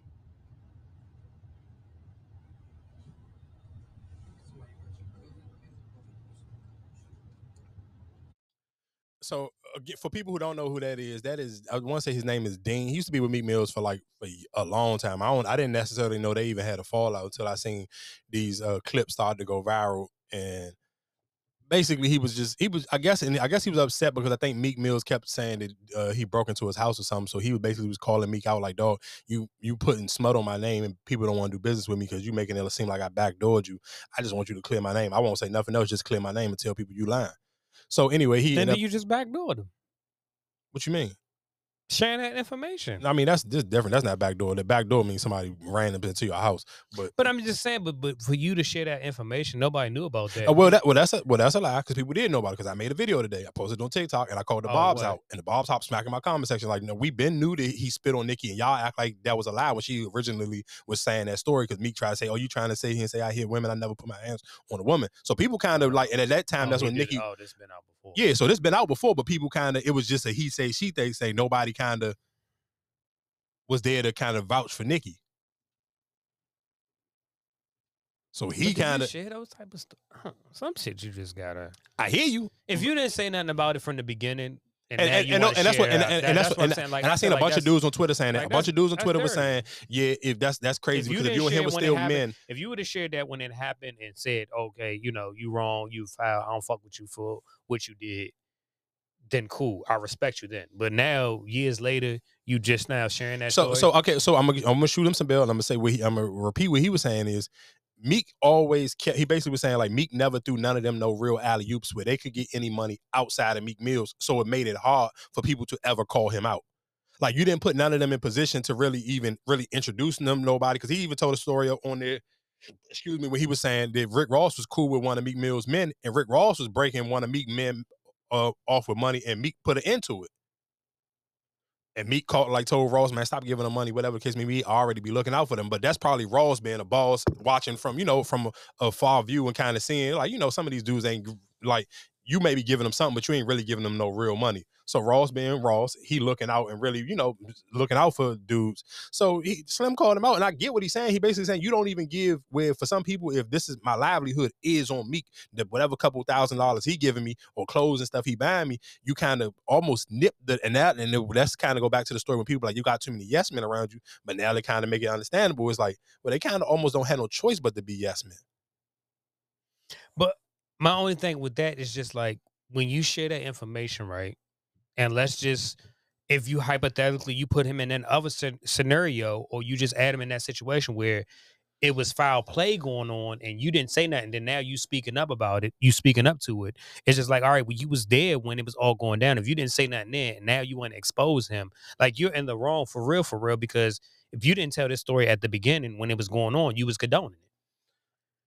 So for people who don't know who that is, that is I want to say his name is Dean. He used to be with Meek Mills for like for a long time. I don't, I didn't necessarily know they even had a fallout until I seen these uh, clips start to go viral. And basically, he was just he was I guess and I guess he was upset because I think Meek Mills kept saying that uh, he broke into his house or something. So he was basically was calling Meek out like, "Dog, you you putting smut on my name and people don't want to do business with me because you making it seem like I backdoored you. I just want you to clear my name. I won't say nothing else. Just clear my name and tell people you lying." So anyway, he Then up- you just backdoored him. what you mean? Sharing that information. I mean, that's just different. That's not backdoor. The backdoor means somebody ran up into your house. But But I'm just saying, but but for you to share that information, nobody knew about that. uh, well, that well that's a well that's a lie because people didn't know about it because I made a video today. I posted on TikTok and I called the Oh, Bobs what? out and the Bobs hop smacking my comment section like, no, we been knew that he spit on Nicki and y'all act like that was a lie when she originally was saying that story because Meek tried to say, oh, you trying to say here and say I hit women, I never put my hands on a woman. So people kind of like, and at that time, Oh, that's he when did. Nicki. Oh, this been out before. Yeah, so this been out before, but people kind of it was just a he say she they say nobody kind of was there to kind of vouch for Nicki. So he But do you kind of share those type of stuff. Some shit you just gotta. I hear you. If you didn't say nothing about it from the beginning, and, and, and, and, that's what and, that- and that's what I'm and, saying. Like, and I seen a bunch of dudes on Twitter saying that. like, a bunch of dudes on that's Twitter were saying, "Yeah, if that's that's crazy because if you and him were still happened- men, If you would have shared that when it happened and said, "Okay, you know, you wrong, you foul, I don't fuck with you for what you did," then cool, I respect you then. But now, years later, you just now sharing that. so story. so okay, so I'm gonna I'm gonna shoot him some bell. and I'm gonna say what he, I'm gonna repeat what he was saying is Meek always kept. He basically was saying like Meek never threw none of them no real alley oops where they could get any money outside of Meek Mills, so it made it hard for people to ever call him out. Like you didn't put none of them in position to really even really introduce them nobody because he even told a story on there. Excuse me, when he was saying that Rick Ross was cool with one of Meek Mill's men, and Rick Ross was breaking one of Meek men uh, off with money, and Meek put an end to it. And Meek called like told Ross, man, stop giving them money, whatever the case may be. I already be looking out for them. But that's probably Ross being a boss, watching from you know from a, a far view and kind of seeing like you know some of these dudes ain't like you may be giving them something, but you ain't really giving them no real money. So Ross being Ross, he looking out and really, you know, looking out for dudes. So he Slim called him out, and I get what he's saying. He basically saying you don't even give where for some people, if this is my livelihood is on me, that whatever couple thousand dollars he giving me or clothes and stuff he buying me, you kind of almost nip the and that and it, that's kind of go back to the story when people like you got too many yes men around you, but now they kind of make it understandable. It's like well they kind of almost don't have no choice but to be yes men. But my only thing with that is just like when you share that information, right? And let's just, if you hypothetically you put him in an other scenario, or you just add him in that situation where it was foul play going on, and you didn't say nothing, then now you speaking up about it, you speaking up to it. It's just like, all right, well, you was there when it was all going down. If you didn't say nothing then, now you want to expose him, like you're in the wrong for real, for real, because if you didn't tell this story at the beginning when it was going on, you was condoning it.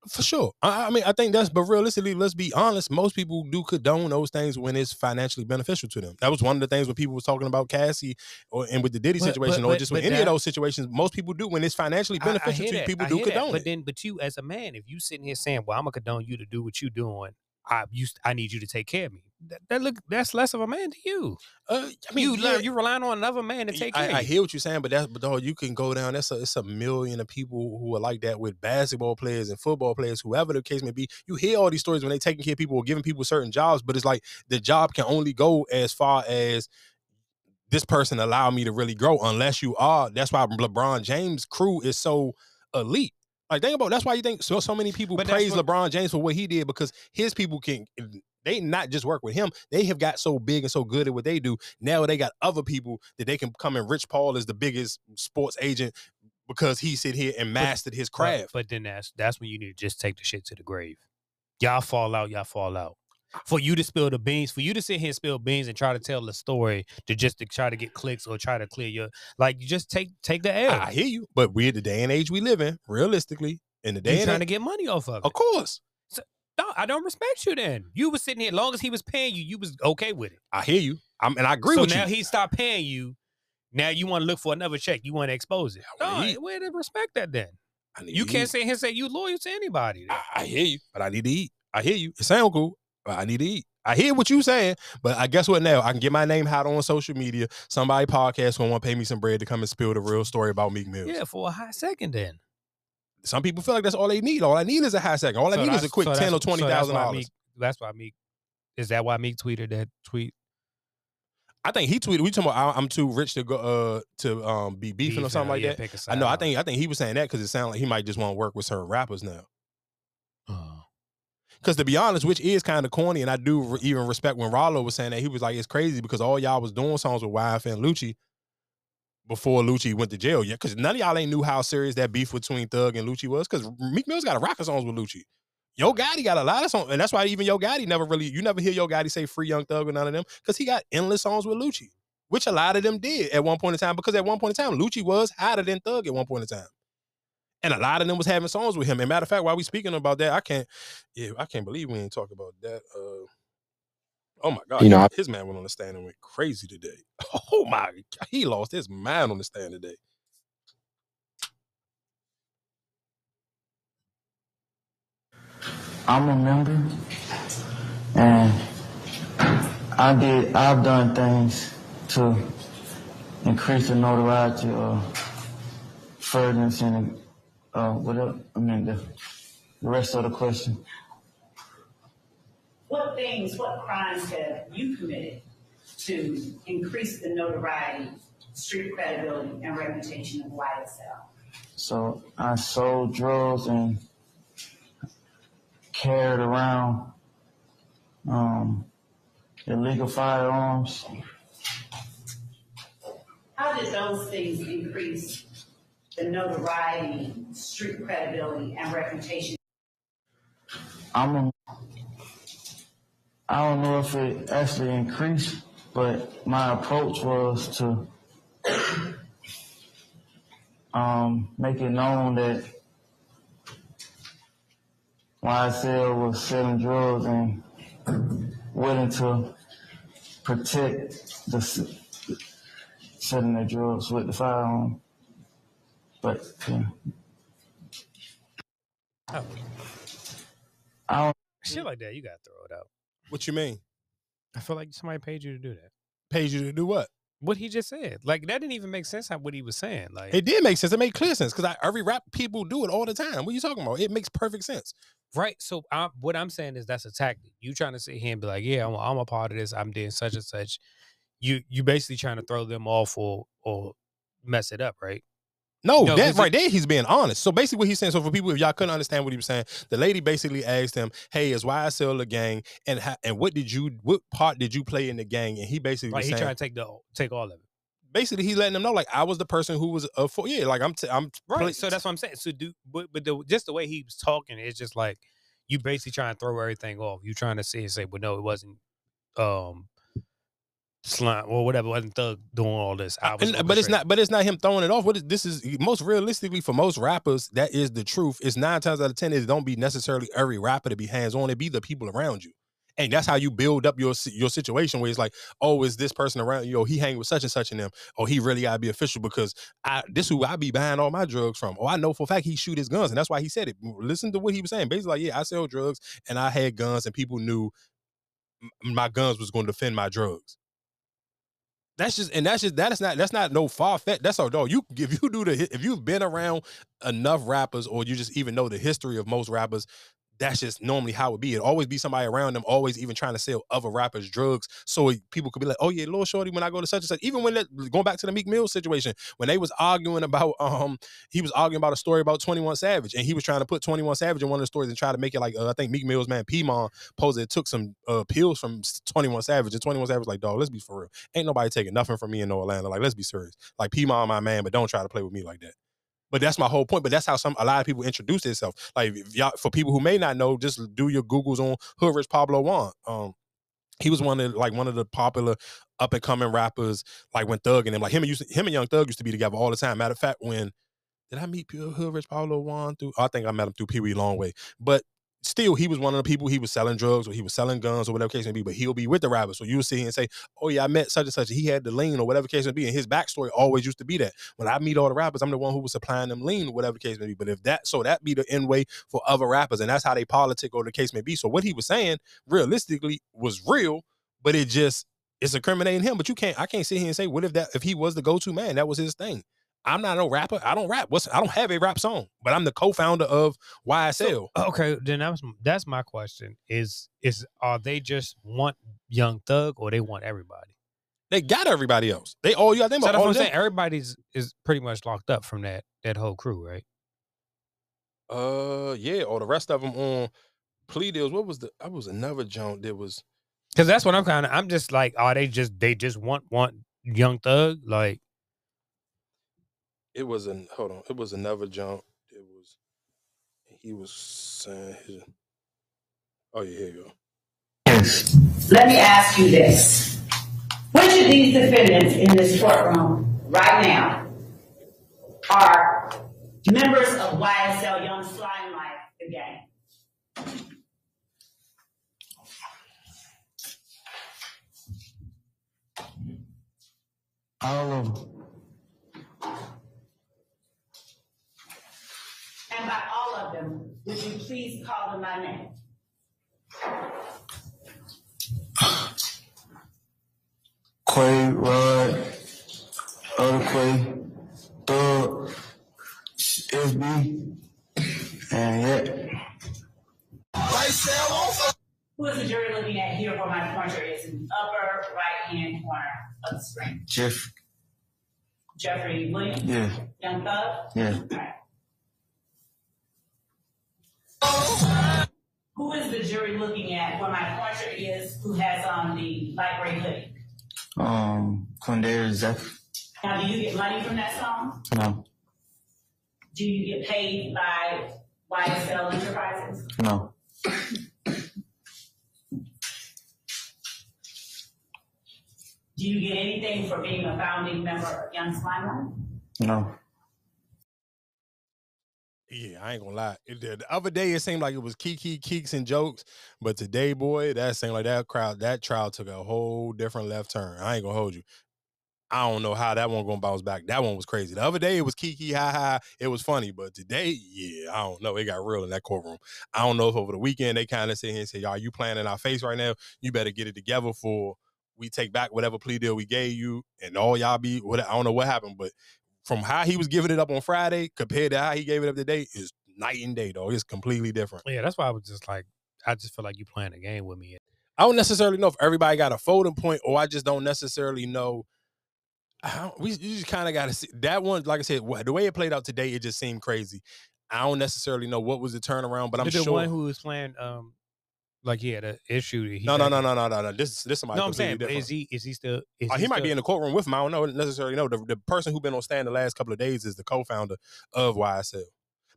For sure. I, I mean, I think that's, but realistically, let's be honest. Most people do condone those things when it's financially beneficial to them. That was one of the things when people was talking about Cassie or and with the Diddy But- situation, but- or but- just with any of those situations. Most people do when it's financially I- I beneficial to you. People I do hear that. condone But it. then, but you as a man, if you sitting here saying, "Well, I'm gonna condone you to do what you're doing," I used, I need you to take care of me. That, that look, that's less of a man to you. Uh, I mean, you yeah. you relying on another man to take care. I, of I hear what you're saying, but that's but dog, you can go down. That's a it's a million of people who are like that with basketball players and football players, whoever the case may be. You hear all these stories when they taking care of people or giving people certain jobs, but it's like the job can only go as far as this person allow me to really grow. Unless you are, that's why LeBron James' crew is so elite. Like think about that's why you think so so many people But praise what- LeBron James for what he did because his people can they not just work with him. They have got so big and so good at what they do. Now they got other people that they can come and Rich Paul is the biggest sports agent because he sit here and mastered his craft. But, then that's that's when you need to just take the shit to the grave. Y'all fall out, y'all fall out. For you to spill the beans, for you to sit here and spill beans and try to tell the story to just to try to get clicks or try to clear your like you just take take the L. I hear you, but we're the day and age we live in. Realistically, in the day you and trying to get money off of it. of course, No, I don't respect you then. You was sitting here long as he was paying you, you was okay with it. I hear you. I'm, and I agree so with you. So now he stopped paying you. Now you want to look for another check. You want to expose it. No, eat. where to respect that then? I need You to can't eat. sit here and say you loyal to anybody. then. I hear you, but I need to eat. I hear you. It sound cool, but I need to eat. I hear what you saying, but I guess what now? I can get my name out on social media. Somebody podcast gonna want to pay me some bread to come and spill the real story about Meek Mills. Yeah, for a hot second then. Some people feel like that's all they need. All I need is a high second. All I So need is a quick so ten or that's- twenty so that's thousand why dollars. That's why Meek. Is that why Meek tweeted that tweet? I think he tweeted. We talking about I- I'm too rich to go uh to um be beefing or something like yeah, that. pick a I know. I think I think he was saying that because it sounded like he might just want to work with certain rappers now. Oh. Because to be honest, which is kind of corny, and I do re- even respect when Rollo was saying that he was like, it's crazy because all y'all was doing songs with YFN Lucci before Lucci went to jail. Yeah, because none of y'all ain't knew how serious that beef between Thug and Lucci was. Because Meek Mill's got a rock of songs with Lucci. Yo Gotti got a lot of songs, and that's why even Yo Gotti never really you never hear Yo Gotti say "Free Young Thug" or none of them because he got endless songs with Lucci, which a lot of them did at one point in time. Because at one point in time, Lucci was hotter than Thug at one point in time, and a lot of them was having songs with him. And matter of fact, while we speaking about that, I can't, yeah, I can't believe we ain't talking about that. Uh, oh my God, You know, I- his man went on the stand and went crazy today. *laughs* Oh my, God, he lost his mind on the stand today. I'm a member, and I did. I've done things to increase the notoriety or furtherance in the, uh, whatever. I mean, the, the rest of the question. What things, what crimes have you committed to increase the notoriety, street credibility, and reputation of YSL? So I sold drugs and carried around um, illegal firearms. How did those things increase the notoriety, street credibility, and reputation? I'm a, I don't know if it actually increased, but my approach was to um, make it known that YSL was selling drugs and willing to protect the selling their drugs with the firearm. But yeah, Oh, I don't. shit like that, you gotta throw it out. What you mean? I feel like somebody paid you to do that. Paid you to do what? What he just said, like that didn't even make sense. How what he was saying, like It did make sense. It made clear sense because every rap people do it all the time. What are you talking about? It makes perfect sense. Right. So i what I'm saying is that's a tactic. You trying to sit here and be like, yeah, I'm, I'm a part of this. I'm doing such and such. You you basically trying to throw them off or or mess it up, right? No, No, that right there, he's being honest. So basically, what he's saying. So for people, if y'all couldn't understand what he was saying, the lady basically asked him, "Hey, is YSL a gang? And ha- and what did you, what part did you play in the gang?" And he basically Like was he saying, trying to take the take all of it. basically, he letting them know, like I was the person who was a for yeah, like I'm, t- I'm Right. play- so that's what I'm saying. So do but, but the, just the way he was talking, it's just like you basically trying to throw everything off. You trying to say and say, well, no, it wasn't um slime or whatever, wasn't thug doing all this. I was And- but it's not. But it's not him throwing it off. What is, this is most realistically for most rappers. That is the truth. It's nine times out of ten. It don't be necessarily every rapper to be hands on. It be the people around you, and that's how you build up your your situation. Where it's like, oh, is this person around you? Oh, he hang with such and such and them. Oh, he really gotta be official because I this who I be buying all my drugs from. Oh, I know for a fact he shoot his guns, and that's why he said it. Listen to what he was saying. Basically, like, yeah, I sell drugs and I had guns, and people knew my guns was going to defend my drugs. That's just and that's just that is not that's not no far fetched. That's all dog. You if you do the if you've been around enough rappers or you just even know the history of most rappers, that's just normally how it be. It always be somebody around them, always even trying to sell other rappers drugs, so people could be like, "Oh yeah, little shorty." When I go to such and such, even when that going back to the Meek Mill situation, when they was arguing about um, he was arguing about a story about Twenty One Savage, and he was trying to put Twenty One Savage in one of the stories and try to make it like uh, I think Meek Mill's man posed it took some uh, pills from Twenty One Savage, and Twenty One Savage was like, "Dog, let's be for real. Ain't nobody taking nothing from me in no Atlanta. Like, let's be serious. Like P-Mon, my man, but don't try to play with me like that." But that's my whole point. But that's how some a lot of people introduce themselves. Like y'all, for people who may not know, just do your Googles on Hood Rich Pablo Juan. Um, he was one of like one of the popular up and coming rappers. Like when Thug and him, like him and used to, him and Young Thug used to be together all the time. Matter of fact, when did I meet P- Hood Rich Pablo Juan through? I think I met him through Pee Wee Longway. But still, he was one of the people. He was selling drugs or he was selling guns or whatever case may be. But he'll be with the rappers, so you'll see him and say, "Oh yeah, I met such and such. He had the lean or whatever case may be." And his backstory always used to be that when I meet all the rappers, I'm the one who was supplying them lean whatever case may be. But if that, so that be the end way for other rappers, and that's how they politic or the case may be. So what he was saying, realistically, was real, but it just it's incriminating him. But you can't, I can't sit here and say, what if that if he was the go to man, that was his thing. I'm not no rapper. I don't rap. What's I don't have a rap song, but I'm the co-founder of YSL. Okay, then that's that's my question. Is is are they just want Young Thug or they want everybody? They got everybody else. They all you got them. So that's all what I'm saying. Everybody's is pretty much locked up from that that whole crew, right? Uh, yeah, or the rest of them on plea deals. What was the? I was another joint that was. Because that's what I'm kind of. I'm just like, are they just they just want want Young Thug? Like, It was an hold on. It was another jump. It was he was saying his. Oh yeah, here you go. Let me ask you this. Which of these defendants in this courtroom right now are members of YSL Young Slime Life, the gang? All of them. And by all of them, would you please call them by name? Quay, Rod, other Quay, Thug, SB, and yeah. Who is the jury looking at here where my pointer is in the upper right-hand corner of the screen? Jeff, Jeffery Williams? yeah, Young Thug? yeah. Who is the jury looking at where my pointer is who has on the light gray hoodie? Um, Quindarius Zach, Now, do you get money from that song? no, Do you get paid by YSL Enterprises? no, Do you get anything for being a founding member of Young Slime Life? no. Yeah, I ain't gonna lie. It, the, the other day it seemed like it was kiki keeks and jokes, but today, boy, that seemed like that crowd, that trial took a whole different left turn. I ain't gonna hold you. I don't know how that one gonna bounce back. That one was crazy. The other day it was kiki ha ha. It was funny, but today, yeah, I don't know. It got real in that courtroom. I don't know if over the weekend they kind of sit here and say, "Y'all, you playing in our face right now? You better get it together for we take back whatever plea deal we gave you, and all y'all be what I don't know what happened, but from how he was giving it up on Friday compared to how he gave it up today is night and day, though. It's completely different. Yeah, that's why I was just like, I just feel like you playing a game with me. I don't necessarily know if everybody got a folding point, or I just don't necessarily know. I don't, we you just kind of got to see that one. Like I said, wha- the way it played out today, it just seemed crazy. I don't necessarily know what was the turnaround, but I'm the sure. one who was playing, um, like he had an issue. he no, no, no, no, no, no, no. This this somebody. No, I'm saying, different. is he is he still? Is Uh, he, might still, be in the courtroom with him. I don't know necessarily know. The, the person who been on stand the last couple of days is the co-founder of YSL.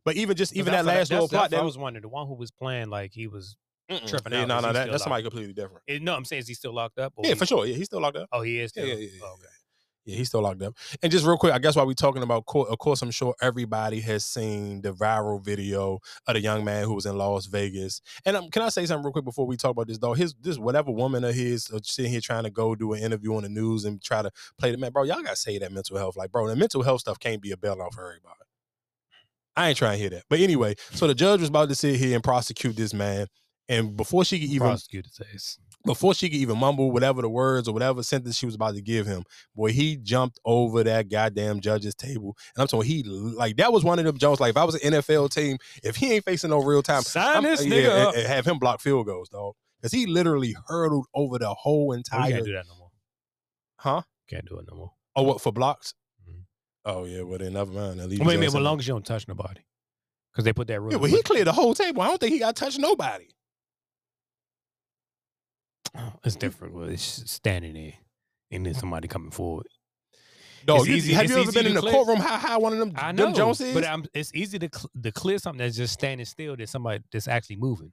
But even just even that last little plot, That I was wondering. The one who was playing, like he was Mm-mm. tripping Yeah, out. no, no, that- that's somebody completely different. Eh, No, I'm saying, is he still locked up? Yeah, he- for sure. Yeah, he's still locked up. Oh, he is. Yeah, Still? yeah, yeah, Oh, okay. Yeah, he's still locked up. And just real quick, I guess while we're talking about court, of course, I'm sure everybody has seen the viral video of the young man who was in Las Vegas. And um, can I say something real quick before we talk about this, though? His this whatever woman of his uh, sitting here trying to go do an interview on the news and try to play the man, bro. Y'all gotta say that mental health, like, bro. The mental health stuff can't be a bailout for everybody. I ain't trying to hear that. But anyway, so the judge was about to sit here and prosecute this man, and before she could even Prosecutor says. Before she could even mumble whatever the words or whatever sentence she was about to give him, boy, he jumped over that goddamn judge's table. And I'm talking, he like that was one of them Jones. Like if I was an NFL team, if he ain't facing no real time, Sign I'm- this yeah, nigga and- and have him block field goals, dog. Because he literally hurdled over the whole Oh, entire. you can't do that no more. Huh? Can't do it no more. Oh, what for blocks? Mm-hmm. Oh yeah, well then never mind. At least Wait a minute. As long as you don't touch nobody, because they put that rule. yeah, well, he cleared the whole table. I don't think he got to touch nobody. *clears throat* It's different. Well, it's standing there and then somebody coming forward. No, you- easy- have you ever been in the clear- courtroom? How high one of them, I them know, Jones is? but I'm, it's easy to cl- to clear something that's just standing still than somebody that's actually moving.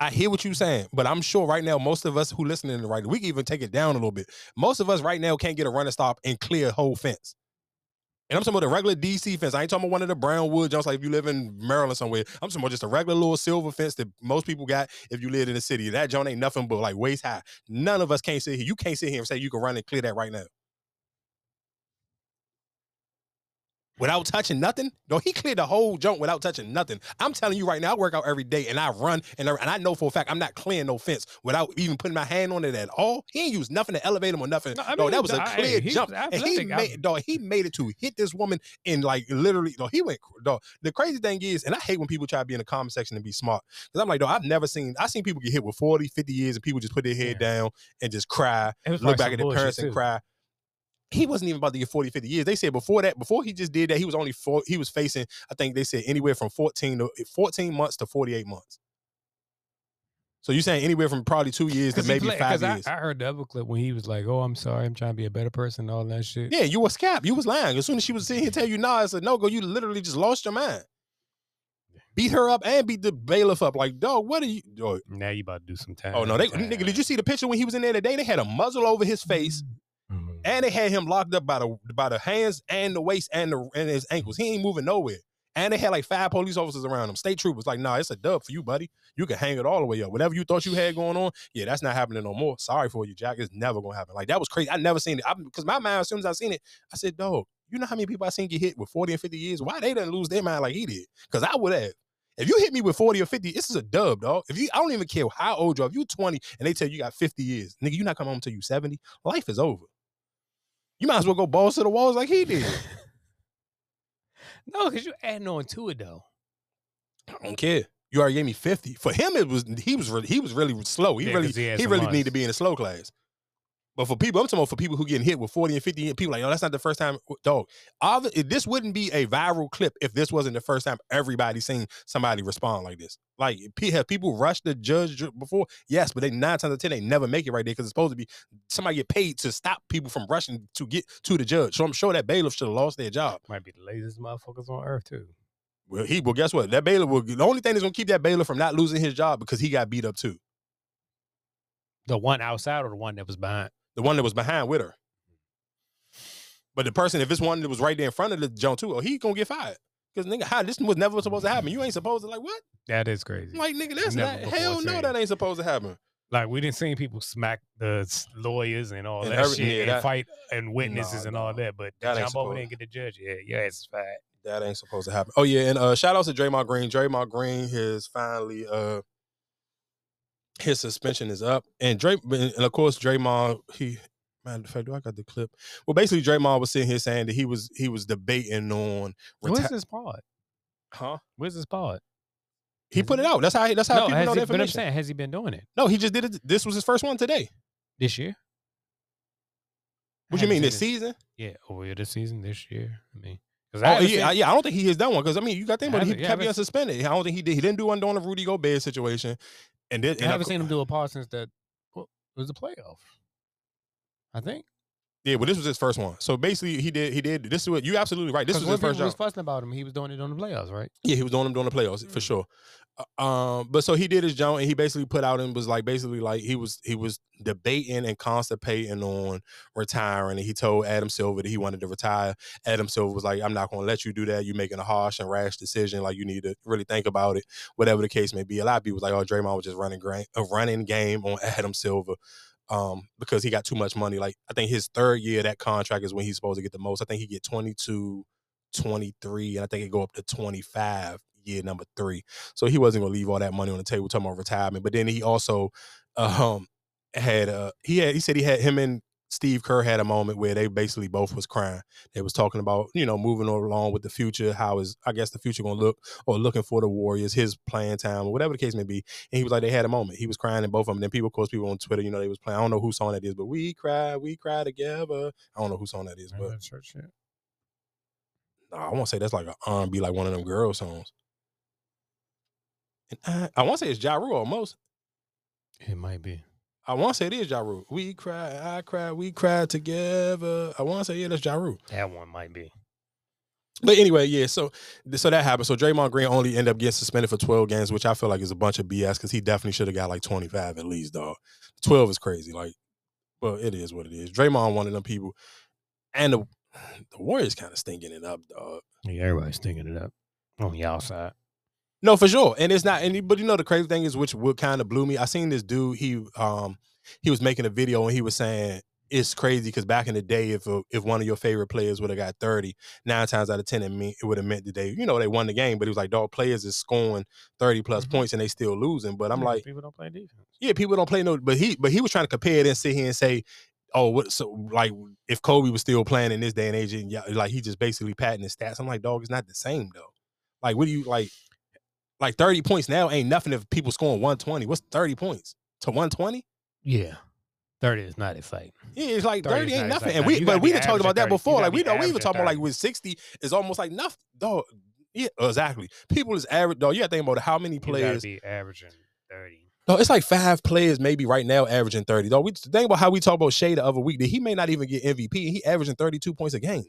I hear what you're saying, but I'm sure right now most of us who listening to right, we can even take it down a little bit. Most of us right now can't get a running stop and clear a whole fence. And I'm talking about the regular DC fence. I ain't talking about one of the brown wood jumps like if you live in Maryland somewhere. I'm talking about just a regular little silver fence that most people got if you live in the city. That joint ain't nothing but like waist high. None of us can't sit here. You can't sit here and say you can run and clear that right now. Without touching nothing? No, he cleared the whole junk without touching nothing. I'm telling you right now, I work out every day and I run and I, and I know for a fact I'm not clearing no fence without even putting my hand on it at all. He ain't used nothing to elevate him or nothing. No, I mean, that was a clear he- jump. And he made dog, he made it to hit this woman and like literally, dog, he went dog. The crazy thing is, and I hate when people try to be in the comment section and be smart. Because I'm like, dog, I've never seen I've seen people get hit with 40, 50 years and people just put their head down and just cry, look back at their parents and cry he wasn't even about to get 40, 50 years. They said before that, before he just did that, he was only four, he was facing, I think they said anywhere from 14 to 14 months to 48 months. So you're saying anywhere from probably two years to maybe play- five 'cause I, years. I heard the other clip when he was like, "Oh, I'm sorry, I'm trying to be a better person," and all that shit. yeah, you were scap. You was lying. As soon as she was sitting here tell you nah, it's a no go, you literally just lost your mind. Beat her up and beat the bailiff up. Like, dog, what are you dog, Now you about to do some time. Oh no, they nigga, did you see the picture when he was in there today? They had a muzzle over his face. Mm. Mm-hmm. And they had him locked up by the by the hands and the waist and the and his ankles. He ain't moving nowhere. And they had like five police officers around him. State troopers like, nah, it's a dub for you, buddy. You can hang it all the way up. Whatever you thought you had going on, yeah, that's not happening no more. Sorry for you, Jack. It's never gonna happen. Like that was crazy. I never seen it. Because my mind, as soon as I seen it, I said, dog, you know how many people I seen get hit with 40 and 50 years? Why they didn't lose their mind like he did? Because I would have. If you hit me with 40 or 50, this is a dub, dog. If you I don't even care how old you are. If you 20 and they tell you you got 50 years, nigga, you not coming home until you 70, life is over. You might as well go balls to the walls like he did. *laughs* No, because you're adding on to it though. I don't care. You already gave me 50. For him, it was he was really he was really slow. He Yeah, really he he, really months. need to be in a slow class. But for people, I'm talking about for people who getting hit with 40 and 50, people like, oh, that's not the first time. Dog, obvi- this wouldn't be a viral clip if this wasn't the first time everybody seen somebody respond like this. Like, have people rushed the judge before? Yes, but they nine times out of ten they never make it right there because it's supposed to be somebody get paid to stop people from rushing to get to the judge. So I'm sure that bailiff should have lost their job. Might be the laziest motherfuckers on earth too. Well, he well, guess what? That bailiff will the only thing that's gonna keep that bailiff from not losing his job because he got beat up too. The one outside or the one that was behind? The one that was behind with her. But the person, if it's one that was right there in front of the Joan too, oh, he gonna get fired. Because nigga, how this was never supposed to happen. You ain't supposed to like what? That is crazy. Like, nigga, that's Never not hell no, that ain't supposed to happen. Like we didn't see people smack the lawyers and all And that every- shit yeah, and that- fight and witnesses Nah, and all that. But That over there and get the judge. Yeah, yeah, it's fat. That ain't supposed to happen. Oh yeah, and uh shout out to Draymond Green. Draymond Green has finally uh his suspension is up. And Dray and of course Draymond he matter of fact, do I got the clip? Well, basically Draymond was sitting here saying that he was he was debating on Where's reti- this part? Huh? Where's this part? He put it out. That's how that's how No, people know he, the but I'm saying, has he been doing it No, he just did it. This was his first one today. this year? What you mean this season? Yeah, oh, over this season, this year. I mean, because Oh yeah, I, yeah. I don't think he has done one because I mean you got to think about it. He yeah, kept being suspended. I don't think he did. He didn't do one during the Rudy Gobert situation. And then I and haven't of- seen him do a part since that. Well, it was the playoff. I think. Yeah, but this was his first one. So basically, he did. He did. This is what you absolutely right. This was his first was job. fussing about him, he was doing it on the playoffs, right? Yeah, he was doing them during the playoffs Mm. for sure. Uh, Um, but so he did his job, and he basically put out and was like basically like he was he was debating and constipating on retiring, and he told Adam Silver that he wanted to retire. Adam Silver was like, "I'm not going to let you do that. You're making a harsh and rash decision. Like you need to really think about it, whatever the case may be." A lot of people was like, "Oh, Draymond was just running a running game on Adam Silver." Um, because he got too much money. Like I think his third year that contract is when he's supposed to get the most. I think he get 22, 23, and I think it go up to 25 year number three. So he wasn't gonna leave all that money on the table talking about retirement. But then he also um had uh he had he said he had him and Steve Kerr had a moment where they basically both was crying. They was talking about, you know, moving along with the future, how is I guess the future gonna look or looking for the Warriors, his playing time, or whatever the case may be. And he was like, they had a moment. He was crying in both of them. Then people, of course, people on Twitter, you know, they was playing. I don't know whose song that is, but we cry, we cry together. I don't know whose song that is, but church shit. Nah, I want to say that's like an R&B, like one of them girl songs. I, I want to say it's Ja Rule almost. It might be. I want to say it is Ja Rule. We cry, I cry, we cry together. I want to say yeah, that's Ja Rule. That one might be. But anyway, yeah. So so that happened. So Draymond Green only ended up getting suspended for 12 games, which I feel like is a bunch of BS because he definitely should have got like 25 at least, dog. 12 is crazy. Like, well, it is what it is. Draymond one of them people, and the the Warriors kind of stinking it up, dog. Yeah, everybody's stinking it up on y'all side. No, for sure. And it's not any but you know the crazy thing is which what kind of blew me. I seen this dude, he um he was making a video and he was saying it's crazy because back in the day, if a, if one of your favorite players would have got 30, nine times out of 10, it, mean, it would have meant that they, you know, they won the game. But he was like, dog, players is scoring 30 plus points and they still losing. But I'm Yeah, like, people don't play defense. yeah, people don't play no, but he, but he was trying to compare it and sit here and say, oh, what, so like if Kobe was still playing in this day and age, and yeah, like he just basically patting his stats. I'm like, dog, it's not the same though. Like, what do you like? Like 30 points now ain't nothing if people scoring 120. What's 30 points to 120? Yeah. 30 is not exciting. Yeah, it's like 30 30, ain't nothing. exciting. And we but we be done talked about that 30. Before. Like we know we even talking about like with 60 is almost like nothing. Dog. Yeah, exactly. People is average dog. You gotta think about how many You gotta players. be averaging 30. No, it's like five players maybe right now averaging 30. Though we think about how we talk about Shai the other week that he may not even get MVP. He averaging 32 points a game.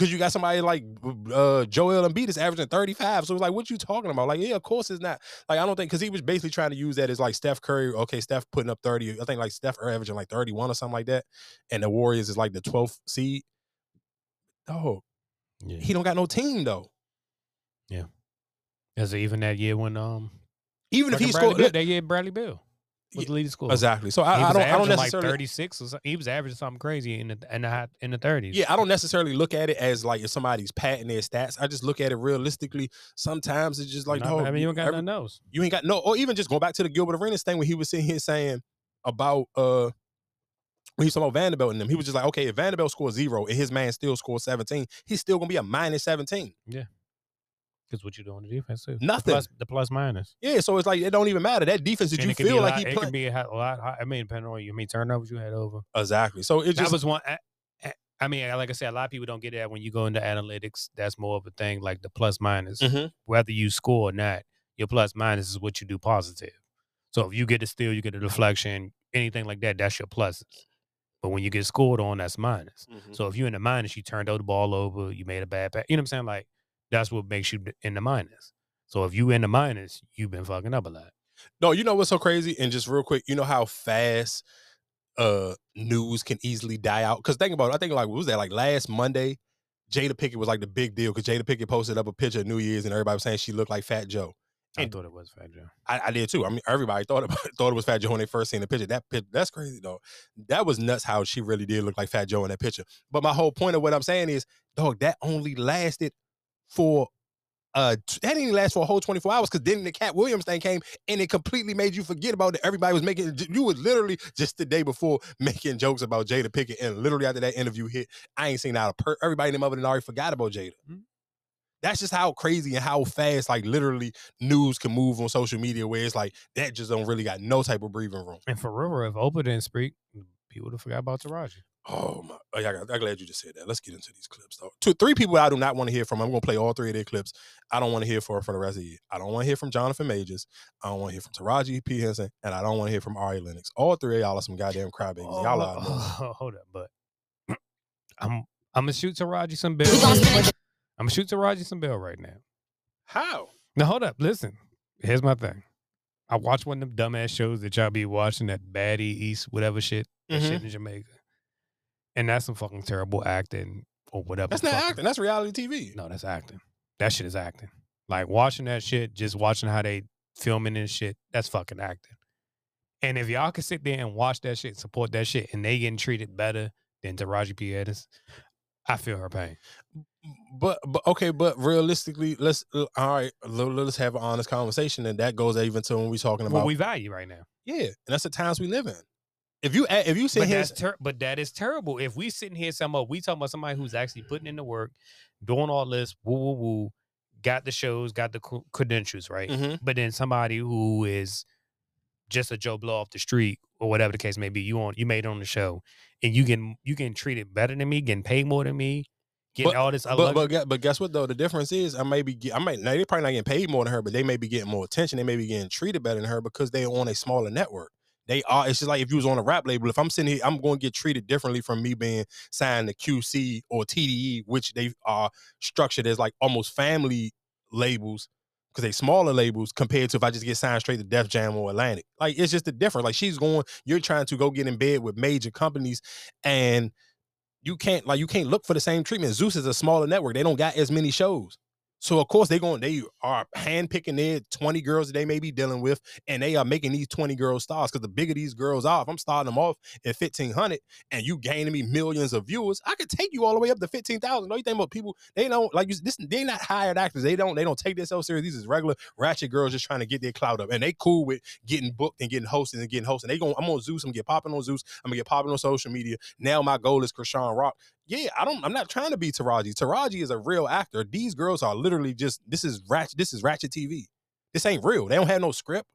Because you got somebody like uh Joel Embiid is averaging 35. So it's like, what you talking about? Like, yeah, of course it's not. Like, I don't think because he was basically trying to use that as like Steph Curry. Okay, Steph putting up 30. I think like Steph are averaging like 31 or something like that. And the Warriors is like the 12th seed. Oh, Yeah. he don't got no team though. Yeah. As even that year when um Even if he scored Beal, that year Bradley Beal was the leading scorer. Exactly. So I- I don't- I don't necessarily- like 36 or something. He was averaging something crazy in the in the in the 30s. Yeah, I don't necessarily look at it as like if somebody's patting their stats. I just look at it realistically. Sometimes it's just like, dog, I mean, you don't got every- nothing else. You ain't got no, or even just go back to the Gilbert Arenas thing when he was sitting here saying about uh when he was talking about Vanderbilt and them. He was just like, okay, if Vanderbilt scores zero and his man still scores 17, he's still gonna be a minus 17. Yeah. Because what you doing on the defense too? Nothing. The plus, the plus minus. Yeah, so it's like it don't even matter. That defense that And you could feel like lot, he it can be a lot. high- I mean, depending on you, I mean turnovers you had over. Exactly. So it that just was one. I- I- mean, like I said, a lot of people don't get that when you go into analytics. That's more of a thing, like the plus minus. Mhm. Whether you score or not, your plus minus is what you do positive. So if you get a steal, you get a deflection, anything like that, that's your pluses. But when you get scored on, that's minus. Mm-hmm. So if you're in the minus, you turned over the ball over, you made a bad pass. You know what I'm saying? Like that's what makes you in the minus. So if you in the minus, you've been fucking up a lot. No, you know what's so crazy? And just real quick, you know how fast uh news can easily die out? Because think about it, I think like what was that like last Monday? Jada Pickett was like the big deal because Jada Pickett posted up a picture of New Year's and everybody was saying she looked like Fat Joe. I thought it was Fat Joe. I, I did too. I mean, everybody thought about *laughs* thought it was Fat Joe when they first seen the picture. That that's crazy though. That was nuts how she really did look like Fat Joe in that picture. But my whole point of what I'm saying is, dog, that only lasted for uh that didn't even last for a whole 24 hours because then the Katt Williams thing came and it completely made you forget about it. Everybody was making you was literally just the day before making jokes about Jada Pickett, and literally after that interview hit, I ain't seen out a per everybody in the mother already forgot about Jada. That's just how crazy and how fast, like literally, news can move on social media. Where it's like that just don't really got no type of breathing room. And for real, if Oprah didn't speak, people would have forgot about Taraji. Oh my! Oh, yeah, I'm glad you just said that. Let's get into these clips, though. Two, three people I do not want to hear from. I'm going to play all three of their clips. I don't want to hear for for the rest of the year. I don't want to hear from Jonathan Majors. I don't want to hear from Taraji P Henson, and I don't want to hear from Ari Lennox. All three of y'all are some goddamn crybabies. y'all are. Oh, hold up, but *clears throat* I'm I'm gonna shoot Taraji some bill. I'm gonna shoot Taraji some bill right now. How? Now hold up, listen. Here's my thing. I watched one of them dumbass shows that y'all be watching that baddie East whatever shit, that shit Mhm. in Jamaica, and that's some fucking terrible acting or whatever. That's not acting. That's reality TV. No, that's acting. That shit is acting. Like watching that shit, just watching how they filming and shit, that's fucking acting. And if y'all can sit there and watch that shit, support that shit, and they getting treated better than Taraji P. Edis, I feel her pain. But but okay, but realistically, let's uh, all right. let- Let's have an honest conversation, and that goes even to when we're talking about What we value right now. yeah, and that's the times we live in. If you a- if you sit But here, ter- but that is terrible. If we sitting here some more, we talking about somebody who's actually putting in the work, doing all this, woo woo woo, got the shows, got the cr- credentials, right? Mhm. But then somebody who is just a Joe Blow off the street or whatever the case may be, you on you made it on the show, and you can you getting treated better than me, getting paid more than me, getting all this. But but, but guess what though? The difference is I may be get- I might now they probably not getting paid more than her, but they may be getting more attention. They may be getting treated better than her because they're on a smaller network. They are. It's just like if you was on a rap label. If I'm sitting here, I'm going to get treated differently from me being signed to QC or TDE, which they are structured as like almost family labels because they smaller labels compared to if I just get signed straight to Def Jam or Atlantic. Like it's just the difference. Like she's going, you're trying to go get in bed with major companies, and you can't like you can't look for the same treatment. Zeus is a smaller network. They don't got as many shows. So of course they going they are handpicking their 20 girls that they may be dealing with, and they are making these 20 girls stars. Because the bigger these girls are, if I'm starting them off at 1500 and you gaining me millions of viewers, I could take you all the way up to 15,000. No, you think about people, they don't like you this they not hired actors. They don't they don't take themselves serious. These is regular ratchet girls just trying to get their clout up. And they cool with getting booked and getting hosted and getting hosted. They going I'm on Zeus, I'm gonna get popping on Zeus, I'm gonna get popping on social media. Now my goal is Chrisean Rock yeah, I don't. I'm not trying to be Taraji. Taraji is a real actor. These girls are literally just. This is ratchet. This is ratchet TV. This ain't real. They don't have no script.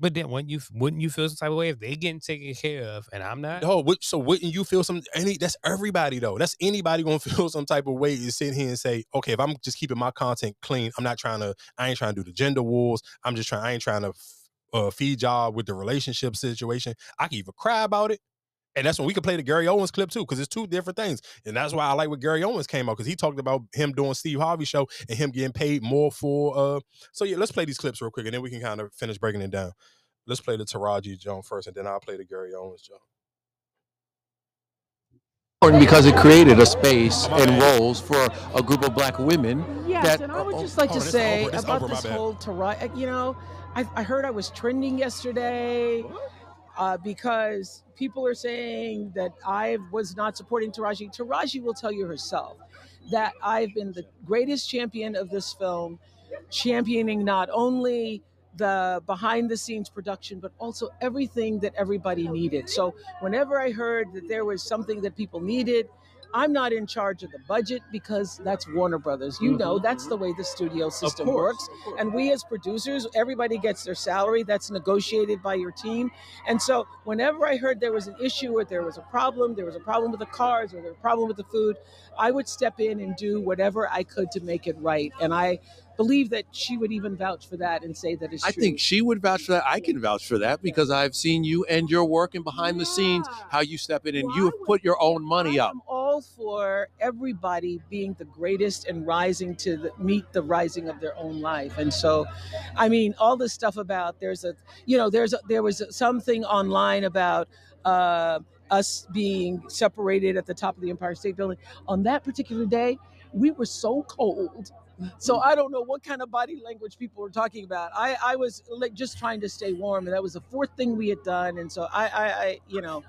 but then wouldn't you wouldn't you feel some type of way if they getting taken care of and I'm not? No, so wouldn't you feel some? Any that's everybody though. That's anybody gonna *laughs* feel some type of way is sit here and say, okay, if I'm just keeping my content clean, I'm not trying to. I ain't trying to do the gender wars. I'm just trying. I ain't trying to uh, feed y'all with the relationship situation. I can even cry about it. And that's when we could play the Gary Owens clip too, because it's two different things. And that's why I like what Gary Owens came out, because he talked about him doing Steve Harvey show and him getting paid more for uh so yeah, let's play these clips real quick and then we can kind of finish breaking it down. Let's play the Taraji Jones first, and then I'll play the Gary Owens Joan. important because it created a space and roles for a group of black women Yes, that and I would oh, just like oh, to this say this about over, this whole Taraji. You know, I, I heard I was trending yesterday uh, because people are saying that I was not supporting Taraji. Taraji will tell you herself that I've been the greatest champion of this film, championing not only the behind the scenes production, but also everything that everybody needed. So whenever I heard that there was something that people needed, I'm not in charge of the budget because that's Warner Brothers. You know, that's the way the studio system course, works. And we as producers, everybody gets their salary. That's negotiated by your team. And so whenever I heard there was an issue or there was a problem, there was a problem with the cars or there was a problem with the food, I would step in and do whatever I could to make it right. And I believe that she would even vouch for that and say that it's true. I true. think she would vouch for that. I can vouch for that because I've seen you and your work and behind the scenes, how you step in and you have put your own money up. I'm all for everybody being the greatest and rising to the, meet the rising of their own life. And so, I mean, all this stuff about there's a, you know, there's a, there was something online about uh, us being separated at the top of the Empire State Building. On that particular day, we were so cold So I don't know what kind of body language people were talking about. I, I was like just trying to stay warm, and that was the fourth thing we had done. And so I, I, I you know,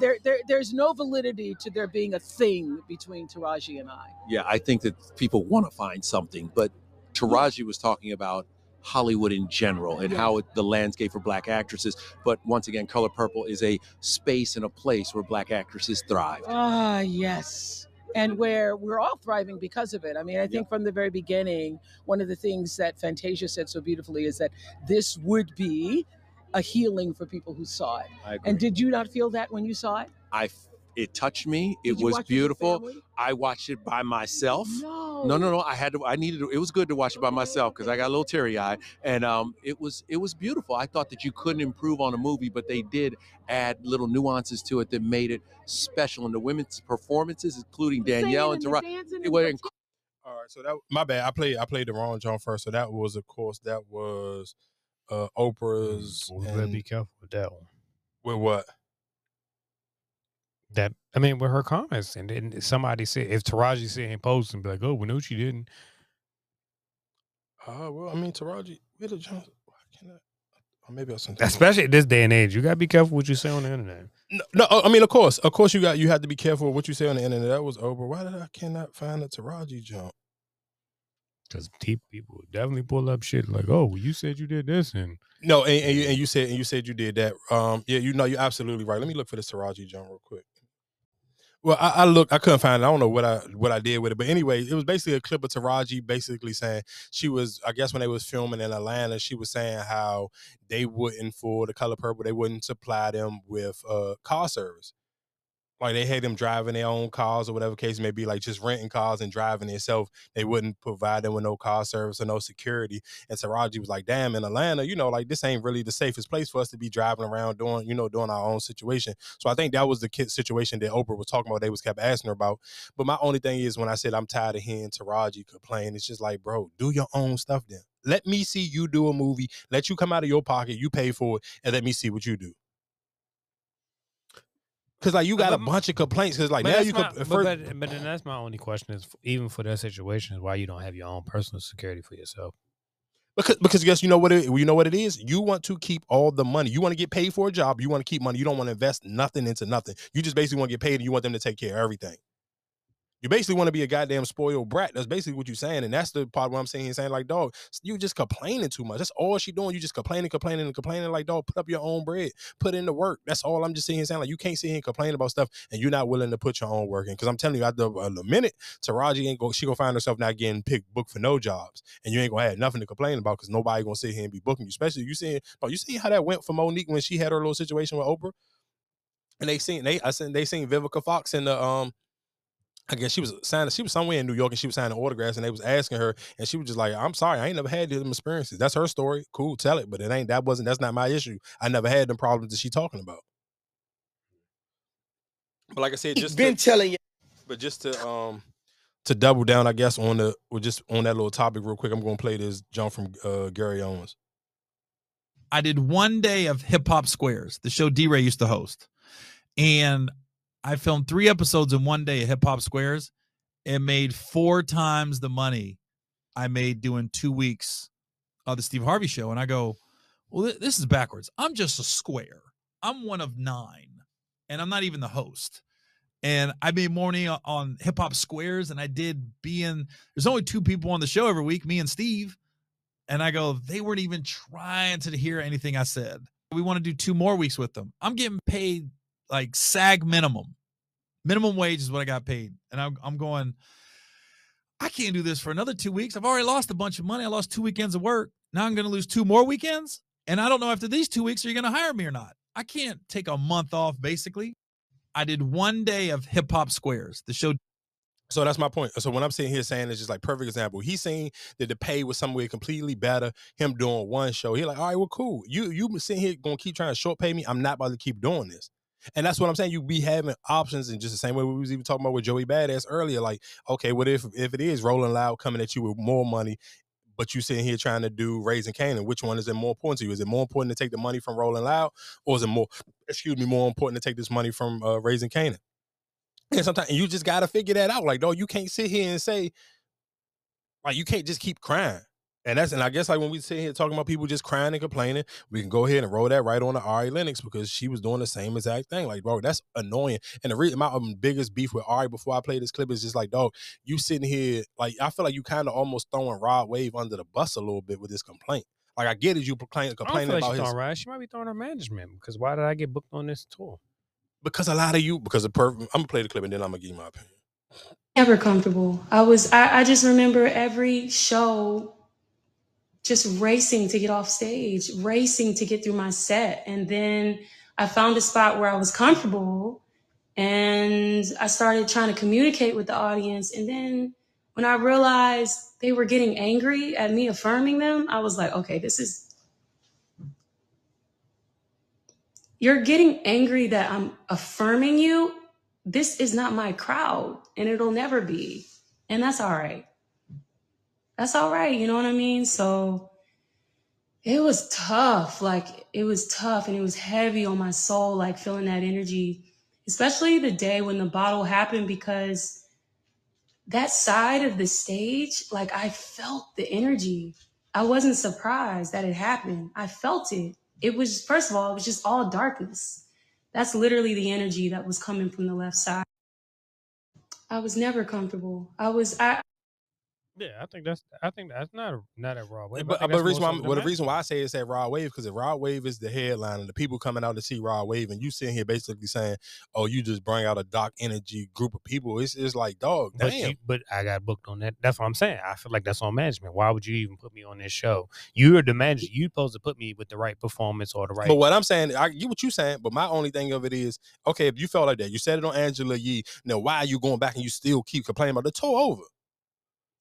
there, there, there's no validity to there being a thing between Taraji and I. Yeah, I think that people want to find something, but Taraji was talking about Hollywood in general and Yeah. how it, the landscape for black actresses. But once again, Color Purple is a space and a place where black actresses thrive. Ah, yes. And where we're all thriving because of it. I mean, I think from the very beginning, one of the things that Fantasia said so beautifully is that this would be a healing for people who saw it. I agree. And did you not feel that when you saw it? I it touched me. It Did you was watch it beautiful. I watched it by myself. No. no, no, no. I had to. I needed. To, it was good to watch it by myself because I got a little teary eyed, and um, it was it was beautiful. I thought that you couldn't improve on a movie, but they did add little nuances to it that made it special. And the women's performances, including Danielle and Tara, it was incredible. All right, so that my bad. I played I played the wrong John first. So that was, of course, that was uh Oprah's. We better and- be careful with that one. with what? That I mean, with her comments, and then somebody said if Taraji said in post and be like, "Oh, we know she didn't." Uh, well, I mean, Taraji, where the John? Why can't I? Or maybe I sent. Especially at this day and age, you gotta be careful what you say on the internet. No, no, I mean, of course, of course, you got you have to be careful what you say on the internet. That was over. Why did I cannot find the Taraji jump? Because people definitely pull up shit like, "Oh, well, you said you did this," and No, and, and, you, and you said and you said you did that. Um, yeah, you know, you're absolutely right. Let me look for this Taraji jump real quick. Well, I, I look, I couldn't find it. I don't know what I what I did with it, but anyway, it was basically a clip of Taraji basically saying she was, I guess, when they was filming in Atlanta, she was saying how they wouldn't for the color purple, they wouldn't supply them with uh car service. Like they had them driving their own cars or whatever case may be, like just renting cars and driving themselves. They wouldn't provide them with no car service or no security. And Taraji was like, damn, in Atlanta, you know, like this ain't really the safest place for us to be driving around doing, you know, doing our own situation. So I think that was the kid situation that Oprah was talking about. They was kept asking her about. But my only thing is when I said I'm tired of hearing Taraji complain, it's just like, bro, do your own stuff then. Let me see you do a movie. Let you come out of your pocket, you pay for it, and let me see what you do. Cause like you got a bunch of complaints. Cause like now you could but, but, but then that's my only question is even for that situation is why you don't have your own personal security for yourself. Because because guess you know what it you know what it is? You want to keep all the money. You want to get paid for a job. You want to keep money. You don't want to invest nothing into nothing. You just basically want to get paid and you want them to take care of everything. You basically want to be a goddamn spoiled brat. That's basically what you're saying. And that's the part where I'm saying saying like, dog, you just complaining too much. That's all she doing. You just complaining, complaining, and complaining. Like, dog, put up your own bread. Put in the work. That's all I'm just here saying. Like, you can't sit here and complain about stuff and you're not willing to put your own work in. Because I'm telling you, after a minute, Taraji ain't go, she gonna find herself not getting picked booked for no jobs. And you ain't gonna have nothing to complain about because nobody gonna sit here and be booking you. Especially you seeing, but you see how that went for Mo'Nique when she had her little situation with Oprah. And they seen they I seen they seen Vivica Fox in the um I guess she was signing. She was somewhere in New York and she was signing autographs, and they was asking her, and she was just like, "I'm sorry, I ain't never had them experiences. That's her story. Cool, tell it, but it ain't. That wasn't. That's not my issue. I never had them problems that she talking about." But like I said, just been telling you. But just to um to double down, I guess on the or just on that little topic real quick, I'm gonna play this jump from uh, Gary Owens. I did one day of Hip Hop Squares, the show DeRay used to host. And I filmed three episodes in one day of Hip Hop Squares and made four times the money I made doing two weeks of the Steve Harvey show. And I go, well, th- this is backwards. I'm just a square. I'm one of nine, and I'm not even the host. And I made more money on- Hip Hop Squares than I did being. There's only two people on the show every week, me and Steve. And I go, they weren't even trying to hear anything I said. We want to do two more weeks with them. I'm getting paid like SAG minimum. Minimum wage is what I got paid. And I'm, I'm going, I can't do this for another two weeks. I've already lost a bunch of money. I lost two weekends of work. Now I'm going to lose two more weekends. And I don't know after these two weeks, are you going to hire me or not? I can't take a month off, basically. I did one day of Hip Hop Squares, the show So that's my point. So when I'm sitting here saying it's just like perfect example, he's saying that the pay was somewhere completely better. Him doing one show, he like, all right, well, cool. You you sitting here gonna keep trying to short pay me. I'm not about to keep doing this. And that's what I'm saying. You be having options, and just the same way we was even talking about with Joey Badass earlier. Like, okay, what if if it is Rolling Loud coming at you with more money, but you sitting here trying to do Raising Kanan? Which one is it more important to you? Is it more important to take the money from Rolling Loud, or is it more, excuse me, more important to take this money from uh, Raising Kanan? And sometimes you just gotta figure that out. Like, no, you can't sit here and say Like you can't just keep crying. And that's and I guess like when we sit here talking about people just crying and complaining, we can go ahead and roll that right on to Ari Lennox because she was doing the same exact thing. Like, bro, that's annoying. And the reason my um, biggest beef with Ari before I play this clip is just like, dog, you sitting here like I feel like you kind of almost throwing Rod Wave under the bus a little bit with this complaint. Like I get it, you complain, I don't complaining feel like about she's his throwing right. She might be throwing her management because why did I get booked on this tour? because a lot of you because of per- I'm gonna play the clip and then I'm gonna give you my opinion. never comfortable. I was I, I just remember every show just racing to get off stage, racing to get through my set. And then I found a spot where I was comfortable and I started trying to communicate with the audience. And then when I realized they were getting angry at me affirming them, I was like, okay, this is you're getting angry that I'm affirming you. This is not my crowd and it'll never be. And that's all right. That's all right. You know what I mean? So it was tough. Like it was tough and it was heavy on my soul, like feeling that energy, especially the day when the bottle happened because that side of the stage, like I felt the energy. I wasn't surprised that it happened. I felt it. It was, first of all, it was just all darkness. That's literally the energy that was coming from the left side. I was never comfortable. I was, I, Yeah, I think that's I think that's not a not a raw way. But, uh, but the reason why well, the reason why I say it's that Rod Wave because if Rod Wave is the headline and the people coming out to see Rod Wave and you sitting here basically saying, "Oh, you just bring out a dark energy group of people," it's it's like, dog, But, damn. you, but I got booked on that. That's what I'm saying. I feel like that's on management. Why would you even put me on this show? You're the manager. You're supposed to put me with the right performance or the right. But what I'm saying, I get what you're saying, but my only thing of it is, okay, if you felt like that, you said it on Angela Yee. Now, why are you going back and you still keep complaining about the tour over?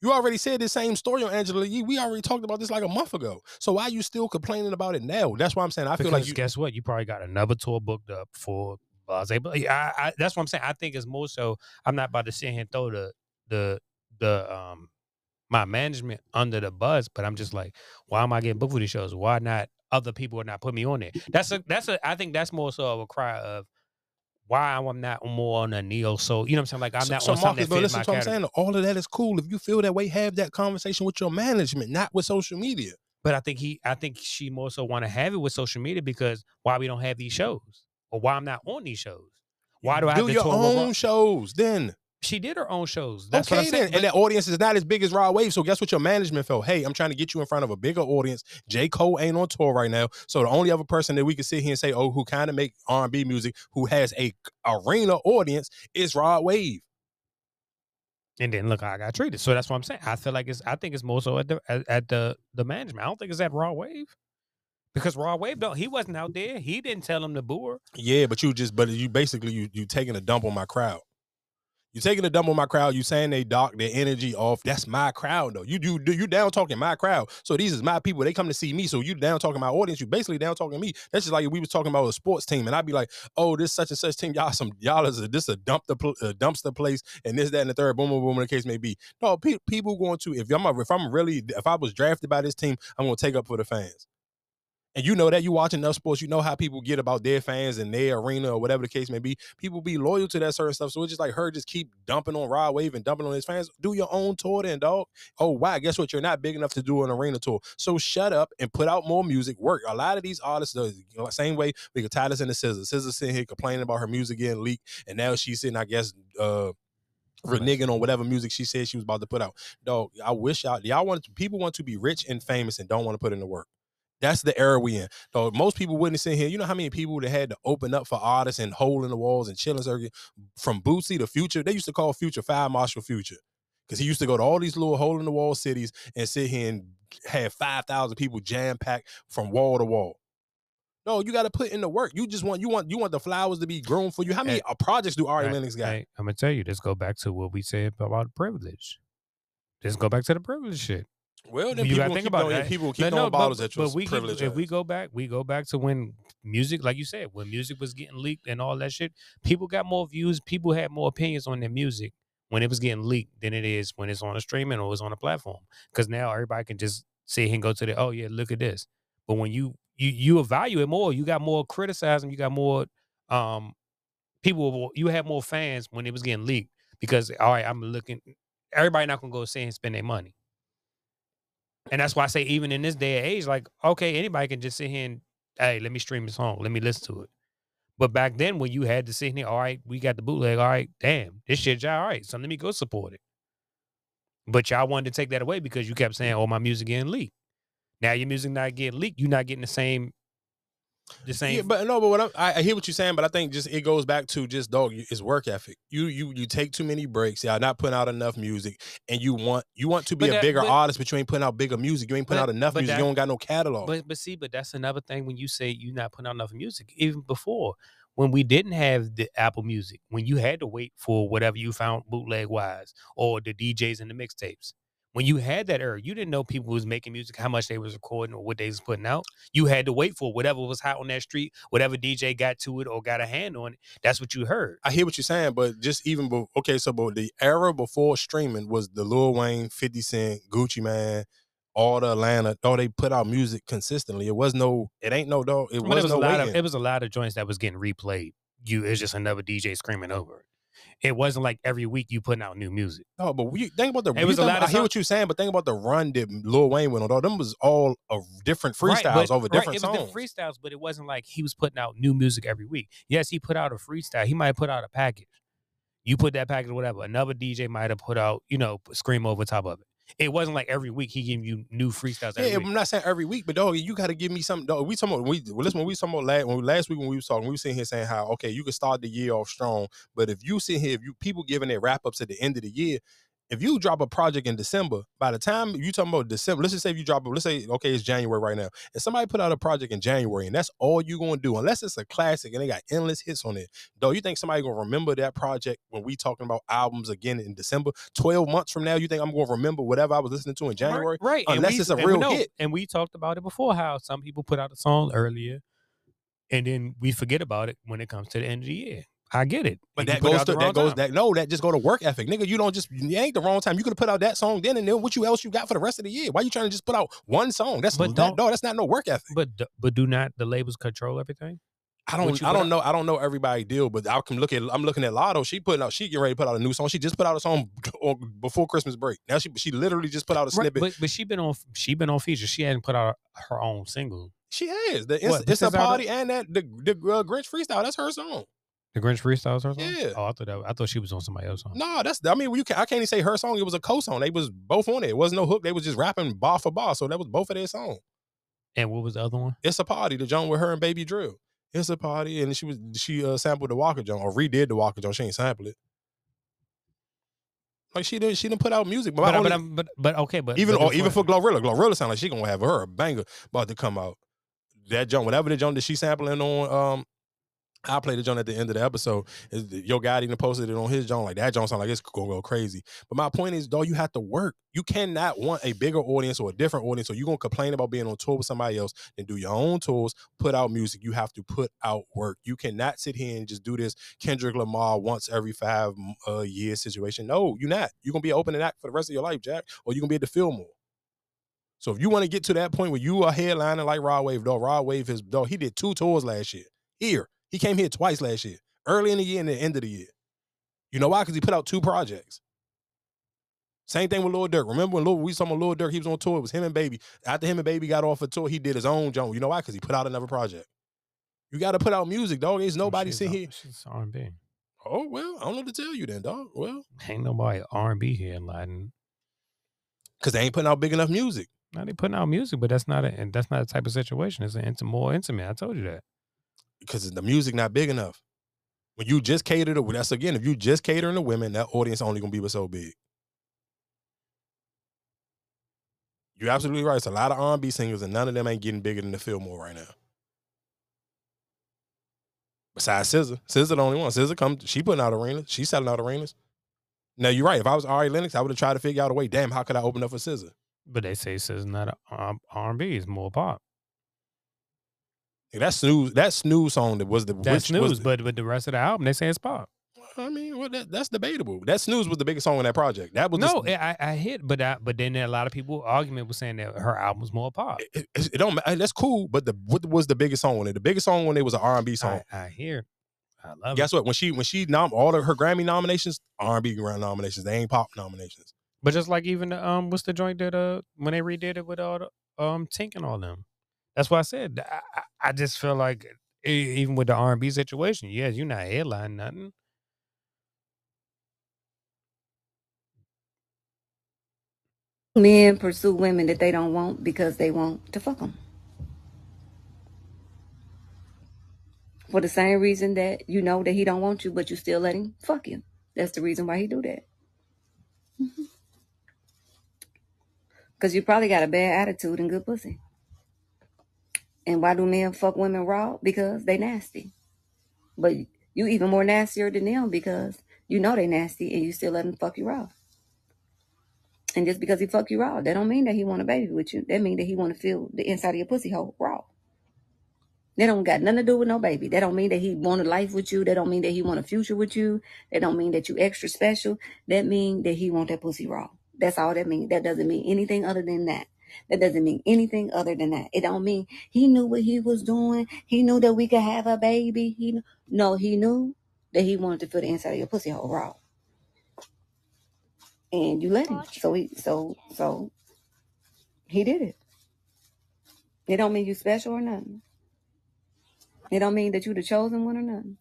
You already said the same story on Angela Yee. We already talked about this like a month ago. So why are you still complaining about it now? That's why I'm saying I feel like you. guess what? You probably got another tour booked up for Blase. But yeah, I, I, that's what I'm saying. I think it's more so. I'm not about to sit here and throw the the the um my management under the bus, but I'm just like, why am I getting booked for these shows? Why not other people are not putting me on there? That's a that's a. I think that's more so of a cry of why I'm not more on a neo soul. You know what I'm saying? Like I'm so, not so on something Marcus, fits listen to what I'm saying. All of that is cool. If you feel that way, have that conversation with your management, not with social media. But I think he, I think she more so want to have it with social media because why we don't have these shows or why I'm not on these shows. Why do I do have to your own shows then? She did her own shows. That's what okay I'm saying. then, and that audience is not as big as Rod Wave. So guess what? Your management felt. Hey, I'm trying to get you in front of a bigger audience. J Cole ain't on tour right now, so the only other person that we can sit here and say, oh, who kind of make R&B music, who has a arena audience, is Rod Wave. and then look how I got treated. So that's what I'm saying. I feel like it's. I think it's more so at the at, at the the management. I don't think it's at Rod Wave because Rod Wave don't. He wasn't out there. He didn't tell him to boo her. Yeah, but you just, but you basically you you taking a dump on my crowd. You taking a dump on my crowd. You saying they dock their energy off. That's my crowd though. You you you down talking my crowd. So these is my people. They come to see me. So you down talking my audience. You basically down talking me. That's just like we was talking about a sports team, and I'd be like, oh, this such and such team. Y'all some y'all is a, this a dump the a dumpster place, and this that and the third. Boom boom boom. The case may be. No, pe- people going to if I'm a, if I'm really if I was drafted by this team, I'm gonna take up for the fans. And you know that you watching enough sports, you know how people get about their fans and their arena or whatever the case may be. People be loyal to that certain stuff. So it's just like her just keep dumping on Rod Wave and dumping on his fans. Do your own tour then, dog. Oh, wow. Guess what? You're not big enough to do an arena tour. So shut up and put out more music. Work. A lot of these artists, the you know, same way we could tie this into SZA. SZA sitting here complaining about her music getting leaked. And now she's sitting, I guess, uh reneging on whatever music she said she was about to put out. Dog, I wish y'all y'all want people want to be rich and famous and don't want to put in the work. That's the era we in. So most people wouldn't sit here. You know how many people that had to open up for artists and hole in the walls and chitlin circuit from Boosie to Future. They used to call Future Five Marshall Future because he used to go to all these little hole in the wall cities and sit here and have five thousand people jam packed from wall to wall. No, you got to put in the work. You just want you want you want the flowers to be grown for you. How many uh, projects do Ari Hey, Lennox got? hey, I'm gonna tell you. Let's go back to what we said about privilege. Let's go back to the privilege shit. Well, then you gotta think about that. people keep No, throwing no, bottles but, at your but we privilege if we go back, we go back to when music, like you said, when music was getting leaked and all that shit. People got more views. People had more opinions on their music when it was getting leaked than it is when it's on a streaming or it's on a platform. Because now everybody can just sit here and go to the, oh yeah, look at this. But when you you you evaluate more, you got more criticism, you got more um people you had more fans when it was getting leaked because all right, I'm looking everybody not gonna go sit and spend their money. And that's why I say, even in this day and age, like, okay, anybody can just sit here and, hey, let me stream this song, let me listen to it. But back then, when you had to sit here, all right, we got the bootleg, all right, damn, this shit, all right, so let me go support it. But y'all wanted to take that away because you kept saying, oh, my music getting leaked. Now your music not getting leaked, you're not getting the same, the same. Yeah, but no, but what I'm, I, I hear what you're saying, but I think just it goes back to just dog, it's work ethic. You you you take too many breaks, y'all not putting out enough music, and you want you want to be But a that- bigger but- artist, but you ain't putting out bigger music. You ain't putting But- out enough but music. that- you don't got no catalog. But but see, but that's another thing when you say you're not putting out enough music. Even before, when we didn't have the Apple Music, when you had to wait for whatever you found bootleg wise or the DJs and the mixtapes. When you had that era, you didn't know people was making music, how much they was recording or what they was putting out. You had to wait for whatever was hot on that street, whatever DJ got to it or got a hand on it. That's what you heard. I hear what you're saying, but just even be, okay, so but the era before streaming was the Lil Wayne, 50 Cent, Gucci Mane, all the Atlanta. Oh, they put out music consistently. It was no, it ain't no dog. It was, it was no a lot of it was a lot of joints that was getting replayed. You it's just another DJ screaming over it. It wasn't like every week you putting out new music. No, but we think about the. It was a lot about- I hear what you're saying, but think about the run that Lil Wayne went on. Though them was all of different freestyles Right, but- over right, different it was different freestyles, but it wasn't like he was putting out new music every week. Yes, he put out a freestyle. He might have put out a package. You put that package, whatever. Another DJ might have put out, you know, scream over top of it. It wasn't like every week he gave you new freestyles. Yeah, week. I'm not saying every week, but dog, you got to give me something. Dog, we talking about we listen. When we talking about last, when last week when we was talking, we were sitting here saying how okay, you can start the year off strong, but if you sit here, if you people giving their wrap ups at the end of the year, if you drop a project in December, by the time you talking about December, let's just say if you drop, it, let's say okay, it's January right now, and somebody put out a project in January, and that's all you gonna do, unless it's a classic and they got endless hits on it. Though you think somebody gonna remember that project when we talking about albums again in December, twelve months from now, you think I'm gonna remember whatever I was listening to in January, right? and Unless we- it's a real know- hit. And we talked about it before how some people put out a song earlier, and then we forget about it when it comes to the end of the year. I get it, But that goes to that goes time. that no, that just go to work ethic. Nigga, you don't just it ain't the wrong time. You could have put out that song then and then what you else you got for the rest of the year? Why you trying to just put out one song? That's But that, no, that's not no work ethic. But but do not the labels control everything? I don't you I don't out? know I don't know everybody deal, but I can look at I'm looking at Latto. She putting out she getting ready to put out a new song. She just put out a song *laughs* before Christmas break. Now she she literally just put out a Right, snippet. but but she been on she been on features. She hadn't put out her own single. she has the What, it's, it's a party and that the the uh, Grinch freestyle. That's her song. The Grinch freestyles her song. Yeah. Oh, I thought that, I thought she was on somebody else's song. No, that's I mean you can, I can't even say her song. It was a co-song. They was both on it. It wasn't no hook. They was just rapping bar for bar. So that was both of their songs. And what was the other one? It's a party. The joint with her and Baby Drill. It's a party, and she was she uh, sampled the Walker joint or redid the Walker joint. She ain't sampled it. Like she didn't she didn't put out music, but, But, I but, but but okay, but even but or even for Glorilla, Glorilla sound like she gonna have her a banger about to come out. That joint, whatever the joint that she sampling on, um, I played the joint at the end of the episode. Is the- Yo Gotti even posted it on his joint. Like that joint sound like it's gonna go crazy. But my point is, though, you have to work. You cannot want a bigger audience or a different audience. So you're gonna complain about being on tour with somebody else and do your own tours, put out music. You have to put out work. You cannot sit here and just do this Kendrick Lamar once every five uh, situation. No, you're not. You're gonna be an opening act for the rest of your life, Jack, or you're gonna be at the Fillmore. So if you want to get to that point where you are headlining like Rod Wave, though, Rod Wave is though he did two tours last year. Here, he came here twice last year, early in the year and the end of the year. You know why? Because he put out two projects. Same thing with Lil Durk. Remember when Lil, we saw Lil Durk? He was on tour. It was him and Baby. After him and Baby got off a tour, he did his own joint. You know why? Because he put out another project. You got to put out music, dog. There's nobody she's sitting here. She's R and B. Oh well, I don't know what to tell you then, dog. Well, Ain't nobody R and B here in Latin. because they ain't putting out big enough music. Now they putting out music, but that's not a and that's not a type of situation. It's an inti- more intimate. I told you that. Because the music not big enough. When you just cater to that's again, if you just catering to women, that audience only gonna be so big. You're absolutely right. It's a lot of R&B singers, and none of them ain't getting bigger than the Fillmore right now. Besides SZA, SZA the only one. SZA come, she putting out arenas. She selling out arenas. Now you're right. If I was Ari Lennox, I would have tried to figure out a way. Damn, how could I open up for SZA? But they say it's not um, R and B; It's more pop. That snooze, that snooze song that was the That's which was news. But with the rest of the album, they say it's pop. I mean, well, that, that's debatable. That snooze was the biggest song on that project. That was No, the, I, I hit, but I, but then a lot of people argument was saying that her album was more pop. it, it, it don't. That's cool, but the what was the biggest song on it? The biggest song on it was an R and B song. I, I hear. I love Guess it. what? When she when she nom all of her Grammy nominations, R and B nominations, they ain't pop nominations. But just like even the, um, what's the joint that uh when they redid it with all the um Tink and all them. That's why I said I, I- I just feel like e- even with the R and B situation, yes, you're not headline nothing. Men pursue women that they don't want because they want to fuck them. For the same reason that you know that he don't want you, but you still let him fuck you. That's the reason why he do that. Mm-hmm. Because you probably got a bad attitude and good pussy. And why do men fuck women raw? Because they nasty. But you even more nastier than them because you know they nasty and you still let them fuck you raw. And just because he fuck you raw, that don't mean that he want a baby with you. That mean that he want to feel the inside of your pussy hole raw. That don't got nothing to do with no baby. That don't mean that he want a life with you. That don't mean that he want a future with you. That don't mean that you extra special. That mean that he want that pussy raw. That's all that mean. That doesn't mean anything other than that. That doesn't mean anything other than that. It don't mean he knew what he was doing. He knew that we could have a baby. He kn- no, he knew that he wanted to feel the inside of your pussy hole raw. And you let him. So he so so he did it. It don't mean you special or nothing. It don't mean that you the chosen one or nothing.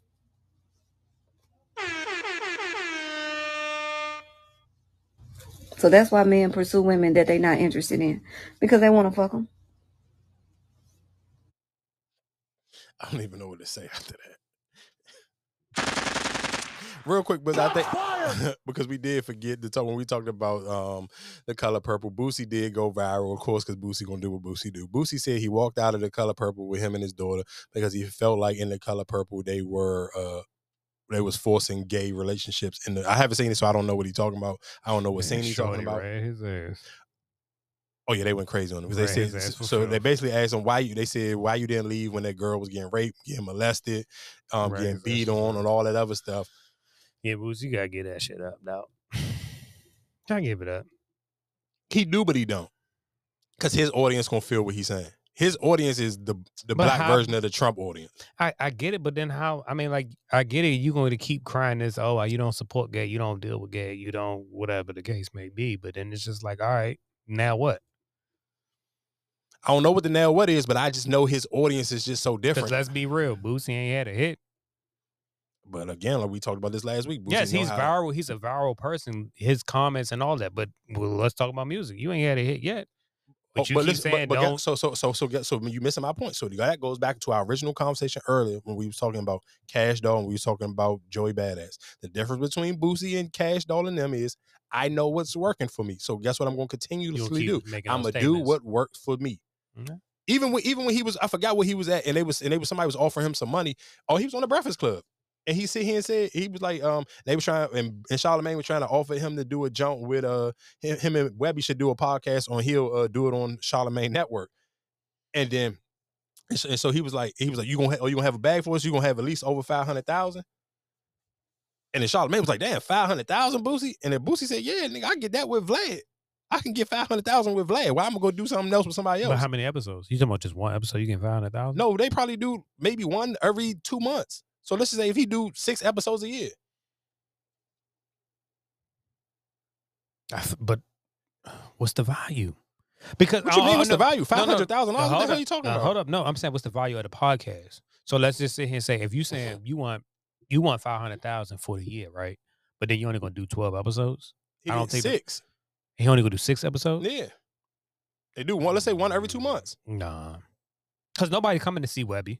So that's why men pursue women that they not interested in because they want to fuck them. I don't even know what to say after that. Real quick, but I think *laughs* because we did forget to talk when we talked about um the color purple. Boosie did go viral, of course, because Boosie gonna do what Boosie do. Boosie said he walked out of the color purple with him and his daughter because he felt like in the color purple they were uh they was forcing gay relationships. In the I haven't seen it, so I don't know what he's talking about. I don't know what scene he's talking about. his ass. Oh yeah, they went crazy on him they said so. They basically asked him why you. They said why you didn't leave when that girl was getting raped, getting molested, um, getting beat on, and all that other stuff. Yeah, Boots, you gotta get that shit up, now. Gotta *sighs* give it up. He do, but he don't, because his audience gonna feel what he's saying. His audience is the the But black how- version of the Trump audience. I, I get it, but then how? I mean, like, I get it. You're going to keep crying this? Oh, you don't support gay. You don't deal with gay. You don't whatever the case may be. But then it's just like, all right, now what? I don't know what the now what is, but I just know his audience is just so different. let's be real, Boosie ain't had a hit. But again, like we talked about this last week. Boosie yes, he's viral. He's a viral person. His comments and all that. But well, let's talk about music. You ain't had a hit yet. But Oh, you keep listen, saying but, but don't. so so so so get so you missing my point. So that goes back to our original conversation earlier when we was talking about Cash Doll and we was talking about Joey Badass. The difference between Boosie and Cash Doll and them is I know what's working for me. So guess what I'm going to continuously do? I'm gonna do what works for me. Mhm. Even when even when he was I forgot where he was at and they was and they was somebody was offering him some money. Oh, he was on the Breakfast Club. And he sit here and said he was like, um, they was trying and, and Charlamagne was trying to offer him to do a jump with uh him, him and Webbie should do a podcast on he'll uh, do it on Charlamagne Network. And then and so, and so he was like, he was like, you gonna ha- oh, you gonna have a bag for us? You gonna have at least over five hundred thousand? And then Charlamagne was like, damn, five hundred thousand, Boosie. And then Boosie said, yeah, nigga, I get that with Vlad. I can get five hundred thousand with Vlad. Why I'm gonna go do something else with somebody else? But how many episodes? You talking about just one episode? You can find a. No, they probably do maybe one every two months. So let's just say if he do six episodes a year, but what's the value? Because What you oh, mean, oh, what's the no. value? No, no. $500,000? What the No, hell hold are you talking No, about? Hold up, no, I'm saying what's the value of the podcast. So let's just sit here and say if you saying *laughs* you want you want five hundred thousand for the year, right? But then you only gonna do twelve episodes. he I don't think that- six. he only gonna do six episodes. Yeah, they do one. Let's say one every two months. Nah, because nobody coming to see Webbie.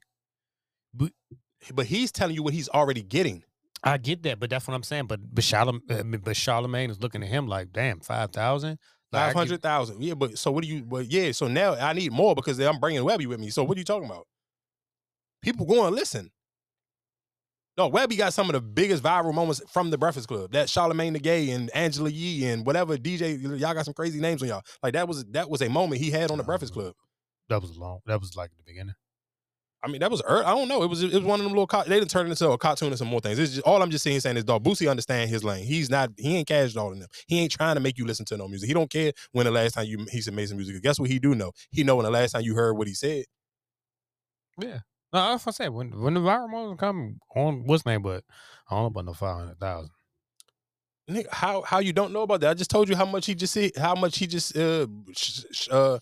But he's telling you what he's already getting. I get that, but that's what I'm saying. But but Charlamagne, uh, but Charlamagne is looking at him like, damn, five thousand. Five hundred thousand. Yeah, but so what do you? But yeah, so now I need more because I'm bringing Webbie with me. So what are you talking about? People going listen. No, Webbie got some of the biggest viral moments from the Breakfast Club. That Charlamagne the Gay and Angela Yee and whatever DJ. Y'all got some crazy names on y'all. Like that was that was a moment he had on the Breakfast Club. That was long. That was like the beginning. I mean, that was I don't know. It was it was one of them little. Co- they didn't turn it into a cartoon and some more things. It's just all I'm just saying saying is dog. Boosie understand his lane. He's not. He ain't cash dolling them. He ain't trying to make you listen to no music. He don't care when the last time you he said made some music. Guess what he do know? He know when the last time you heard what he said. Yeah. No, that's what I said. When when the viral moments come on, what's name? But I don't know about no five hundred thousand. Nigga, how how you don't know about that? I just told you how much he just said, how much he just uh sh- sh- uh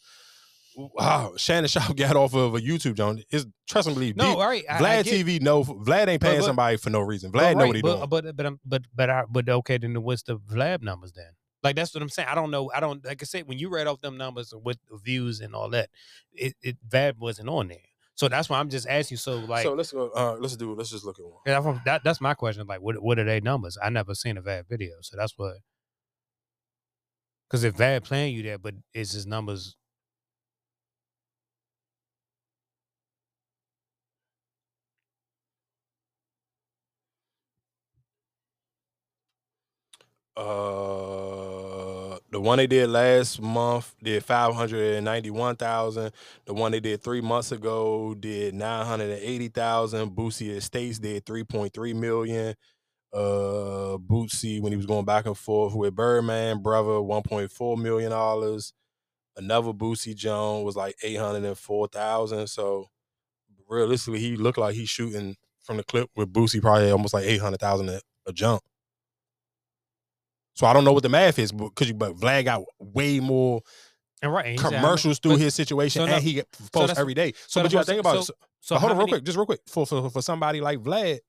wow, Shannon Sharpe *laughs* got off of a YouTube John. Is trust and believe. No, all right, I- I Vlad get- TV no Vlad ain't paying but- somebody for no reason. But Vlad know what he but, doing. But but I'm- but but I, but okay, then what's the Vlad numbers then? Like that's what I'm saying. I don't know. I don't like I said when you read off them numbers with the views and all that, it, it Vlad wasn't on there. So that's why I'm just asking. So like, so let's go. Uh, let's do. Let's just look at one. yeah, that, that's my question. Like, what what are they numbers? I never seen a Vlad video, so that's what. Because if Vlad playing you there, but it's his numbers. Uh, the one they did last month did five hundred and ninety one thousand. The one they did three months ago did nine hundred and eighty thousand. Boosie Estates did three point three million. Uh, Boosie when he was going back and forth with Birdman, brother, one point four million dollars. Another Boosie Jones was like eight hundred and four thousand. So realistically, he looked like he's shooting from the clip with Boosie probably almost like eight hundred thousand a a jump. So I don't know what the math is, because you but Vlad got way more And right, and he said how much- commercials through but- his situation, so no- and he get so posts every day. So, so but you gotta think about saying. it. So- So, so hold on, real many- quick, just real quick. For, for for somebody like Vlad,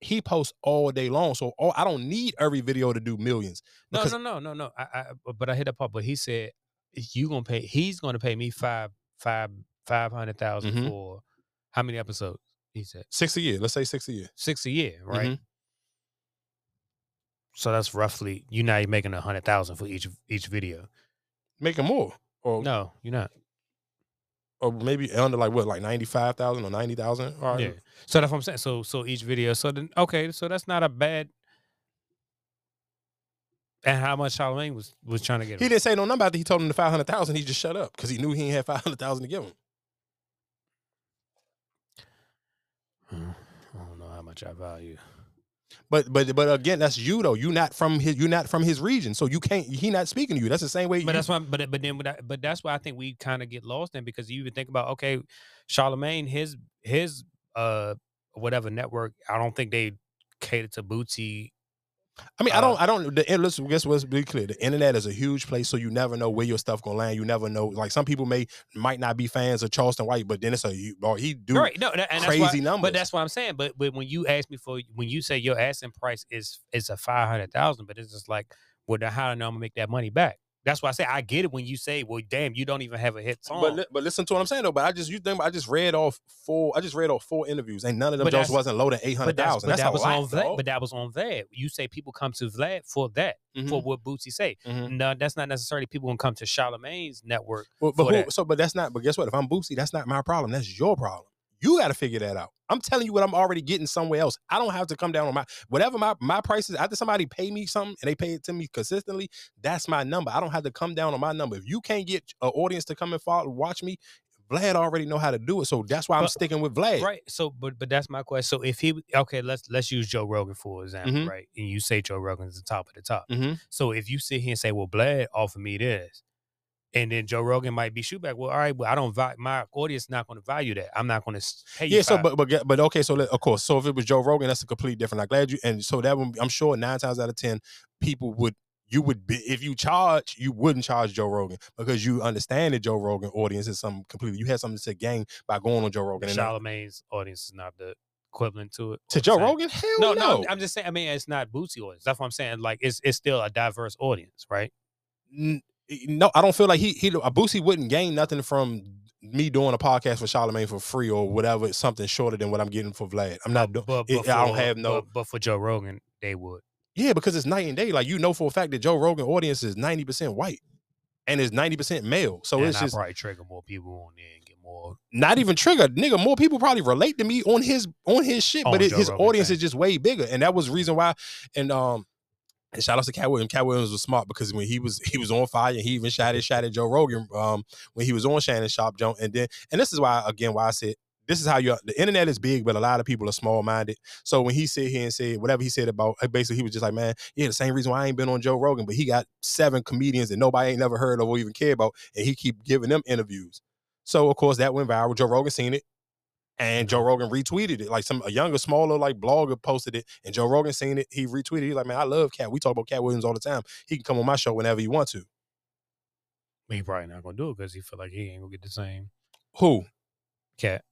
he posts all day long. So all, I don't need every video to do millions. No, no, no, no, no. I, I but I hit up part. But he said you gonna pay. He's gonna pay me five, five, five hundred thousand Mhm. for how many episodes? He said Six a year. Let's say six a year. six a year, right? Mhm. So that's roughly you now you're making a hundred thousand for each each video. Making more. Or No, you're not. or maybe under like what, like ninety five thousand or ninety thousand. Right. Yeah. So that's what I'm saying. So so each video. So then okay. So that's not a bad. And how much Charlamagne was was trying to get? He him? didn't say no number after he told him the five hundred thousand. He just shut up because he knew he had five hundred thousand to give him. *sighs* I don't know how much I value. But but but again, that's you though. You not from his. You not from his region, so you can't. He not speaking to you. That's the same way. But you- that's why. But but then, but, that's why I think we kind of get lost in because you even think about okay, Charlamagne, his his uh whatever network. I don't think they cater to Boosie. I mean, I uh, don't. I don't. The let's guess what's be clear. The internet is a huge place, so you never know where your stuff gonna land. You never know. Like some people may might not be fans of Charleston White, but then it's a or he do right? No, crazy why, numbers. But that's what I'm saying. But but when you ask me for when you say your asking price is is a five hundred thousand, but it's just like, well, how do I know I'm gonna make that money back? That's why I say I get it when you say, well, damn, you don't even have a hit song. But li- but listen to what I'm saying though. But I just you think I just read off four. I just read off four interviews, and none of them just wasn't low than eight hundred But that's, thousand. but That's, that was lot, on Vlad. But that was on Vlad. You say people come to Vlad for that, for Mhm. what Boosie say. Mhm. No, that's not necessarily people gonna come to Charlamagne's network. But, but for who, so but that's not. But guess what? If I'm Boosie, that's not my problem. That's your problem. You got to figure that out. I'm telling you what I'm already getting somewhere else. I don't have to come down on my whatever my my prices. After somebody pay me something and they pay it to me consistently, that's my number. I don't have to come down on my number. If you can't get an audience to come and follow, watch me, Vlad already know how to do it. So that's why I'm But- sticking with Vlad. Right. So, but but that's my question. So if he okay, let's let's use Joe Rogan for example, Mhm. right? And you say Joe Rogan's the top of the top. Mhm. So if you sit here and say, well, Vlad offered me this, and then Joe Rogan might be shoot back. Well, all right, well, I don't value my audience not going to value that. I'm not going to pay you. Yeah, so but but but okay, so let, of course, so if it was Joe Rogan, that's a complete different. I'm glad you and so that one, I'm sure nine times out of ten, people would you would be if you charge, you wouldn't charge Joe Rogan because you understand that Joe Rogan audience is something completely. You had something to gain by going on Joe Rogan. And Charlamagne's audience is not the equivalent to it. to Joe. Rogan, hell No, no, no, I'm just saying. I mean, it's not Boosie audience. That's what I'm saying. Like, it's it's still a diverse audience, right? N- no, I don't feel like he he Boosie wouldn't gain nothing from me doing a podcast for Charlamagne for free or whatever. It's something shorter than what I'm getting for Vlad. I'm not doing. But, but I don't have no. But, but for Joe Rogan, they would. Yeah, because it's night and day. Like you know for a fact that Joe Rogan audience is ninety percent white, and is ninety percent male. So and it's I just probably trigger more people on there and get more. not even trigger, nigga. More people probably relate to me on his on his shit, On but it, his Rogan audience thing. is just way bigger, and that was the reason why. And um, and shout out to Katt Williams. Katt Williams was smart because when he was he was on fire, and he even shot his shot at Joe Rogan um when he was on Shannon Sharpe Joint, and then and this is why again why I said. This is how you the internet is big, but a lot of people are small minded. So when he sit here and said whatever he said about basically he was just like, man, yeah, the same reason why I ain't been on Joe Rogan, but he got seven comedians that nobody ain't never heard of or even care about, and he keep giving them interviews. So of course that went viral. Joe Rogan seen it. And Joe Rogan retweeted it. Like some a younger, smaller like blogger posted it, and Joe Rogan seen it. He retweeted. He's like, "Man, I love Katt. We talk about Katt Williams all the time. He can come on my show whenever he want to." But he probably not gonna do it because he feel like he ain't gonna get the same Who? cat.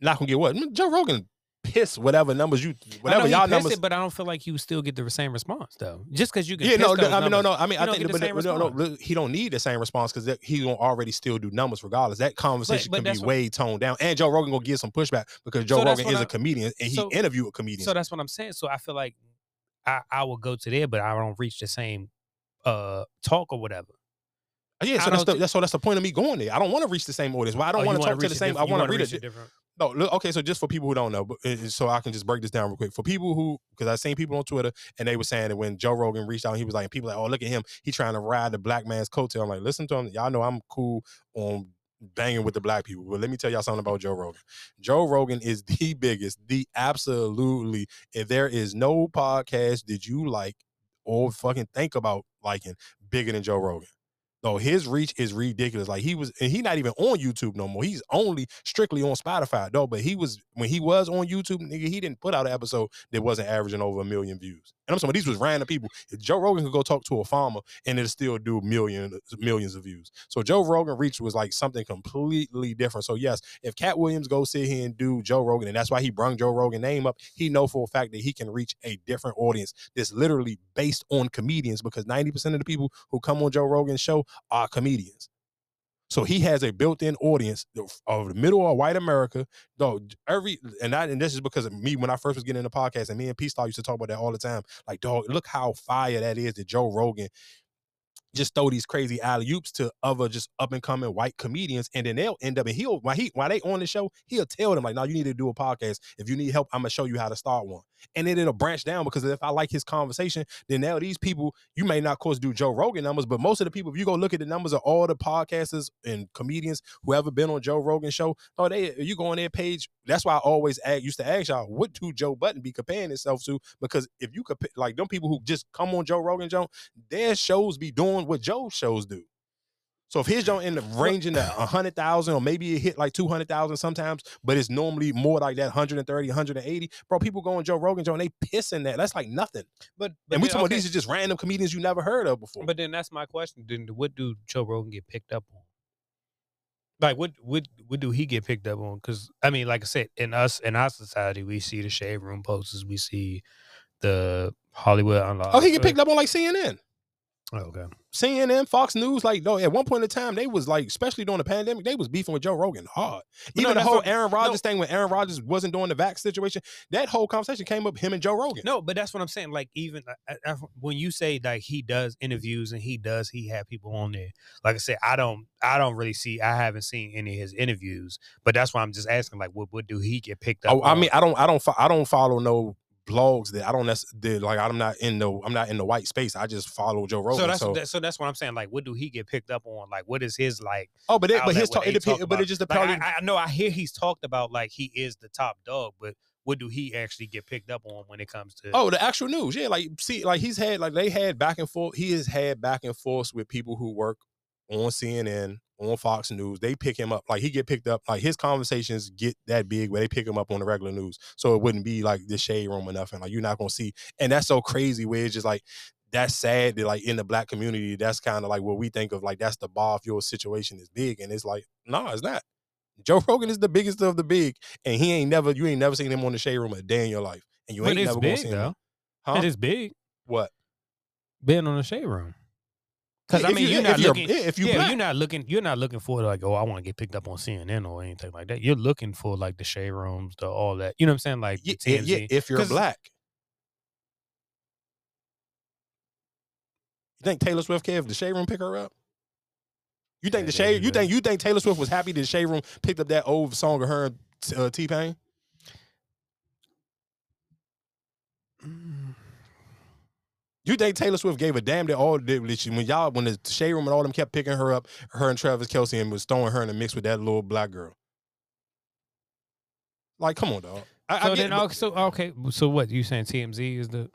Not gonna get what? Joe Rogan piss whatever numbers you whatever y'all numbers. it, but I don't feel like you still get the same response though. Just because you can yeah, no, no, I mean, no, no. I mean, I think, but no, no, he don't need the same response because he gonna already still do numbers regardless. That conversation but can be way toned down, and Joe Rogan gonna get some pushback because Joe So Rogan is a I- comedian and he so- a comedian. So that's what I'm saying. So I feel like I, I will go to there, but I don't reach the same uh talk or whatever. yeah, I so that's the, that's so that's the point of me going there. I don't want to reach the same audience. Why I don't Oh, want to talk to the same. I want to read reach it. a different- No, look, okay. So just for people who don't know, but so I can just break this down real quick. For people who, because I seen people on Twitter and they were saying that when Joe Rogan reached out, he was like, people like, oh, look at him, he trying to ride the black man's coattail. I'm like, listen to him. Y'all know I'm cool on banging with the black people, but let me tell y'all something about Joe Rogan. Joe Rogan is *laughs* the biggest, the absolutely. If there is no podcast that you like or fucking think about liking bigger than Joe Rogan. No, his reach is ridiculous. Like he was, and he not even on YouTube no more. He's only strictly on Spotify, though. But he was when he was on YouTube, nigga, he didn't put out an episode that wasn't averaging over a million views. And I'm saying these was random people. If Joe Rogan could go talk to a farmer and it'll still do million millions of views. So Joe Rogan reach was like something completely different. So yes, if Katt Williams go sit here and do Joe Rogan, and that's why he brung Joe Rogan name up, he know for a fact that he can reach a different audience that's literally based on comedians because 90% of the people who come on Joe Rogan's show are comedians. So he has a built-in audience of the middle of white America. Though every and that and this is because of me when I first was getting into podcast, and me and P Star used to talk about that all the time. Like, dog, look how fire that is that Joe Rogan just throw these crazy alley oops to other just up and coming white comedians, and then they'll end up and he'll while he while they on the show, he'll tell them like, "No, you need to do a podcast. If you need help, I'm gonna show you how to start one." And then it'll branch down because if I like his conversation, then now these people you may not, of course, do Joe Rogan numbers, but most of the people, if you go look at the numbers of all the podcasters and comedians who ever been on Joe Rogan show, oh, they you go on their page. That's why I always ask, used to ask y'all, what do Joe Budden be comparing himself to? Because if you could like them people who just come on Joe Rogan, Joe, their shows be doing what Joe's shows do. So if his don't end up ranging to a hundred thousand, or maybe it hit like two hundred thousand sometimes, but it's normally more like that 130, 180. Bro, people go on Joe Rogan, Joe, and they pissing that. That's like nothing. But, and we then, talking about these are just random comedians you never heard of before. But then that's my question. Then what do Joe Rogan get picked up on? Like what what what do he get picked up on? Because I mean, like I said, in us in our society, we see the shade room posters, we see the Hollywood Unlocked. oh, he get picked up on like CNN. Oh, okay. CNN, Fox News, like no, at one point in time, they was like, especially during the pandemic, they was beefing with Joe Rogan hard. But no, Even the whole what- Aaron Rodgers no. thing when Aaron Rodgers wasn't doing the vax situation, that whole conversation came up him and Joe Rogan. No, but that's what I'm saying. Like even I, I, when you say like he does interviews and he does he have people on there. Like I said, I don't I don't really see I haven't seen any of his interviews, but that's why I'm just asking like what what do he get picked up? Oh, I mean, I don't, I don't, I don't follow no blogs that I don't necessarily like. I'm not in the, I'm not in the white space. I just follow Joe Rogan. so that's so, that, so that's what I'm saying. Like, what do he get picked up on? Like, what is his like? oh, but it, but his talk, it depends, but it just like, depends. I, I know I hear he's talked about like he is the top dog, but what do he actually get picked up on when it comes to? Oh, the actual news. Yeah, like see, like he's had like they had back and forth. He has had back and forth with people who work on CNN, on Fox News. They pick him up. Like he get picked up. Like his conversations get that big where they pick him up on the regular news. So it wouldn't be like the shade room or nothing. Like you're not gonna see. And that's so crazy where it's just like that's sad that like in the black community, that's kind of like what we think of like that's the bar if your situation is big. And it's like, no, it's not. Joe Rogan is the biggest of the big, and he ain't never, you ain't never seen him on the shade room a day in your life, and you ain't never big, gonna see him. though. Huh? It is big. What? Being on the shade room. Because I mean, you- are if not you're- looking. yeah, if you yeah, you're not looking. You're not looking for like, oh, I want to get picked up on CNN or anything like that. You're looking for like the shade rooms, the all that. You know what I'm saying? Like Yeah, yeah, if you're black. You think Taylor Swift care if the shade room pick her up? You think the shade? You think you think Taylor Swift was happy that the shade room picked up that old song of her uh, T Pain? You think Taylor Swift gave a damn that all that she, when y'all when the shade room and all them kept picking her up, her and Travis Kelce and was throwing her in the mix with that little black girl? Like, come on, dog. I, So I get, then, okay, so okay, so what you saying? TMZ is the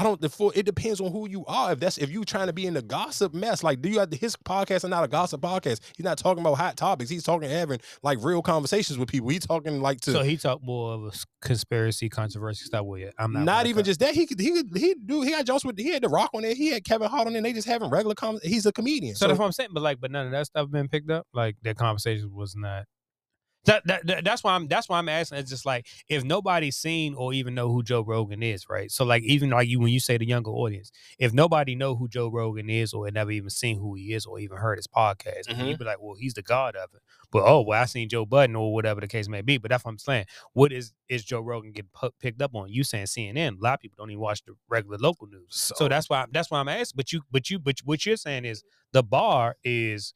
I don't. The full. It depends on who you are. If that's if you trying to be in the gossip mess, like do you have his podcast? Are not a gossip podcast. He's not talking about hot topics. He's talking having like real conversations with people. He's talking like to So he talked more of a conspiracy, controversy stuff with it. I'm not. not, even just that. He could he could he do he had Jones with he had the Rock on there. He had Kevin Hart on there. They just having regular com. He's a comedian. So, that's what I'm saying. But like, but none of that stuff been picked up. Like that conversation was not. That, that, that- that's why I'm that's why I'm asking. It's just like if nobody's seen or even know who Joe Rogan is, right? So like even like you when you say the younger audience, if nobody know who Joe Rogan is or had never even seen who he is or even heard his podcast, Mhm. you'd be like, well, he's the god of it. But oh, well, I seen Joe Budden or whatever the case may be. But that's what I'm saying. What is is Joe Rogan getting pu- picked up on? You saying CNN? A lot of people don't even watch the regular local news. So, So- that's why that's why I'm asking. But you but you but what you're saying is the bar is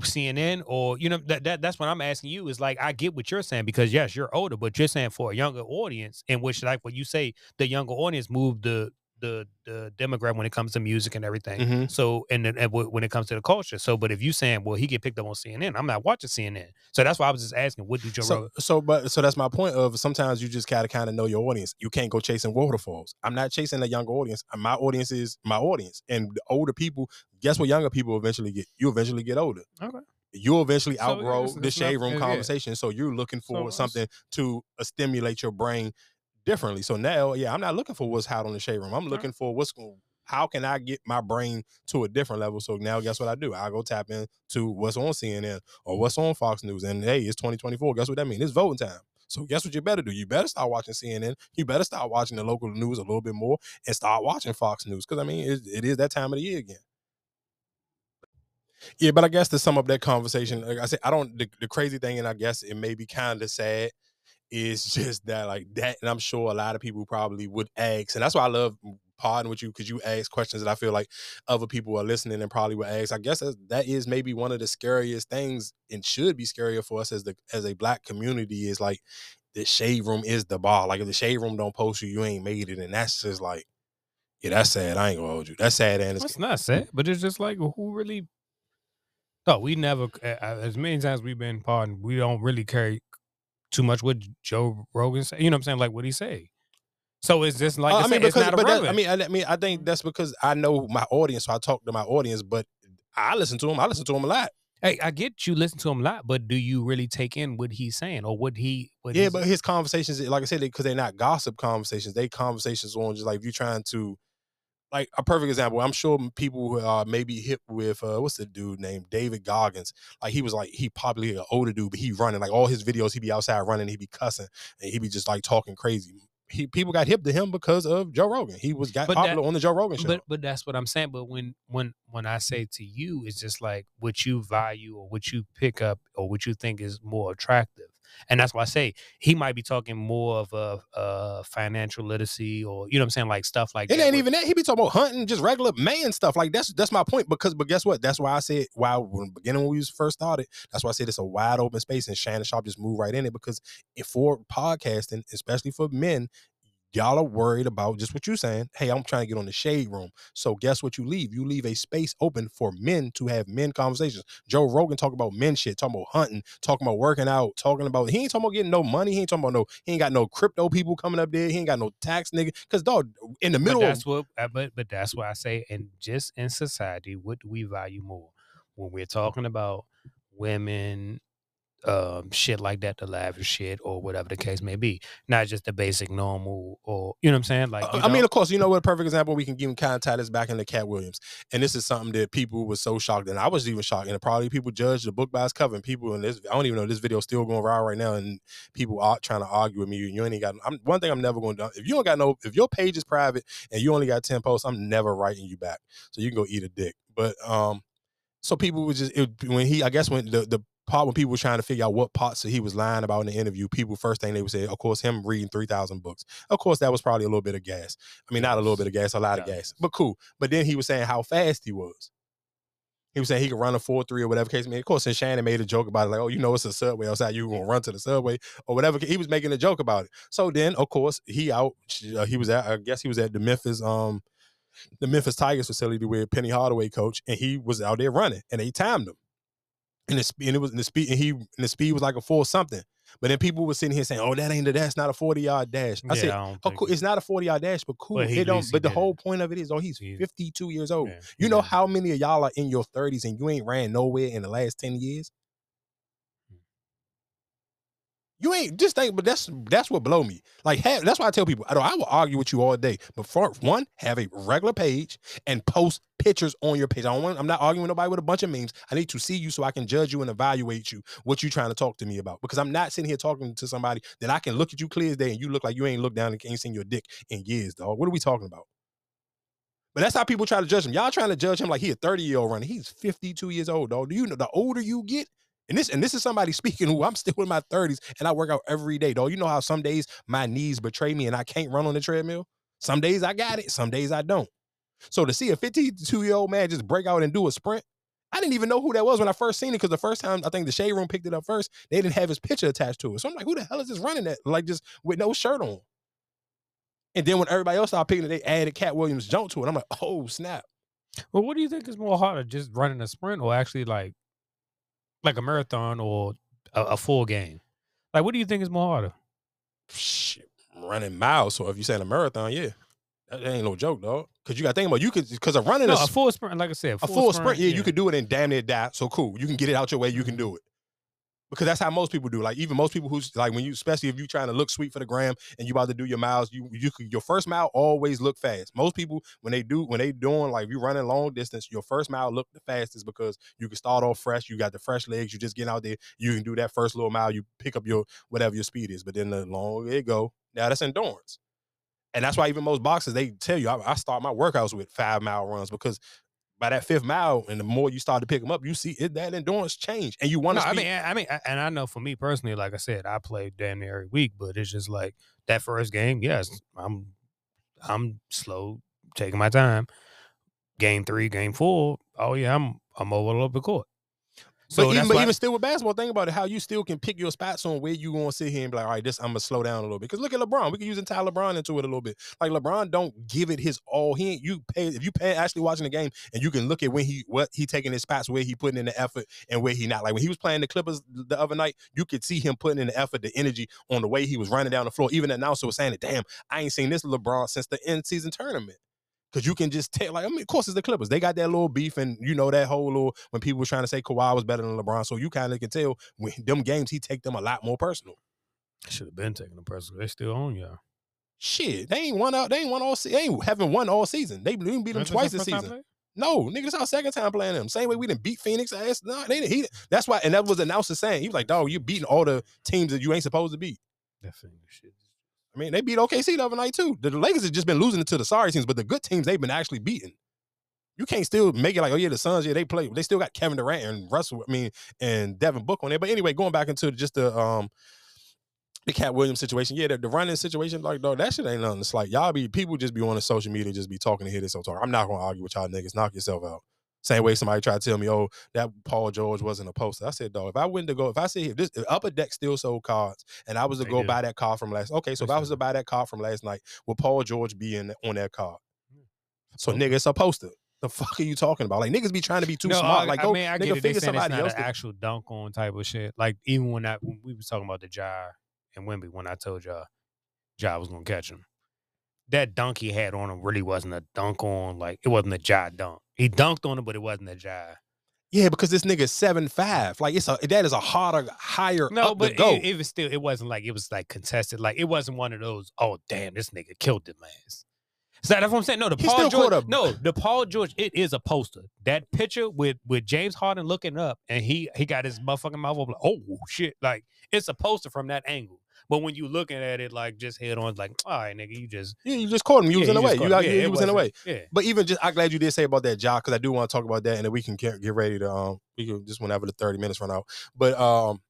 CNN or you know that, that that's what I'm asking you is like I get what you're saying because yes you're older but you're saying for a younger audience in which like what you say the younger audience moved the the the demographic when it comes to music and everything Mhm. so and then and wh- when it comes to the culture so but if you saying well he get picked up on CNN I'm not watching CNN so that's why I was just asking what do Joe So, Rogan so, but so that's my point. Of sometimes you just gotta kind of know your audience. You can't go chasing waterfalls. I'm not chasing a younger audience. Uh, My audience is my audience, and the older people. Guess what? Younger people eventually get. You eventually get older. okay You'll eventually So, yeah, outgrow the shade room yeah. conversation. So you're looking for it's- something to uh, stimulate your brain differently. So now, yeah, I'm not looking for what's hot on the shade room. I'm looking for what's going. How can I get my brain to a different level? So now, guess what I do? I go tap into what's on CNN or what's on Fox News. And hey, it's 2024. Guess what that means? It's voting time. So guess what you better do? You better start watching CNN. You better start watching the local news a little bit more and start watching Fox News. Because I mean, it, it is that time of the year again. Yeah, but I guess to sum up that conversation, like I said, I don't. The, the crazy thing, and I guess it may be kind of sad, is *laughs* just that like that, and I'm sure a lot of people probably would ask, and that's why I love parting with you because you ask questions that I feel like other people are listening and probably would ask. I guess that is maybe one of the scariest things, and should be scarier for us as the as a black community is like the shade room is the bar. Like if the shade room don't post you, you ain't made it, and that's just like. Yeah, that's sad. I ain't gonna hold you. That's sad, and it's not sad but it's just like who really oh we never as many times we've been pardoned we don't really carry too much what Joe Rogan say you know what I'm saying like what he say so it's just like Uh, I, mean, because it's not but that, I mean, I, mean, I think that's because I know my audience, so I talk to my audience. But I listen to him. I listen to him a lot. Hey, I get you listen to him a lot, but do you really take in what he's saying or what he? What yeah, but his conversations, like I said, because they, are not gossip conversations. They conversations on just like if you're trying to, like a perfect example. I'm sure people who are maybe hip with uh, what's the dude named David Goggins. Like he was like he probably an older dude, but he running like all his videos. He be outside running. He be cussing and he be just like talking crazy. He people got hip to him because of Joe Rogan. He was got But that- popular on the Joe Rogan show. But but that's what I'm saying. But when when when I say to you, it's just like what you value or what you pick up or what you think is more attractive. And that's why I say he might be talking more of a, uh financial literacy or you know what I'm saying, like stuff like It that. ain't even that. He be talking about hunting, just regular man stuff. Like that's that's my point. Because but guess what? That's why I said why when beginning when we was first started. That's why I said it's a wide open space, and Shannon Sharpe just moved right in it because if for podcasting, especially for men. Y'all are worried about just what you're saying. Hey, I'm trying to get on the shade room. So guess what you leave? You leave a space open for men to have men conversations. Joe Rogan talk about men shit, talking about hunting, talking about working out, talking about he ain't talking about getting no money. He ain't talking about no, he ain't got no crypto people coming up there. He ain't got no tax nigga. Cause dog, in the middle But of that's what uh, but but that's why I say and just in society, what do we value more? When we're talking about women, um, shit like that, the lavish shit or whatever the case may be. Not just the basic normal or you know what I'm saying? Like you I mean, of course, you know what? A perfect example we can kind of tie this back into Katt Williams, and this is something that people were so shocked, and I was even shocked, and probably people judge the book by its cover. And people in this, I don't even know this video still going viral right now, and people are trying to argue with me. You ain't got. I'm, one thing I'm never going to do. If you don't got no, if your page is private and you only got ten posts, I'm never writing you back. So you can go eat a dick. But um, so people would just it, when he, I guess when the the part when people were trying to figure out what parts that he was lying about in the interview, people first thing they would say, of course, him reading three thousand books. Of course, that was probably a little bit of gas. I mean, not a little bit of gas, a lot of gas, but cool. But then he was saying how fast he was. He was saying he could run a four three or whatever case. I mean, of course, and Shannon made a joke about it, like, "Oh, you know, it's a subway outside. You gonna run to the subway or whatever." He was making a joke about it. So then, of course, he out. Uh, he was at. I guess he was at the Memphis. Um, the Memphis Tigers facility where Penny Hardaway coach, and he was out there running, and they timed him. And the and it was and the speed, and he and the speed was like a four something. But then people were sitting here saying, "Oh, that ain't a, that's not a forty yard dash." I Yeah, said, I "Oh, cool. It's not a forty yard dash, but cool. But it don't. But the whole it. point of it is, oh, he's He- fifty two years old. Yeah, you know how many of y'all are in your thirties and you ain't ran nowhere in the last ten years? You ain't just think, but that's that's what blow me. Like have, that's why I tell people, I, don't, I will argue with you all day. But for one, have a regular page and post pictures on your page. I don't want, I'm not arguing with nobody with a bunch of memes. I need to see you so I can judge you and evaluate you. What you trying to talk to me about? Because I'm not sitting here talking to somebody that I can look at you clear as day and you look like you ain't looked down and ain't seen your dick in years, dog. What are we talking about? But that's how people try to judge him. Y'all trying to judge him like he a 30 year old runner. He's 52 years old, dog. Do you know the older you get? And this and this is somebody *laughs* speaking who I'm still in my 30s and I work out every day, Though You know how some days my knees betray me and I can't run on the treadmill? Some days I got it, some days I don't. So to see a 52 year old man just break out and do a sprint, I didn't even know who that was when I first seen it because the first time I think the shade room picked it up first, they didn't have his picture attached to it. So I'm like, who the hell is this running that? Like just with no shirt on. And then when everybody else started picking it, they added Katt Williams jump to it. I'm like, oh snap. Well, what do you think is more harder, just running a sprint or actually like like a marathon or a, a full game? Like, what do you think is more harder? Shit, running miles. So if you saying a marathon, yeah, that ain't no joke, dog. Because you got to think about you could because of running No, a, a full sprint, like I said, a full sprint, yeah, you could do it and damn near die. So cool, you can get it out your way. You can do it because that's how most people do. Like even most people who's like when you, especially if you're trying to look sweet for the gram and you about to do your miles, you you your first mile always look fast. Most people when they do when they doing like you running long distance, your first mile look the fastest because you can start off fresh. You got the fresh legs. You just get out there. You can do that first little mile. You pick up your whatever your speed is. But then the longer it go, now that's endurance. And that's why even most boxers they tell you I, I start my workouts with five mile runs because by that fifth mile and the more you start to pick them up, you see it that endurance change and you want No, to. I mean, I mean, and I know for me personally, like I said, I play damn near every week, but it's just like that first game. Yes, I'm, I'm slow, taking my time. Game three, game four. Oh yeah, I'm, I'm over the court. So but even, but even still with basketball, think about it, how you still can pick your spots on where you gonna sit here and be like, all right, this I'm gonna slow down a little bit. Because look at LeBron, we can use entire LeBron into it a little bit. Like LeBron don't give it his all. He ain't you pay if you pay actually watching the game and you can look at when he what he taking his spots, where he putting in the effort and where he not. Like when he was playing the Clippers the other night, you could see him putting in the effort, the energy on the way he was running down the floor. Even the announcer was saying it, damn, I ain't seen this LeBron since the end season tournament. Cause you can just tell, like, I mean, of course, it's the Clippers. They got that little beef, and you know that whole little when people were trying to say Kawhi was better than LeBron. So you kind of can tell when them games he take them a lot more personal. should have been taking the personal. They still own y'all. Shit, they ain't won out. They ain't won all. Se- they ain't haven't won all season. They didn't beat them Memphis twice this season. No, nigga, this our second time playing them. Same way we didn't beat Phoenix. Ass. No, they didn't. He, that's why, and that was announced the saying he was like, "Dog, you beating all the teams that you ain't supposed to beat." That Phoenix shit. I mean, they beat OKC the other night too. The, Lakers have just been losing it to the sorry teams, but the good teams they've been actually beating. You can't still make it like, oh yeah, the Suns, yeah, they play. They still got Kevin Durant and Russell, I mean, and Devin Book on there. But anyway, going back into just the um the Katt Williams situation, yeah, the, the running situation, like dog, that shit ain't nothing. It's like y'all be people just be on the social media, just be talking to hit this so talk. I'm not gonna argue with y'all niggas. Knock yourself out. Same way somebody tried to tell me, oh, that Paul George wasn't a poster. I said, dog, if I went to go, if I see if this if Upper Deck still sold cards and I was to They go do. buy that card from last, okay, so if I was to buy that card from last night, would Paul George be in on that card? Hmm. So nigga, it's a poster. The fuck are you talking about? Like niggas be trying to be too no, smart. I, like I go, mean, I nigga, get it. They figure saying it's somebody not else. an to- actual dunk on type of shit. Like even when I when we was talking about the Ja and Wemby, when I told y'all Ja was gonna catch him, that dunk he had on him really wasn't a dunk on. Like it wasn't a Ja dunk. He dunked on him, but it wasn't a Ja. Yeah, because this nigga seven five. Like it's a that is a harder, higher No, up but it, it was still it wasn't like it was like contested. Like it wasn't one of those. Oh damn, this nigga killed him ass. So that's what I'm saying. No, the He Paul George. a- No, the Paul George. It is a poster. That picture with with James Harden looking up and he he got his motherfucking mouth open. Like, oh shit! Like it's a poster from that angle. But when you looking at it like just head on, like, all right, nigga, you just Yeah, you just caught him. You was in the way. You caught got him. you, Yeah, was in the way. yeah. But even just, I'm glad you did say about that job because I do want to talk about that, and then we can get get ready to um we can just whenever the 30 minutes run out. But um.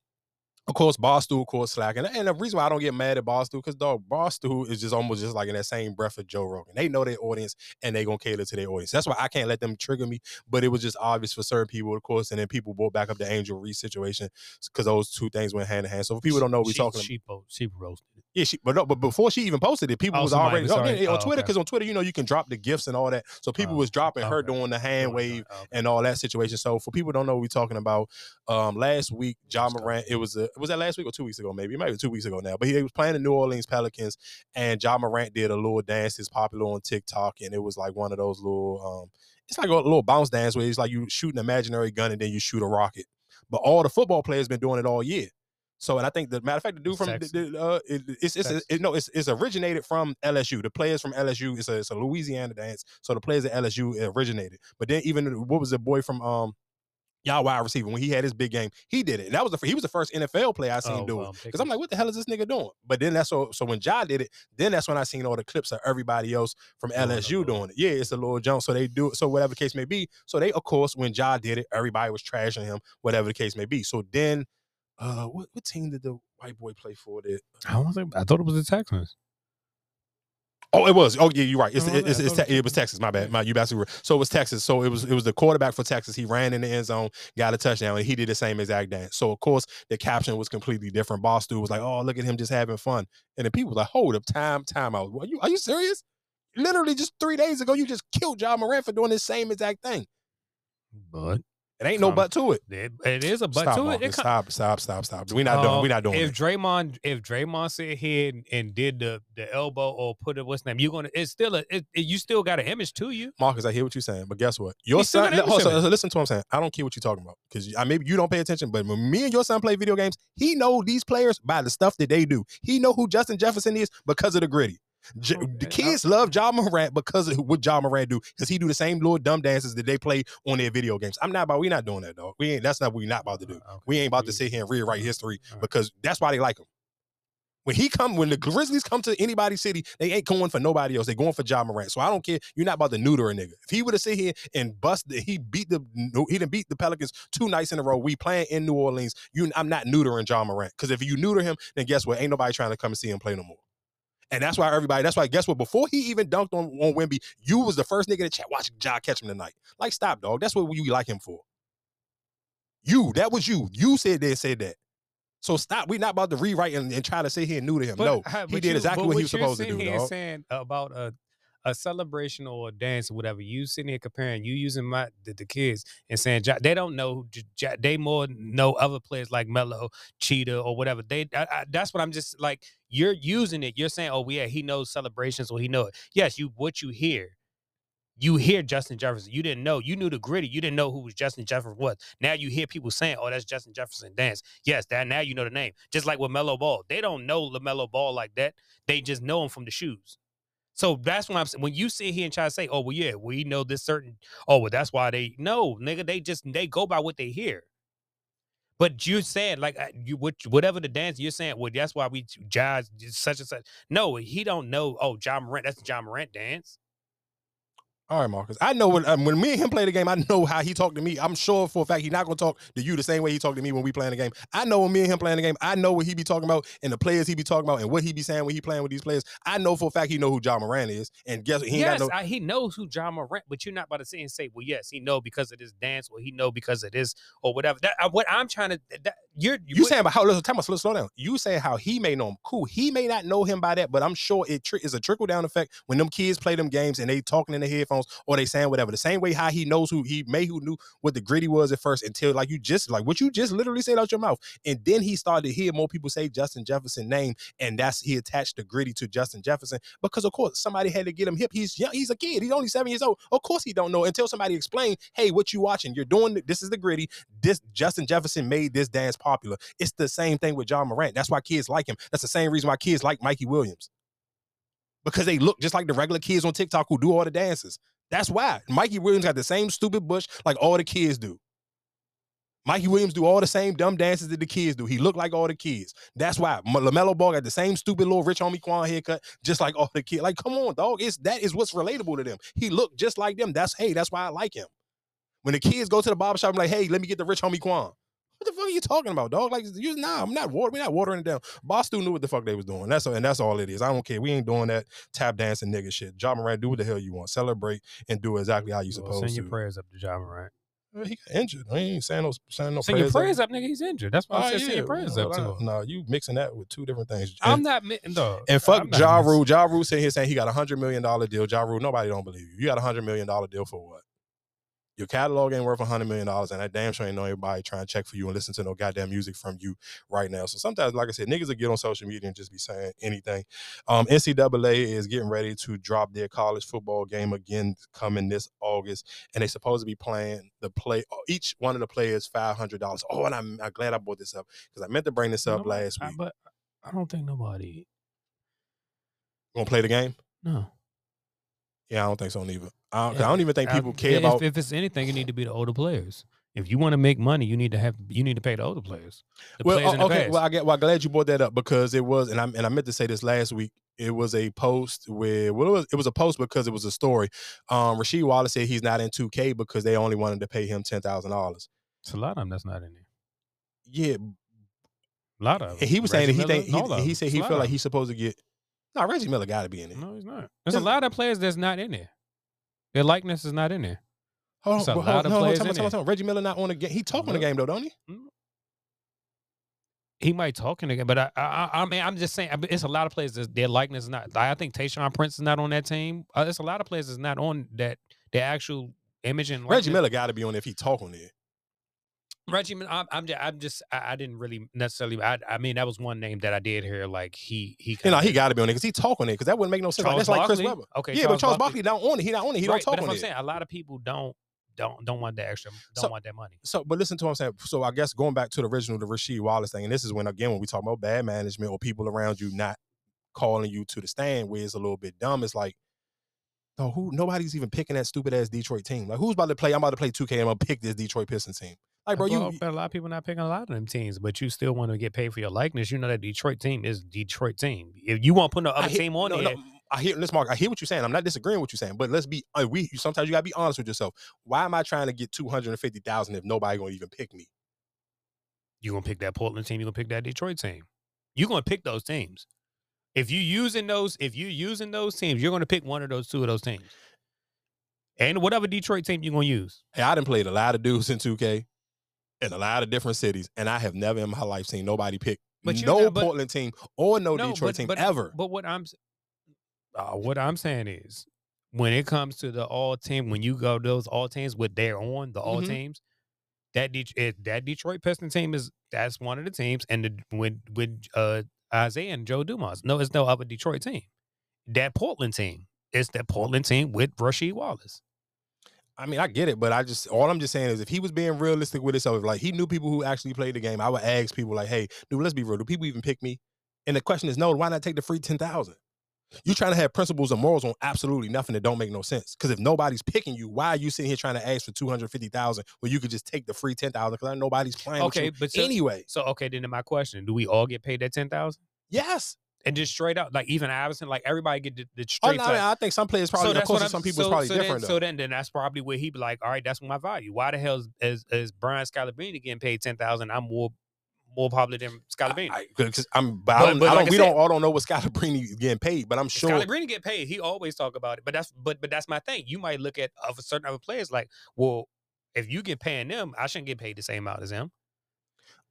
Of course, Barstool, of course, slack. And, and the reason why I don't get mad at Barstool, because dog, Barstool is just almost just like in that same breath of Joe Rogan. They know their audience and they gonna cater to their audience. That's why I can't let them trigger me. But it was just obvious for certain people, of course, and then people brought back up the Angel Reese situation because those two things went hand in hand. So if people don't know what we're she, talking about. she, po- she roasted it. Yeah, she, but no, but before she even posted it, people Oh, was already was oh, yeah, on oh, Twitter okay. because on Twitter, you know, you can drop the gifts and all that. So people was dropping her doing the hand wave and all that situation. So for people who don't know what we're talking about, um, last week, Ja Morant, it was a, was that last week or two weeks ago? Maybe it might be two weeks ago now. But he, was playing the New Orleans Pelicans, and Ja Morant did a little dance that's popular on TikTok, and it was like one of those little, um, it's like a little bounce dance where it's like you shoot an imaginary gun and then you shoot a rocket. But all the football players been doing it all year. So, and I think the matter of fact, the dude from the, uh, it, it's it's it, no, it's it's originated from LSU. The players from LSU, it's a it's a Louisiana dance. So the players at LSU originated. But then even what was the boy from um y'all wide receiver when he had his big game, he did it. And that was the he was the first NFL player I seen Oh, do it. Because I'm like, what the hell is this nigga doing? But then that's so so when Ja did it, then that's when I seen all the clips of everybody else from LSU doing it. Yeah, it's a little jump. So they do it. So whatever the case may be. So they, of course, when Ja did it, everybody was trashing him, whatever the case may be. So then uh what, what team did the white boy play for that? I don't think I thought it was the Texans. Oh, it was. Oh, yeah, you're right. It's, it's, it's, it was Texas. My bad. My you absolutely were. So it was Texas. So it was it was the quarterback for Texas. He ran in the end zone, got a touchdown, and he did the same exact dance. So of course the caption was completely different. Barstool was like, "Oh, look at him just having fun," and the people was like, "Hold up, time, time out. Are you are you serious? Literally just three days ago, you just killed Ja Morant for doing the same exact thing. But It ain't no but to it. it, it is a but stop, to it. Marcus, It stop, stop, stop, stop. We not doing. Um, We not doing. If it. Draymond, if Draymond sit here and, and did the the elbow or put it what's name, you're gonna. It's still a. It, it- you still got an image to you. Marcus, I hear what you're saying, but guess what? Your He's son, hold image so listen to what I'm saying. I don't care what you're talking about because I maybe you don't pay attention, but when me and your son play video games, he know these players by the stuff that they do. He know who Justin Jefferson is because of the Griddy. J- the kids love Ja Morant because of what Ja Morant do because he do the same little dumb dances that they play on their video games. I'm not about. We not doing that, dog. We ain't. That's not what we not about to do. Uh, we ain't about to sit here and rewrite history because that's why they like him. When he come, when the Grizzlies come to anybody's city, they ain't going for nobody else. They going for Ja Morant. So I don't care. You're not about to neuter a nigga. If he would have sit here and bust, the, he beat the he didn't beat the Pelicans two nights in a row. We playing in New Orleans. You, I'm not neutering John Morant because if you neuter him, then guess what? Ain't nobody trying to come and see him play no more. And that's why everybody, that's why, guess what? Before he even dunked on, on Wemby, you was the first nigga to chat, watch Ja catch him tonight. Like, stop, dog. That's what you like him for. You, that was you. You said that, said that. So stop. We're not about to rewrite and, and try to say here new to him. no, uh, he did exactly but what he was supposed to do, dog. Saying about a a celebration or a dance or whatever, you sitting here comparing, you using my the, the kids and saying they don't know, they more know other players like Melo, Cheetah, or whatever. They I, I, that's what I'm just like. You're using it. You're saying, oh yeah, he knows celebrations or he know it. Yes, you what you hear. You hear Justin Jefferson. You didn't know. You knew the Griddy. You didn't know who was Justin Jefferson was. Now you hear people saying, "Oh, that's Justin Jefferson dance." Yes, that now you know the name. Just like with Melo Ball, they don't know Lamelo Ball like that. They just know him from the shoes. So that's what I'm saying. When you sit here and try to say, "Oh, well, yeah, we know this certain," oh, well, that's why they no, nigga. They just they go by what they hear. But you said like you what whatever the dance you're saying. Well, that's why we jazz such and such. No, he don't know. Oh, Ja Morant. That's Ja Morant dance. All right, Marcus. I know when um, when me and him play the game, I know how he talked to me. I'm sure for a fact he's not gonna talk to you the same way he talked to me when we playing the game. I know when me and him playing the game, I know what he be talking about and the players he be talking about and what he be saying when he playing with these players. I know for a fact he know who Ja Morant is. And guess what? He yes, no I, he knows who Ja Morant, but you're not about to sit and say, "Well, yes, he know because of this dance, or he know because of this, or whatever." That uh, what I'm trying to. That, you're You saying about how? Listen, time slow, slow down. You saying how he may know him? Cool. He may not know him by that, but I'm sure it tri- is a trickle down effect when them kids play them games and they talking in the headphones or they saying whatever. The same way how he knows who he may who knew what the Griddy was at first until like you just like what you just literally said out your mouth, and then he started to hear more people say Justin Jefferson name, and that's he attached the Griddy to Justin Jefferson because of course somebody had to get him hip. He's young. He's a kid. He's only seven years old. Of course he don't know until somebody explain. Hey, what you watching? You're doing this is the Griddy. This Justin Jefferson made this dance popular. It's the same thing with Ja Morant. That's why kids like him. That's the same reason why kids like Mikey Williams. Because they look just like the regular kids on TikTok who do all the dances. That's why. Mikey Williams got the same stupid bush like all the kids do. Mikey Williams do all the same dumb dances that the kids do. He look like all the kids. That's why Lamelo Ball got the same stupid little rich homie Quan haircut, just like all the kids. Like, come on, dog. It's that is what's relatable to them. He look just like them. That's hey, that's why I like him. When the kids go to the barber shop, I'm like, hey, let me get the rich homie Quan. What the fuck are you talking about, dog? Like, you nah, I'm not water, we're not watering it down. Barstool knew what the fuck they was doing. That's and that's all it is. I don't care. We ain't doing that tap dancing nigga shit. Ja Morant, do what the hell you want. Celebrate and do exactly how you Well, supposed send to. Send your prayers up to Ja Morant. Uh, He got injured. I ain't saying no saying no Send your prayers up. prayers up, nigga. He's injured. That's why I Oh, said send your prayers well, up to him. No, you mixing that with two different things. I'm not no. And fuck Ja Rule. Ja Rule sitting here saying he got a hundred million dollar deal. Ja Rule, nobody don't believe you. You got a hundred million dollar deal for what? Your catalog ain't worth a hundred million dollars, and that damn sure ain't no everybody trying to check for you and listen to no goddamn music from you right now. So sometimes, like I said, niggas will get on social media and just be saying anything. Um, NCAA is getting ready to drop their college football game again coming this August, and they supposed to be playing the play each one of the players five hundred dollars. Oh, and I'm, I'm glad I brought this up because I meant to bring this up Nobody- last I- week. but I don't think nobody. Gonna play the game? No. Yeah, I don't think so either. I don't, I don't even think people care if, about. If it's anything, you need to be the older players. If you want to make money, you need to have you need to pay the older players. The well, players the okay. past. Well, I get. Well, I'm glad you brought that up because it was, and I and I meant to say this last week. It was a post where well, it was it was a post because it was a story. Um, Rasheed Wallace said he's not in 2K because they only wanted to pay him ten thousand dollars. It's a lot of them that's not in there. Yeah, A lot of them. he was saying that he Miller, think he, he said he a lot feel of like he's supposed to get. No, Reggie Miller got to be in it. No, he's not. There's a lot of players that's not in there. Their likeness is not in there. Hold on, There's a hold lot on, of hold on, players time out, in time out, there. time. Reggie Miller not on the game. He talking the game though, don't he? He might talking again, but I, I, I mean, I'm just saying, it's a lot of players that their likeness is not. I think Tayshaun Prince is not on that team. Uh, there's a lot of players that's not on that. Their actual image and Reggie likeness- Miller got to be on if he talking there. Reggie, I'm, I'm just, I'm just, I, I didn't really necessarily. I, I mean, that was one name that I did hear. Like he, he, You know, he got to be on it because he talk on it because that wouldn't make no sense. Like, that's like Chris Webber. Okay, yeah, Charles but Charles Barkley. Barkley don't own it. He not on it. He Right, don't talk on what it. I'm saying. A lot of people don't, don't, don't want the extra, don't So- want that money. So, but listen to what I'm saying. So, I guess going back to the original, the Rasheed Wallace thing, and this is when again when we talk about bad management or people around you not calling you to the stand, where it's a little bit dumb. It's like, no, who? Nobody's even picking that stupid ass Detroit team. Like, who's about to play? I'm about to play 2K. I'm gonna pick this Detroit Pistons team. Like, bro, you. but a lot of people not picking a lot of them teams, but you still want to get paid for your likeness. You know that Detroit team is Detroit team. If you want to put no other hear- team on no, there, no, I hear, listen, Mark. I hear what you're saying. I'm not disagreeing with what you're saying, but let's be. Uh, we sometimes you gotta be honest with yourself. Why am I trying to get two hundred and fifty thousand if nobody gonna even pick me? you're gonna pick that Portland team. You're gonna pick that Detroit team. You're gonna pick those teams. If you using those, if you're using those teams, you're gonna pick one of those two of those teams. And whatever Detroit team you're gonna use. Hey, I done played a lot of dudes in 2K in a lot of different cities, and I have never in my life seen nobody pick But no know, but- Portland team or no, Detroit but, team but, ever. But what I'm uh, what I'm saying is when it comes to the all team, when you go those all teams with their on the all Mhm. teams, that Det- it, that Detroit Piston team is that's one of the teams, and the, with with uh, Isaiah and Joe Dumars, no, it's no other Detroit team. That Portland team, it's that Portland team with Rasheed Wallace. I mean, I get it, but I just all I'm just saying is if he was being realistic with himself, like he knew people who actually played the game, I would ask people like, "Hey, dude, let's be real. Do people even pick me?" And the question is, no. Why not take the free ten thousand? You trying to have principles and morals on absolutely nothing that don't make no sense. Because if nobody's picking you, why are you sitting here trying to ask for two hundred fifty thousand when you could just take the free ten thousand? Because nobody's playing. Okay, you but so, anyway, so okay, then my question: Do we all get paid that ten thousand? yes. And just straight up, like even Iverson, like everybody get the, the Oh, straight. no, flat- I think some players probably, of that's course, some people is so- probably so different. Then, so then, then that's probably where he be like, all right, that's my value. Why the hell is is, is Brian Scalabrine getting paid ten thousand? I'm more more popular than Scalabrine. Because I'm, but, I don't, but I don't, I we said- don't all don't know what Scalabrine is getting paid, but I'm sure. Scalabrine get paid. He always talk about it, but that's but but that's my thing. You might look at of a certain other players like, well, if you get paying them, I shouldn't get paid the same amount as him.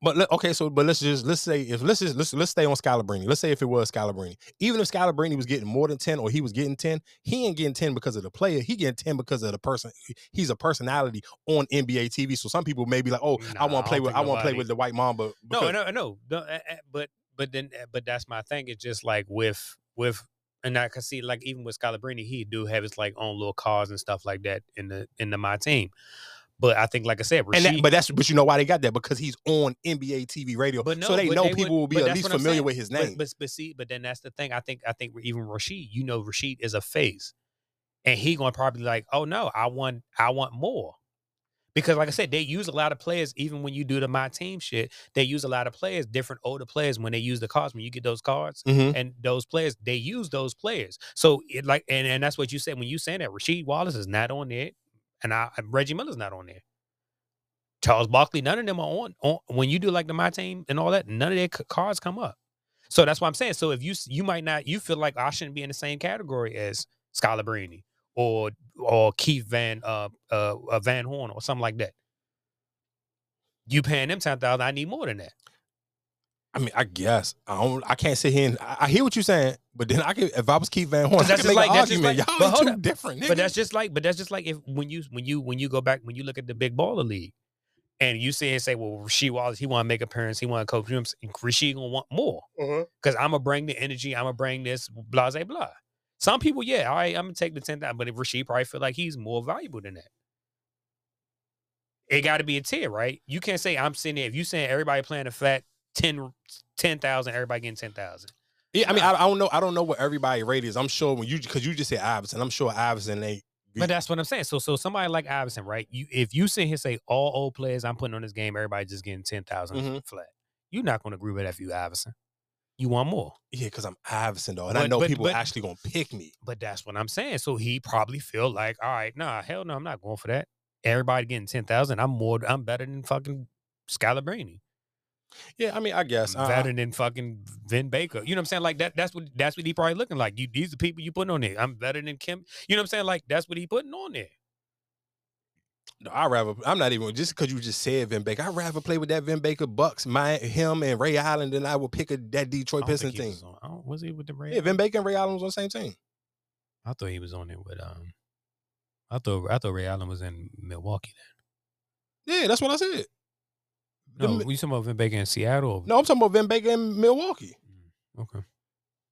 But let- okay, so but let's just let's say if let's just let's let's stay on Scalabrini. Let's say if it was Scalabrini, even if Scalabrini was getting more than ten or he was getting ten, he ain't getting ten because of the player. He getting ten because of the person. He's a personality on NBA TV. So some people may be like, oh, I want to play with I want to play with the white Mamba. No, because- no, no, no. eh, eh, But but then eh, but that's my thing. It's just like with with and I can see like even with Scalabrini, he do have his like own little cars and stuff like that in the in the my team. But I think, like I said, And that, but that's but you know why they got that because he's on NBA TV radio, But no, so they but know would- people will be at least familiar with his name. But, but see, but then that's the thing. I think I think even Rasheed, you know, Rasheed is a face, and he gonna probably like, oh no, I want I want more. Because like I said, they use a lot of players. Even when you do the my team shit, they use a lot of players, different older players. When they use the cards, when you get those cards, Mhm. and those players, they use those players. So it like, and, and that's what you said when you saying that Rasheed Wallace is not on there, and I Reggie Miller's not on there. Charles Barkley, none of them are on, on when you do like the my team and all that. None of their cards come up. So that's what I'm saying. So if you you might not you feel like I shouldn't be in the same category as Skylar Scalabrini or or Keith Van uh, uh uh Van Horn or something like that. You paying them ten thousand, I need more than that. I mean, I guess I don't. I can't sit here and I, I hear what you're saying, but then I could if I was Keith Van Horn, But I that's just make like an that's just like Y'all but are hold up. different. Nigga. But that's just like but that's just like if when you when you when you go back when you look at the big baller league and you see and say, well, Rasheed Wallace, he want to make appearance, he want to coach. You know what I'm saying? Rasheed gonna want more mm-hmm. because I'm gonna bring the energy, I'm gonna bring this blah blah blah. Some people, yeah, all right, I'm gonna take the ten thousand, but if Rasheed probably feel like he's more valuable than that. It got to be a tier, right? You can't say I'm sitting there. If you saying everybody playing a flat 10 10,000, everybody getting ten thousand. Yeah, I mean, I, I don't know. I don't know what everybody rate is. I'm sure when you because you just said Iverson, I'm sure Iverson ain't. But that's what I'm saying. So so somebody like Iverson, right? You if you sit here and say all old players I'm putting on this game, everybody just getting ten Mhm. flat. You're not gonna agree with that if you Iverson. You want more. Yeah, because I'm Iverson though, and I know but- people but- actually gonna pick me. But that's what I'm saying. So he probably feel like, all right, nah, hell no, I'm not going for that. Everybody getting ten thousand. I'm more. I'm better than fucking Scalabrini. Yeah, I mean, I guess. I'm Uh, better than fucking Vin Baker. You know what I'm saying? Like that. That's what. That's what he probably looking like. You. These are people you putting on there. I'm better than Kim. You know what I'm saying? Like that's what he putting on there. No, I rather. I'm not even just because you just said Vin Baker. I'd rather play with that Vin Baker Bucks, my him and Ray Allen than I would pick a, that Detroit Pistons team. was on- was he with the Ray? Yeah, Vin Baker and Ray Allen was on the same team. I thought he was on it with um. I thought I thought Ray Allen was in Milwaukee. Yeah, that's what I said. No, The- we talking about Vin Baker in Seattle. No, I'm talking about Vin Baker in Milwaukee. Mm, okay.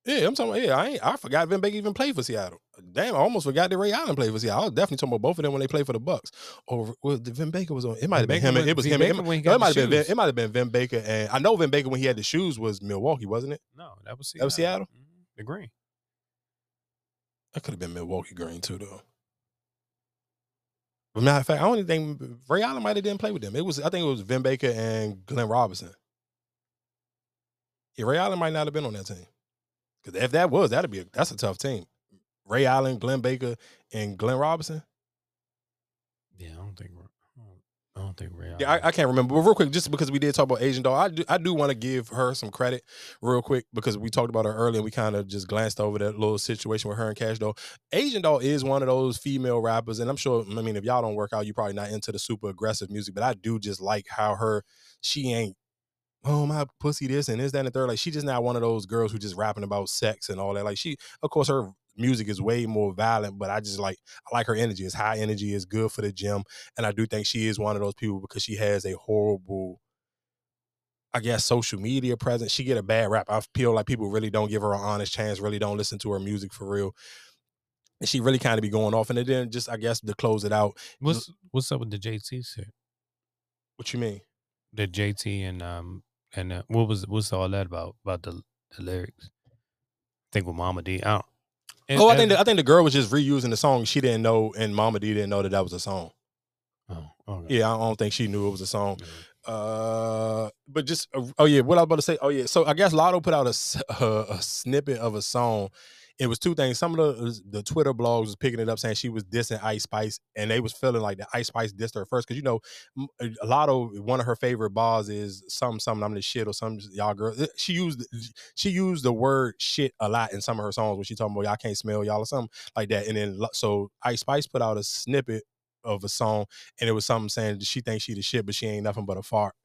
Yeah, I'm talking about. Yeah, I ain't, I forgot Vin Baker even played for Seattle. Damn, I almost forgot that Ray Allen played for Seattle. I was definitely talking about both of them when they played for the Bucks. Or well, the Vin Baker was on. It might have been him. was- It was Vin him. Baker It, when he no, it might have been. Vin, it might have been Vin Baker, and I know Vin Baker when he had the shoes was Milwaukee, wasn't it? No, that was Seattle. That was Seattle. Mm-hmm. the green. That could have been Milwaukee Green too, though. Matter of fact, I don't think Ray Allen might have didn't play with them. It was I think it was Vin Baker and Glenn Robinson. Yeah, Ray Allen might not have been on that team. Because if that was, that'd be a, that's a tough team. Ray Allen, Glenn Baker, and Glenn Robinson. Yeah, I don't think. I don't think Ray. Yeah, I, I can't remember. But real quick, just because we did talk about Asian doll, I do I do want to give her some credit real quick because we talked about her earlier and we kind of just glanced over that little situation with her and Cash Doll. Asian doll is one of those female rappers, and I'm sure. I mean, if y'all don't work out, you're probably not into the super aggressive music, but I do just like how her she ain't. Oh my pussy, this and this, that, and the third. Like she just not one of those girls who just rapping about sex and all that. Like she, of course, her music is way more violent, but I just like I like her energy. It's high energy, it's good for the gym. And I do think she is one of those people because she has a horrible, I guess, social media presence. She get a bad rap. I feel like people really don't give her an honest chance, really don't listen to her music for real. And she really kind of be going off. And then just I guess to close it out. What's what's up with the JT shit? What you mean? The JT and um and uh, what was what's all that about about the the lyrics? I think with Mama D. I don't. And- oh, I think the, I think the girl was just reusing the song. She didn't know, and Mama D didn't know that that was a song. Oh, okay. Yeah, I don't think she knew it was a song. Uh, but just uh, oh yeah, what I was about to say. Oh yeah, so I guess Latto put out a *laughs* snippet of a song. It was two things. Some of the the Twitter blogs was picking it up saying she was dissing Ice Spice, and they was feeling like the Ice Spice dissed her first because you know a lot of one of her favorite bars is some something I'm the shit or some y'all girl. eh, She used she used the word shit a lot in some of her songs when she talking about y'all can't smell y'all or something like that. And then so Ice Spice put out a snippet of a song, and it was something saying she thinks she the shit, but she ain't nothing but a fart.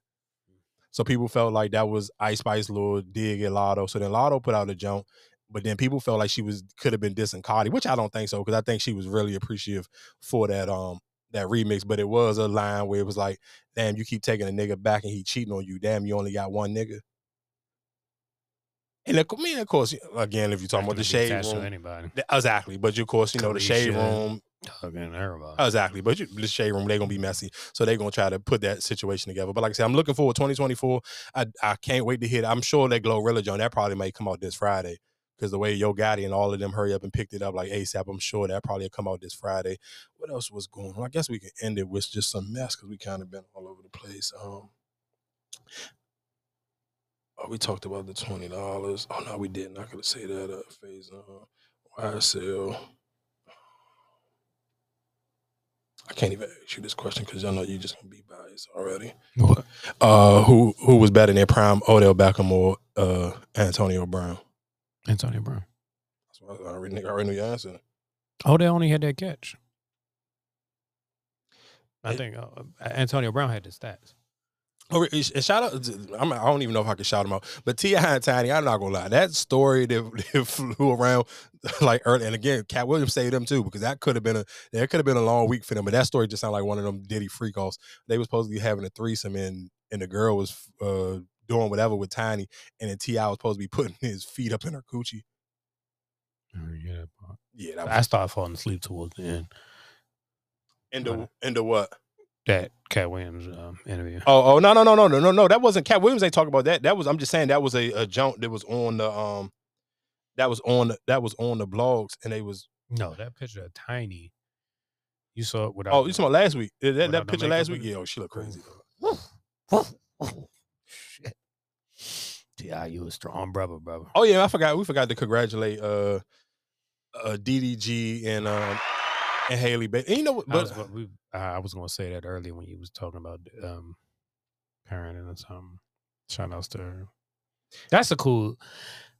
So people felt like that was Ice Spice little dig at Latto. So then Latto put out a jump, but then people felt like she was could have been dissing Cardi, which I don't think so because I think she was really appreciative for that um that remix. But it was a line where it was like, "Damn, you keep taking a nigga back and he cheating on you. Damn, you only got one nigga." And of mean, of course, again, if you're talking about the That can be shade room, anybody. exactly. But you, of course, you know the shade room, everybody. Exactly. But you, the shade room, they're gonna be messy. So they're gonna try to put that situation together. But like I said, I'm looking forward 2024. I I can't wait to hit. I'm sure that Glorilla Joint, that probably may come out this Friday. Because the way Yo Gotti and all of them hurry up and picked it up like ASAP, I'm sure that probably will come out this Friday. What else was going on? I guess we can end it with just some mess because we kind of been all over the place. Um Oh, we talked about the twenty dollars. Oh no, we didn't. I could say that. Uh, phase uh, YSL. I can't even ask you this question because I know you just gonna be biased already. What? Uh, who who was better than prime Odell Beckham or uh Antonio Brown? Antonio Brown. That's what I already, I already knew your answer. Oh, they only had that catch. I think uh, Antonio Brown had the stats. Oh, and shout out! I'm, I don't even know if I can shout them out, but T.I. and Tiny. I'm not gonna lie. That story that, *laughs* that flew around *laughs* like early, and again, Katt Williams saved them too because that could have been a that could have been a long week for them. But that story just sounded like one of them Diddy freak offs. They were supposed to be having a threesome, and and the girl was uh, doing whatever with Tiny, and then T.I. was supposed to be *laughs* putting his feet up in her coochie. Yeah, Yeah, that I started falling asleep towards the end. into into what? That Katt Williams um, interview. Oh, oh no, no, no, no, no, no, no. That wasn't Katt Williams. They talking about that. That was. I'm just saying that was a, a jump that was on the um, that was on the, that was on the blogs, and they was. No, that picture of Tiny. You saw it without. Oh, you saw last week? That, that, without that the picture last week? Yeah, oh, she looked crazy. T.I., you a strong brother, brother. Oh yeah, I forgot. We forgot to congratulate uh, uh DDG and um and Halle. Ba- and you know what? I But was, we, I was going to say that earlier when you was talking about um, parenting or something. Shout outs to her. That's a cool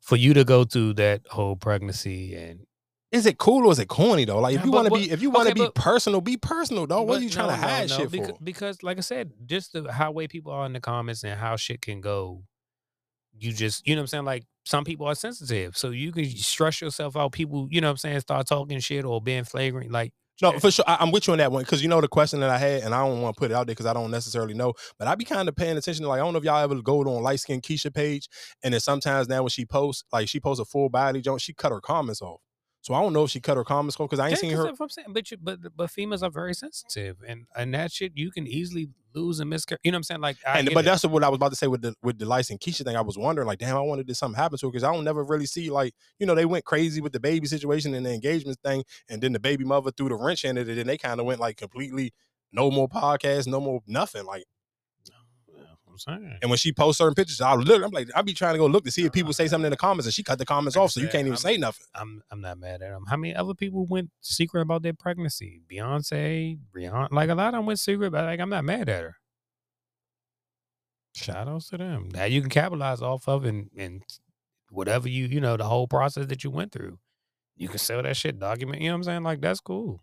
for you to go through that whole pregnancy and is it cool or is it corny though? Like if you want to be if you want to okay, be but- personal, be personal, dog. What are you trying no, to no, hide no, shit because, for? Because, like I said, just the how way people are in the comments and how shit can go. You just, you know what I'm saying? Like some people are sensitive, so you can stress yourself out. People, you know what I'm saying, start talking shit or being flagrant. Like No, eh for sure. I, I'm with you on that one because you know the question that I had, and I don't want to put it out there because I don't necessarily know. But I be kind of paying attention to like I don't know if y'all ever go to on light skin Keisha page, and then sometimes now when she posts, like she posts a full body joint, she cut her comments off. So I don't know if she cut her comments off because I ain't Yeah, seen her. I'm saying. But you, but but females are very sensitive, and and that shit you can easily lose and miscarry. You know what I'm saying? Like, I And but it. that's what I was about to say with the with the license and Keisha thing. I was wondering, like, damn, I wanted to something happen to her because I don't never really see like, you know, they went crazy with the baby situation and the engagement thing, and then the baby mother threw the wrench in it, and then they kind of went like completely no more podcasts, no more nothing. Like, saying. and when she posts certain pictures, I look, I'm like, I be trying to go look to see if people say something in the comments, and she cut the comments off, so you can't even I'm- say nothing. I'm I'm not mad at them. How many other people went secret about their pregnancy? Beyonce, Rihanna, like a lot of them went secret, but like I'm not mad at her. Shout outs to them. That you can capitalize off of and and whatever you, you know, the whole process that you went through. You can sell that shit, document, you know what I'm saying? Like that's cool.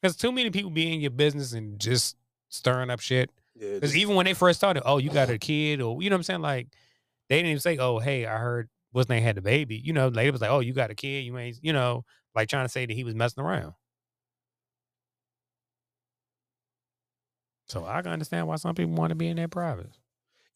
Because too many people be in your business and just stirring up shit. Yeah, Because even when they first started, oh, you got a kid, or you know what I'm saying? Like they didn't even say, oh, hey, I heard what's name had the baby. You know, later was like, oh, you got a kid, you ain't, you know, like trying to say that he was messing around. So I can understand why some people want to be in their privates.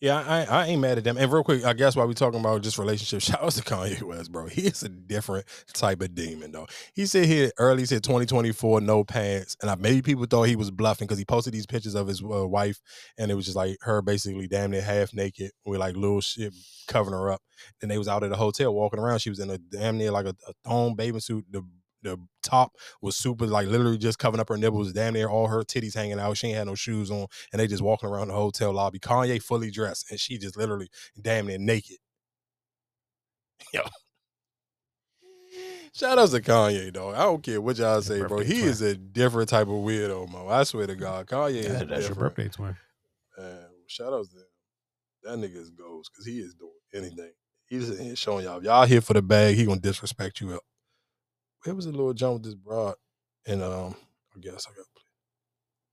Yeah, I, I ain't mad at them. And real quick, I guess while we talking about just relationships, *laughs* shout out to Kanye West, bro. He is a different type of demon, though. He said here early, he said 2024, no pants. And I, maybe people thought he was bluffing because he posted these pictures of his uh, wife, and it was just like her basically damn near half naked with like little shit covering her up. Then they was out at the hotel walking around. She was in a damn near like a, a thong bathing suit. The the top was super like literally just covering up her nipples, damn near all her titties hanging out. She ain't had no shoes on, and they just walking around the hotel lobby. Kanye fully dressed, and she just literally damn near naked. *laughs* Yo. Shout out to Kanye, though. I don't care what y'all say, bro. He twin. is a different type of weirdo, mo. I swear to God, Kanye is Yeah, that's your different. birthday twin. Man, shout out to him. That nigga is goes because he is doing anything. He's in showing y'all. If y'all here for the bag, he gonna disrespect you. Where was the little jump with this broad? And um, I guess I got to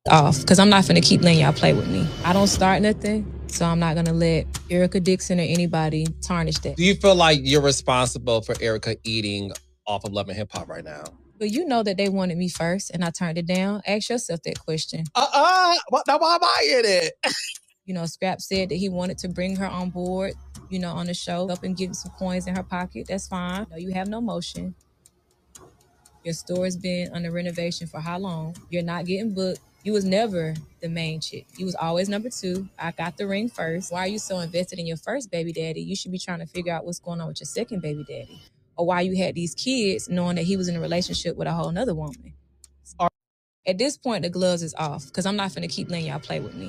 play. off because I'm not gonna keep letting y'all play with me. I don't start nothing, so I'm not gonna let Erica Dixon or anybody tarnish that. Do you feel like you're responsible for Erica eating off of Love and Hip Hop right now? But you know that they wanted me first and I turned it down. Ask yourself that question. Uh uh What? Now why am I in it? You know, Scrapp said that he wanted to bring her on board, you know, on the show, up and give some coins in her pocket. That's fine. No, you have no motion. Your store's been under renovation for how long? You're not getting booked. You was never the main chick. You was always number two. I got the ring first. Why are you so invested in your first baby daddy? You should be trying to figure out what's going on with your second baby daddy. Or why you had these kids knowing that he was in a relationship with a whole nother woman. At this point, the gloves is off because I'm not going to keep letting y'all play with me.